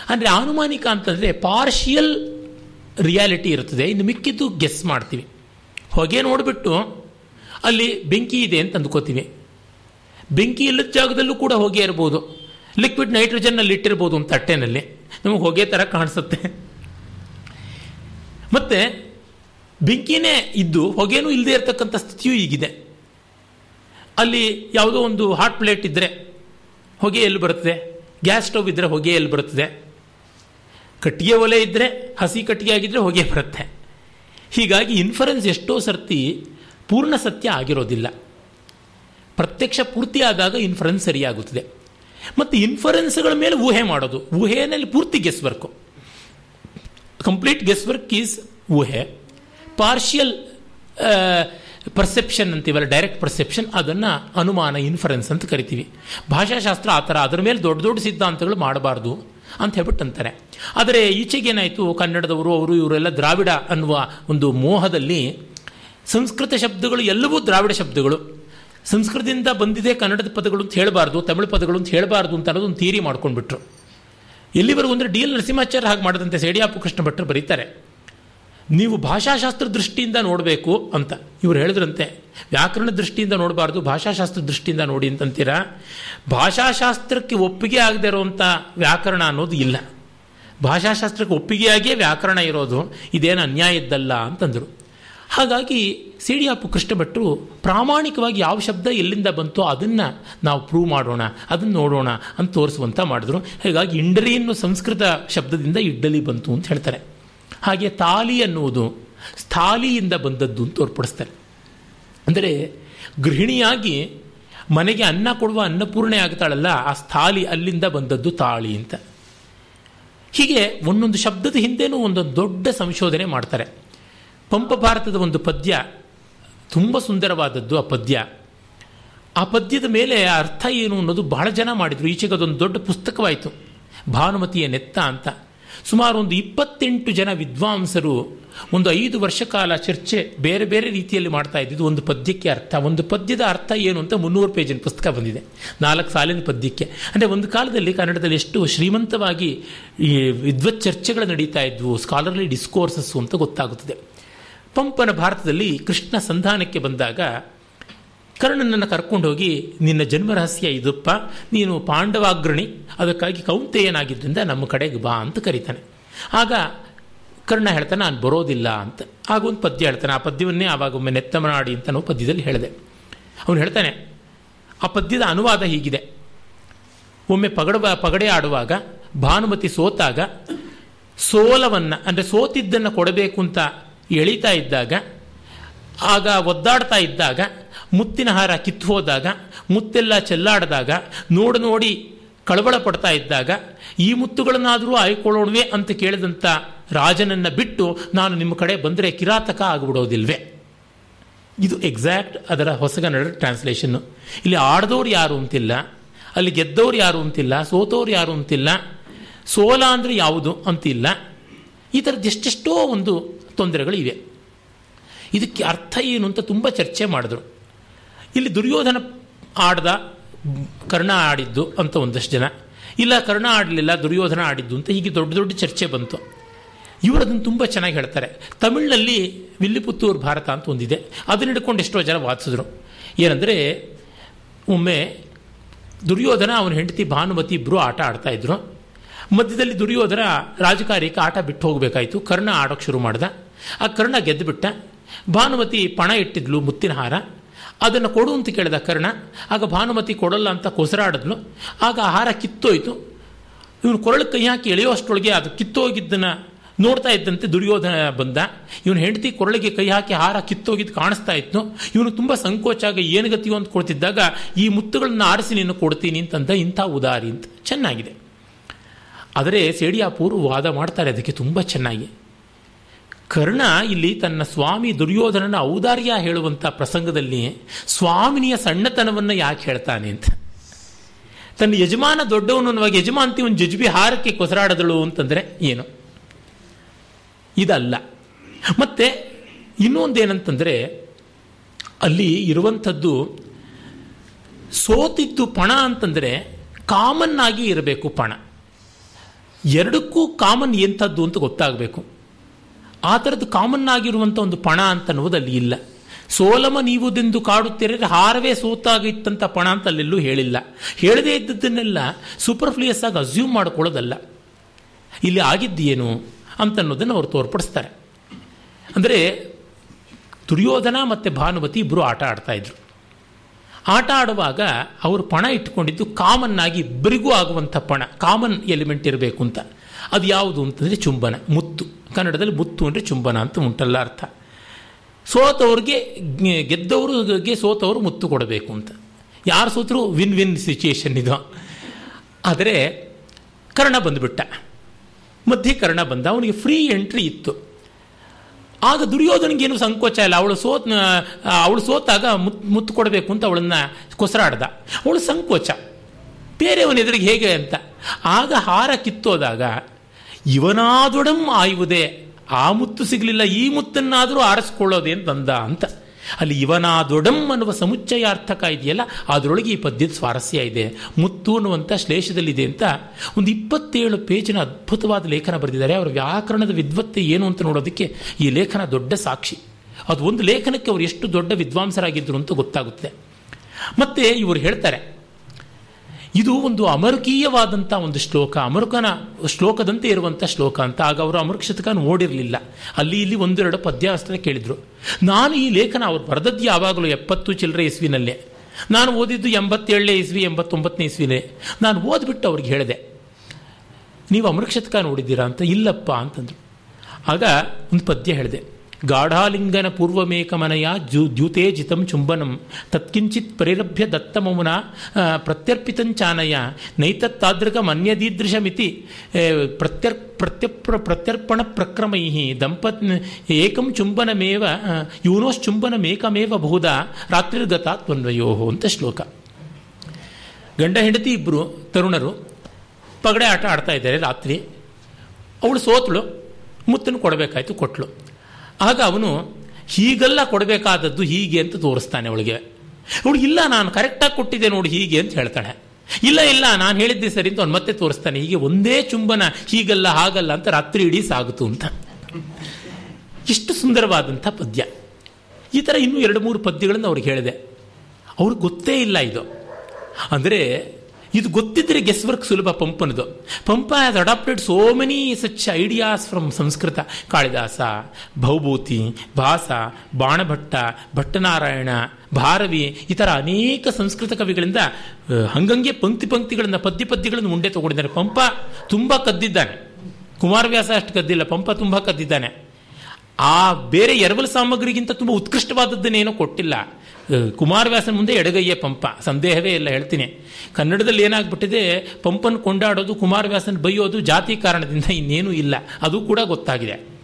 ಅಂದರೆ ಆನುಮಾನಿಕ ಅಂತಂದರೆ ಪಾರ್ಷಿಯಲ್ ರಿಯಾಲಿಟಿ ಇರುತ್ತದೆ. ಇನ್ನು ಮಿಕ್ಕಿದ್ದು ಗೆಸ್ ಮಾಡ್ತೀವಿ. ಹೊಗೆ ನೋಡಿಬಿಟ್ಟು ಅಲ್ಲಿ ಬೆಂಕಿ ಇದೆ ಅಂತ ಅಂದ್ಕೋತೀವಿ. ಬೆಂಕಿ ಇಲ್ಲದ ಜಾಗದಲ್ಲೂ ಕೂಡ ಹೊಗೆ ಇರ್ಬೋದು. ಲಿಕ್ವಿಡ್ ನೈಟ್ರೋಜನ್ನಲ್ಲಿ ಇಟ್ಟಿರ್ಬೋದು ಒಂದು ತಟ್ಟೆನಲ್ಲಿ ನಮಗೆ ಹೊಗೆ ಥರ ಕಾಣಿಸುತ್ತೆ. ಮತ್ತೆ ಬೆಂಕಿನೇ ಇದ್ದು ಹೊಗೆನೂ ಇಲ್ಲದೆ ಇರತಕ್ಕಂಥ ಸ್ಥಿತಿಯೂ ಈಗಿದೆ. ಅಲ್ಲಿ ಯಾವುದೋ ಒಂದು ಹಾಟ್ ಪ್ಲೇಟ್ ಇದ್ದರೆ ಹೊಗೆ ಎಲ್ಲಿ ಬರುತ್ತದೆ? ಗ್ಯಾಸ್ ಸ್ಟವ್ ಇದ್ದರೆ ಹೊಗೆ ಎಲ್ಲಿ ಬರುತ್ತದೆ? ಕಟ್ಟಿಗೆ ಒಲೆ ಇದ್ದರೆ ಹಸಿ ಕಟ್ಟಿಗೆ ಆಗಿದ್ದರೆ ಹೊಗೆ ಬರುತ್ತೆ. ಹೀಗಾಗಿ ಇನ್ಫರೆನ್ಸ್ ಎಷ್ಟೋ ಸರ್ತಿ ಪೂರ್ಣ ಸತ್ಯ ಆಗಿರೋದಿಲ್ಲ. ಪ್ರತ್ಯಕ್ಷ ಪೂರ್ತಿ ಆದಾಗ ಇನ್ಫರೆನ್ಸ್ ಸರಿಯಾಗುತ್ತದೆ. ಮತ್ತು ಇನ್ಫರೆನ್ಸ್ಗಳ ಮೇಲೆ ಊಹೆ ಮಾಡೋದು. ಊಹೆಯಲ್ಲಿ ಪೂರ್ತಿ guess work complete guess work is ಊಹೆ ಪಾರ್ಷಿಯಲ್ ಪರ್ಸೆಪ್ಷನ್ ಅಂತೀವಲ್ಲ ಡೈರೆಕ್ಟ್ ಪರ್ಸೆಪ್ಷನ್ ಅದನ್ನು ಅನುಮಾನ ಇನ್ಫರೆನ್ಸ್ ಅಂತ ಕರಿತೀವಿ. ಭಾಷಾಶಾಸ್ತ್ರ ಆ ಥರ, ಅದರ ಮೇಲೆ ದೊಡ್ಡ ದೊಡ್ಡ ಸಿದ್ಧಾಂತಗಳು ಮಾಡಬಾರ್ದು ಅಂತ ಹೇಳ್ಬಿಟ್ಟು ಅಂತಾರೆ ಆದರೆ ಈಚೆಗೇನಾಯಿತು ಕನ್ನಡದವರು, ಅವರು, ಇವರೆಲ್ಲ ದ್ರಾವಿಡ ಅನ್ನುವ ಒಂದು ಮೋಹದಲ್ಲಿ ಸಂಸ್ಕೃತ ಶಬ್ದಗಳು ಎಲ್ಲವೂ ದ್ರಾವಿಡ ಶಬ್ದಗಳು. ಸಂಸ್ಕೃತದಿಂದ ಬಂದಿದೆ ಕನ್ನಡದ ಪದಗಳು ಅಂತ ಹೇಳಬಾರ್ದು, ತಮಿಳು ಪದಗಳು ಅಂತ ಹೇಳಬಾರ್ದು ಅಂತ ಅನ್ನೋದು ಒಂದು ಥಿಯರಿ ಮಾಡ್ಕೊಂಡ್ಬಿಟ್ರು. ಎಲ್ಲಿವರೆಗೂ ಅಂದರೆ ಡಿ ಎಲ್ ನರಸಿಂಹಾಚಾರ್ಯ ಹಾಗೆ ಮಾಡದಂತೆ, ಸೇಡಿಯಾಪು ಕೃಷ್ಣ ಭಟ್ರು ಬರೀತಾರೆ. ನೀವು ಭಾಷಾಶಾಸ್ತ್ರ ದೃಷ್ಟಿಯಿಂದ ನೋಡಬೇಕು ಅಂತ. ಇವರು ಹೇಳಿದ್ರಂತೆ, ವ್ಯಾಕರಣ ದೃಷ್ಟಿಯಿಂದ ನೋಡಬಾರ್ದು, ಭಾಷಾಶಾಸ್ತ್ರ ದೃಷ್ಟಿಯಿಂದ ನೋಡಿ ಅಂತಂತೀರಾ? ಭಾಷಾಶಾಸ್ತ್ರಕ್ಕೆ ಒಪ್ಪಿಗೆ ಆಗದೆ ಇರುವಂಥ ವ್ಯಾಕರಣ ಅನ್ನೋದು ಇಲ್ಲ. ಭಾಷಾಶಾಸ್ತ್ರಕ್ಕೆ ಒಪ್ಪಿಗೆಯಾಗಿಯೇ ವ್ಯಾಕರಣ ಇರೋದು ಇದೇನು ಅನ್ಯಾಯ ಇದ್ದಲ್ಲ ಅಂತಂದರು. ಹಾಗಾಗಿ ಸಿಡಿಯಾಪು ಕೃಷ್ಣಭಟ್ರು ಪ್ರಾಮಾಣಿಕವಾಗಿ ಯಾವ ಶಬ್ದ ಎಲ್ಲಿಂದ ಬಂತೋ ಅದನ್ನು ನಾವು ಪ್ರೂವ್ ಮಾಡೋಣ, ಅದನ್ನು ನೋಡೋಣ ಅಂತ ತೋರಿಸುವಂತ ಮಾಡಿದ್ರು. ಹೀಗಾಗಿ ಇಂಡರಿ ಅನ್ನೋ ಸಂಸ್ಕೃತ ಶಬ್ದದಿಂದ ಇಡ್ಡಲಿ ಬಂತು ಅಂತ ಹೇಳ್ತಾರೆ. ಹಾಗೆ ತಾಲಿ ಅನ್ನುವುದು ಸ್ಥಾಲಿಯಿಂದ ಬಂದದ್ದು ಅಂತ ತೋರ್ಪಡಿಸ್ತಾರೆ. ಅಂದರೆ ಗೃಹಿಣಿಯಾಗಿ ಮನೆಗೆ ಅನ್ನ ಕೊಡುವ ಅನ್ನಪೂರ್ಣೆ ಆಗ್ತಾಳಲ್ಲ, ಆ ಸ್ಥಾಲಿ ಅಲ್ಲಿಂದ ಬಂದದ್ದು ತಾಳಿ ಅಂತ. ಹೀಗೆ ಒಂದೊಂದು ಶಬ್ದದ ಹಿಂದೆನೂ ಒಂದೊಂದು ದೊಡ್ಡ ಸಂಶೋಧನೆ ಮಾಡ್ತಾರೆ. ಪಂಪ ಭಾರತದ ಒಂದು ಪದ್ಯ, ತುಂಬ ಸುಂದರವಾದದ್ದು ಆ ಪದ್ಯ. ಆ ಪದ್ಯದ ಮೇಲೆ ಅರ್ಥ ಏನು ಅನ್ನೋದು ಬಹಳ ಜನ ಮಾಡಿದರು. ಈಚೆಗೆ ಅದೊಂದು ದೊಡ್ಡ ಪುಸ್ತಕವಾಯಿತು. ಭಾನುಮತಿಯ ನೆತ್ತ ಅಂತ. ಸುಮಾರು ಒಂದು ಇಪ್ಪತ್ತೆಂಟು ಜನ ವಿದ್ವಾಂಸರು ಒಂದು ಐದು ವರ್ಷ ಕಾಲ ಚರ್ಚೆ ಬೇರೆ ಬೇರೆ ರೀತಿಯಲ್ಲಿ ಮಾಡ್ತಾ ಇದ್ದಿದ್ದು. ಒಂದು ಪದ್ಯಕ್ಕೆ ಅರ್ಥ. ಒಂದು ಪದ್ಯದ ಅರ್ಥ ಏನು ಅಂತ ಮುನ್ನೂರು ಪೇಜಿನ ಪುಸ್ತಕ ಬಂದಿದೆ. ನಾಲ್ಕು ಸಾಲಿನ ಪದ್ಯಕ್ಕೆ. ಅಂದರೆ ಒಂದು ಕಾಲದಲ್ಲಿ ಕನ್ನಡದಲ್ಲಿ ಎಷ್ಟು ಶ್ರೀಮಂತವಾಗಿ ಈ ವಿದ್ವತ್ ಚರ್ಚೆಗಳು ನಡೀತಾ ಇದ್ವು. ಸ್ಕಾಲರ್ಲಿ ಡಿಸ್ಕೋರ್ಸಸ್ಸು ಅಂತ ಗೊತ್ತಾಗುತ್ತದೆ. ಪಂಪನ ಭಾರತದಲ್ಲಿ ಕೃಷ್ಣ ಸಂಧಾನಕ್ಕೆ ಬಂದಾಗ ಕರ್ಣನನ್ನು ಕರ್ಕೊಂಡು ಹೋಗಿ, ನಿನ್ನ ಜನ್ಮ ರಹಸ್ಯ ಇದಪ್ಪ, ನೀನು ಪಾಂಡವಾಗ್ರಣಿ, ಅದಕ್ಕಾಗಿ ಕೌಂತೆಯನಾಗಿದ್ದರಿಂದ ನಮ್ಮ ಕಡೆಗೆ ಬಾ ಅಂತ ಕರೀತಾನೆ. ಆಗ ಕರ್ಣ ಹೇಳ್ತಾನೆ, ನಾನು ಬರೋದಿಲ್ಲ ಅಂತ. ಆಗ ಒಂದು ಪದ್ಯ ಹೇಳ್ತಾನೆ, ಆ ಪದ್ಯವನ್ನೇ ಆವಾಗೊಮ್ಮೆ ನೆತ್ತಮನಾಡಿ ಅಂತ ನಾವು ಪದ್ಯದಲ್ಲಿ ಹೇಳಿದೆ. ಅವನು ಹೇಳ್ತಾನೆ, ಆ ಪದ್ಯದ ಅನುವಾದ ಹೀಗಿದೆ. ಒಮ್ಮೆ ಪಗಡವ, ಪಗಡೆ ಆಡುವಾಗ, ಭಾನುಮತಿ ಸೋತಾಗ, ಸೋಲವನ್ನು, ಅಂದರೆ ಸೋತಿದ್ದನ್ನು ಕೊಡಬೇಕು ಅಂತ ಎಳಿತಾ ಇದ್ದಾಗ, ಆಗ ಒದ್ದಾಡ್ತಾ ಇದ್ದಾಗ ಮುತ್ತಿನ ಹಾರ ಕಿತ್ತು ಹೋದಾಗ, ಮುತ್ತೆಲ್ಲ ಚೆಲ್ಲಾಡಿದಾಗ, ನೋಡಿ ನೋಡಿ ಕಳವಳ ಪಡ್ತಾ ಇದ್ದಾಗ, ಈ ಮುತ್ತುಗಳನ್ನಾದರೂ ಆಯ್ಕೊಳ್ಳೋಣವೆ ಅಂತ ಕೇಳಿದಂಥ ರಾಜನನ್ನು ಬಿಟ್ಟು ನಾನು ನಿಮ್ಮ ಕಡೆ ಬಂದರೆ ಕಿರಾತಕ ಆಗಿಬಿಡೋದಿಲ್ವೇ? ಇದು ಎಕ್ಸಾಕ್ಟ್ ಅದರ ಹೊಸಗನ್ನಡ ಟ್ರಾನ್ಸ್ಲೇಷನ್ನು ಇಲ್ಲಿ ಆಡ್ದವ್ರು ಯಾರು ಅಂತಿಲ್ಲ, ಅಲ್ಲಿ ಗೆದ್ದವ್ರು ಯಾರು ಅಂತಿಲ್ಲ ಸೋತವ್ರು ಯಾರು ಅಂತಿಲ್ಲ, ಸೋಲ ಅಂದರೆ ಯಾವುದು ಅಂತಿಲ್ಲ. ಈ ಥರದ್ದು ಎಷ್ಟೆಷ್ಟೋ ಒಂದು ತೊಂದರೆಗಳಿವೆ. ಇದಕ್ಕೆ ಅರ್ಥ ಏನು ಅಂತ ತುಂಬ ಚರ್ಚೆ ಮಾಡಿದ್ರು. ಇಲ್ಲಿ ದುರ್ಯೋಧನ ಆಡ್ದ, ಕರ್ಣ ಆಡಿದ್ದು ಅಂತ ಒಂದಷ್ಟು ಜನ. ಇಲ್ಲ, ಕರ್ಣ ಆಡಲಿಲ್ಲ, ದುರ್ಯೋಧನ ಆಡಿದ್ದು ಅಂತ ಹೀಗೆ ದೊಡ್ಡ ದೊಡ್ಡ ಚರ್ಚೆ ಬಂತು. ಇವರು ಅದನ್ನು ತುಂಬ ಚೆನ್ನಾಗಿ ಹೇಳ್ತಾರೆ. ತಮಿಳಿನಲ್ಲಿ ವಿಲ್ಲಿಪುತ್ತೂರು ಭಾರತ ಅಂತ ಒಂದಿದೆ. ಅದನ್ನ ಹಿಡ್ಕೊಂಡು ಎಷ್ಟೋ ಜನ ವಾದಿಸಿದ್ರು. ಏನಂದರೆ, ಒಮ್ಮೆ ದುರ್ಯೋಧನ ಅವನ ಹೆಂಡತಿ ಭಾನುಮತಿ ಇಬ್ಬರು ಆಟ ಆಡ್ತಾ ಇದ್ರು. ಮಧ್ಯದಲ್ಲಿ ದುರ್ಯೋಧನ ರಾಜಕಾರಿಕ ಆಟ ಬಿಟ್ಟು ಹೋಗಬೇಕಾಯಿತು. ಕರ್ಣ ಆಡೋಕ್ಕೆ ಶುರು ಮಾಡ್ದ. ಆ ಕರ್ಣ ಗೆದ್ದುಬಿಟ್ಟ ಭಾನುಮತಿ ಪಣ ಇಟ್ಟಿದ್ಲು ಮುತ್ತಿನ ಹಾರ. ಅದನ್ನು ಕೊಡು ಅಂತ ಕೇಳಿದ ಕರ್ಣ, ಆಗ ಭಾನುಮತಿ ಕೊಡಲ್ಲ ಅಂತ ಕೊಸರಾಡಿದ್ಲು. ಆಗ ಆಹಾರ ಕಿತ್ತೋಯ್ತು. ಇವನು ಕೊರಳು ಕೈ ಹಾಕಿ ಎಳೆಯೋ ಅಷ್ಟೊಳಗೆ ಅದು ಕಿತ್ತೋಗಿದ್ದನ್ನು ನೋಡ್ತಾ ಇದ್ದಂತೆ ದುರ್ಯೋಧನ ಬಂದ. ಇವನು ಹೆಂಡತಿ ಕೊರಳಿಗೆ ಕೈ ಹಾಕಿ ಹಾರ ಕಿತ್ತೋಗಿದ್ದು ಕಾಣಿಸ್ತಾ ಇತ್ತು. ಇವನು ತುಂಬ ಸಂಕೋಚ ಆಗ ಏನು ಗತಿಯೋ ಅಂತ ಕೊಡ್ತಿದ್ದಾಗ ಈ ಮುತ್ತುಗಳನ್ನು ಆರಿಸಿ ನೀನು ಕೊಡ್ತೀನಿ ಅಂತಂದ ಇಂಥ ಉದಾರಿ ಅಂತ. ಚೆನ್ನಾಗಿದೆ. ಆದರೆ ಸೇಡಿಯಾಪೂರು ವಾದ ಮಾಡ್ತಾರೆ, ಅದಕ್ಕೆ ತುಂಬ ಚೆನ್ನಾಗಿ. ಕರ್ಣ ಇಲ್ಲಿ ತನ್ನ ಸ್ವಾಮಿ ದುರ್ಯೋಧನನ ಔದಾರ್ಯ ಹೇಳುವಂಥ ಪ್ರಸಂಗದಲ್ಲಿ ಸ್ವಾಮಿನಿಯ ಸಣ್ಣತನವನ್ನು ಯಾಕೆ ಹೇಳ್ತಾನೆ ಅಂತ. ತನ್ನ ಯಜಮಾನ ದೊಡ್ಡವನು ಅನ್ನುವಾಗ ಯಜಮಾಂತಿ ಒಂದು ಜಜ್ಬಿ ಹಾರಕ್ಕೆ ಕೊಸರಾಡದಳು ಅಂತಂದರೆ ಏನು? ಇದಲ್ಲ. ಮತ್ತೆ ಇನ್ನೊಂದೇನಂತಂದರೆ ಅಲ್ಲಿ ಇರುವಂಥದ್ದು ಸೋತಿದ್ದು ಪಣ ಅಂತಂದರೆ ಕಾಮನ್ ಆಗಿ ಇರಬೇಕು ಪಣ. ಎರಡಕ್ಕೂ ಕಾಮನ್ ಎಂಥದ್ದು ಅಂತ ಗೊತ್ತಾಗಬೇಕು. ಆ ಥರದ್ದು ಕಾಮನ್ ಆಗಿರುವಂಥ ಒಂದು ಪಣ ಅಂತ ಅನ್ನೋದು ಅಲ್ಲಿ ಇಲ್ಲ. ಸೋಲಮ ನೀವುದೆಂದು ಕಾಡುತ್ತಿರಲಿ ಹಾರವೇ ಸೋತಾಗಿತ್ತಂತ ಪಣ ಅಂತ ಅಲ್ಲೆಲ್ಲೂ ಹೇಳಿಲ್ಲ. ಹೇಳದೇ ಇದ್ದದ್ದನ್ನೆಲ್ಲ ಸೂಪರ್ಫ್ಲೂಯಸ್ ಆಗಿ ಅಸ್ಯೂಮ್ ಮಾಡಿಕೊಳ್ಳೋದಲ್ಲ. ಇಲ್ಲಿ ಆಗಿದ್ದೇನು ಅಂತ ಅನ್ನೋದನ್ನು ಅವರು ತೋರ್ಪಡಿಸ್ತಾರೆ. ಅಂದರೆ ದುರ್ಯೋಧನ ಮತ್ತು ಭಾನುಮತಿ ಇಬ್ಬರು ಆಟ ಆಡ್ತಾ ಇದ್ರು. ಆಟ ಆಡುವಾಗ ಅವರು ಪಣ ಇಟ್ಕೊಂಡಿದ್ದು ಕಾಮನ್ ಆಗಿ ಇಬ್ಬರಿಗೂ ಆಗುವಂಥ ಪಣ ಕಾಮನ್ ಎಲಿಮೆಂಟ್ ಇರಬೇಕು ಅಂತ. ಅದು ಯಾವುದು ಅಂತಂದರೆ ಚುಂಬನ, ಮುತ್ತು. ಕನ್ನಡದಲ್ಲಿ ಮುತ್ತು ಅಂದರೆ ಚುಂಬನ ಅಂತ ಉಂಟಲ್ಲ ಅರ್ಥ. ಸೋತವ್ರಿಗೆ ಗೆದ್ದವ್ರಿಗೆ ಸೋತವರು ಮುತ್ತು ಕೊಡಬೇಕು ಅಂತ. ಯಾರು ಸೋತರು ವಿನ್ ವಿನ್ ಸಿಚುಯೇಷನ್ ಇದು. ಆದರೆ ಕರ್ಣ ಬಂದುಬಿಟ್ಟ. ಮಧ್ಯೆ ಕರ್ಣ ಬಂದ, ಅವನಿಗೆ ಫ್ರೀ ಎಂಟ್ರಿ ಇತ್ತು. ಆಗ ದುರ್ಯೋಧನಿಗೇನು ಸಂಕೋಚ ಇಲ್ಲ. ಅವಳು ಸೋತ್ ಅವಳು ಸೋತಾಗ ಮುತ್, ಮುತ್ತು ಕೊಡಬೇಕು ಅಂತ ಅವಳನ್ನ ಕೊಸರಾಡ್ದ. ಅವಳು ಸಂಕೋಚ. ಬೇರೆಯವನ ಎದುರಿಗೆ ಹೇಗೆ ಅಂತ. ಆಗ ಹಾರ ಕಿತ್ತೋದಾಗ ಇವನಾದೊಡಂ ಆಯುವುದೇ. ಆ ಮುತ್ತು ಸಿಗಲಿಲ್ಲ, ಈ ಮುತ್ತನ್ನಾದರೂ ಆರಿಸ್ಕೊಳ್ಳೋದೆ ಅಂತಂದ ಅಂತ. ಅಲ್ಲಿ ಇವನಾದೊಡಂ ಅನ್ನುವ ಸಮುಚ್ಚಯಾರ್ಥಕ ಇದೆಯಲ್ಲ, ಅದರೊಳಗೆ ಈ ಪದ್ಯದ ಸ್ವಾರಸ್ಯ ಇದೆ. ಮುತ್ತು ಅನ್ನುವಂಥ ಶ್ಲೇಷದಲ್ಲಿದೆ ಅಂತ ಒಂದು ಇಪ್ಪತ್ತೇಳು ಪೇಜಿನ ಅದ್ಭುತವಾದ ಲೇಖನ ಬರೆದಿದ್ದಾರೆ. ಅವರ ವ್ಯಾಕರಣದ ವಿದ್ವತ್ತೆ ಏನು ಅಂತ ನೋಡೋದಕ್ಕೆ ಈ ಲೇಖನ ದೊಡ್ಡ ಸಾಕ್ಷಿ. ಅದು ಒಂದು ಲೇಖನಕ್ಕೆ ಅವರು ಎಷ್ಟು ದೊಡ್ಡ ವಿದ್ವಾಂಸರಾಗಿದ್ದರು ಅಂತ ಗೊತ್ತಾಗುತ್ತೆ ಮತ್ತೆ ಇವರು ಹೇಳ್ತಾರೆ ಇದು ಒಂದು ಅಮರುಕೀಯವಾದಂಥ ಒಂದು ಶ್ಲೋಕ. ಅಮರುಕನ ಶ್ಲೋಕದಂತೆ ಇರುವಂಥ ಶ್ಲೋಕ ಅಂತ. ಆಗ ಅವರು ಅಮರುಕ ಶತಕ ನೋಡಿರಲಿಲ್ಲ ಅಲ್ಲಿ ಇಲ್ಲಿ ಒಂದೆರಡು ಪದ್ಯ ಕೇಳಿದರು. ನಾನು ಈ ಲೇಖನ ಅವರು ಬರೆದದ್ದು ಯಾವಾಗಲೂ ಎಪ್ಪತ್ತು ಚಿಲ್ಲರೆ ಇಸ್ವಿನಲ್ಲೇ. ನಾನು ಓದಿದ್ದು ಎಂಬತ್ತೇಳನೇ ಇಸ್ವಿ, ಎಂಬತ್ತೊಂಬತ್ತನೇ ಇಸ್ವಿನೇ ನಾನು ಓದ್ಬಿಟ್ಟು ಅವ್ರಿಗೆ ಹೇಳಿದೆ, ನೀವು ಅಮೃತ ಶತಕ ನೋಡಿದ್ದೀರಾ ಅಂತ? ಇಲ್ಲಪ್ಪ, ಅಂತಂದರು. ಆಗ ಒಂದು ಪದ್ಯ ಹೇಳಿದೆ ಗಾಢಾಲಿಂಗನ ಪೂರ್ವಮೇಕಮನಯ ಜು ದ್ಯೂತೇ ಜಿತಂ ಚುಂಬನಂ, ತತ್ಕಿಂಚಿತ್ ಪರಿರಭ್ಯ ದತ್ತಮೌನ ಪ್ರತ್ಯರ್ಪಿತಂಚಾನಯ ನೈತತ್ತಾದೃಗ ಮನ್ಯದೀದೃಶಮಿತಿ ಪ್ರತ್ಯರ್, ಪ್ರತ್ಯಪ್ರ, ಪ್ರತ್ಯರ್ಪಣ ಪ್ರಕ್ರಮೈ ದಂಪತ್, ಏಕಂ ಚುಂಬನಮೇವ ಯೂನೋಶ್ಚುಂಬನಮೇಕಮೇವ ಬಹುಧ ರಾತ್ರಿರ್ಗತ ತ್ವನ್ವಯೋ ಅಂತ ಶ್ಲೋಕ. ಗಂಡ ಹೆಂಡತಿ ಇಬ್ಬರು ತರುಣರು ಪಗಡೆ ಆಟ ಆಡ್ತಾ ಇದ್ದಾರೆ ರಾತ್ರಿ. ಅವಳು ಸೋತಳು, ಮುತ್ತನ್ನು ಕೊಡಬೇಕಾಯ್ತು ಕೊಟ್ಲು ಆಗ ಅವನು, ಹೀಗೆಲ್ಲ ಕೊಡಬೇಕಾದದ್ದು ಹೀಗೆ ಅಂತ ತೋರಿಸ್ತಾನೆ ಅವಳಿಗೆ. ಅವಳು, ಇಲ್ಲ, ನಾನು ಕರೆಕ್ಟಾಗಿ ಕೊಟ್ಟಿದ್ದೆ ನೋಡಿ, ಹೀಗೆ ಅಂತ ಹೇಳ್ತಾಳೆ. ಇಲ್ಲ ಇಲ್ಲ, ನಾನು ಹೇಳಿದ್ದೆ ಸರಿ ಅಂತ ಅವ್ನು ಮತ್ತೆ ತೋರಿಸ್ತಾನೆ, ಹೀಗೆ ಒಂದೇ ಚುಂಬನ ಹೀಗಲ್ಲ ಹಾಗಲ್ಲ ಅಂತ ರಾತ್ರಿ ಇಡೀ ಸಾಗುತ್ತು ಅಂತ. ಎಷ್ಟು ಸುಂದರವಾದಂಥ ಪದ್ಯ. ಈ ಥರ ಇನ್ನೂ ಎರಡು ಮೂರು ಪದ್ಯಗಳನ್ನು ಅವ್ರಿಗೆ ಹೇಳಿದೆ. ಅವ್ರಿಗೆ ಗೊತ್ತೇ ಇಲ್ಲ ಇದು. ಅಂದರೆ ಇದು ಗೊತ್ತಿದ್ರೆ ಗೆಸ್ ವರ್ಕ್ ಸುಲಭ, ಪಂಪನದು. Pampa has adapted so many such ideas from Sanskrit. Kalidasa, Bhavabhuti, Bhasa, Banabhatta, Bhattanarayana, Bharavi, ಈ ಥರ ಅನೇಕ ಸಂಸ್ಕೃತ ಕವಿಗಳಿಂದ ಹಂಗಂಗೆ ಪಂಕ್ತಿ ಪಂಕ್ತಿಗಳನ್ನು, ಪದ್ಯ ಪದ್ಯಗಳನ್ನು ಮುಂಡೆ ತಗೊಂಡಿದ್ದಾರೆ. ಪಂಪ ತುಂಬ ಕದ್ದಿದ್ದಾನೆ. ಕುಮಾರವ್ಯಾಸ ಅಷ್ಟು ಕದ್ದಿಲ್ಲ, ಪಂಪ ತುಂಬ ಕದ್ದಿದ್ದಾನೆ. ಆ ಬೇರೆ ಎರವಲು ಸಾಮಗ್ರಿಗಿಂತ ತುಂಬ ಉತ್ಕೃಷ್ಟವಾದದ್ದನ್ನೇನೋ ಕೊಟ್ಟಿಲ್ಲ. ಕುಮಾರವ್ಯಾಸನ ಮುಂದೆ ಎಡಗೈಯ ಪಂಪ. ಸಂದೇಹವೇ ಇಲ್ಲ, ಹೇಳ್ತೀನಿ. ಕನ್ನಡದಲ್ಲಿ ಏನಾಗ್ಬಿಟ್ಟಿದೆ ಪಂಪನ್ ಕೊಂಡಾಡೋದು, ಕುಮಾರವ್ಯಾಸನ ಬೈಯೋದು ಜಾತಿ ಕಾರಣದಿಂದ ಇನ್ನೇನೂ ಇಲ್ಲ. ಅದು ಕೂಡ ಗೊತ್ತಾಗಿದೆ.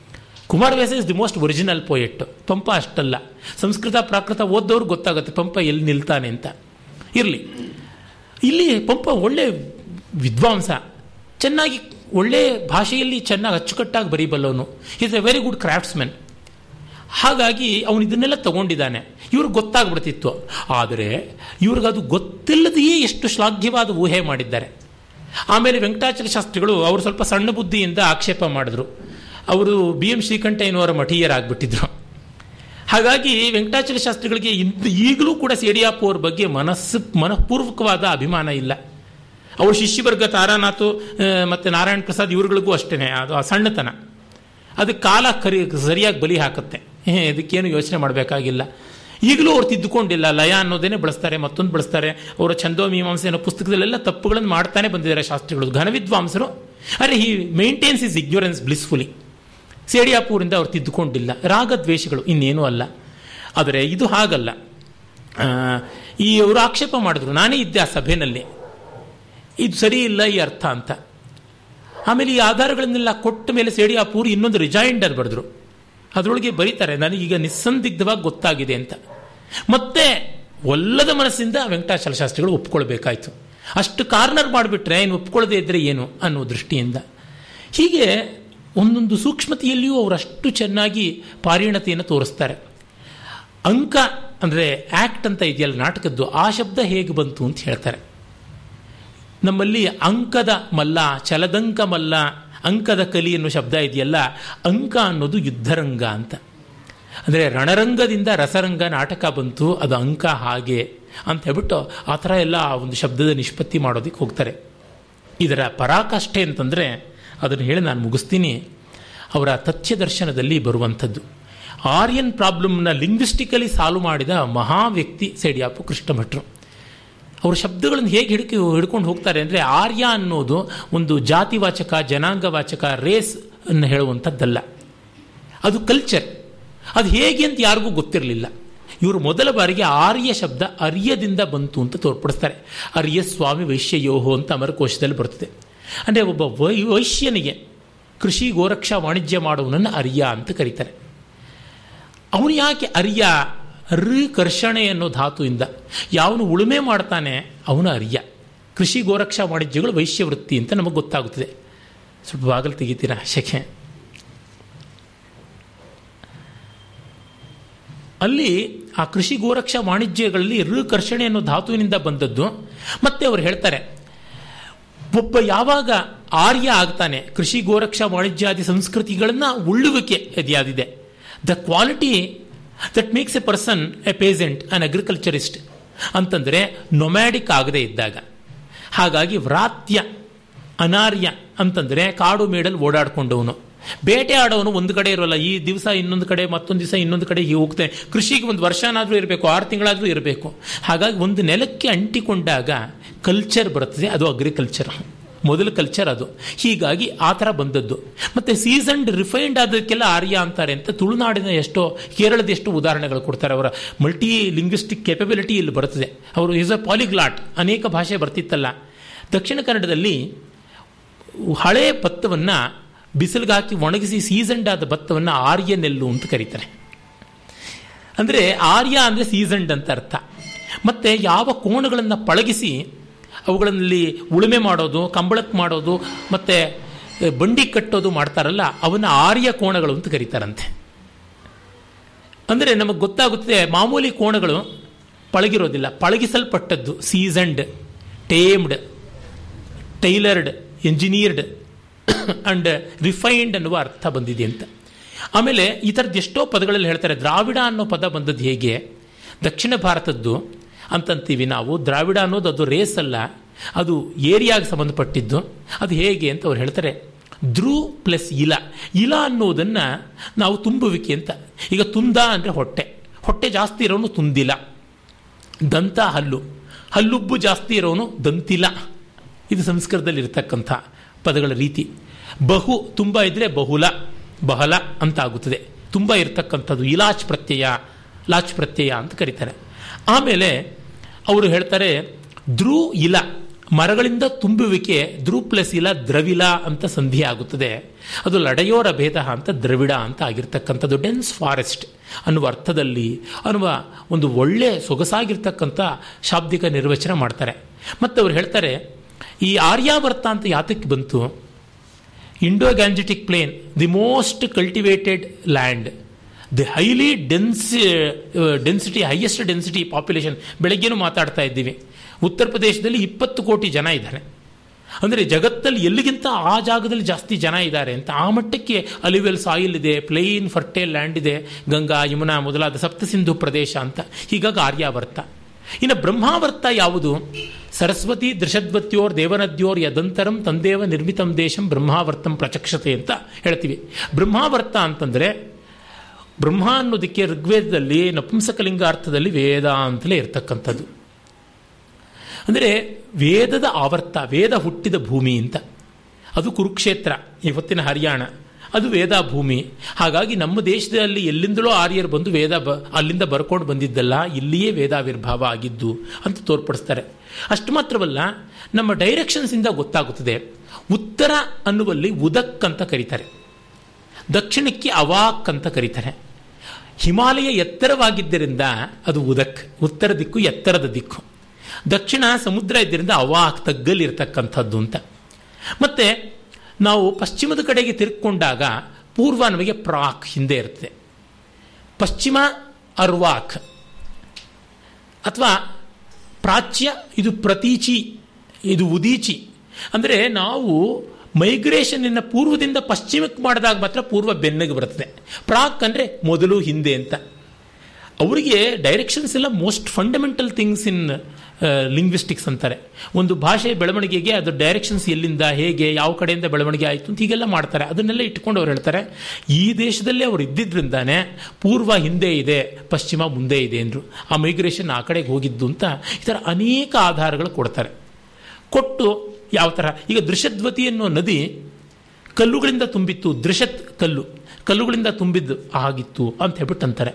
Kumaravyasa is the most original poet Pampa ಅಷ್ಟಲ್ಲ. ಸಂಸ್ಕೃತ, ಪ್ರಾಕೃತ ಓದ್ದವ್ರಿಗೆ ಗೊತ್ತಾಗುತ್ತೆ, ಪಂಪ ಎಲ್ಲಿ ನಿಲ್ತಾನೆ ಅಂತ. ಇರಲಿ. ಇಲ್ಲಿ ಪಂಪ ಒಳ್ಳೆ ವಿದ್ವಾಂಸ. ಚೆನ್ನಾಗಿ, ಒಳ್ಳೆ ಭಾಷೆಯಲ್ಲಿ ಚೆನ್ನಾಗಿ ಅಚ್ಚುಕಟ್ಟಾಗಿ ಬರೀಬಲ್ಲವನು. Is a very good craftsman ಹಾಗಾಗಿ ಅವನು ಇದನ್ನೆಲ್ಲ ತಗೊಂಡಿದ್ದಾನೆ. ಇವ್ರಿಗೆ ಗೊತ್ತಾಗ್ಬಿಡ್ತಿತ್ತು. ಆದರೆ ಇವ್ರಿಗದು ಗೊತ್ತಿಲ್ಲದೆಯೇ ಎಷ್ಟು ಶ್ಲಾಘ್ಯವಾದ ಊಹೆ ಮಾಡಿದ್ದಾರೆ. ಆಮೇಲೆ ವೆಂಕಟಾಚಲ ಶಾಸ್ತ್ರಿಗಳು ಅವರು ಸ್ವಲ್ಪ ಸಣ್ಣ ಬುದ್ಧಿಯಿಂದ ಆಕ್ಷೇಪ ಮಾಡಿದ್ರು. ಅವರು ಬಿ ಎಂ ಶ್ರೀಕಂಠಯ್ಯನವರ ಮಠೀಯರಾಗ್ಬಿಟ್ಟಿದ್ರು. ಹಾಗಾಗಿ ವೆಂಕಟಾಚಲ ಶಾಸ್ತ್ರಿಗಳಿಗೆ ಇಂತ ಈಗಲೂ ಕೂಡ ಸೇಡಿಯಾಪು ಅವ್ರ ಬಗ್ಗೆ ಮನಸ್ಸು ಮನಃಪೂರ್ವಕವಾದ ಅಭಿಮಾನ ಇಲ್ಲ. ಅವ್ರ ಶಿಷ್ಯವರ್ಗ ತಾರಾನಾಥು ಮತ್ತು ನಾರಾಯಣ ಪ್ರಸಾದ್ ಇವ್ರಗಳಿಗೂ ಅಷ್ಟೇ ಅದು ಆ ಸಣ್ಣತನ. ಅದಕ್ಕೆ ಕಾಲ ಕರಿ, ಸರಿಯಾಗಿ ಬಲಿ ಹಾಕುತ್ತೆ. ಇದಕ್ಕೇನು ಯೋಚನೆ ಮಾಡಬೇಕಾಗಿಲ್ಲ. ಈಗಲೂ ಅವ್ರು ತಿದ್ದುಕೊಂಡಿಲ್ಲ. ಲಯ ಅನ್ನೋದೇನೆ ಬಳಸ್ತಾರೆ, ಮತ್ತೊಂದು ಬಳಸ್ತಾರೆ. ಅವರ ಛಂದೋ ಮೀಮಾಂಸೆ ಅನ್ನೋ ಪುಸ್ತಕದಲ್ಲೆಲ್ಲ ತಪ್ಪುಗಳನ್ನು ಮಾಡ್ತಾನೆ ಬಂದಿದ್ದಾರೆ ಶಾಸ್ತ್ರಿಗಳು. ಘನವಿದ್ವಾಂಸರು, ಅರೆ he maintains his ignorance blissfully ಸೇಡಿಯಾಪುರಿಂದ ಅವ್ರು ತಿದ್ದುಕೊಂಡಿಲ್ಲ. ರಾಗದ್ವೇಷಗಳು ಇನ್ನೇನೂ ಅಲ್ಲ. ಆದರೆ ಇದು ಹಾಗಲ್ಲ. ಈ ಅವರು ಆಕ್ಷೇಪ ಮಾಡಿದ್ರು. ನಾನೇ ಇದ್ದೆ ಆ ಸಭೆಯಲ್ಲಿ ಇದು ಸರಿ ಇಲ್ಲ ಈ ಅರ್ಥ ಅಂತ. ಆಮೇಲೆ ಈ ಆಧಾರಗಳನ್ನೆಲ್ಲ ಕೊಟ್ಟ ಮೇಲೆ ಸೇಡಿಯಾಪುರ್ ಇನ್ನೊಂದು ರಿಜೈಂಡರ್ ಬರೆದ್ರು. ಅದರೊಳಗೆ ಬರೀತಾರೆ, ನನಗೀಗ ನಿಸ್ಸಂದಿಗ್ಧವಾಗಿ ಗೊತ್ತಾಗಿದೆ ಅಂತ. ಮತ್ತೆ ಒಲ್ಲದ ಮನಸ್ಸಿಂದ ವೆಂಕಟಾಚಲ ಶಾಸ್ತ್ರಿಗಳು ಒಪ್ಕೊಳ್ಬೇಕಾಯ್ತು. ಅಷ್ಟು ಕಾರ್ನರ್ ಮಾಡಿಬಿಟ್ರೆ ಏನು ಒಪ್ಕೊಳ್ಳದೆ ಇದ್ರೆ ಏನು ಅನ್ನೋ ದೃಷ್ಟಿಯಿಂದ. ಹೀಗೆ ಒಂದೊಂದು ಸೂಕ್ಷ್ಮತೆಯಲ್ಲಿಯೂ ಅವರಷ್ಟು ಚೆನ್ನಾಗಿ ಪಾರಿಣತೆಯನ್ನು ತೋರಿಸ್ತಾರೆ. ಅಂಕ ಅಂದರೆ ಆ್ಯಕ್ಟ್ ಅಂತ ಇದೆಯಲ್ಲ ನಾಟಕದ್ದು, ಆ ಶಬ್ದ ಹೇಗೆ ಬಂತು ಅಂತ ಹೇಳ್ತಾರೆ. ನಮ್ಮಲ್ಲಿ ಅಂಕದ ಮಲ್ಲ, ಚಲದಂಕ ಮಲ್ಲ ಅಂಕದ ಕಲಿ ಅನ್ನೋ ಶಬ್ದ ಇದೆಯಲ್ಲ, ಅಂಕ ಅನ್ನೋದು ಯುದ್ಧರಂಗ ಅಂತ. ಅಂದರೆ ರಣರಂಗದಿಂದ ರಸರಂಗ ನಾಟಕ ಬಂತು, ಅದು ಅಂಕ ಹಾಗೆ ಅಂತ ಹೇಳ್ಬಿಟ್ಟು ಆ ಥರ ಎಲ್ಲ ಆ ಒಂದು ಶಬ್ದದ ನಿಷ್ಪತ್ತಿ ಮಾಡೋದಕ್ಕೆ ಹೋಗ್ತಾರೆ. ಇದರ ಪರಾಕಾಷ್ಠೆ ಅಂತಂದರೆ ಅದನ್ನು ಹೇಳಿ ನಾನು ಮುಗಿಸ್ತೀನಿ. ಅವರ ತಥ್ಯ ದರ್ಶನದಲ್ಲಿ ಬರುವಂಥದ್ದು. ಆರ್ಯನ್ ಪ್ರಾಬ್ಲಮ್ನ ಲಿಂಗ್ವಿಸ್ಟಿಕಲಿ ಸಾಲ್ವ್ ಮಾಡಿದ ಮಹಾ ವ್ಯಕ್ತಿ ಸೇಡಿಯಾಪು ಕೃಷ್ಣ ಭಟ್ರು ಅವರು ಶಬ್ದಗಳನ್ನು ಹೇಗೆ ಹಿಡಿಕೆ ಹಿಡ್ಕೊಂಡು ಹೋಗ್ತಾರೆ ಅಂದರೆ ಆರ್ಯ ಅನ್ನೋದು ಒಂದು ಜಾತಿವಾಚಕ, ಜನಾಂಗವಾಚಕ ರೇಸ್ ಅನ್ನು ಹೇಳುವಂಥದ್ದಲ್ಲ. ಅದು ಕಲ್ಚರ್ ಅದು ಹೇಗೆ ಅಂತ ಯಾರಿಗೂ ಗೊತ್ತಿರಲಿಲ್ಲ. ಇವರು ಮೊದಲ ಬಾರಿಗೆ ಆರ್ಯ ಶಬ್ದ ಅರ್ಯದಿಂದ ಬಂತು ಅಂತ ತೋರ್ಪಡಿಸ್ತಾರೆ. ಅರ್ಯ ಸ್ವಾಮಿ ವೈಶ್ಯಯೋಹೋ ಅಂತ ಅಮರಕೋಶದಲ್ಲಿ ಬರ್ತದೆ. ಅಂದರೆ ಒಬ್ಬ ವೈ ವೈಶ್ಯನಿಗೆ ಕೃಷಿ, ಗೋರಕ್ಷಾ, ವಾಣಿಜ್ಯ ಮಾಡುವನನ್ನು ಅರ್ಯ ಅಂತ ಕರೀತಾರೆ. ಅವನು ಯಾಕೆ ಅರ್ಯ ಋ ಕರ್ಷಣೆ ಅನ್ನೋ ಧಾತುವಿಂದ ಯಾವನು ಉಳುಮೆ ಮಾಡ್ತಾನೆ ಅವನು ಅರಿಯ. ಕೃಷಿ ಗೋರಕ್ಷಾ ವಾಣಿಜ್ಯಗಳು ವೈಶ್ಯವೃತ್ತಿ ಅಂತ ನಮಗೆ ಗೊತ್ತಾಗುತ್ತದೆ. ಸ್ವಲ್ಪ ಬಾಗಲು ತೆಗಿತೀರಾ ಶಖೆ? ಅಲ್ಲಿ ಆ ಕೃಷಿ ಗೋರಕ್ಷಾ ವಾಣಿಜ್ಯಗಳಲ್ಲಿ ಋ ಕರ್ಷಣೆ ಅನ್ನೋ ಧಾತುವಿನಿಂದ ಬಂದದ್ದು. ಮತ್ತೆ ಅವರು ಹೇಳ್ತಾರೆ, ಒಬ್ಬ ಯಾವಾಗ ಆರ್ಯ ಆಗ್ತಾನೆ, ಕೃಷಿ ಗೋರಕ್ಷಾ ವಾಣಿಜ್ಯಾದಿ ಸಂಸ್ಕೃತಿಗಳನ್ನ ಉಳ್ಳುವಿಕೆ ಅದ್ಯಾದಿದೆ. The quality that makes a person a patient an agriculturist ಅಂತಂದರೆ ನೊಮ್ಯಾಡಿಕ್ ಆಗದೇ ಇದ್ದಾಗ. ಹಾಗಾಗಿ ವ್ರಾತ್ಯ, ಅನಾರ್ಯ ಅಂತಂದರೆ ಕಾಡು ಮೇಡಲ್ ಓಡಾಡ್ಕೊಂಡವನು. ಬೇಟೆ ಆಡೋನು ಒಂದು ಕಡೆ ಇರೋಲ್ಲ, ಈ ದಿವಸ ಇನ್ನೊಂದು ಕಡೆ, ಮತ್ತೊಂದು ದಿವಸ ಇನ್ನೊಂದು ಕಡೆ ಹೀಗೆ ಹೋಗ್ತಾನೆ. ಕೃಷಿಗೆ ಒಂದು ವರ್ಷನಾದರೂ ಇರಬೇಕು, ಆರು ತಿಂಗಳಾದರೂ ಇರಬೇಕು. ಹಾಗಾಗಿ ಒಂದು ನೆಲಕ್ಕೆ ಅಂಟಿಕೊಂಡಾಗ ಕಲ್ಚರ್ ಬರ್ತದೆ, ಅದು ಅಗ್ರಿಕಲ್ಚರ್ ಮೊದಲ ಕಲ್ಚರ್ ಅದು. ಹೀಗಾಗಿ ಆ ಥರ ಬಂದದ್ದು. ಮತ್ತು ಸೀಸನ್ಡ್ ರಿಫೈನ್ಡ್ ಆದಕ್ಕೆಲ್ಲ ಆರ್ಯ ಅಂತಾರೆ ಅಂತ ತುಳುನಾಡಿನ ಎಷ್ಟೋ, ಕೇರಳದ ಎಷ್ಟೋ ಉದಾಹರಣೆಗಳು ಕೊಡ್ತಾರೆ ಅವರ ಮಲ್ಟಿ ಲಿಂಗ್ವಿಸ್ಟಿಕ್ ಕೆಪಬಿಲಿಟಿ ಇಲ್ಲಿ ಬರ್ತದೆ ಅವರು ಈಸ್ ಅ ಪಾಲಿಗ್ಲಾಟ್ ಅನೇಕ ಭಾಷೆ ಬರ್ತಿತ್ತಲ್ಲ. ದಕ್ಷಿಣ ಕನ್ನಡದಲ್ಲಿ ಹಳೆ ಭತ್ತವನ್ನು ಬಿಸಿಲಿಗೆ ಒಣಗಿಸಿ ಸೀಸನ್ಡ್ ಆದ ಭತ್ತವನ್ನು ಆರ್ಯ ನೆಲ್ಲು ಅಂತ ಕರೀತಾರೆ. ಅಂದರೆ ಆರ್ಯ ಅಂದರೆ ಸೀಸನ್ಡ್ ಅಂತ ಅರ್ಥ. ಮತ್ತು ಯಾವ ಕೋಣಗಳನ್ನು ಪಳಗಿಸಿ ಅವುಗಳಲ್ಲಿ ಉಳುಮೆ ಮಾಡೋದು ಕಂಬಳಕ್ಕೆ ಮಾಡೋದು, ಮತ್ತು ಬಂಡಿ ಕಟ್ಟೋದು ಮಾಡ್ತಾರಲ್ಲ, ಅವನ್ನ ಆರ್ಯ ಕೋಣಗಳು ಅಂತ ಕರೀತಾರಂತೆ. ಅಂದರೆ ನಮಗೆ ಗೊತ್ತಾಗುತ್ತೆ ಮಾಮೂಲಿ ಕೋಣಗಳು ಪಳಗಿರೋದಿಲ್ಲ. ಪಳಗಿಸಲ್ಪಟ್ಟದ್ದು seasoned tamed tailored engineered and refined ಅನ್ನುವ ಅರ್ಥ ಬಂದಿದೆ ಅಂತ. ಆಮೇಲೆ ಈ ಥರದ್ದು ಎಷ್ಟೋ ಪದಗಳಲ್ಲಿ ಹೇಳ್ತಾರೆ, ದ್ರಾವಿಡ ಅನ್ನೋ ಪದ ಬಂದದ್ದು ಹೇಗೆ? ದಕ್ಷಿಣ ಭಾರತದ್ದು ಅಂತಂತೀವಿ ನಾವು. ದ್ರಾವಿಡ ಅನ್ನೋದು ಅದು ರೇಸ್ ಅಲ್ಲ. ಅದು ಏರಿಯಾಗೆ ಸಂಬಂಧಪಟ್ಟಿದ್ದು. ಅದು ಹೇಗೆ ಅಂತ ಅವ್ರು ಹೇಳ್ತಾರೆ. ಧ್ರು ಪ್ಲಸ್ ಇಲ. ಇಲ ಅನ್ನೋದನ್ನು ನಾವು ತುಂಬುವಿಕೆ ಅಂತ. ಈಗ ತುಂದ ಅಂದರೆ ಹೊಟ್ಟೆ. ಹೊಟ್ಟೆ ಜಾಸ್ತಿ ಇರೋನು ತುಂದಿಲ. ದಂತ ಹಲ್ಲು. ಹಲ್ಲುಬ್ಬು ಜಾಸ್ತಿ ಇರೋನು ದಂತಿಲ. ಇದು ಸಂಸ್ಕೃತದಲ್ಲಿ ಇರತಕ್ಕಂಥ ಪದಗಳ ರೀತಿ. ಬಹು ತುಂಬ ಇದ್ದರೆ ಬಹುಲ ಬಹಳ ಅಂತ ಆಗುತ್ತದೆ ತುಂಬ ಇರತಕ್ಕಂಥದ್ದು ಇಲಾಚ್ ಪ್ರತ್ಯಯ, ಲಾಚ್ ಪ್ರತ್ಯಯ ಅಂತ ಕರೀತಾರೆ. ಆಮೇಲೆ ಅವರು ಹೇಳ್ತಾರೆ ಧ್ರು ಇಲ, ಮರಗಳಿಂದ ತುಂಬುವಿಕೆ ಧ್ರು ಪ್ಲಸ್ ಇಲ, ದ್ರವಿಲ ಅಂತ ಸಂಧಿ ಆಗುತ್ತದೆ. ಅದು ಲಡೆಯೋರ ಭೇದ ಅಂತ, ದ್ರವಿಡ ಅಂತ ಆಗಿರ್ತಕ್ಕಂಥದ್ದು ಡೆನ್ಸ್ ಫಾರೆಸ್ಟ್ ಅನ್ನುವ ಅರ್ಥದಲ್ಲಿ, ಅನ್ನುವ ಒಂದು ಒಳ್ಳೆ ಸೊಗಸಾಗಿರ್ತಕ್ಕಂಥ ಶಾಬ್ದಿಕ ನಿರ್ವಚನ ಮಾಡ್ತಾರೆ. ಮತ್ತು ಅವ್ರು ಹೇಳ್ತಾರೆ, ಈ ಆರ್ಯಾವರ್ತ ಅಂತ ಯಾತಕ್ಕೆ ಬಂತು? Indo Gangetic plain the most cultivated land the highly dense density highest density population ಬೆಳಗ್ಗೆನೂ ಮಾತಾಡ್ತಾ ಇದ್ದೀವಿ. ಉತ್ತರ ಪ್ರದೇಶದಲ್ಲಿ ಇಪ್ಪತ್ತು ಕೋಟಿ ಜನ ಇದ್ದಾರೆ. ಅಂದರೆ ಜಗತ್ತಲ್ಲಿ ಎಲ್ಲಿಗಿಂತ ಆ ಜಾಗದಲ್ಲಿ ಜಾಸ್ತಿ ಜನ ಇದ್ದಾರೆ ಅಂತ ಆ ಮಟ್ಟಕ್ಕೆ ಅಲಿವೆಲ್ ಸಾಯಿಲ್ ಇದೆ ಪ್ಲೇನ್ ಫರ್ಟೈಲ್ ಲ್ಯಾಂಡ್ ಇದೆ, ಗಂಗಾ, ಯಮುನಾ ಮೊದಲಾದ ಸಪ್ತಸಿಂಧು ಪ್ರದೇಶ ಅಂತ ಹೀಗಾಗಿ ಆರ್ಯಾವರ್ತ. ಇನ್ನು ಬ್ರಹ್ಮಾವರ್ತ ಯಾವುದು? ಸರಸ್ವತಿ ದೃಷದ್ವತ್ಯೋರ್ ದೇವನದ್ಯೋರ್, ಯದಂತರಂ, ತಂದೇವ, ನಿರ್ಮಿತಂ, ದೇಶಂ, ಬ್ರಹ್ಮಾವರ್ತಂ ಪ್ರಚಕ್ಷತೆ ಅಂತ ಹೇಳ್ತೀವಿ. ಬ್ರಹ್ಮಾವರ್ತ ಅಂತಂದರೆ ಬ್ರಹ್ಮ ಅನ್ನೋದಕ್ಕೆ ಋಗ್ವೇದದಲ್ಲಿ ನಪುಂಸಕಲಿಂಗ ಅರ್ಥದಲ್ಲಿ ವೇದ ಅಂತಲೇ ಇರ್ತಕ್ಕಂಥದ್ದು. ಅಂದರೆ ವೇದದ ಆವರ್ತ, ವೇದ ಹುಟ್ಟಿದ ಭೂಮಿ ಅಂತ. ಅದು ಕುರುಕ್ಷೇತ್ರ, ಇವತ್ತಿನ ಹರಿಯಾಣ. ಅದು ವೇದ ಭೂಮಿ. ಹಾಗಾಗಿ ನಮ್ಮ ದೇಶದಲ್ಲಿ ಎಲ್ಲಿಂದಲೋ ಆರ್ಯರು ಬಂದು ವೇದ ಬ, ಅಲ್ಲಿಂದ ಬರ್ಕೊಂಡು ಬಂದಿದ್ದಲ್ಲ ಇಲ್ಲಿಯೇ ವೇದಾವಿರ್ಭಾವ ಆಗಿದ್ದು ಅಂತ ತೋರ್ಪಡಿಸ್ತಾರೆ. ಅಷ್ಟು ಮಾತ್ರವಲ್ಲ, ನಮ್ಮ ಡೈರೆಕ್ಷನ್ಸಿಂದ ಗೊತ್ತಾಗುತ್ತದೆ. ಉತ್ತರ ಅನ್ನುವಲ್ಲಿ ಉದಕ್ ಅಂತ ಕರೀತಾರೆ. ದಕ್ಷಿಣಕ್ಕೆ ಅವಾಕ್ ಅಂತ ಕರೀತಾರೆ. ಹಿಮಾಲಯ ಎತ್ತರವಾಗಿದ್ದರಿಂದ ಅದು ಉದಕ್, ಉತ್ತರ ದಿಕ್ಕು ಎತ್ತರದ ದಿಕ್ಕು. ದಕ್ಷಿಣ ಸಮುದ್ರ ಇದ್ದರಿಂದ ಅವಾಕ್ ತಗ್ಗಲಿರ್ತಕ್ಕಂಥದ್ದು ಅಂತ. ಮತ್ತೆ ನಾವು ಪಶ್ಚಿಮದ ಕಡೆಗೆ ತಿರುಗಿಕೊಂಡಾಗ ಪೂರ್ವ ನಮಗೆ ಪ್ರಾಕ್ ಹಿಂದೆ ಇರುತ್ತೆ ಪಶ್ಚಿಮ ಅರ್ವಾಕ್ ಅಥವಾ ಪ್ರಾಚ್ಯ, ಇದು ಪ್ರತೀಚಿ, ಇದು ಉದೀಚಿ. ಅಂದರೆ ನಾವು ಮೈಗ್ರೇಷನ್ನ ಪೂರ್ವದಿಂದ ಪಶ್ಚಿಮಕ್ಕೆ ಮಾಡಿದಾಗ ಮಾತ್ರ ಪೂರ್ವ ಬೆನ್ನಿಗೆ ಬರ್ತದೆ ಪ್ರಾಕ್ ಅಂದರೆ ಮೊದಲು ಹಿಂದೆ ಅಂತ. ಅವರಿಗೆ ಡೈರೆಕ್ಷನ್ಸ್ ಎಲ್ಲ most fundamental things in linguistics ಅಂತಾರೆ. ಒಂದು ಭಾಷೆ ಬೆಳವಣಿಗೆಗೆ ಅದು ಡೈರೆಕ್ಷನ್ಸ್ ಎಲ್ಲಿಂದ, ಹೇಗೆ, ಯಾವ ಕಡೆಯಿಂದ ಬೆಳವಣಿಗೆ ಆಯಿತು ಅಂತ ಹೀಗೆಲ್ಲ ಮಾಡ್ತಾರೆ. ಅದನ್ನೆಲ್ಲ ಇಟ್ಕೊಂಡು ಅವ್ರು ಹೇಳ್ತಾರೆ, ಈ ದೇಶದಲ್ಲೇ ಅವರು ಇದ್ದಿದ್ರಿಂದಾನೆ ಪೂರ್ವ ಹಿಂದೆ ಇದೆ, ಪಶ್ಚಿಮ ಮುಂದೆ ಇದೆ ಅಂದರು. ಆ ಮೈಗ್ರೇಷನ್ ಆ ಕಡೆಗೆ ಹೋಗಿದ್ದು ಅಂತ ಈ ಥರ ಅನೇಕ ಆಧಾರಗಳು ಕೊಡ್ತಾರೆ. ಕೊಟ್ಟು ಯಾವ ಥರ ಈಗ ದೃಶದ್ವತಿ ಅನ್ನೋ ನದಿ ಕಲ್ಲುಗಳಿಂದ ತುಂಬಿತ್ತು, ದೃಶತ್ ಕಲ್ಲು. ಕಲ್ಲುಗಳಿಂದ ತುಂಬಿದ್ದು ಆಗಿತ್ತು ಅಂತ ಹೇಳ್ಬಿಟ್ಟು ಅಂತಾರೆ.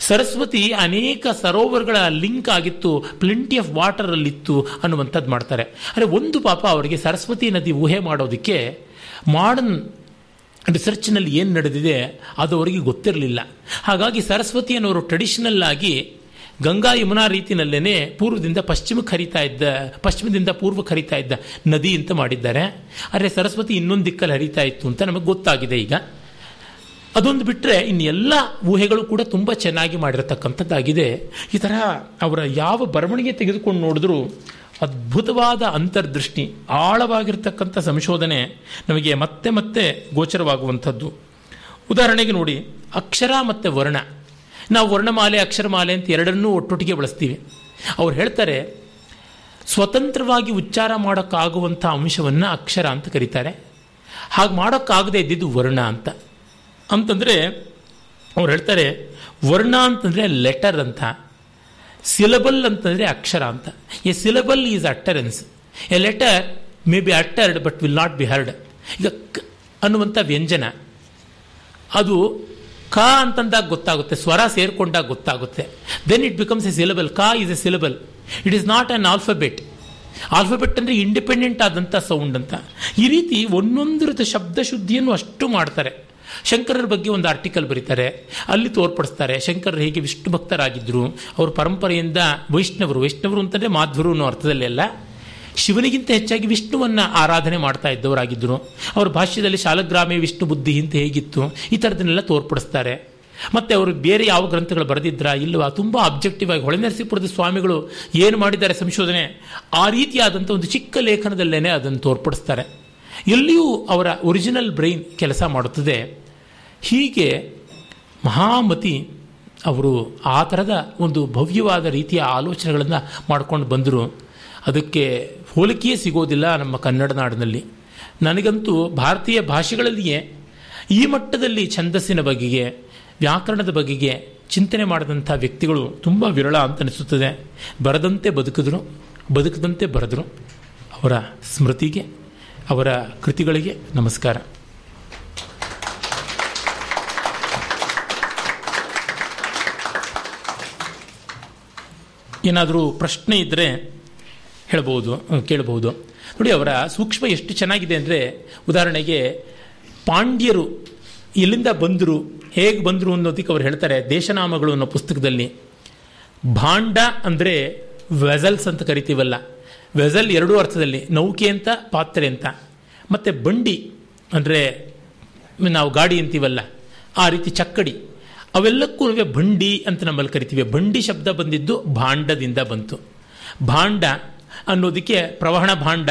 ಸರಸ್ವತಿ ಅನೇಕ ಸರೋವರಗಳ ಲಿಂಕ್ ಆಗಿತ್ತು ಪ್ಲಿಂಟಿ ಆಫ್ ವಾಟರ್ ಅಲ್ಲಿತ್ತು ಅನ್ನುವಂಥದ್ದು ಮಾಡ್ತಾರೆ. ಅಂದರೆ ಒಂದು ಪಾಪ ಅವರಿಗೆ ಸರಸ್ವತಿ ನದಿ ಊಹೆ ಮಾಡೋದಕ್ಕೆ ಮಾಡರ್ನ್ ರಿಸರ್ಚ್ನಲ್ಲಿ ಏನು ನಡೆದಿದೆ ಅದು ಅವರಿಗೆ ಗೊತ್ತಿರಲಿಲ್ಲ. ಹಾಗಾಗಿ ಸರಸ್ವತಿ ಅನ್ನೋರು ಟ್ರೆಡಿಷನಲ್ ಆಗಿ ಗಂಗಾ ಯಮುನಾ ರೀತಿಯಲ್ಲೇ ಪೂರ್ವದಿಂದ ಪಶ್ಚಿಮಕ್ಕೆ ಹರಿತಾ ಇದ್ದ, ಪಶ್ಚಿಮದಿಂದ ಪೂರ್ವಕ್ಕೆ ಹರಿತಾ ಇದ್ದ ನದಿ ಅಂತ ಮಾಡಿದ್ದಾರೆ. ಆದರೆ ಸರಸ್ವತಿ ಇನ್ನೊಂದು ದಿಕ್ಕಲ್ಲಿ ಹರಿತಾ ಇತ್ತು ಅಂತ ನಮಗೆ ಗೊತ್ತಾಗಿದೆ ಈಗ. ಅದೊಂದು ಬಿಟ್ಟರೆ ಇನ್ನೆಲ್ಲ ಊಹೆಗಳು ಕೂಡ ತುಂಬ ಚೆನ್ನಾಗಿ ಮಾಡಿರತಕ್ಕಂಥದ್ದಾಗಿದೆ. ಈ ಥರ ಅವರ ಯಾವ ಬರವಣಿಗೆ ತೆಗೆದುಕೊಂಡು ನೋಡಿದ್ರೂ ಅದ್ಭುತವಾದ ಅಂತರ್ದೃಷ್ಟಿ, ಆಳವಾಗಿರ್ತಕ್ಕಂಥ ಸಂಶೋಧನೆ ನಮಗೆ ಮತ್ತೆ ಮತ್ತೆ ಗೋಚರವಾಗುವಂಥದ್ದು. ಉದಾಹರಣೆಗೆ ನೋಡಿ, ಅಕ್ಷರ ಮತ್ತು ವರ್ಣ. ನಾವು ವರ್ಣಮಾಲೆ, ಅಕ್ಷರಮಾಲೆ ಅಂತ ಎರಡನ್ನೂ ಒಟ್ಟೊಟ್ಟಿಗೆ ಬಳಸ್ತೀವಿ. ಅವ್ರು ಹೇಳ್ತಾರೆ, ಸ್ವತಂತ್ರವಾಗಿ ಉಚ್ಚಾರ ಮಾಡೋಕ್ಕಾಗುವಂಥ ಅಂಶವನ್ನು ಅಕ್ಷರ ಅಂತ ಕರೀತಾರೆ. ಹಾಗೆ ಮಾಡೋಕ್ಕಾಗದೇ ಇದ್ದಿದ್ದು ವರ್ಣ ಅಂತ. ಅಂತಂದರೆ, ಅವ್ರು ಹೇಳ್ತಾರೆ, ವರ್ಣ ಅಂತಂದರೆ ಲೆಟರ್ ಅಂತ. ಸಿಲಬಲ್ ಅಂತಂದರೆ ಅಕ್ಷರ ಅಂತ. A syllable is utterance. A letter may be uttered but will not be heard. ಈಗ ಅನ್ನುವಂಥ ವ್ಯಂಜನ. ಅದು ಕ ಅಂತಂದಾಗ ಗೊತ್ತಾಗುತ್ತೆ, ಸ್ವರ ಸೇರ್ಕೊಂಡಾಗ ಗೊತ್ತಾಗುತ್ತೆ. Then it becomes a syllable ಕ is a syllable it is not an alphabet alphabet ಅಂದರೆ ಇಂಡಿಪೆಂಡೆಂಟ್ ಆದಂಥ ಸೌಂಡ್ ಅಂತ. ಈ ರೀತಿ ಒಂದೊಂದರದ ಶಬ್ದ ಶುದ್ಧಿಯನ್ನು ಅಷ್ಟು ಮಾಡ್ತಾರೆ. ಶಂಕರರ ಬಗ್ಗೆ ಒಂದು ಆರ್ಟಿಕಲ್ ಬರೀತಾರೆ. ಅಲ್ಲಿ ತೋರ್ಪಡಿಸ್ತಾರೆ, ಶಂಕರರು ಹೇಗೆ ವಿಷ್ಣು ಭಕ್ತರಾಗಿದ್ದರು ಅವರ ಪರಂಪರೆಯಿಂದ ವೈಷ್ಣವರು ವೈಷ್ಣವರು ಅಂತಂದರೆ ಮಾಧ್ವರು ಅನ್ನೋ ಅರ್ಥದಲ್ಲೆಲ್ಲ ಶಿವನಿಗಿಂತ ಹೆಚ್ಚಾಗಿ ವಿಷ್ಣುವನ್ನು ಆರಾಧನೆ ಮಾಡ್ತಾ ಇದ್ದವರಾಗಿದ್ದರು. ಅವರ ಭಾಷ್ಯದಲ್ಲಿ ಶಾಲಗ್ರಾಮಿ ವಿಷ್ಣು ಬುದ್ಧಿ ಅಂತ ಹೇಗಿತ್ತು, ಈ ಥರದನ್ನೆಲ್ಲ ತೋರ್ಪಡಿಸ್ತಾರೆ. ಮತ್ತು ಅವರು ಬೇರೆ ಯಾವ ಗ್ರಂಥಗಳು ಬರೆದಿದ್ರಾ ಇಲ್ಲವಾ ತುಂಬ ಅಬ್ಜೆಕ್ಟಿವ್ ಆಗಿ ಹೊಳೆನರಸೀಪುರದ ಸ್ವಾಮಿಗಳು ಏನು ಮಾಡಿದ್ದಾರೆ ಸಂಶೋಧನೆ, ಆ ರೀತಿಯಾದಂಥ ಒಂದು ಚಿಕ್ಕ ಲೇಖನದಲ್ಲೇ ಅದನ್ನು ತೋರ್ಪಡಿಸ್ತಾರೆ. ಎಲ್ಲಿಯೂ ಅವರ ಒರಿಜಿನಲ್ ಬ್ರೈನ್ ಕೆಲಸ ಮಾಡುತ್ತದೆ. ಹೀಗೆ ಮಹಾಮತಿ ಅವರು ಆ ಥರದ ಒಂದು ಭವ್ಯವಾದ ರೀತಿಯ ಆಲೋಚನೆಗಳನ್ನು ಮಾಡ್ಕೊಂಡು ಬಂದರು. ಅದಕ್ಕೆ ಹೋಲಿಕೆಯೇ ಸಿಗೋದಿಲ್ಲ ನಮ್ಮ ಕನ್ನಡ ನಾಡಿನಲ್ಲಿ. ನನಗಂತೂ ಭಾರತೀಯ ಭಾಷೆಗಳಲ್ಲಿಯೇ ಈ ಮಟ್ಟದಲ್ಲಿ ಛಂದಸ್ಸಿನ ಬಗೆಗೆ, ವ್ಯಾಕರಣದ ಬಗೆಗೆ ಚಿಂತನೆ ಮಾಡಿದಂಥ ವ್ಯಕ್ತಿಗಳು ತುಂಬ ವಿರಳ ಅಂತ ಅನಿಸುತ್ತದೆ. ಬರದಂತೆ ಬದುಕಿದ್ರು, ಬದುಕದಂತೆ ಬರೆದರು. ಅವರ ಸ್ಮೃತಿಗೆ, ಅವರ ಕೃತಿಗಳಿಗೆ ನಮಸ್ಕಾರ. ಏನಾದರೂ ಪ್ರಶ್ನೆ ಇದ್ದರೆ ಹೇಳ್ಬೋದು ಕೇಳಬಹುದು. ನೋಡಿ ಅವರ ಸೂಕ್ಷ್ಮ ಎಷ್ಟು ಚೆನ್ನಾಗಿದೆ ಅಂದರೆ ಉದಾಹರಣೆಗೆ ಪಾಂಡ್ಯರು ಎಲ್ಲಿಂದ ಬಂದರು, ಹೇಗೆ ಬಂದರು ಅನ್ನೋದಕ್ಕೆ ಅವ್ರು ಹೇಳ್ತಾರೆ ದೇಶನಾಮಗಳು ಅನ್ನೋ ಪುಸ್ತಕದಲ್ಲಿ. ಭಾಂಡ ಅಂದರೆ ವೆಸಲ್ಸ್ ಅಂತ ಕರಿತೀವಲ್ಲ. ವೆಸಲ್ ಎರಡೂ ಅರ್ಥದಲ್ಲಿ ನೌಕೆ ಅಂತ, ಪಾತ್ರೆ ಅಂತ. ಮತ್ತು ಬಂಡಿ ಅಂದರೆ ನಾವು ಗಾಡಿ ಅಂತೀವಲ್ಲ, ಆ ರೀತಿ ಚಕ್ಕಡಿ. ಅವೆಲ್ಲಕ್ಕೂ ಬಂಡಿ ಅಂತ ನಮ್ಮಲ್ಲಿ ಕರಿತೀವಿ. ಬಂಡಿ ಶಬ್ದ ಬಂದಿದ್ದು ಭಾಂಡದಿಂದ ಬಂತು. ಭಾಂಡ ಅನ್ನೋದಕ್ಕೆ ಪ್ರವಹಣ ಭಾಂಡ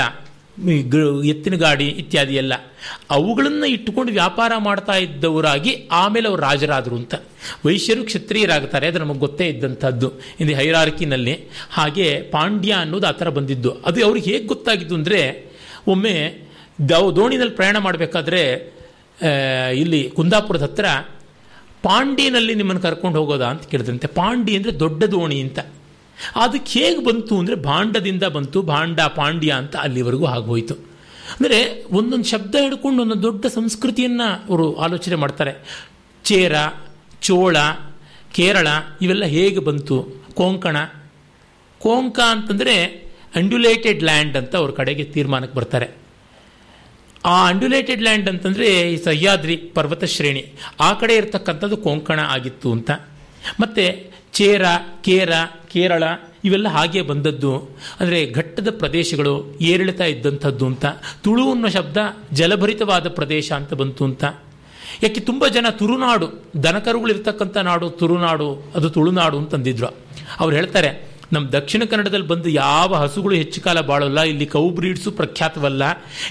ಎತ್ತಿನ ಗಾಡಿ ಇತ್ಯಾದಿ ಎಲ್ಲ. ಅವುಗಳನ್ನು ಇಟ್ಟುಕೊಂಡು ವ್ಯಾಪಾರ ಮಾಡ್ತಾ ಇದ್ದವರಾಗಿ ಆಮೇಲೆ ಅವರು ರಾಜರಾದರು ಅಂತ. ವೈಶ್ಯರು ಕ್ಷತ್ರಿಯರಾಗ್ತಾರೆ, ಅದು ನಮಗೆ ಗೊತ್ತೇ ಇದ್ದಂಥದ್ದು. ಇಂದು ಹೈರಾರ್ಕಿನಲ್ಲಿ ಹಾಗೆ ಪಾಂಡ್ಯ ಅನ್ನೋದು ಆ ಥರ ಬಂದಿದ್ದು. ಅದು ಅವ್ರಿಗೆ ಹೇಗೆ ಗೊತ್ತಾಗಿದ್ದು ಅಂದರೆ, ಒಮ್ಮೆ ದವ್ ದೋಣಿನಲ್ಲಿ ಪ್ರಯಾಣ ಮಾಡಬೇಕಾದ್ರೆ ಇಲ್ಲಿ ಕುಂದಾಪುರದ ಹತ್ರ ಪಾಂಡಿನಲ್ಲಿ ನಿಮ್ಮನ್ನು ಕರ್ಕೊಂಡು ಹೋಗೋದಾ ಅಂತ ಕೇಳಿದಂತೆ ಪಾಂಡಿ ಅಂದರೆ ದೊಡ್ಡ ದೋಣಿ ಅಂತ. ಅದಕ್ಕೆ ಹೇಗೆ ಬಂತು ಅಂದರೆ ಭಾಂಡದಿಂದ ಬಂತು, ಭಾಂಡ ಪಾಂಡ್ಯ ಅಂತ ಅಲ್ಲಿವರೆಗೂ ಆಗೋಯಿತು. ಅಂದರೆ ಒಂದೊಂದು ಶಬ್ದ ಹಿಡ್ಕೊಂಡು ಒಂದೊಂದು ದೊಡ್ಡ ಸಂಸ್ಕೃತಿಯನ್ನು ಅವರು ಆಲೋಚನೆ ಮಾಡ್ತಾರೆ. ಚೇರ, ಚೋಳ, ಕೇರಳ, ಇವೆಲ್ಲ ಹೇಗೆ ಬಂತು? ಕೊಂಕಣ. ಕೊಂಕ ಅಂತಂದರೆ ಅಂಡ್ಯುಲೇಟೆಡ್ ಲ್ಯಾಂಡ್ ಅಂತ ಅವ್ರ ಕಡೆಗೆ ತೀರ್ಮಾನಕ್ಕೆ ಬರ್ತಾರೆ. ಆ ಅಂಡ್ಯುಲೇಟೆಡ್ ಲ್ಯಾಂಡ್ ಅಂತಂದರೆ ಈ ಸಹ್ಯಾದ್ರಿ ಪರ್ವತ ಶ್ರೇಣಿ. ಆ ಕಡೆ ಇರತಕ್ಕಂಥದ್ದು ಕೊಂಕಣ ಆಗಿತ್ತು ಅಂತ. ಮತ್ತು ಚೇರ, ಕೇರ, ಕೇರಳ ಇವೆಲ್ಲ ಹಾಗೆ ಬಂದದ್ದು. ಅಂದರೆ ಘಟ್ಟದ ಪ್ರದೇಶಗಳು ಏರಿಳಿತಾ ಇದ್ದಂಥದ್ದು ಅಂತ. ತುಳು ಅನ್ನೋ ಶಬ್ದ ಜಲಭರಿತವಾದ ಪ್ರದೇಶ ಅಂತ ಬಂತು ಅಂತ. ಯಾಕೆ ತುಂಬ ಜನ ತುರುನಾಡು, ದನಕರುಗಳಿರ್ತಕ್ಕಂಥ ನಾಡು, ತುರುನಾಡು, ಅದು ತುಳುನಾಡು ಅಂತಂದಿದ್ರು ಅವ್ರು ಹೇಳ್ತಾರೆ ನಮ್ಮ ದಕ್ಷಿಣ ಕನ್ನಡದಲ್ಲಿ ಬಂದು ಯಾವ ಹಸುಗಳು ಹೆಚ್ಚು ಕಾಲ ಬಾಳೋಲ್ಲ, ಇಲ್ಲಿ ಕೌ ಬ್ರೀಡ್ಸು ಪ್ರಖ್ಯಾತವಲ್ಲ,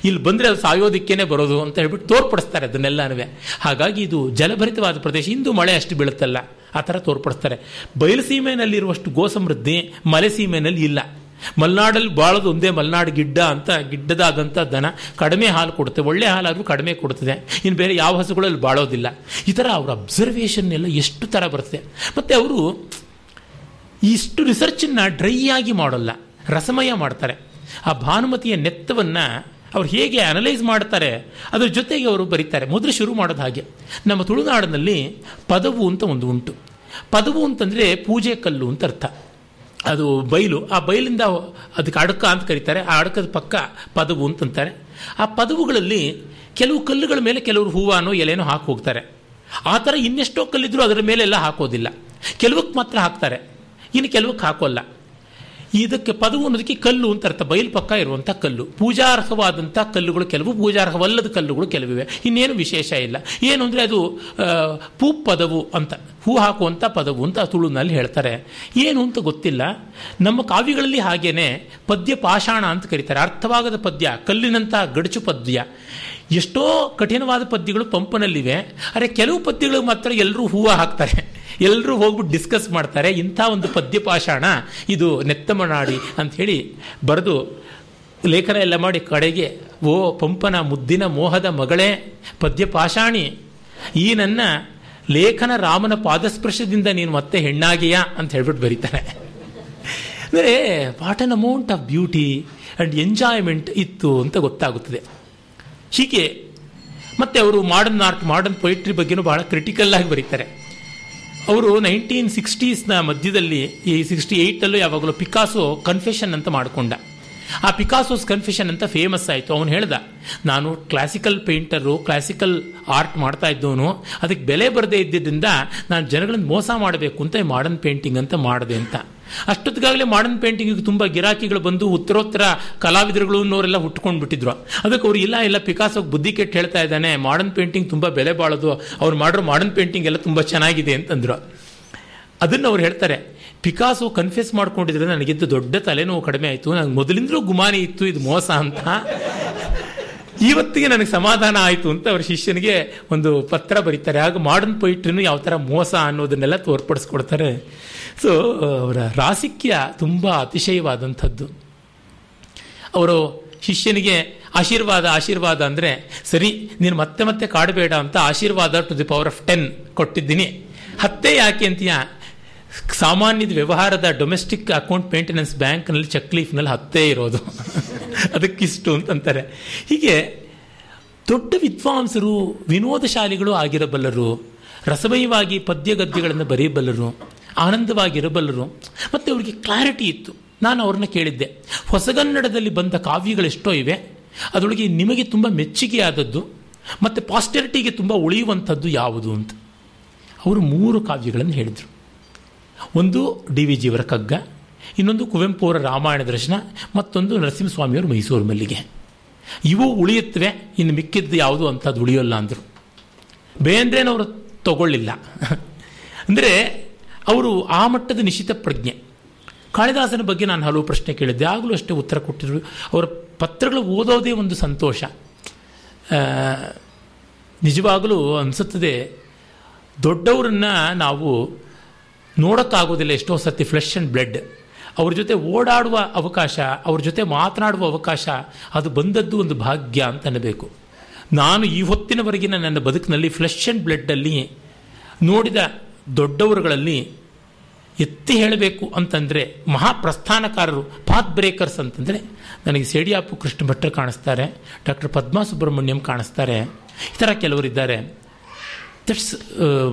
ಇಲ್ಲಿ ಬಂದರೆ ಅದು ಸಾಯೋದಿಕ್ಕೇನೆ ಬರೋದು ಅಂತ ಹೇಳ್ಬಿಟ್ಟು ತೋರ್ಪಡಿಸ್ತಾರೆ ಅದನ್ನೆಲ್ಲನೂ ಹಾಗಾಗಿ ಇದು ಜಲಭರಿತವಾದ ಪ್ರದೇಶ. ಇಂದು ಮಳೆ ಅಷ್ಟು ಬೀಳುತ್ತಲ್ಲ. ಆ ಥರ ತೋರ್ಪಡಿಸ್ತಾರೆ. ಬಯಲುಸೀಮೆಯಲ್ಲಿರುವಷ್ಟು ಗೋ ಸಮೃದ್ಧಿ ಮಲೆ ಸೀಮೆಯಲ್ಲಿ ಇಲ್ಲ. ಮಲೆನಾಡಲ್ಲಿ ಬಾಳೋದು ಒಂದೇ ಮಲೆನಾಡು ಗಿಡ್ಡ ಅಂತ, ಗಿಡ್ಡದಾದಂಥ ದನ ಕಡಿಮೆ ಹಾಲು ಕೊಡುತ್ತೆ. ಒಳ್ಳೆ ಹಾಲಾದರೂ ಕಡಿಮೆ ಕೊಡ್ತದೆ ಇನ್ನು ಬೇರೆ ಯಾವ ಹಸುಗಳಲ್ಲಿ ಬಾಳೋದಿಲ್ಲ. ಈ ಥರ ಅವರ ಅಬ್ಸರ್ವೇಷನ್ ಎಲ್ಲ ಎಷ್ಟು ಥರ ಬರುತ್ತೆ. ಮತ್ತು ಅವರು ಇಷ್ಟು ರಿಸರ್ಚನ್ನು ಡ್ರೈ ಆಗಿ ಮಾಡೋಲ್ಲ. ರಸಮಯ ಮಾಡ್ತಾರೆ. ಆ ಭಾನುಮತಿಯ ನೆತ್ತವನ್ನು ಅವ್ರು ಹೇಗೆ ಅನಲೈಸ್ ಮಾಡ್ತಾರೆ, ಅದ್ರ ಜೊತೆಗೆ ಅವರು ಬರೀತಾರೆ. ಮೊದಲು ಶುರು ಮಾಡೋದು ಹಾಗೆ. ನಮ್ಮ ತುಳುನಾಡಿನಲ್ಲಿ ಪದವು ಅಂತ ಒಂದು ಉಂಟು. ಪದವು ಅಂತಂದರೆ ಪೂಜೆ ಕಲ್ಲು ಅಂತ ಅರ್ಥ. ಅದು ಬೈಲು. ಆ ಬೈಲಿಂದ ಅದಕ್ಕೆ ಅಡಕ ಅಂತ ಕರೀತಾರೆ. ಆ ಅಡಕದ ಪಕ್ಕ ಪದವು ಅಂತಂತಾರೆ. ಆ ಪದವುಗಳಲ್ಲಿ ಕೆಲವು ಕಲ್ಲುಗಳ ಮೇಲೆ ಕೆಲವರು ಹೂವಾನೋ ಎಲೆನೋ ಹಾಕಿ ಹೋಗ್ತಾರೆ. ಆ ಥರ ಇನ್ನೆಷ್ಟೋ ಕಲ್ಲಿದ್ರು ಅದರ ಮೇಲೆಲ್ಲ ಹಾಕೋದಿಲ್ಲ. ಕೆಲವಕ್ಕೆ ಮಾತ್ರ ಹಾಕ್ತಾರೆ. ಇನ್ನು ಕೆಲವಕ್ಕೆ ಹಾಕೋಲ್ಲ. ಇದಕ್ಕೆ ಪದವು ಅನ್ನೋದಕ್ಕೆ ಕಲ್ಲು ಅಂತ ಅರ್ಥ. ಬಯಲು ಪಕ್ಕ ಇರುವಂಥ ಕಲ್ಲು. ಪೂಜಾರ್ಹವಾದಂಥ ಕಲ್ಲುಗಳು ಕೆಲವು, ಪೂಜಾರ್ಹವಲ್ಲದ ಕಲ್ಲುಗಳು ಕೆಲವಿವೆ. ಇನ್ನೇನು ವಿಶೇಷ ಇಲ್ಲ. ಏನು ಅಂದರೆ ಅದು ಪೂ ಪದವು ಅಂತ. ಹೂ ಹಾಕುವಂಥ ಪದವು ಅಂತ ತುಳುನಲ್ಲಿ ಹೇಳ್ತಾರೆ. ಏನು ಅಂತ ಗೊತ್ತಿಲ್ಲ. ನಮ್ಮ ಕಾವ್ಯಗಳಲ್ಲಿ ಹಾಗೇನೆ ಪದ್ಯ ಪಾಷಾಣ ಅಂತ ಕರೀತಾರೆ. ಅರ್ಥವಾಗದ ಪದ್ಯ ಕಲ್ಲಿನಂಥ ಗಡಚು ಪದ್ಯ. ಎಷ್ಟೋ ಕಠಿಣವಾದ ಪದ್ಯಗಳು ಪಂಪನಲ್ಲಿವೆ. ಆದರೆ ಕೆಲವು ಪದ್ಯಗಳು ಮಾತ್ರ ಎಲ್ಲರೂ ಹೂವು ಹಾಕ್ತಾರೆ. ಎಲ್ಲರೂ ಹೋಗ್ಬಿಟ್ಟು ಡಿಸ್ಕಸ್ ಮಾಡ್ತಾರೆ. ಇಂಥ ಒಂದು ಪದ್ಯಪಾಷಾಣ ಇದು ನೆತ್ತಮನಾಡಿ ಅಂತ ಹೇಳಿ ಬರೆದು ಲೇಖನ ಎಲ್ಲ ಮಾಡಿ ಕಡೆಗೆ, ಓ ಪಂಪನ ಮುದ್ದಿನ ಮೋಹದ ಮಗಳೇ ಪದ್ಯಪಾಷಾಣಿ ಈ ನನ್ನ ಲೇಖನ ರಾಮನ ಪಾದಸ್ಪರ್ಶದಿಂದ ನೀನು ಮತ್ತೆ ಹೆಣ್ಣಾಗಿಯಾ? ಅಂತ ಹೇಳ್ಬಿಟ್ಟು ಬರೀತಾರೆ ಅಂದರೆ what an amount of beauty and enjoyment ಇತ್ತು ಅಂತ ಗೊತ್ತಾಗುತ್ತದೆ. ಹೀಗೆ ಮತ್ತೆ ಅವರು ಮಾಡರ್ನ್ ಆರ್ಟ್ ಮಾಡರ್ನ್ ಪೊಯಿಟ್ರಿ ಬಗ್ಗೆನೂ ಬಹಳ ಕ್ರಿಟಿಕಲ್ ಆಗಿ ಬರೀತಾರೆ. ಅವರು ನೈನ್ಟೀನ್ ಸಿಕ್ಸ್ಟೀಸ್ನ ಮಧ್ಯದಲ್ಲಿ, ಈ ಸಿಕ್ಸ್ಟಿ ಏಯ್ಟಲ್ಲೂ ಯಾವಾಗಲೂ ಪಿಕಾಸೋ ಕನ್ಫೆಷನ್ ಅಂತ ಮಾಡಿಕೊಂಡ. ಆ ಪಿಕಾಸೋಸ್ ಕನ್ಫೆಷನ್ ಅಂತ ಫೇಮಸ್ ಆಯಿತು. ಅವನು ಹೇಳ್ದ, ನಾನು ಕ್ಲಾಸಿಕಲ್ ಪೇಂಟರು ಕ್ಲಾಸಿಕಲ್ ಆರ್ಟ್ ಮಾಡ್ತಾ ಇದ್ದವನು. ಅದಕ್ಕೆ ಬೆಲೆ ಬರದೇ ಇದ್ದಿದ್ದರಿಂದ ನಾನು ಜನಗಳನ್ನು ಮೋಸ ಮಾಡಬೇಕು ಅಂತ ಮಾಡರ್ನ್ ಪೇಂಟಿಂಗ್ ಅಂತ ಮಾಡಿದೆ ಅಂತ. ಅಷ್ಟೊತ್ತಿಗಾಗಲೇ ಮಾಡರ್ನ್ ಪೇಂಟಿಂಗಿಗೆ ತುಂಬ ಗಿರಾಕಿಗಳು ಬಂದು ಉತ್ತರೋತ್ತರ ಕಲಾವಿದರುಗಳು ಅನ್ನೋರೆಲ್ಲ ಹುಟ್ಕೊಂಡು ಬಿಟ್ಟಿದ್ರು ಅದಕ್ಕೆ ಅವ್ರು ಇಲ್ಲ ಇಲ್ಲ ಪಿಕಾಸೋಗೆ ಬುದ್ಧಿ ಕೆಟ್ಟು ಹೇಳ್ತಾ ಇದ್ದಾನೆ ಮಾಡರ್ನ್ ಪೇಂಟಿಂಗ್ ತುಂಬ ಬೆಲೆ ಬಾಳೋದು, ಅವ್ರು ಮಾಡಿರೋ ಮಾಡರ್ನ್ ಪೇಂಟಿಂಗ್ ಎಲ್ಲ ತುಂಬ ಚೆನ್ನಾಗಿದೆ ಅಂತಂದ್ರು. ಅದನ್ನು ಅವ್ರು ಹೇಳ್ತಾರೆ ಪಿಕಾಸೋ ಕನ್ಫ್ಯೂಸ್ ಮಾಡ್ಕೊಂಡಿದ್ರೆ ನನಗಿಂತ ದೊಡ್ಡ ತಲೆನೋವು ಕಡಿಮೆ ಆಯಿತು ನನಗೆ ಮೊದಲಿಂದಲೂ ಗುಮಾನಿ ಇತ್ತು, ಇದು ಮೋಸ ಅಂತ. ಇವತ್ತಿಗೆ ನನಗೆ ಸಮಾಧಾನ ಆಯಿತು ಅಂತ ಅವರ ಶಿಷ್ಯನಿಗೆ ಒಂದು ಪತ್ರ ಬರೀತಾರೆ. ಆಗ ಮಾಡರ್ನ್ ಪೊಯಿಟ್ರಿನೂ ಯಾವ ಥರ ಮೋಸ ಅನ್ನೋದನ್ನೆಲ್ಲ ತೋರ್ಪಡಿಸ್ಕೊಡ್ತಾರೆ. ಸೊ ಅವರ ರಾಸಿಕ್ಯ ತುಂಬ ಅತಿಶಯವಾದಂಥದ್ದು. ಅವರು ಶಿಷ್ಯನಿಗೆ ಆಶೀರ್ವಾದ ಆಶೀರ್ವಾದ ಅಂದರೆ, ಸರಿ, ನೀನು ಮತ್ತೆ ಮತ್ತೆ ಕಾಡಬೇಡ ಅಂತ ಆಶೀರ್ವಾದ to the power of ten ಕೊಟ್ಟಿದ್ದೀನಿ. ಹತ್ತೇ ಯಾಕೆ ಅಂತೀಯ? ಸಾಮಾನ್ಯದ ವ್ಯವಹಾರದ ಡೊಮೆಸ್ಟಿಕ್ ಅಕೌಂಟ್ ಮೇಂಟೆನೆನ್ಸ್ ಬ್ಯಾಂಕ್ನಲ್ಲಿ ಚೆಕ್ ಲೀಫ್ನಲ್ಲಿ ಹತ್ತೇ ಇರೋದು. ಅದಕ್ಕಿಷ್ಟು ಅಂತಂತಾರೆ. ಹೀಗೆ, ದೊಡ್ಡ ವಿದ್ವಾಂಸರು, ವಿನೋದಶಾಲಿಗಳು ಆಗಿರಬಲ್ಲರು, ರಸಮಯವಾಗಿ ಪದ್ಯ ಗದ್ಯಗಳನ್ನು ಬರೆಯಬಲ್ಲರು ಆನಂದವಾಗಿರಬಲ್ಲರು. ಮತ್ತು ಅವರಿಗೆ ಕ್ಲಾರಿಟಿ ಇತ್ತು. ನಾನು ಅವ್ರನ್ನ ಕೇಳಿದ್ದೆ. ಹೊಸಗನ್ನಡದಲ್ಲಿ ಬಂದ ಕಾವ್ಯಗಳೆಷ್ಟೋ ಇವೆ. ಅದರೊಳಗೆ ನಿಮಗೆ ತುಂಬ ಮೆಚ್ಚುಗೆಯಾದದ್ದು ಮತ್ತು ಪಾಸ್ಟರಿಟಿಗೆ ತುಂಬ ಉಳಿಯುವಂಥದ್ದು ಯಾವುದು ಅಂತ. ಅವರು ಮೂರು ಕಾವ್ಯಗಳನ್ನು ಹೇಳಿದರು. ಒಂದು ಡಿ ವಿ ಜಿಯವರ ಕಗ್ಗ ಇನ್ನೊಂದು ಕುವೆಂಪು ಅವರ ರಾಮಾಯಣ ದರ್ಶನ, ಮತ್ತೊಂದು ನರಸಿಂಹಸ್ವಾಮಿಯವರು ಮೈಸೂರು ಮಲ್ಲಿಗೆ. ಇವು ಉಳಿಯುತ್ತವೆ, ಇನ್ನು ಮಿಕ್ಕಿದ್ದು ಯಾವುದು ಅಂಥದ್ದು ಉಳಿಯೋಲ್ಲ ಅಂದರು. ಬೇಂದ್ರೇನವರು ತಗೊಳ್ಳಿಲ್ಲ. ಅಂದರೆ ಅವರು ಆ ಮಟ್ಟದ ನಿಶ್ಚಿತ ಪ್ರಜ್ಞೆ. ಕಾಳಿದಾಸನ ಬಗ್ಗೆ ನಾನು ಹಲವು ಪ್ರಶ್ನೆ ಕೇಳಿದ್ದೆ. ಆಗಲೂ ಅಷ್ಟೇ ಉತ್ತರ ಕೊಟ್ಟಿದ್ರು. ಅವರ ಪತ್ರಗಳು ಓದೋದೇ ಒಂದು ಸಂತೋಷ. ನಿಜವಾಗಲೂ ಅನಿಸುತ್ತದೆ, ದೊಡ್ಡವರನ್ನ ನಾವು ನೋಡೋಕ್ಕಾಗೋದಿಲ್ಲ. ಎಷ್ಟೋ ಸರ್ತಿ ಫ್ಲೆಶ್ ಆ್ಯಂಡ್ ಬ್ಲಡ್ ಅವ್ರ ಜೊತೆ ಓಡಾಡುವ ಅವಕಾಶ, ಅವ್ರ ಜೊತೆ ಮಾತನಾಡುವ ಅವಕಾಶ, ಅದು ಬಂದದ್ದು ಒಂದು ಭಾಗ್ಯ ಅಂತ ಅನ್ನಬೇಕು. ನಾನು ಈ ಹೊತ್ತಿನವರೆಗಿನ ನನ್ನ ಬದುಕಿನಲ್ಲಿ ಫ್ಲೆಶ್ ಆ್ಯಂಡ್ ಬ್ಲಡ್ಡಲ್ಲಿ ನೋಡಿದ ದೊಡ್ಡವರುಗಳಲ್ಲಿ ಎತ್ತಿ ಹೇಳಬೇಕು ಅಂತಂದರೆ ಮಹಾಪ್ರಸ್ಥಾನಕಾರರು ಪಾತ್ ಬ್ರೇಕರ್ಸ್ ಅಂತಂದರೆ ನನಗೆ ಸೇಡಿಯಾಪು ಕೃಷ್ಣ ಭಟ್ಟರು ಕಾಣಿಸ್ತಾರೆ, ಡಾಕ್ಟರ್ ಪದ್ಮಾ ಸುಬ್ರಹ್ಮಣ್ಯಂ ಕಾಣಿಸ್ತಾರೆ ಈ ಥರ ಕೆಲವರಿದ್ದಾರೆ ದಟ್ಸ್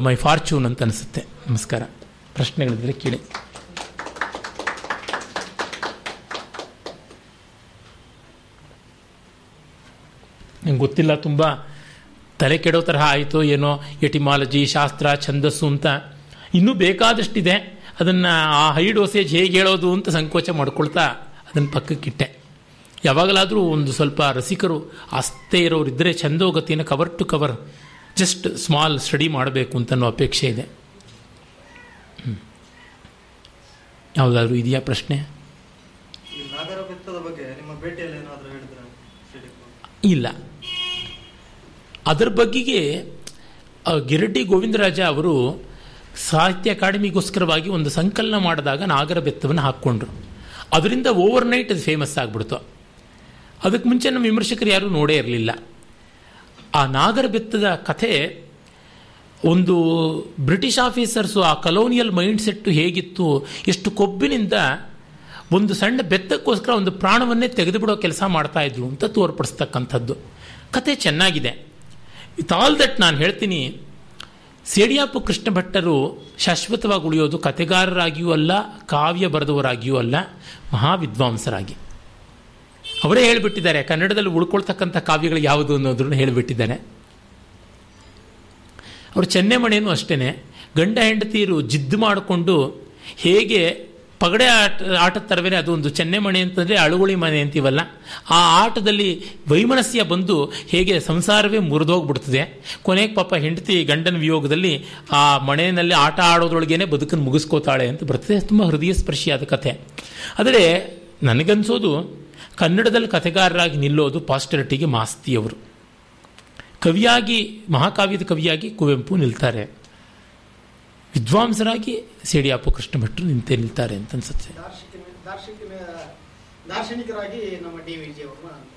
ಮೈ ಫಾರ್ಚೂನ್ ಅಂತ ಅನಿಸುತ್ತೆ. ನಮಸ್ಕಾರ. ಪ್ರಶ್ನೆಗಳಿದ್ರೆ ಕೇಳಿ. ನಂಗೆ ಗೊತ್ತಿಲ್ಲ, ತುಂಬ ತಲೆ ಕೆಡೋ ತರಹ ಆಯಿತು ಏನೋ ಎಟಿಮಾಲಜಿ ಶಾಸ್ತ್ರ ಛಂದಸ್ಸು ಅಂತ. ಇನ್ನೂ ಬೇಕಾದಷ್ಟಿದೆ. ಅದನ್ನು ಆ ಹೈ ಡೋಸೇಜ್ ಹೇಗೆ ಹೇಳೋದು ಅಂತ ಸಂಕೋಚ ಮಾಡ್ಕೊಳ್ತಾ ಅದನ್ನು ಪಕ್ಕಕ್ಕಿಟ್ಟೆ ಯಾವಾಗಲಾದರೂ ಒಂದು ಸ್ವಲ್ಪ ರಸಿಕರು ಆಸ್ತೆ ಇರೋರಿದ್ದರೆ ಛಂದೋಗತಿಯನ್ನು cover to cover just small study ಮಾಡಬೇಕು ಅಂತ ಅನ್ನೋ ಅಪೇಕ್ಷೆ ಇದೆ. ಯಾವುದಾದ್ರೂ ಇದೆಯಾ ಪ್ರಶ್ನೆ? ಈ ನಾಗರ ಬೆತ್ತದ ಬಗ್ಗೆ ನಿಮ್ಮ ಭೇಟಿಯಲ್ಲಿ ಏನಾದರೂ ಹೇಳಿದ್ರೆ ಇಲ್ಲ ಅದರ ಬಗ್ಗೆಗೆ ಗಿರಡ್ಡಿ ಗೋವಿಂದರಾಜ ಅವರು ಸಾಹಿತ್ಯ ಅಕಾಡೆಮಿಗೋಸ್ಕರವಾಗಿ ಒಂದು ಸಂಕಲನ ಮಾಡಿದಾಗ ನಾಗರ ಬೆತ್ತವನ್ನು ಹಾಕ್ಕೊಂಡ್ರು. ಅದರಿಂದ ಓವರ್ ನೈಟ್ ಅದು ಫೇಮಸ್ ಆಗಿಬಿಡ್ತು. ಅದಕ್ಕೆ ಮುಂಚೆ ನಮ್ಮ ವಿಮರ್ಶಕರು ಯಾರೂ ನೋಡೇ ಇರಲಿಲ್ಲ. ಆ ನಾಗರ ಬೆತ್ತದ ಕಥೆ ಒಂದು ಬ್ರಿಟಿಷ್ ಆಫೀಸರ್ಸು ಆ ಕಲೋನಿಯಲ್ ಮೈಂಡ್ ಸೆಟ್ಟು ಹೇಗಿತ್ತು, ಎಷ್ಟು ಕೊಬ್ಬಿನಿಂದ ಒಂದು ಸಣ್ಣ ಬೆತ್ತಕ್ಕೋಸ್ಕರ ಒಂದು ಪ್ರಾಣವನ್ನೇ ತೆಗೆದುಬಿಡೋ ಕೆಲಸ ಮಾಡ್ತಾ ಇದ್ರು ಅಂತ ತೋರ್ಪಡಿಸ್ತಕ್ಕಂಥದ್ದು. ಕತೆ ಚೆನ್ನಾಗಿದೆ. ವಿತ್ ಆಲ್ ದಟ್ ನಾನು ಹೇಳ್ತೀನಿ. ಸೇಡಿಯಾಪು ಕೃಷ್ಣ ಭಟ್ಟರು ಶಾಶ್ವತವಾಗಿ ಉಳಿಯೋದು ಕತೆಗಾರರಾಗಿಯೂ ಅಲ್ಲ, ಕಾವ್ಯ ಬರೆದವರಾಗಿಯೂ ಅಲ್ಲ, ಮಹಾವಿದ್ವಾಂಸರಾಗಿ. ಅವರೇ ಹೇಳಿಬಿಟ್ಟಿದ್ದಾರೆ, ಕನ್ನಡದಲ್ಲಿ ಉಳ್ಕೊಳ್ತಕ್ಕಂಥ ಕಾವ್ಯಗಳು ಯಾವುದು ಅನ್ನೋದನ್ನು ಹೇಳಿಬಿಟ್ಟಿದ್ದಾರೆ. ಅವರು ಚೆನ್ನೆಮಣೆಯೂ ಅಷ್ಟೇ ಗಂಡ ಹೆಂಡತಿಯರು ಜಿದ್ದು ಮಾಡಿಕೊಂಡು ಹೇಗೆ ಪಗಡೆ ಆಟ, ಆಟದ ತರವೇ ಅದು ಒಂದು ಚೆನ್ನೆಮಣೆ ಅಂತಂದರೆ ಅಳುಗುಳಿ ಮನೆ ಅಂತೀವಲ್ಲ. ಆ ಆಟದಲ್ಲಿ ವೈಮನಸ್ಯ ಬಂದು ಹೇಗೆ ಸಂಸಾರವೇ ಮುರಿದೋಗ್ಬಿಡ್ತದೆ. ಕೊನೆಗೆ ಪಾಪ ಹೆಂಡತಿ ಗಂಡನ ವಿಯೋಗದಲ್ಲಿ ಆ ಮನೆಯಲ್ಲಿ ಆಟ ಆಡೋದ್ರೊಳಗೇನೆ ಬದುಕನ್ನು ಮುಗಿಸ್ಕೋತಾಳೆ ಅಂತ ಬರ್ತದೆ. ತುಂಬ ಹೃದಯ ಸ್ಪರ್ಶಿಯಾದ ಕಥೆ. ಆದರೆ ನನಗನ್ಸೋದು ಕನ್ನಡದಲ್ಲಿ ಕಥೆಗಾರರಾಗಿ ನಿಲ್ಲೋದು ಪಾಸ್ಟರಿಟಿಗೆ ಮಾಸ್ತಿಯವರು. ಕವಿಯಾಗಿ, ಮಹಾಕಾವ್ಯದ ಕವಿಯಾಗಿ ಕುವೆಂಪು ನಿಲ್ತಾರೆ. ವಿದ್ವಾಂಸರಾಗಿ ಸೇಡಿಯಾಪು ಕೃಷ್ಣ ಭಟ್ರು ನಿಂತೇ ನಿಲ್ತಾರೆ ಅಂತ ಅನ್ಸುತ್ತೆ. ಡಿ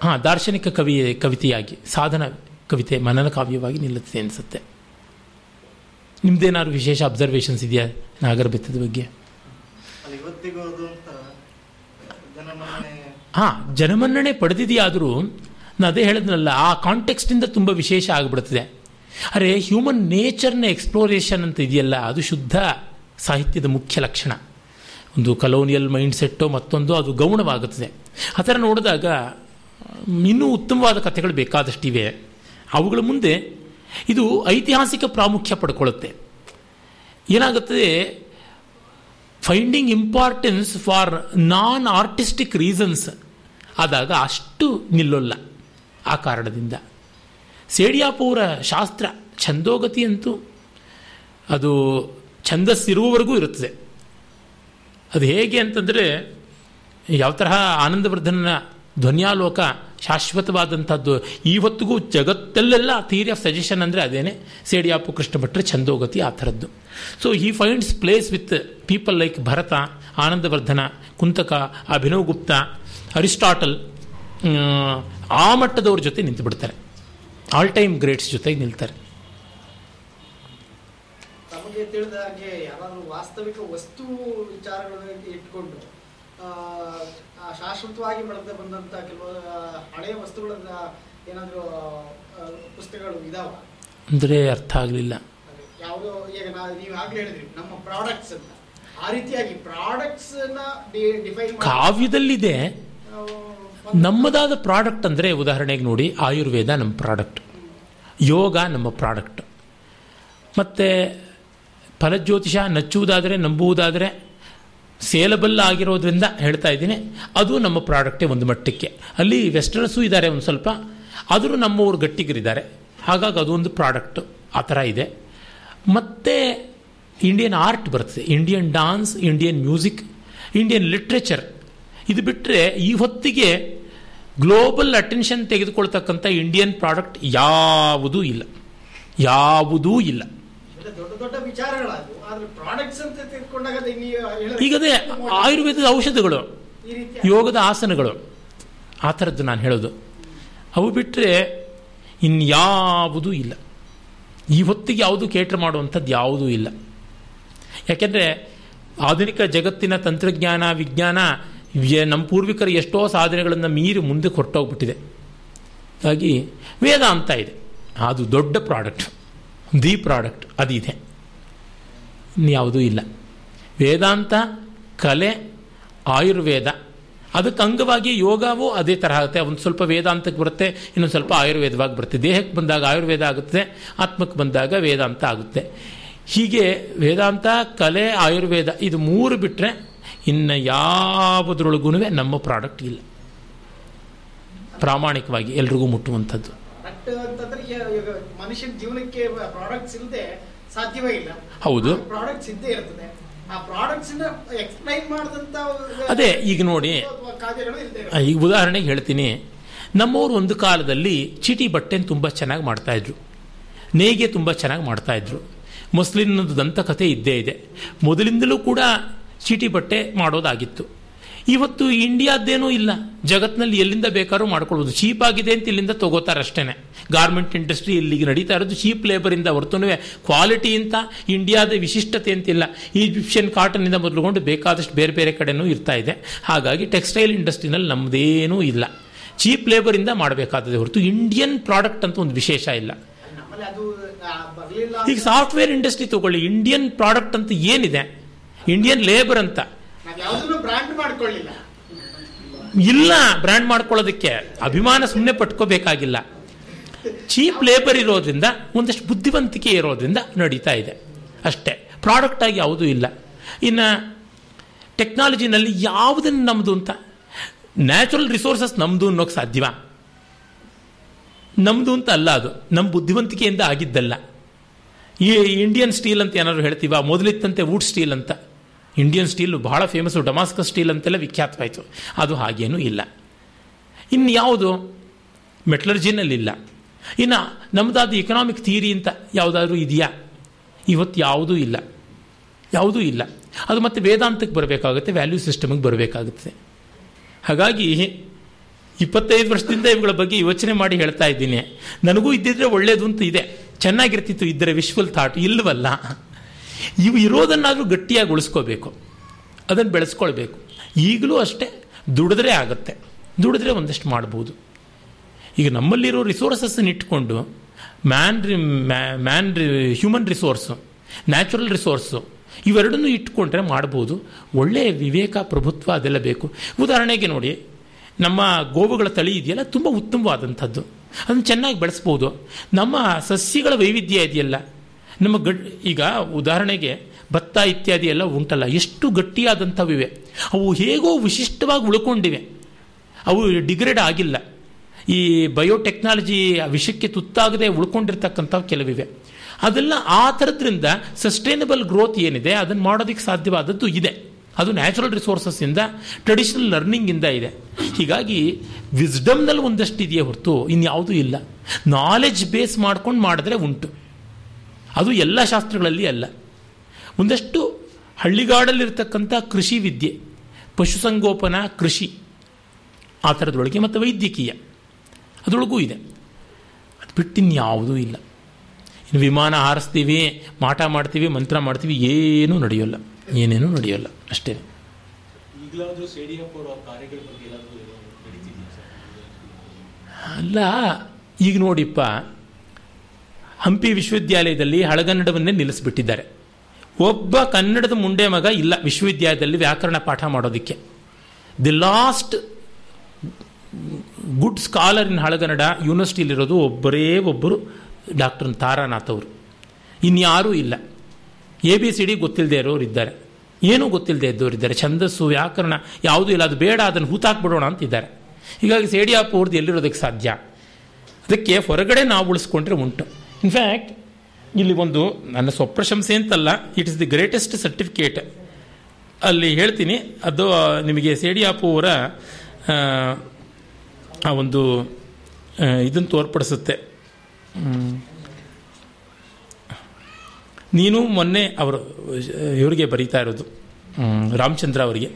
ಹಾಂ ದಾರ್ಶನಿಕ ಕವಿ ಕವಿತೆಯಾಗಿ ಸಾಧನ ಕವಿತೆ ಮನನ ಕಾವ್ಯವಾಗಿ ನಿಲ್ಲುತ್ತೆ ಅನಿಸುತ್ತೆ. ನಿಮ್ದೇನಾದ್ರು ವಿಶೇಷ ಅಬ್ಸರ್ವೇಷನ್ಸ್ ಇದೆಯಾ ನಾಗರ ಬೆತ್ತದ ಬಗ್ಗೆ ಹಾಂ ಜನಮನ್ನಣೆ ಪಡೆದಿದೆಯಾದರೂ ನಾನು ಅದೇ ಹೇಳಿದ್ನಲ್ಲ ಆ ಕಾಂಟೆಕ್ಸ್ಟಿಂದ ತುಂಬ ವಿಶೇಷ ಆಗಿಬಿಡ್ತದೆ ಅರೆ ಹ್ಯೂಮನ್ ನೇಚರ್ನ ಎಕ್ಸ್ಪ್ಲೋರೇಷನ್ ಅಂತ ಇದೆಯಲ್ಲ, ಅದು ಶುದ್ಧ ಸಾಹಿತ್ಯದ ಮುಖ್ಯ ಲಕ್ಷಣ. ಒಂದು ಕಲೋನಿಯಲ್ ಮೈಂಡ್ ಸೆಟ್ಟು ಮತ್ತೊಂದು ಅದು ಗೌಣವಾಗುತ್ತದೆ. ಆ ಥರ ನೋಡಿದಾಗ, ಇನ್ನೂ ಉತ್ತಮವಾದ ಕಥೆಗಳು ಬೇಕಾದಷ್ಟಿವೆ. ಅವುಗಳ ಮುಂದೆ ಇದು ಐತಿಹಾಸಿಕ ಪ್ರಾಮುಖ್ಯ ಪಡ್ಕೊಳ್ಳುತ್ತೆ. ಏನಾಗುತ್ತದೆ? Finding importance for non artistic reasons ಆದಾಗ ಅಷ್ಟು ನಿಲ್ಲೋಲ್ಲ ಆ ಕಾರಣದಿಂದ. ಸೇಡಿಯಾಪುರ ಶಾಸ್ತ್ರ ಛಂದೋಗತಿ ಅಂತೂ ಅದು ಛಂದಸ್ಸಿರುವವರೆಗೂ ಇರುತ್ತದೆ. ಅದು ಹೇಗೆ ಅಂತಂದರೆ ಯಾವ ತರಹ ಆನಂದವರ್ಧನ ಧ್ವನ್ಯಾಲೋಕ ಶಾಶ್ವತವಾದಂಥದ್ದು. ಇವತ್ತಿಗೂ ಜಗತ್ತಲ್ಲೆಲ್ಲ ಥಿಯರಿ ಆಫ್ ಸಜೆಷನ್ ಅಂದರೆ ಅದೇನೆ ಸೇಡಿಯಾಪು ಕೃಷ್ಣ ಭಟ್ರ ಛಂದೋಗತಿ ಆ ಥರದ್ದು. So he finds place with people like Bharata, Anandavardhana, Kuntaka, Abhinav Gupta, Aristotle, ಆ ಮಟ್ಟದವ್ರ ಜೊತೆ ನಿಂತು ಬಿಡ್ತಾರೆ ಆಲ್ ಟೈಮ್ ಗ್ರೇಟ್ಸ್ ಜೊತೆಗೆ ನಿಲ್ತಾರೆ. ತಮಗೆ ತಿಳಿದ ಹಾಗೆ ಯಾರಾದರೂ ವಾಸ್ತವಿಕ ವಸ್ತು ವಿಚಾರಗಳನ್ನು ಇಟ್ಕೊಂಡು ಶಾಶ್ವತವಾಗಿ ಬೆಳೆದ ಬಂದಂತ ಕೆಲವು ಹಳೆಯ ವಸ್ತುಗಳನ್ನ ಏನಾದರೂ ಪುಸ್ತಕಗಳು ಇದಾವ? ಅಂದರೆ ಅರ್ಥ ಆಗಲಿಲ್ಲ. ಯಾವುದೋ ಈಗ ನಾ ನೀವು ಆಗ್ಲೇ ಹೇಳಿದ್ರಿ ನಮ್ಮ ಪ್ರಾಡಕ್ಟ್ಸ್ ಅಂತ. ಆ ರೀತಿಯಾಗಿ ಪ್ರಾಡಕ್ಟ್ಸ್ ಡಿಫೈನ್ ಕಾವ್ಯದಲ್ಲಿದೆ. ನಮ್ಮದಾದ ಪ್ರಾಡಕ್ಟ್ ಅಂದರೆ ಉದಾಹರಣೆಗೆ ನೋಡಿ ಆಯುರ್ವೇದ ನಮ್ಮ ಪ್ರಾಡಕ್ಟ್ ಯೋಗ ನಮ್ಮ ಪ್ರಾಡಕ್ಟ್. ಮತ್ತು ಫಲಜ್ಯೋತಿಷ ನಚ್ಚುವುದಾದರೆ ನಂಬುವುದಾದರೆ ಸೇಲಬಲ್ ಆಗಿರೋದ್ರಿಂದ ಹೇಳ್ತಾ ಇದ್ದೀನಿ, ಅದು ನಮ್ಮ ಪ್ರಾಡಕ್ಟೇ ಒಂದು ಮಟ್ಟಕ್ಕೆ. ಅಲ್ಲಿ ವೆಸ್ಟರ್ನ್ಸು ಇದ್ದಾರೆ ಒಂದು ಸ್ವಲ್ಪ, ಆದರೂ ನಮ್ಮವರು ಗಟ್ಟಿಗರಿದ್ದಾರೆ. ಹಾಗಾಗಿ ಅದು ಒಂದು ಪ್ರಾಡಕ್ಟ್ ಆ ಥರ ಇದೆ. ಮತ್ತು ಇಂಡಿಯನ್ ಆರ್ಟ್ ಬರ್ತದೆ, Indian dance, Indian music, Indian literature. ಇದು ಬಿಟ್ಟರೆ ಈ ಹೊತ್ತಿಗೆ ಗ್ಲೋಬಲ್ ಅಟೆನ್ಷನ್ ತೆಗೆದುಕೊಳ್ತಕ್ಕಂಥ ಇಂಡಿಯನ್ ಪ್ರಾಡಕ್ಟ್ ಯಾವುದೂ ಇಲ್ಲ. ಯಾವುದೂ ಇಲ್ಲ. ದೊಡ್ಡ ದೊಡ್ಡ ವಿಚಾರಗಳಾದವು. ಆದ್ರೆ ಪ್ರಾಡಕ್ಟ್ಸ್ ಅಂತ ತೆಗೆದುಕೊಂಡಾಗ ಅದು ಈಗ ಅದೇ ಆಯುರ್ವೇದದ ಔಷಧಗಳು ಯೋಗದ ಆಸನಗಳು ಆ ಥರದ್ದು ನಾನು ಹೇಳೋದು. ಅವು ಬಿಟ್ಟರೆ ಇನ್ಯಾವುದೂ ಇಲ್ಲ. ಈ ಹೊತ್ತಿಗೆ ಯಾವುದು ಕೇಟ್ರ್ ಮಾಡುವಂಥದ್ದು ಯಾವುದೂ ಇಲ್ಲ. ಯಾಕೆಂದರೆ ಆಧುನಿಕ ಜಗತ್ತಿನ ತಂತ್ರಜ್ಞಾನ ವಿಜ್ಞಾನ ನಮ್ಮ ಪೂರ್ವಿಕರು ಎಷ್ಟೋ ಸಾಧನೆಗಳನ್ನು ಮೀರಿ ಮುಂದೆ ಹೊರಟೋಗ್ಬಿಟ್ಟಿದೆ ಹಾಗಾಗಿ ವೇದಾಂತ ಇದೆ. ಅದು ದೊಡ್ಡ ಪ್ರಾಡಕ್ಟ್. The product. ಅದಿದೆ. ಇನ್ಯಾವುದೂ ಇಲ್ಲ. ವೇದಾಂತ, ಕಲೆ, ಆಯುರ್ವೇದ. ಅದಕ್ಕೆ ಅಂಗವಾಗಿ ಯೋಗವೂ ಅದೇ ಥರ ಆಗುತ್ತೆ. ಒಂದು ಸ್ವಲ್ಪ ವೇದಾಂತಕ್ಕೆ ಬರುತ್ತೆ, ಇನ್ನೊಂದು ಸ್ವಲ್ಪ ಆಯುರ್ವೇದವಾಗಿ ಬರುತ್ತೆ. ದೇಹಕ್ಕೆ ಬಂದಾಗ ಆಯುರ್ವೇದ ಆಗುತ್ತೆ, ಆತ್ಮಕ್ಕೆ ಬಂದಾಗ ವೇದಾಂತ ಆಗುತ್ತೆ. ಹೀಗೆ ವೇದಾಂತ, ಕಲೆ, ಆಯುರ್ವೇದ, ಇದು ಮೂರು ಬಿಟ್ಟರೆ ಇನ್ನು ಯಾವುದ್ರೊಳಗೂ ನಮ್ಮ ಪ್ರಾಡಕ್ಟ್ ಇಲ್ಲ. ಪ್ರಾಮಾಣಿಕವಾಗಿ ಎಲ್ರಿಗೂ ಮುಟ್ಟುವಂಥದ್ದು. ಈಗ ಮನುಷ್ಯನ ಜೀವನಕ್ಕೆ ಪ್ರಾಡಕ್ಟ್ಸ್ ಇಲ್ಲದೆ ಸಾಧ್ಯವೇ ಇಲ್ಲ. ಹೌದು. ಪ್ರಾಡಕ್ಟ್ಸ್ ಇದ್ದೇ ಇರ್ತದೆ. ಅದೇ ಈಗ ನೋಡಿ. ಈಗ ಉದಾಹರಣೆಗೆ ಹೇಳ್ತೀನಿ. ನಮ್ಮವರು ಒಂದು ಕಾಲದಲ್ಲಿ ಚೀಟಿ ಬಟ್ಟೆ ತುಂಬ ಚೆನ್ನಾಗಿ ಮಾಡ್ತಾಯಿದ್ರು ನೇಯ್ಗೆ ತುಂಬ ಚೆನ್ನಾಗಿ ಮಾಡ್ತಾಯಿದ್ರು ಮುಸ್ಲಿಮ್ನದು ದಂತಕಥೆ ಇದ್ದೇ ಇದೆ. ಮೊದಲಿಂದಲೂ ಕೂಡ ಚೀಟಿ ಬಟ್ಟೆ ಮಾಡೋದಾಗಿತ್ತು. ಇವತ್ತು ಇಂಡಿಯಾದ್ದೇನೂ ಇಲ್ಲ. ಜಗತ್ತಿನಲ್ಲಿ ಎಲ್ಲಿಂದ ಬೇಕಾದ್ರೂ ಮಾಡ್ಕೊಳ್ಬೋದು. ಚೀಪ್ ಆಗಿದೆ ಅಂತ ಇಲ್ಲಿಂದ ತಗೋತಾರೆ ಅಷ್ಟೇ ಗಾರ್ಮೆಂಟ್ ಇಂಡಸ್ಟ್ರಿ ಇಲ್ಲಿಗೆ ನಡೀತಾ ಇರೋದು ಚೀಪ್ ಲೇಬರಿಂದ ಹೊರತುನೂ ಕ್ವಾಲಿಟಿ ಅಂತ ಇಂಡಿಯಾದ ವಿಶಿಷ್ಟತೆ ಅಂತಿಲ್ಲ ಈಜಿಪ್ಷಿಯನ್ ಕಾಟನ್ನಿಂದ ಮೊದಲುಗೊಂಡು ಬೇಕಾದಷ್ಟು ಬೇರೆ ಬೇರೆ ಕಡೆನೂ ಇರ್ತಾ ಇದೆ. ಹಾಗಾಗಿ ಟೆಕ್ಸ್ಟೈಲ್ ಇಂಡಸ್ಟ್ರಿನಲ್ಲಿ ನಮ್ಮದೇನೂ ಇಲ್ಲ. ಚೀಪ್ ಲೇಬರಿಂದ ಮಾಡಬೇಕಾದದೆ ಹೊರತು ಇಂಡಿಯನ್ ಪ್ರಾಡಕ್ಟ್ ಅಂತ ಒಂದು ವಿಶೇಷ ಇಲ್ಲ. ಈಗ ಸಾಫ್ಟ್ವೇರ್ ಇಂಡಸ್ಟ್ರಿ ತಗೊಳ್ಳಿ. ಇಂಡಿಯನ್ ಪ್ರಾಡಕ್ಟ್ ಅಂತ ಏನಿದೆ? ಇಂಡಿಯನ್ ಲೇಬರ್ ಅಂತ. ಇಲ್ಲ ಬ್ರ್ಯಾಂಡ್ ಮಾಡ್ಕೊಳ್ಳೋದಕ್ಕೆ. ಅಭಿಮಾನ ಸುಮ್ಮನೆ ಪಟ್ಕೋಬೇಕಾಗಿಲ್ಲ. ಚೀಪ್ ಲೇಬರ್ ಇರೋದ್ರಿಂದ ಒಂದಷ್ಟು ಬುದ್ಧಿವಂತಿಕೆ ಇರೋದ್ರಿಂದ ನಡೀತಾ ಇದೆ. ಅಷ್ಟೇ. ಪ್ರಾಡಕ್ಟ್ ಆಗಿ ಯಾವುದೂ ಇಲ್ಲ. ಇನ್ನು ಟೆಕ್ನಾಲಜಿನಲ್ಲಿ ಯಾವುದನ್ನು ನಮ್ಮದು ಅಂತ? ನ್ಯಾಚುರಲ್ ರಿಸೋರ್ಸಸ್ ನಮ್ಮದು ಅನ್ನೋಕ್ಕೆ ಸಾಧ್ಯವ? ನಮ್ಮದು ಅಂತ ಅಲ್ಲ ಅದು. ನಮ್ಮ ಬುದ್ಧಿವಂತಿಕೆಯಿಂದ ಆಗಿದ್ದಲ್ಲ. ಈ ಇಂಡಿಯನ್ ಸ್ಟೀಲ್ ಅಂತ ಏನಾದ್ರು ಹೇಳ್ತೀವ? ಮೊದಲಿತ್ತಂತೆ ವುಡ್ ಸ್ಟೀಲ್ ಅಂತ. ಇಂಡಿಯನ್ ಸ್ಟೀಲು ಬಹಳ ಫೇಮಸ್ಸು ಡಮಾಸ್ಕಸ್ ಸ್ಟೀಲ್ ಅಂತೆಲ್ಲ ವಿಖ್ಯಾತವಾಯಿತು. ಅದು ಹಾಗೇನೂ ಇಲ್ಲ. ಇನ್ನು ಯಾವುದು? ಮೆಟ್ಲರ್ಜಿನಲ್ಲಿಲ್ಲ ಇನ್ನು ನಮ್ಮದಾದ ಇಕನಾಮಿಕ್ ಥಿಯರಿ ಅಂತ ಯಾವುದಾದ್ರೂ ಇದೆಯಾ? ಇವತ್ತು ಯಾವುದೂ ಇಲ್ಲ. ಯಾವುದೂ ಇಲ್ಲ. ಅದು ಮತ್ತೆ ವೇದಾಂತಕ್ಕೆ ಬರಬೇಕಾಗುತ್ತೆ ವ್ಯಾಲ್ಯೂ ಸಿಸ್ಟಮಿಗೆ ಬರಬೇಕಾಗುತ್ತೆ. ಹಾಗಾಗಿ ಇಪ್ಪತ್ತೈದು ವರ್ಷದಿಂದ ಇವುಗಳ ಬಗ್ಗೆ ಯೋಚನೆ ಮಾಡಿ ಹೇಳ್ತಾ ಇದ್ದೀನಿ. ನನಗೂ ಇದ್ದಿದ್ರೆ ಒಳ್ಳೇದು ಅಂತ ಇದೆ. ಚೆನ್ನಾಗಿರ್ತಿತ್ತು ಇದ್ದರೆ ವಿಶ್ವಲ್ ಥಾಟ್ ಇಲ್ಲವಲ್ಲ ಇವು ಇರೋದನ್ನಾದರೂ ಗಟ್ಟಿಯಾಗಿ ಉಳಿಸ್ಕೋಬೇಕು. ಅದನ್ನು ಬೆಳೆಸ್ಕೊಳ್ಬೇಕು. ಈಗಲೂ ಅಷ್ಟೇ ದುಡಿದ್ರೆ ಆಗುತ್ತೆ. ದುಡಿದ್ರೆ ಒಂದಷ್ಟು ಮಾಡ್ಬೋದು. ಈಗ ನಮ್ಮಲ್ಲಿರೋ ರಿಸೋರ್ಸಸ್ಸನ್ನು ಇಟ್ಕೊಂಡು ಮ್ಯಾನ್ ರಿ ಮ್ಯಾನ್ ರಿ ಹ್ಯೂಮನ್ ರಿಸೋರ್ಸು ನ್ಯಾಚುರಲ್ ರಿಸೋರ್ಸು ಇವೆರಡನ್ನೂ ಇಟ್ಕೊಂಡ್ರೆ ಮಾಡ್ಬೋದು. ಒಳ್ಳೆಯ ವಿವೇಕ, ಪ್ರಭುತ್ವ ಅದೆಲ್ಲ ಬೇಕು. ಉದಾಹರಣೆಗೆ ನೋಡಿ, ನಮ್ಮ ಗೋವುಗಳ ತಳಿ ಇದೆಯಲ್ಲ, ತುಂಬ ಉತ್ತಮವಾದಂಥದ್ದು. ಅದನ್ನು ಚೆನ್ನಾಗಿ ಬೆಳೆಸ್ಬೋದು. ನಮ್ಮ ಸಸ್ಯಗಳ ವೈವಿಧ್ಯ ಇದೆಯಲ್ಲ ನಮ್ಮ ಗಡ್, ಈಗ ಉದಾಹರಣೆಗೆ ಭತ್ತ ಇತ್ಯಾದಿ ಎಲ್ಲ ಉಂಟಲ್ಲ, ಎಷ್ಟು ಗಟ್ಟಿಯಾದಂಥವಿವೆ ಅವು ಹೇಗೋ ವಿಶಿಷ್ಟವಾಗಿ ಉಳ್ಕೊಂಡಿವೆ. ಅವು ಡಿಗ್ರೇಡ್ ಆಗಿಲ್ಲ. ಈ ಬಯೋಟೆಕ್ನಾಲಜಿ ವಿಷಯಕ್ಕೆ ತುತ್ತಾಗದೆ ಉಳ್ಕೊಂಡಿರ್ತಕ್ಕಂಥವು ಕೆಲವಿವೆ. ಅದೆಲ್ಲ ಆ ಥರದ್ರಿಂದ ಸಸ್ಟೈನಬಲ್ ಗ್ರೋತ್ ಏನಿದೆ, ಅದನ್ನು ಮಾಡೋದಕ್ಕೆ ಸಾಧ್ಯವಾದದ್ದು ಇದೆ. ಅದು ನ್ಯಾಚುರಲ್ ರಿಸೋರ್ಸಸ್ಸಿಂದ ಟ್ರೆಡಿಷನಲ್ ಲರ್ನಿಂಗಿಂದ ಇದೆ ಹೀಗಾಗಿ ವಿಸ್ಡಮ್ನಲ್ಲಿ ಒಂದಷ್ಟು ಇದೆಯೇ ಹೊರತು ಇನ್ಯಾವುದೂ ಇಲ್ಲ. ನಾಲೆಜ್ ಬೇಸ್ ಮಾಡ್ಕೊಂಡು ಮಾಡಿದ್ರೆ ಉಂಟು. ಅದು ಎಲ್ಲ ಶಾಸ್ತ್ರಗಳಲ್ಲಿ ಅಲ್ಲ. ಒಂದಷ್ಟು ಹಳ್ಳಿಗಾಡಲ್ಲಿರ್ತಕ್ಕಂಥ ಕೃಷಿ ವಿದ್ಯೆ ಪಶುಸಂಗೋಪನಾ ಕೃಷಿ ಆ ಥರದೊಳಗೆ ಮತ್ತು ವೈದ್ಯಕೀಯ ಅದರೊಳಗೂ ಇದೆ. ಅದು ಬಿಟ್ಟು ಇನ್ಯಾವುದೂ ಇಲ್ಲ. ಇನ್ನು ವಿಮಾನ ಹಾರಿಸ್ತೀವಿ ಮಾಟ ಮಾಡ್ತೀವಿ ಮಂತ್ರ ಮಾಡ್ತೀವಿ ಏನೂ ನಡೆಯೋಲ್ಲ. ಏನೇನೂ ನಡೆಯೋಲ್ಲ ಅಷ್ಟೇ ಅಲ್ಲ ಈಗ ನೋಡಿಪ್ಪ ಹಂಪಿ ವಿಶ್ವವಿದ್ಯಾಲಯದಲ್ಲಿ ಹಳಗನ್ನಡವನ್ನೇ ನಿಲ್ಲಿಸಿಬಿಟ್ಟಿದ್ದಾರೆ. ಒಬ್ಬ ಕನ್ನಡದ ಮುಂಡೆ ಮಗ ಇಲ್ಲ ವಿಶ್ವವಿದ್ಯಾಲಯದಲ್ಲಿ ವ್ಯಾಕರಣ ಪಾಠ ಮಾಡೋದಕ್ಕೆ. The last good scholar in Halegannada ಯೂನಿವರ್ಸಿಟಿಲಿರೋದು ಒಬ್ಬರೇ ಒಬ್ಬರು ಡಾಕ್ಟರ್ ತಾರಾನಾಥ್ ಅವರು. ಇನ್ಯಾರೂ ಇಲ್ಲ. ಎ ಬಿ ಸಿ ಡಿ ಗೊತ್ತಿಲ್ಲದೆ ಇರೋರು ಇದ್ದಾರೆ ಏನೂ ಗೊತ್ತಿಲ್ಲದೆ ಇದ್ದವರು ಇದ್ದಾರೆ ಛಂದಸ್ಸು, ವ್ಯಾಕರಣ ಯಾವುದೂ ಇಲ್ಲ. ಅದು ಬೇಡ, ಅದನ್ನು ಹೂತಾಕ್ಬಿಡೋಣ ಅಂತಿದ್ದಾರೆ ಹೀಗಾಗಿ ಸೇಡಿಯಾಪ್ ಅವ್ರದ್ದು ಎಲ್ಲಿರೋದಕ್ಕೆ ಸಾಧ್ಯ? ಅದಕ್ಕೆ ಹೊರಗಡೆ ನಾವು ಉಳಿಸ್ಕೊಂಡ್ರೆ ಉಂಟು. ಇನ್ಫ್ಯಾಕ್ಟ್ ಇಲ್ಲಿ ಒಂದು ನನ್ನ ಸ್ವಪ್ರಶಂಸೆ ಅಂತಲ್ಲ it is the greatest certificate ಅಲ್ಲಿ ಹೇಳ್ತೀನಿ ಅದು ನಿಮಗೆ ಸೇಡಿಯಾಪು ಅವರ ಆ, ಒಂದು ಇದನ್ನು ತೋರ್ಪಡಿಸುತ್ತೆ. ನೀನು ಮೊನ್ನೆ ಅವರು ಇವರಿಗೆ ಬರೀತಾ ಇರೋದು ರಾಮಚಂದ್ರ ಅವರಿಗೆ.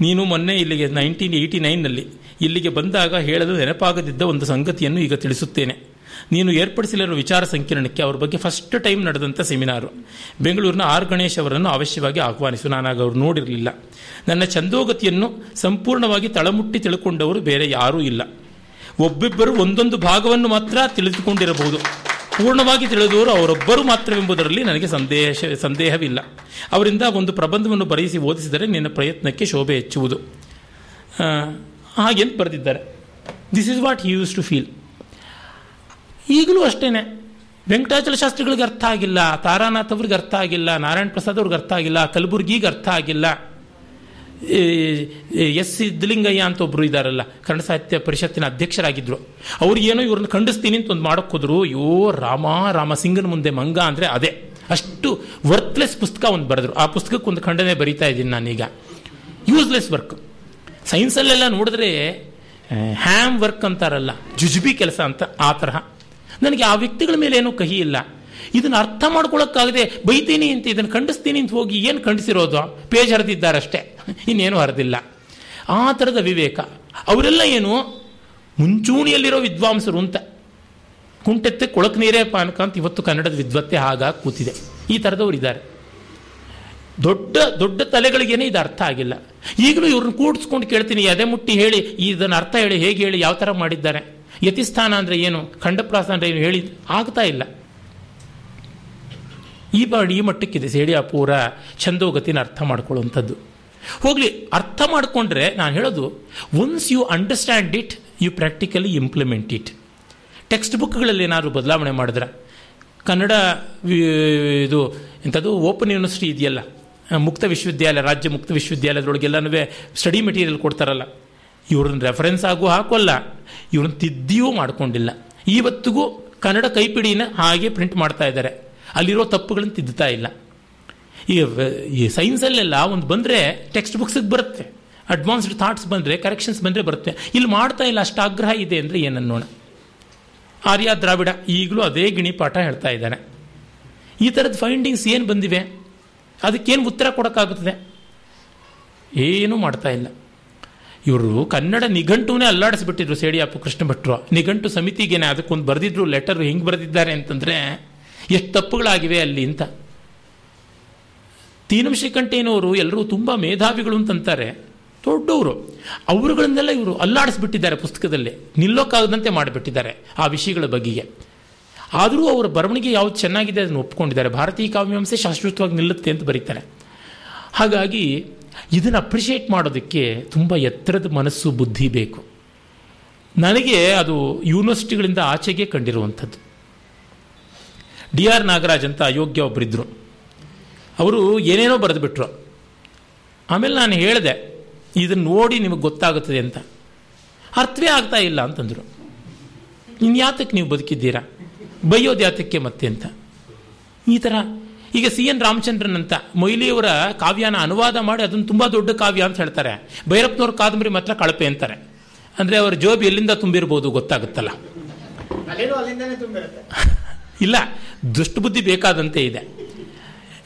ನೀನು ಮೊನ್ನೆ ಇಲ್ಲಿಗೆ ನೈನ್ಟೀನ್ ಏಯ್ಟಿ ನೈನ್ನಲ್ಲಿ ಇಲ್ಲಿಗೆ ಬಂದಾಗ ಹೇಳಲು ನೆನಪಾಗದಿದ್ದ ಒಂದು ಸಂಗತಿಯನ್ನು ಈಗ ತಿಳಿಸುತ್ತೇನೆ. ನೀನು ಏರ್ಪಡಿಸಲಿರುವ ವಿಚಾರ ಸಂಕಿರಣಕ್ಕೆ ಅವ್ರ ಬಗ್ಗೆ ಫಸ್ಟ್ ಟೈಮ್ ನಡೆದಂಥ ಸೆಮಿನಾರು ಬೆಂಗಳೂರಿನ ಆರ್ ಗಣೇಶ್ ಅವರನ್ನು ಅವಶ್ಯವಾಗಿ ಆಹ್ವಾನಿಸು. ನಾನಾಗ ಅವರು ನೋಡಿರಲಿಲ್ಲ. ನನ್ನ ಚಂದೋಗತಿಯನ್ನು ಸಂಪೂರ್ಣವಾಗಿ ತಳಮುಟ್ಟಿ ತಿಳ್ಕೊಂಡವರು ಬೇರೆ ಯಾರೂ ಇಲ್ಲ. ಒಬ್ಬಿಬ್ಬರು ಒಂದೊಂದು ಭಾಗವನ್ನು ಮಾತ್ರ ತಿಳಿದುಕೊಂಡಿರಬಹುದು. ಪೂರ್ಣವಾಗಿ ತಿಳಿದವರು ಅವರೊಬ್ಬರು ಮಾತ್ರವೆಂಬುದರಲ್ಲಿ ನನಗೆ ಸಂದೇಶ, ಸಂದೇಹವಿಲ್ಲ. ಅವರಿಂದ ಒಂದು ಪ್ರಬಂಧವನ್ನು ಬರೆಯಿಸಿ ಓದಿಸಿದರೆ ನಿನ್ನ ಪ್ರಯತ್ನಕ್ಕೆ ಶೋಭೆ ಹೆಚ್ಚುವುದು. ಹಾಗೆಂದು ಬರೆದಿದ್ದಾರೆ. This is what use to feel ಈಗಲೂ ಅಷ್ಟೇನೆ. ವೆಂಕಟಾಚಲ ಶಾಸ್ತ್ರಿಗಳಿಗೆ ಅರ್ಥ ಆಗಿಲ್ಲ, ತಾರಾನಾಥ್ ಅವ್ರಿಗೆ ಅರ್ಥ ಆಗಿಲ್ಲ, ನಾರಾಯಣ ಪ್ರಸಾದ್ ಅವ್ರಿಗೆ ಅರ್ಥ ಆಗಿಲ್ಲ ಕಲಬುರ್ಗಿಗೆ ಅರ್ಥ ಆಗಿಲ್ಲ. ಎಸ್ ಸಿದ್ದಲಿಂಗಯ್ಯ ಅಂತ ಒಬ್ರು ಇದ್ದಾರಲ್ಲ ಕನ್ನಡ ಸಾಹಿತ್ಯ ಪರಿಷತ್ತಿನ ಅಧ್ಯಕ್ಷರಾಗಿದ್ದರು ಅವ್ರು ಏನೋ ಇವ್ರನ್ನ ಖಂಡಿಸ್ತೀನಿ ಅಂತ ಒಂದು ಮಾಡೋಕ್ಕೋದ್ರು ಅಯ್ಯೋ, ರಾಮ ಸಿಂಗನ ಮುಂದೆ ಮಂಗ ಅಂದರೆ ಅದೇ. ಅಷ್ಟು ವರ್ತ್ಲೆಸ್ ಪುಸ್ತಕ ಒಂದು ಬರೆದ್ರು. ಆ ಪುಸ್ತಕಕ್ಕೆ ಒಂದು ಖಂಡನೆ ಬರೀತಾ ಇದ್ದೀನಿ ನಾನೀಗ. ಯೂಸ್ಲೆಸ್ ವರ್ಕ್ ಸೈನ್ಸಲ್ಲೆಲ್ಲ ನೋಡಿದ್ರೆ ಹ್ಯಾಮ್ ವರ್ಕ್ ಅಂತಾರಲ್ಲ, ಜುಜುಬಿ ಕೆಲಸ ಅಂತ, ಆ ತರಹ. ನನಗೆ ಆ ವ್ಯಕ್ತಿಗಳ ಮೇಲೆ ಏನೂ ಕಹಿ ಇಲ್ಲ. ಇದನ್ನು ಅರ್ಥ ಮಾಡ್ಕೊಳ್ಳೋಕ್ಕಾಗದೆ ಬೈತೀನಿ ಅಂತ ಇದನ್ನು ಖಂಡಿಸ್ತೀನಿ ಅಂತ ಹೋಗಿ ಏನು ಖಂಡಿಸಿರೋದು? ಪೇಜ್ ಹರಿದಿದ್ದಾರಷ್ಟೇ. ಇನ್ನೇನು ಹರಿದಿಲ್ಲ. ಆ ಥರದ ವಿವೇಕ. ಅವರೆಲ್ಲ ಏನು? ಮುಂಚೂಣಿಯಲ್ಲಿರೋ ವಿದ್ವಾಂಸರು ಅಂತ. ಕುಂಟೆತ್ತೆ ಕೊಳಕ್ ನೀರೇ ಪಾನಕ ಅಂತ ಇವತ್ತು ಕನ್ನಡದ ವಿದ್ವತ್ತೆ ಹಾಗಾಗಿ ಕೂತಿದೆ. ಈ ಥರದವ್ರು ಇದ್ದಾರೆ. ದೊಡ್ಡ ದೊಡ್ಡ ತಲೆಗಳಿಗೇನೆ ಇದು ಅರ್ಥ ಆಗಿಲ್ಲ. ಈಗಲೂ ಇವ್ರನ್ನ ಕೂಡಿಸ್ಕೊಂಡು ಕೇಳ್ತೀನಿ ಅದೇ ಮುಟ್ಟಿ ಹೇಳಿ, ಇದನ್ನು ಅರ್ಥ ಹೇಳಿ, ಹೇಗೆ ಹೇಳಿ, ಯಾವ ಥರ ಮಾಡಿದ್ದಾರೆ? ಯತಿಸ್ಥಾನ ಅಂದರೆ ಏನು? ಖಂಡಪ್ರಾಸ ಅಂದರೆ ಏನು? ಹೇಳಿ ಆಗ್ತಾ ಇಲ್ಲ. ಈ ಬಾಡಿ ಈ ಮಟ್ಟಕ್ಕಿದೆ. ಸೇಡಿಯಾಪೂರ ಛಂದೋಗತಿನ ಅರ್ಥ ಮಾಡ್ಕೊಳ್ಳುವಂಥದ್ದು. ಹೋಗಲಿ, ಅರ್ಥ ಮಾಡಿಕೊಂಡ್ರೆ ನಾನು ಹೇಳೋದು once you understand it you practically implement it text ಬುಕ್ಗಳಲ್ಲಿ ಏನಾದರೂ ಬದಲಾವಣೆ ಮಾಡಿದ್ರೆ? ಕನ್ನಡ ಇದು, ಎಂಥದ್ದು ಓಪನ್ ಯೂನಿವರ್ಸಿಟಿ ಇದೆಯಲ್ಲ? ಮುಕ್ತ ವಿಶ್ವವಿದ್ಯಾಲಯ, ರಾಜ್ಯ ಮುಕ್ತ ವಿಶ್ವವಿದ್ಯಾಲಯದೊಳಗೆಲ್ಲನೂ ಸ್ಟಡಿ ಮೆಟೀರಿಯಲ್ ಕೊಡ್ತಾರಲ್ಲ. ಇವ್ರನ್ನ ರೆಫರೆನ್ಸ್ ಆಗೂ ಹಾಕೋಲ್ಲ. ಇವ್ರನ್ನ ತಿದ್ದಿಯೂ ಮಾಡಿಕೊಂಡಿಲ್ಲ. ಇವತ್ತಿಗೂ ಕನ್ನಡ ಕೈಪಿಡಿನ ಹಾಗೆ ಪ್ರಿಂಟ್ ಮಾಡ್ತಾ ಇದ್ದಾರೆ. ಅಲ್ಲಿರೋ ತಪ್ಪುಗಳನ್ನು ತಿದ್ದುತ್ತಾ ಇಲ್ಲ. ಈ ಈ ಸೈನ್ಸಲ್ಲೆಲ್ಲ ಒಂದು ಬಂದರೆ ಟೆಕ್ಸ್ಟ್ ಬುಕ್ಸಿಗೆ ಬರುತ್ತೆ. ಅಡ್ವಾನ್ಸ್ಡ್ ಥಾಟ್ಸ್ ಬಂದರೆ ಕರೆಕ್ಷನ್ಸ್ ಬಂದರೆ ಬರುತ್ತೆ. ಇಲ್ಲಿ ಮಾಡ್ತಾ ಇಲ್ಲ, ಅಷ್ಟು ಆಗ್ರಹ ಇದೆ ಅಂದರೆ ಏನನ್ನೋಣ ಆರ್ಯ ದ್ರಾವಿಡ ಈಗಲೂ ಅದೇ ಗಿಣಿ ಪಾಠ ಹೇಳ್ತಾ ಇದ್ದಾನೆ. ಈ ಥರದ ಫೈಂಡಿಂಗ್ಸ್ ಏನು ಬಂದಿವೆ? ಅದಕ್ಕೇನು ಉತ್ತರ ಕೊಡೋಕ್ಕಾಗುತ್ತದೆ? ಏನೂ ಮಾಡ್ತಾ ಇಲ್ಲ. ಇವರು ಕನ್ನಡ ನಿಘಂಟುನೇ ಅಲ್ಲಾಡಿಸ್ಬಿಟ್ಟಿದ್ರು ಸೇಡಿಯಾಪು ಕೃಷ್ಣ ಭಟ್ರು. ನಿಘಂಟು ಸಮಿತಿಗೇನೆ ಅದಕ್ಕೊಂದು ಬರೆದಿದ್ರು ಲೆಟರ್ ಹೆಂಗೆ ಬರೆದಿದ್ದಾರೆ ಅಂತಂದರೆ, ಎಷ್ಟು ತಪ್ಪುಗಳಾಗಿವೆ ಅಲ್ಲಿ ಅಂತ. ತೀನಂ ಶ್ರೀಕಂಠೇನವರು ಎಲ್ಲರೂ ತುಂಬ ಮೇಧಾವಿಗಳು ಅಂತಂತಾರೆ. ದೊಡ್ಡವರು. ಅವರುಗಳನ್ನೆಲ್ಲ ಇವರು ಅಲ್ಲಾಡಿಸ್ಬಿಟ್ಟಿದ್ದಾರೆ ಪುಸ್ತಕದಲ್ಲಿ. ನಿಲ್ಲೋಕ್ಕಾಗದಂತೆ ಮಾಡಿಬಿಟ್ಟಿದ್ದಾರೆ ಆ ವಿಷಯಗಳ ಬಗೆಗೆ. ಆದರೂ ಅವರ ಬರವಣಿಗೆ ಯಾವ್ದು ಚೆನ್ನಾಗಿದೆ ಅದನ್ನು ಒಪ್ಕೊಂಡಿದ್ದಾರೆ. ಭಾರತೀಯ ಕಾವ್ಯಾಂಶ ಶಾಶ್ವತವಾಗಿ ನಿಲ್ಲುತ್ತೆ ಅಂತ ಬರೀತಾರೆ. ಹಾಗಾಗಿ ಇದನ್ನು ಅಪ್ರಿಷಿಯೇಟ್ ಮಾಡೋದಕ್ಕೆ ತುಂಬ ಎತ್ತರದ ಮನಸ್ಸು, ಬುದ್ಧಿ ಬೇಕು. ನನಗೆ ಅದು ಯೂನಿವರ್ಸಿಟಿಗಳಿಂದ ಆಚೆಗೆ ಕಂಡಿರುವಂಥದ್ದು. ಡಿ ಆರ್ ನಾಗರಾಜ್ ಅಂತ ಅಯೋಗ್ಯ ಒಬ್ಬರಿದ್ದರು ಅವರು ಏನೇನೋ ಬರೆದುಬಿಟ್ರು. ಆಮೇಲೆ ನಾನು ಹೇಳಿದೆ ಇದನ್ನು ನೋಡಿ ನಿಮಗೆ ಗೊತ್ತಾಗುತ್ತದೆ ಅಂತ. ಅರ್ಥವೇ ಆಗ್ತಾ ಇಲ್ಲ ಅಂತಂದರು. ಇನ್ಯಾತಕ್ಕೆ ನೀವು ಬದುಕಿದ್ದೀರಾ? ಬೈಯೋದು ಯಾತಕ್ಕೆ ಮತ್ತೆ ಅಂತ. ಈ ಥರ ಈಗ ಸಿ ಎನ್ ರಾಮಚಂದ್ರನ್ ಅಂತ ಮೊಯ್ಲಿಯವರ ಕಾವ್ಯನ ಅನುವಾದ ಮಾಡಿ ಅದನ್ನು ತುಂಬ ದೊಡ್ಡ ಕಾವ್ಯ ಅಂತ ಹೇಳ್ತಾರೆ. ಭೈರಪ್ಪನವ್ರ ಕಾದಂಬರಿ ಮಾತ್ರ ಕಳಪೆ ಅಂತಾರೆ. ಅಂದರೆ ಅವರ ಜೋಬ್ ಎಲ್ಲಿಂದ ತುಂಬಿರ್ಬೋದು ಗೊತ್ತಾಗುತ್ತಲ್ಲ. ಇಲ್ಲ ದುಷ್ಟಬುದ್ಧಿ ಬೇಕಾದಂತೆ ಇದೆ.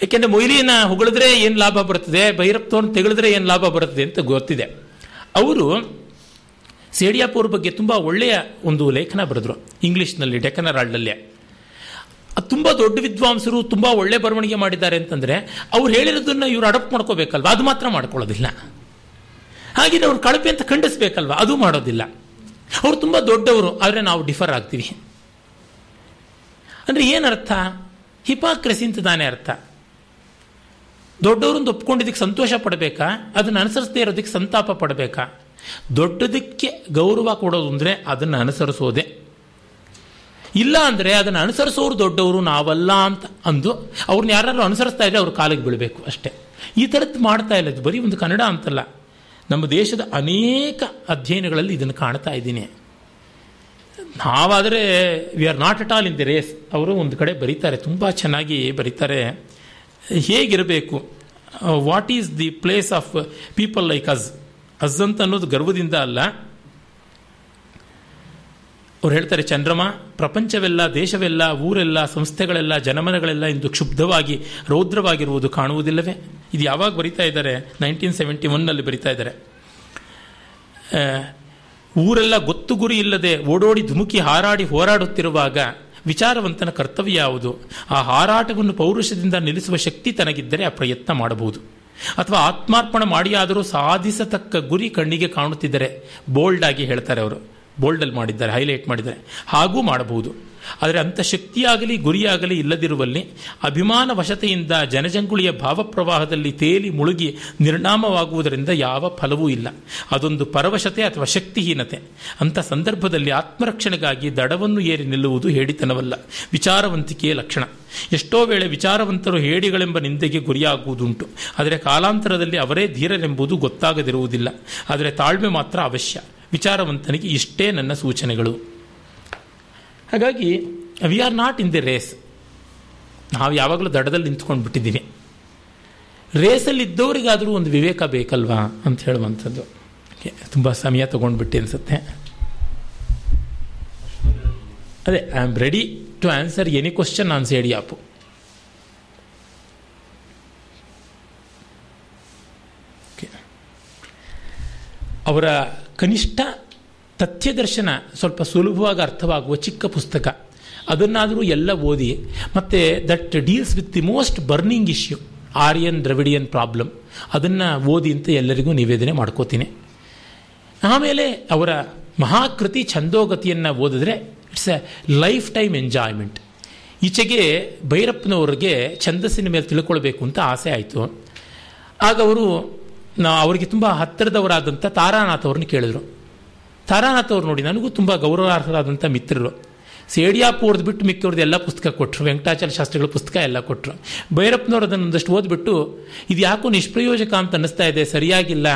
ಯಾಕೆಂದ್ರೆ ಮೊಯ್ಲಿನ ಹೊಗಳಿದ್ರೆ ಏನು ಲಾಭ ಬರುತ್ತದೆ ಭೈರಪ್ಪನವ್ರನ್ನ ತೆಗೆಳಿದ್ರೆ ಏನು ಲಾಭ ಬರುತ್ತದೆ ಅಂತ ಗೊತ್ತಿದೆ. ಅವರು ಸೇಡಿಯಾಪುರ ಬಗ್ಗೆ ತುಂಬ ಒಳ್ಳೆಯ ಒಂದು ಲೇಖನ ಬರೆದ್ರು ಇಂಗ್ಲೀಷ್ನಲ್ಲಿ ಅದು ತುಂಬ ದೊಡ್ಡ ವಿದ್ವಾಂಸರು ತುಂಬ ಒಳ್ಳೆ ಬರವಣಿಗೆ ಮಾಡಿದ್ದಾರೆ ಅಂತಂದರೆ ಅವ್ರು ಹೇಳಿರೋದನ್ನ ಇವರು ಅಡಪ್ಟ್ ಮಾಡ್ಕೋಬೇಕಲ್ವ? ಅದು ಮಾತ್ರ ಮಾಡ್ಕೊಳ್ಳೋದಿಲ್ಲ. ಹಾಗೆ ಅವ್ರು ಕಳಪೆ ಅಂತ ಖಂಡಿಸ್ಬೇಕಲ್ವ? ಅದು ಮಾಡೋದಿಲ್ಲ. ಅವ್ರು ತುಂಬ ದೊಡ್ಡವರು, ಆದರೆ ನಾವು ಡಿಫರ್ ಆಗ್ತೀವಿ. ಅಂದರೆ ಏನರ್ಥ ಹಿಪಾಕ್ರೆಸಿ ಅಂತ ತಾನೇ ಅರ್ಥ. ದೊಡ್ಡವ್ರನ್ನ ಒಪ್ಕೊಂಡಿದ್ದಕ್ಕೆ ಸಂತೋಷ ಪಡಬೇಕಾ? ಅದನ್ನು ಅನುಸರಿಸದೇ ಇರೋದಕ್ಕೆ ಸಂತಾಪ ಪಡಬೇಕಾ? ದೊಡ್ಡದಕ್ಕೆ ಗೌರವ ಕೊಡೋದು ಅಂದರೆ ಅದನ್ನು ಅನುಸರಿಸೋದೆ. ಇಲ್ಲ ಅಂದರೆ ಅದನ್ನು ಅನುಸರಿಸೋರು ದೊಡ್ಡವರು ನಾವಲ್ಲ ಅಂತ ಅಂದು ಅವ್ರನ್ನ ಯಾರು ಅನುಸರಿಸ್ತಾ ಇದ್ರೆ ಅವ್ರ ಕಾಲಿಗೆ ಬೀಳಬೇಕು ಅಷ್ಟೇ. ಈ ಥರದ್ದು ಮಾಡ್ತಾ ಇಲ್ಲ. ಇದು ಬರೀ ಒಂದು ಕನ್ನಡ ಅಂತಲ್ಲ. ನಮ್ಮ ದೇಶದ ಅನೇಕ ಅಧ್ಯಯನಗಳಲ್ಲಿ ಇದನ್ನು ಕಾಣ್ತಾ ಇದ್ದೀನಿ. ನಾವಾದರೆ we are not at all in the race ಅವರು ಒಂದು ಕಡೆ ಬರೀತಾರೆ, ತುಂಬ ಚೆನ್ನಾಗಿ ಬರೀತಾರೆ. ಹೇಗಿರಬೇಕು? What is the place of people like us us ಅಂತ ಅನ್ನೋದು ಗರ್ವದಿಂದ ಅಲ್ಲ. ಅವ್ರು ಹೇಳ್ತಾರೆ, ಚಂದ್ರಮ, ಪ್ರಪಂಚವೆಲ್ಲ, ದೇಶವೆಲ್ಲ, ಊರೆಲ್ಲ, ಸಂಸ್ಥೆಗಳೆಲ್ಲ, ಜನಮನಗಳೆಲ್ಲ ಇಂದು ಕ್ಷುಬ್ಧವಾಗಿ, ರೌದ್ರವಾಗಿರುವುದು ಕಾಣುವುದಿಲ್ಲವೇ? ಇದು ಯಾವಾಗ ಬರಿತಾ ಇದ್ದಾರೆ? ನೈನ್ಟೀನ್ ಸೆವೆಂಟಿ ಒನ್ನಲ್ಲಿ ಬರಿತಾ ಇದ್ದಾರೆ. ಊರೆಲ್ಲ ಗೊತ್ತು ಗುರಿ ಇಲ್ಲದೆ ಓಡೋಡಿ ಧುಮುಕಿ ಹಾರಾಡಿ ಹೋರಾಡುತ್ತಿರುವಾಗ ವಿಚಾರವಂತನ ಕರ್ತವ್ಯ ಯಾವುದು? ಆ ಹಾರಾಟವನ್ನು ಪೌರುಷದಿಂದ ನಿಲ್ಲಿಸುವ ಶಕ್ತಿ ತನಗಿದ್ದರೆ ಆ ಪ್ರಯತ್ನ ಮಾಡಬಹುದು. ಅಥವಾ ಆತ್ಮಾರ್ಪಣ ಮಾಡಿಯಾದರೂ ಸಾಧಿಸತಕ್ಕ ಗುರಿ ಕಣ್ಣಿಗೆ ಕಾಣುತ್ತಿದ್ದರೆ ಬೋಲ್ಡ್ ಆಗಿ ಹೇಳ್ತಾರೆ ಅವರು. ಬೋಲ್ಡಲ್ಲಿ ಮಾಡಿದ್ದಾರೆ, ಹೈಲೈಟ್ ಮಾಡಿದ್ದಾರೆ. ಹಾಗೂ ಮಾಡಬಹುದು. ಆದರೆ ಅಂಥ ಶಕ್ತಿಯಾಗಲಿ, ಗುರಿಯಾಗಲಿ ಇಲ್ಲದಿರುವಲ್ಲಿ ಅಭಿಮಾನ ವಶತೆಯಿಂದ ಜನಜಂಗುಳಿಯ ಭಾವಪ್ರವಾಹದಲ್ಲಿ ತೇಲಿ ಮುಳುಗಿ ನಿರ್ಣಾಮವಾಗುವುದರಿಂದ ಯಾವ ಫಲವೂ ಇಲ್ಲ. ಅದೊಂದು ಪರವಶತೆ ಅಥವಾ ಶಕ್ತಿಹೀನತೆ. ಅಂಥ ಸಂದರ್ಭದಲ್ಲಿ ಆತ್ಮರಕ್ಷಣೆಗಾಗಿ ದಡವನ್ನು ಏರಿ ನಿಲ್ಲುವುದು ಹೇಳಿತನವಲ್ಲ. ವಿಚಾರವಂತಿಕೆಯ ಲಕ್ಷಣ. ಎಷ್ಟೋ ವೇಳೆ ವಿಚಾರವಂತರು ಹೇಡಿಗಳೆಂಬ ನಿಂದೆಗೆ ಗುರಿಯಾಗುವುದುಂಟು. ಆದರೆ ಕಾಲಾಂತರದಲ್ಲಿ ಅವರೇ ಧೀರರೆಂಬುದು ಗೊತ್ತಾಗದಿರುವುದಿಲ್ಲ. ಆದರೆ ತಾಳ್ಮೆ ಮಾತ್ರ ಅವಶ್ಯ. ವಿಚಾರವಂತನಿಗೆ ಇಷ್ಟೇ ನನ್ನ ಸೂಚನೆಗಳು. ಹಾಗಾಗಿ we are not in the race ನಾವು ಯಾವಾಗಲೂ ದಡದಲ್ಲಿ ನಿಂತ್ಕೊಂಡು ಬಿಟ್ಟಿದ್ದೀವಿ. ರೇಸಲ್ಲಿದ್ದವರಿಗಾದರೂ ಒಂದು ವಿವೇಕ ಬೇಕಲ್ವಾ ಅಂತ ಹೇಳುವಂಥದ್ದು. ತುಂಬ ಸಮಯ ತಗೊಂಡ್ಬಿಟ್ಟು ಅನಿಸುತ್ತೆ. ಅದೇ I am ready to answer any question on Sediyapu ಅವರ ಕನಿಷ್ಠ ತಥ್ಯದರ್ಶನ ಸ್ವಲ್ಪ ಸುಲಭವಾಗಿ ಅರ್ಥವಾಗುವ ಚಿಕ್ಕ ಪುಸ್ತಕ. ಅದನ್ನಾದರೂ ಎಲ್ಲ ಓದಿ, ಮತ್ತು that deals with the most burning issue, Aryan Dravidian problem. ಅದನ್ನು ಓದಿ ಅಂತ ಎಲ್ಲರಿಗೂ ನಿವೇದನೆ ಮಾಡ್ಕೋತೀನಿ. ಆಮೇಲೆ ಅವರ ಮಹಾಕೃತಿ ಛಂದೋಗತಿಯನ್ನು ಓದಿದ್ರೆ it's a life time enjoyment. ಈಚೆಗೆ ಭೈರಪ್ಪನವ್ರಿಗೆ ಛಂದಸ್ಸಿನ ಮೇಲೆ ತಿಳ್ಕೊಳ್ಬೇಕು ಅಂತ ಆಸೆ ಆಯಿತು. ಆಗ ಅವರು ನಾ ಅವರಿಗೆ ತುಂಬ ಹತ್ತಿರದವರಾದಂಥ ತಾರಾನಾಥ್ ಅವ್ರನ್ನ ಕೇಳಿದ್ರು. ತಾರಾನಾಥ್ ಅವ್ರು ನೋಡಿ ನನಗೂ ತುಂಬ ಗೌರವಾರ್ಹರಾದಂಥ ಮಿತ್ರರು. ಸೇಡಿಯಾಪ್ ಓದ್ಬಿಟ್ಟು ಬಿಟ್ಟು ಮಿಕ್ಕವ್ರದ್ದು ಎಲ್ಲ ಪುಸ್ತಕ ಕೊಟ್ಟರು ವೆಂಕಟಾಚಲ ಶಾಸ್ತ್ರಿಗಳ ಪುಸ್ತಕ ಎಲ್ಲ ಕೊಟ್ಟರು ಭೈರಪ್ಪನವ್ರು ಅದನ್ನು ಒಂದಷ್ಟು ಓದ್ಬಿಟ್ಟು, ಇದು ಯಾಕೋ ನಿಷ್ಪ್ರಯೋಜಕ ಅಂತ ಅನ್ನಿಸ್ತಾ ಇದೆ, ಸರಿಯಾಗಿಲ್ಲ,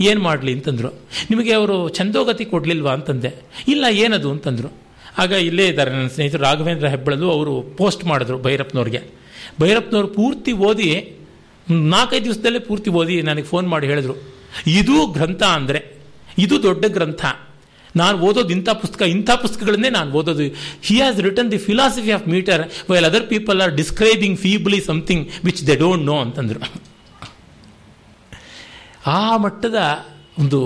ಏನು ಮಾಡಲಿ? ಅಂತಂದರು. ನಿಮಗೆ ಅವರು ಛಂದೋಗತಿ ಕೊಡಲಿಲ್ವಾ? ಅಂತಂದೆ. ಇಲ್ಲ, ಏನದು? ಅಂತಂದರು. ಆಗ ಇಲ್ಲೇ ಇದ್ದಾರೆ ನನ್ನ ಸ್ನೇಹಿತರು ರಾಘವೇಂದ್ರ ಹೆಬ್ಬಳಲು ಅವರು ಪೋಸ್ಟ್ ಮಾಡಿದ್ರು ಭೈರಪ್ಪನವ್ರಿಗೆ. ಭೈರಪ್ಪನವ್ರು ಪೂರ್ತಿ ಓದಿ ನಾಲ್ಕೈದು ದಿವಸದಲ್ಲೇ ಪೂರ್ತಿ ಓದಿ ನನಗೆ ಫೋನ್ ಮಾಡಿ ಹೇಳಿದ್ರು, ಇದು ಗ್ರಂಥ ಅಂದರೆ, ಇದು ದೊಡ್ಡ ಗ್ರಂಥ. ನಾನು ಓದೋದು ಇಂಥ ಪುಸ್ತಕ, ಇಂಥ ಪುಸ್ತಕಗಳನ್ನೇ ನಾನು ಓದೋದು. He has return the philosophy of metre while other people are describing feebly something which they don't know ಅಂತಂದರು. ಆ ಮಟ್ಟದ ಒಂದು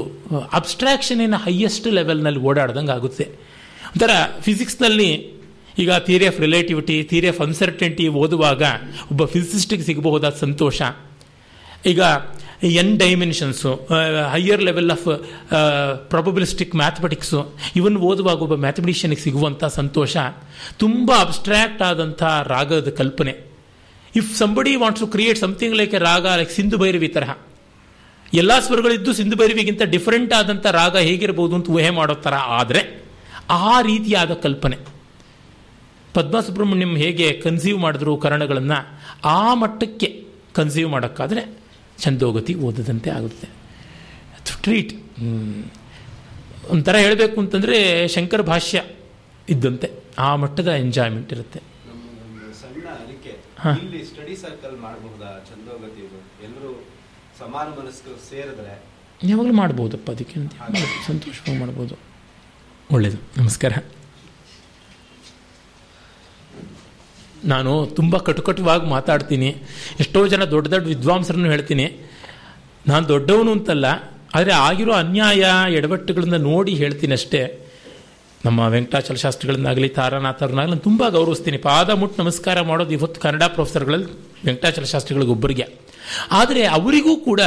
ಅಬ್ಸ್ಟ್ರಾಕ್ಷನಿನ ಹೈಯೆಸ್ಟ್ ಲೆವೆಲ್ನಲ್ಲಿ ಓಡಾಡ್ದಂಗೆ ಆಗುತ್ತೆ ಒಂಥರ ಫಿಸಿಕ್ಸ್ನಲ್ಲಿ ಈಗ theory of relativity theory of uncertainty ಓದುವಾಗ ಒಬ್ಬ ಫಿಸಿಸ್ಟಿಗೆ ಸಿಗಬಹುದಾದ ಸಂತೋಷ. ಈಗ N dimensions higher level of probabilistic mathematics ಇವನ್ ಓದುವಾಗ ಒಬ್ಬ ಮ್ಯಾಥಮೆಟಿಷಿಯನ್ಗೆ ಸಿಗುವಂಥ ಸಂತೋಷ. ತುಂಬ ಅಬ್ಸ್ಟ್ರಾಕ್ಟ್ ಆದಂಥ ರಾಗದ ಕಲ್ಪನೆ. If somebody wants to create something like a raga like Sindhu Bhairavi ತರಹ, ಎಲ್ಲ ಸ್ವರಗಳಿದ್ದು ಸಿಂಧು ಭೈರವಿಗಿಂತ ಡಿಫರೆಂಟ್ ಆದಂಥ ರಾಗ ಹೇಗಿರಬಹುದು ಅಂತ ಊಹೆ ಮಾಡೋ ಥರ ಆದರೆ ಆ ರೀತಿಯಾದ ಕಲ್ಪನೆ. ಪದ್ಮ ಸುಬ್ರಹ್ಮಣ್ಯಂ ಹೇಗೆ ಕನ್ಸೀವ್ ಮಾಡಿದ್ರು ಕರಣಗಳನ್ನು ಆ ಮಟ್ಟಕ್ಕೆ ಕನ್ಸೀವ್ ಮಾಡೋಕ್ಕಾದರೆ ಛಂದೋಗತಿ ಓದದಂತೆ ಆಗುತ್ತೆ. ಟ್ರೀಟ್ ಒಂಥರ ಹೇಳಬೇಕು ಅಂತಂದರೆ ಶಂಕರ ಭಾಷ್ಯ ಇದ್ದಂತೆ ಆ ಮಟ್ಟದ ಎಂಜಾಯ್ಮೆಂಟ್ ಇರುತ್ತೆ. ಇಲ್ಲಿ ಸ್ಟಡಿ ಸರ್ಕಲ್ ಮಾಡಬಹುದಾ? ಚಂದೋಗತಿ ಎಲ್ಲರೂ ಸಮಾನ ಮನಸ್ಸು ಸೇರಿದ್ರೆ. ಯಾವಾಗಲೂ ಮಾಡ್ಬೋದಪ್ಪ ಅದಕ್ಕೆ ಸಂತೋಷವಾಗಿ ಮಾಡ್ಬೋದು. ಒಳ್ಳೆಯದು ನಮಸ್ಕಾರ. ನಾನು ತುಂಬ ಕಟುಕಟುವಾಗಿ ಮಾತಾಡ್ತೀನಿ. ಎಷ್ಟೋ ಜನ ದೊಡ್ಡ ದೊಡ್ಡ ವಿದ್ವಾಂಸರನ್ನು ಹೇಳ್ತೀನಿ. ನಾನು ದೊಡ್ಡವನು ಅಂತಲ್ಲ, ಆದರೆ ಆಗಿರೋ ಅನ್ಯಾಯ ಎಡವಟ್ಟುಗಳನ್ನ ನೋಡಿ ಹೇಳ್ತೀನಿ ಅಷ್ಟೇ. ನಮ್ಮ ವೆಂಕಟಾಚಲ ಶಾಸ್ತ್ರಿಗಳನ್ನಾಗಲಿ, ತಾರಾನಾಥರನ್ನಾಗಲಿ ನಾನು ತುಂಬ ಗೌರವಿಸ್ತೀನಿ. ಪಾದ ಮುಟ್ಟು ನಮಸ್ಕಾರ ಮಾಡೋದು ಇವತ್ತು ಕನ್ನಡ ಪ್ರೊಫೆಸರ್ಗಳಲ್ಲಿ ವೆಂಕಟಾಚಲ ಶಾಸ್ತ್ರಿಗಳಿಗೊಬ್ಬರಿಗೆ ಆದರೆ ಅವರಿಗೂ ಕೂಡ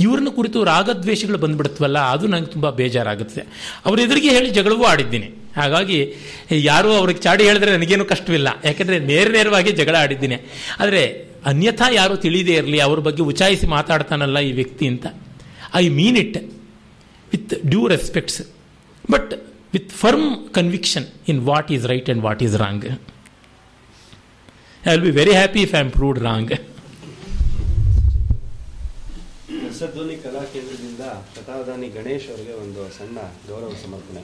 ಇವ್ರನ್ನ ಕುರಿತು ರಾಗದ್ವೇಷಗಳು ಬಂದ್ಬಿಡ್ತವಲ್ಲ, ಅದು ನಂಗೆ ತುಂಬ ಬೇಜಾರಾಗುತ್ತೆ. ಅವ್ರ ಎದುರಿಗೆ ಹೇಳಿ ಜಗಳವೂ ಆಡಿದ್ದೀನಿ. ಹಾಗಾಗಿ ಯಾರು ಅವ್ರಿಗೆ ಚಾಡಿ ಹೇಳಿದ್ರೆ ನನಗೇನು ಕಷ್ಟವಿಲ್ಲ. ಯಾಕೆಂದರೆ ನೇರ ನೇರವಾಗಿ ಜಗಳ ಆಡಿದ್ದೀನಿ. ಆದರೆ ಅನ್ಯಥಾ ಯಾರು ತಿಳಿದೇ ಇರಲಿ, ಅವ್ರ ಬಗ್ಗೆ ಉಚಾಯಿಸಿ ಮಾತಾಡ್ತಾನಲ್ಲ ಈ ವ್ಯಕ್ತಿ ಅಂತ. I mean it with due respects. But with firm conviction in what is right and what is wrong. I will be very happy if I am proved wrong. ಕಲಾ ಕೇಂದ್ರದಿಂದ ಶತಾವಧಾನಿ ಗಣೇಶ್ ಅವರಿಗೆ ಒಂದು ಸಣ್ಣ ಗೌರವ ಸಮರ್ಪಣೆ.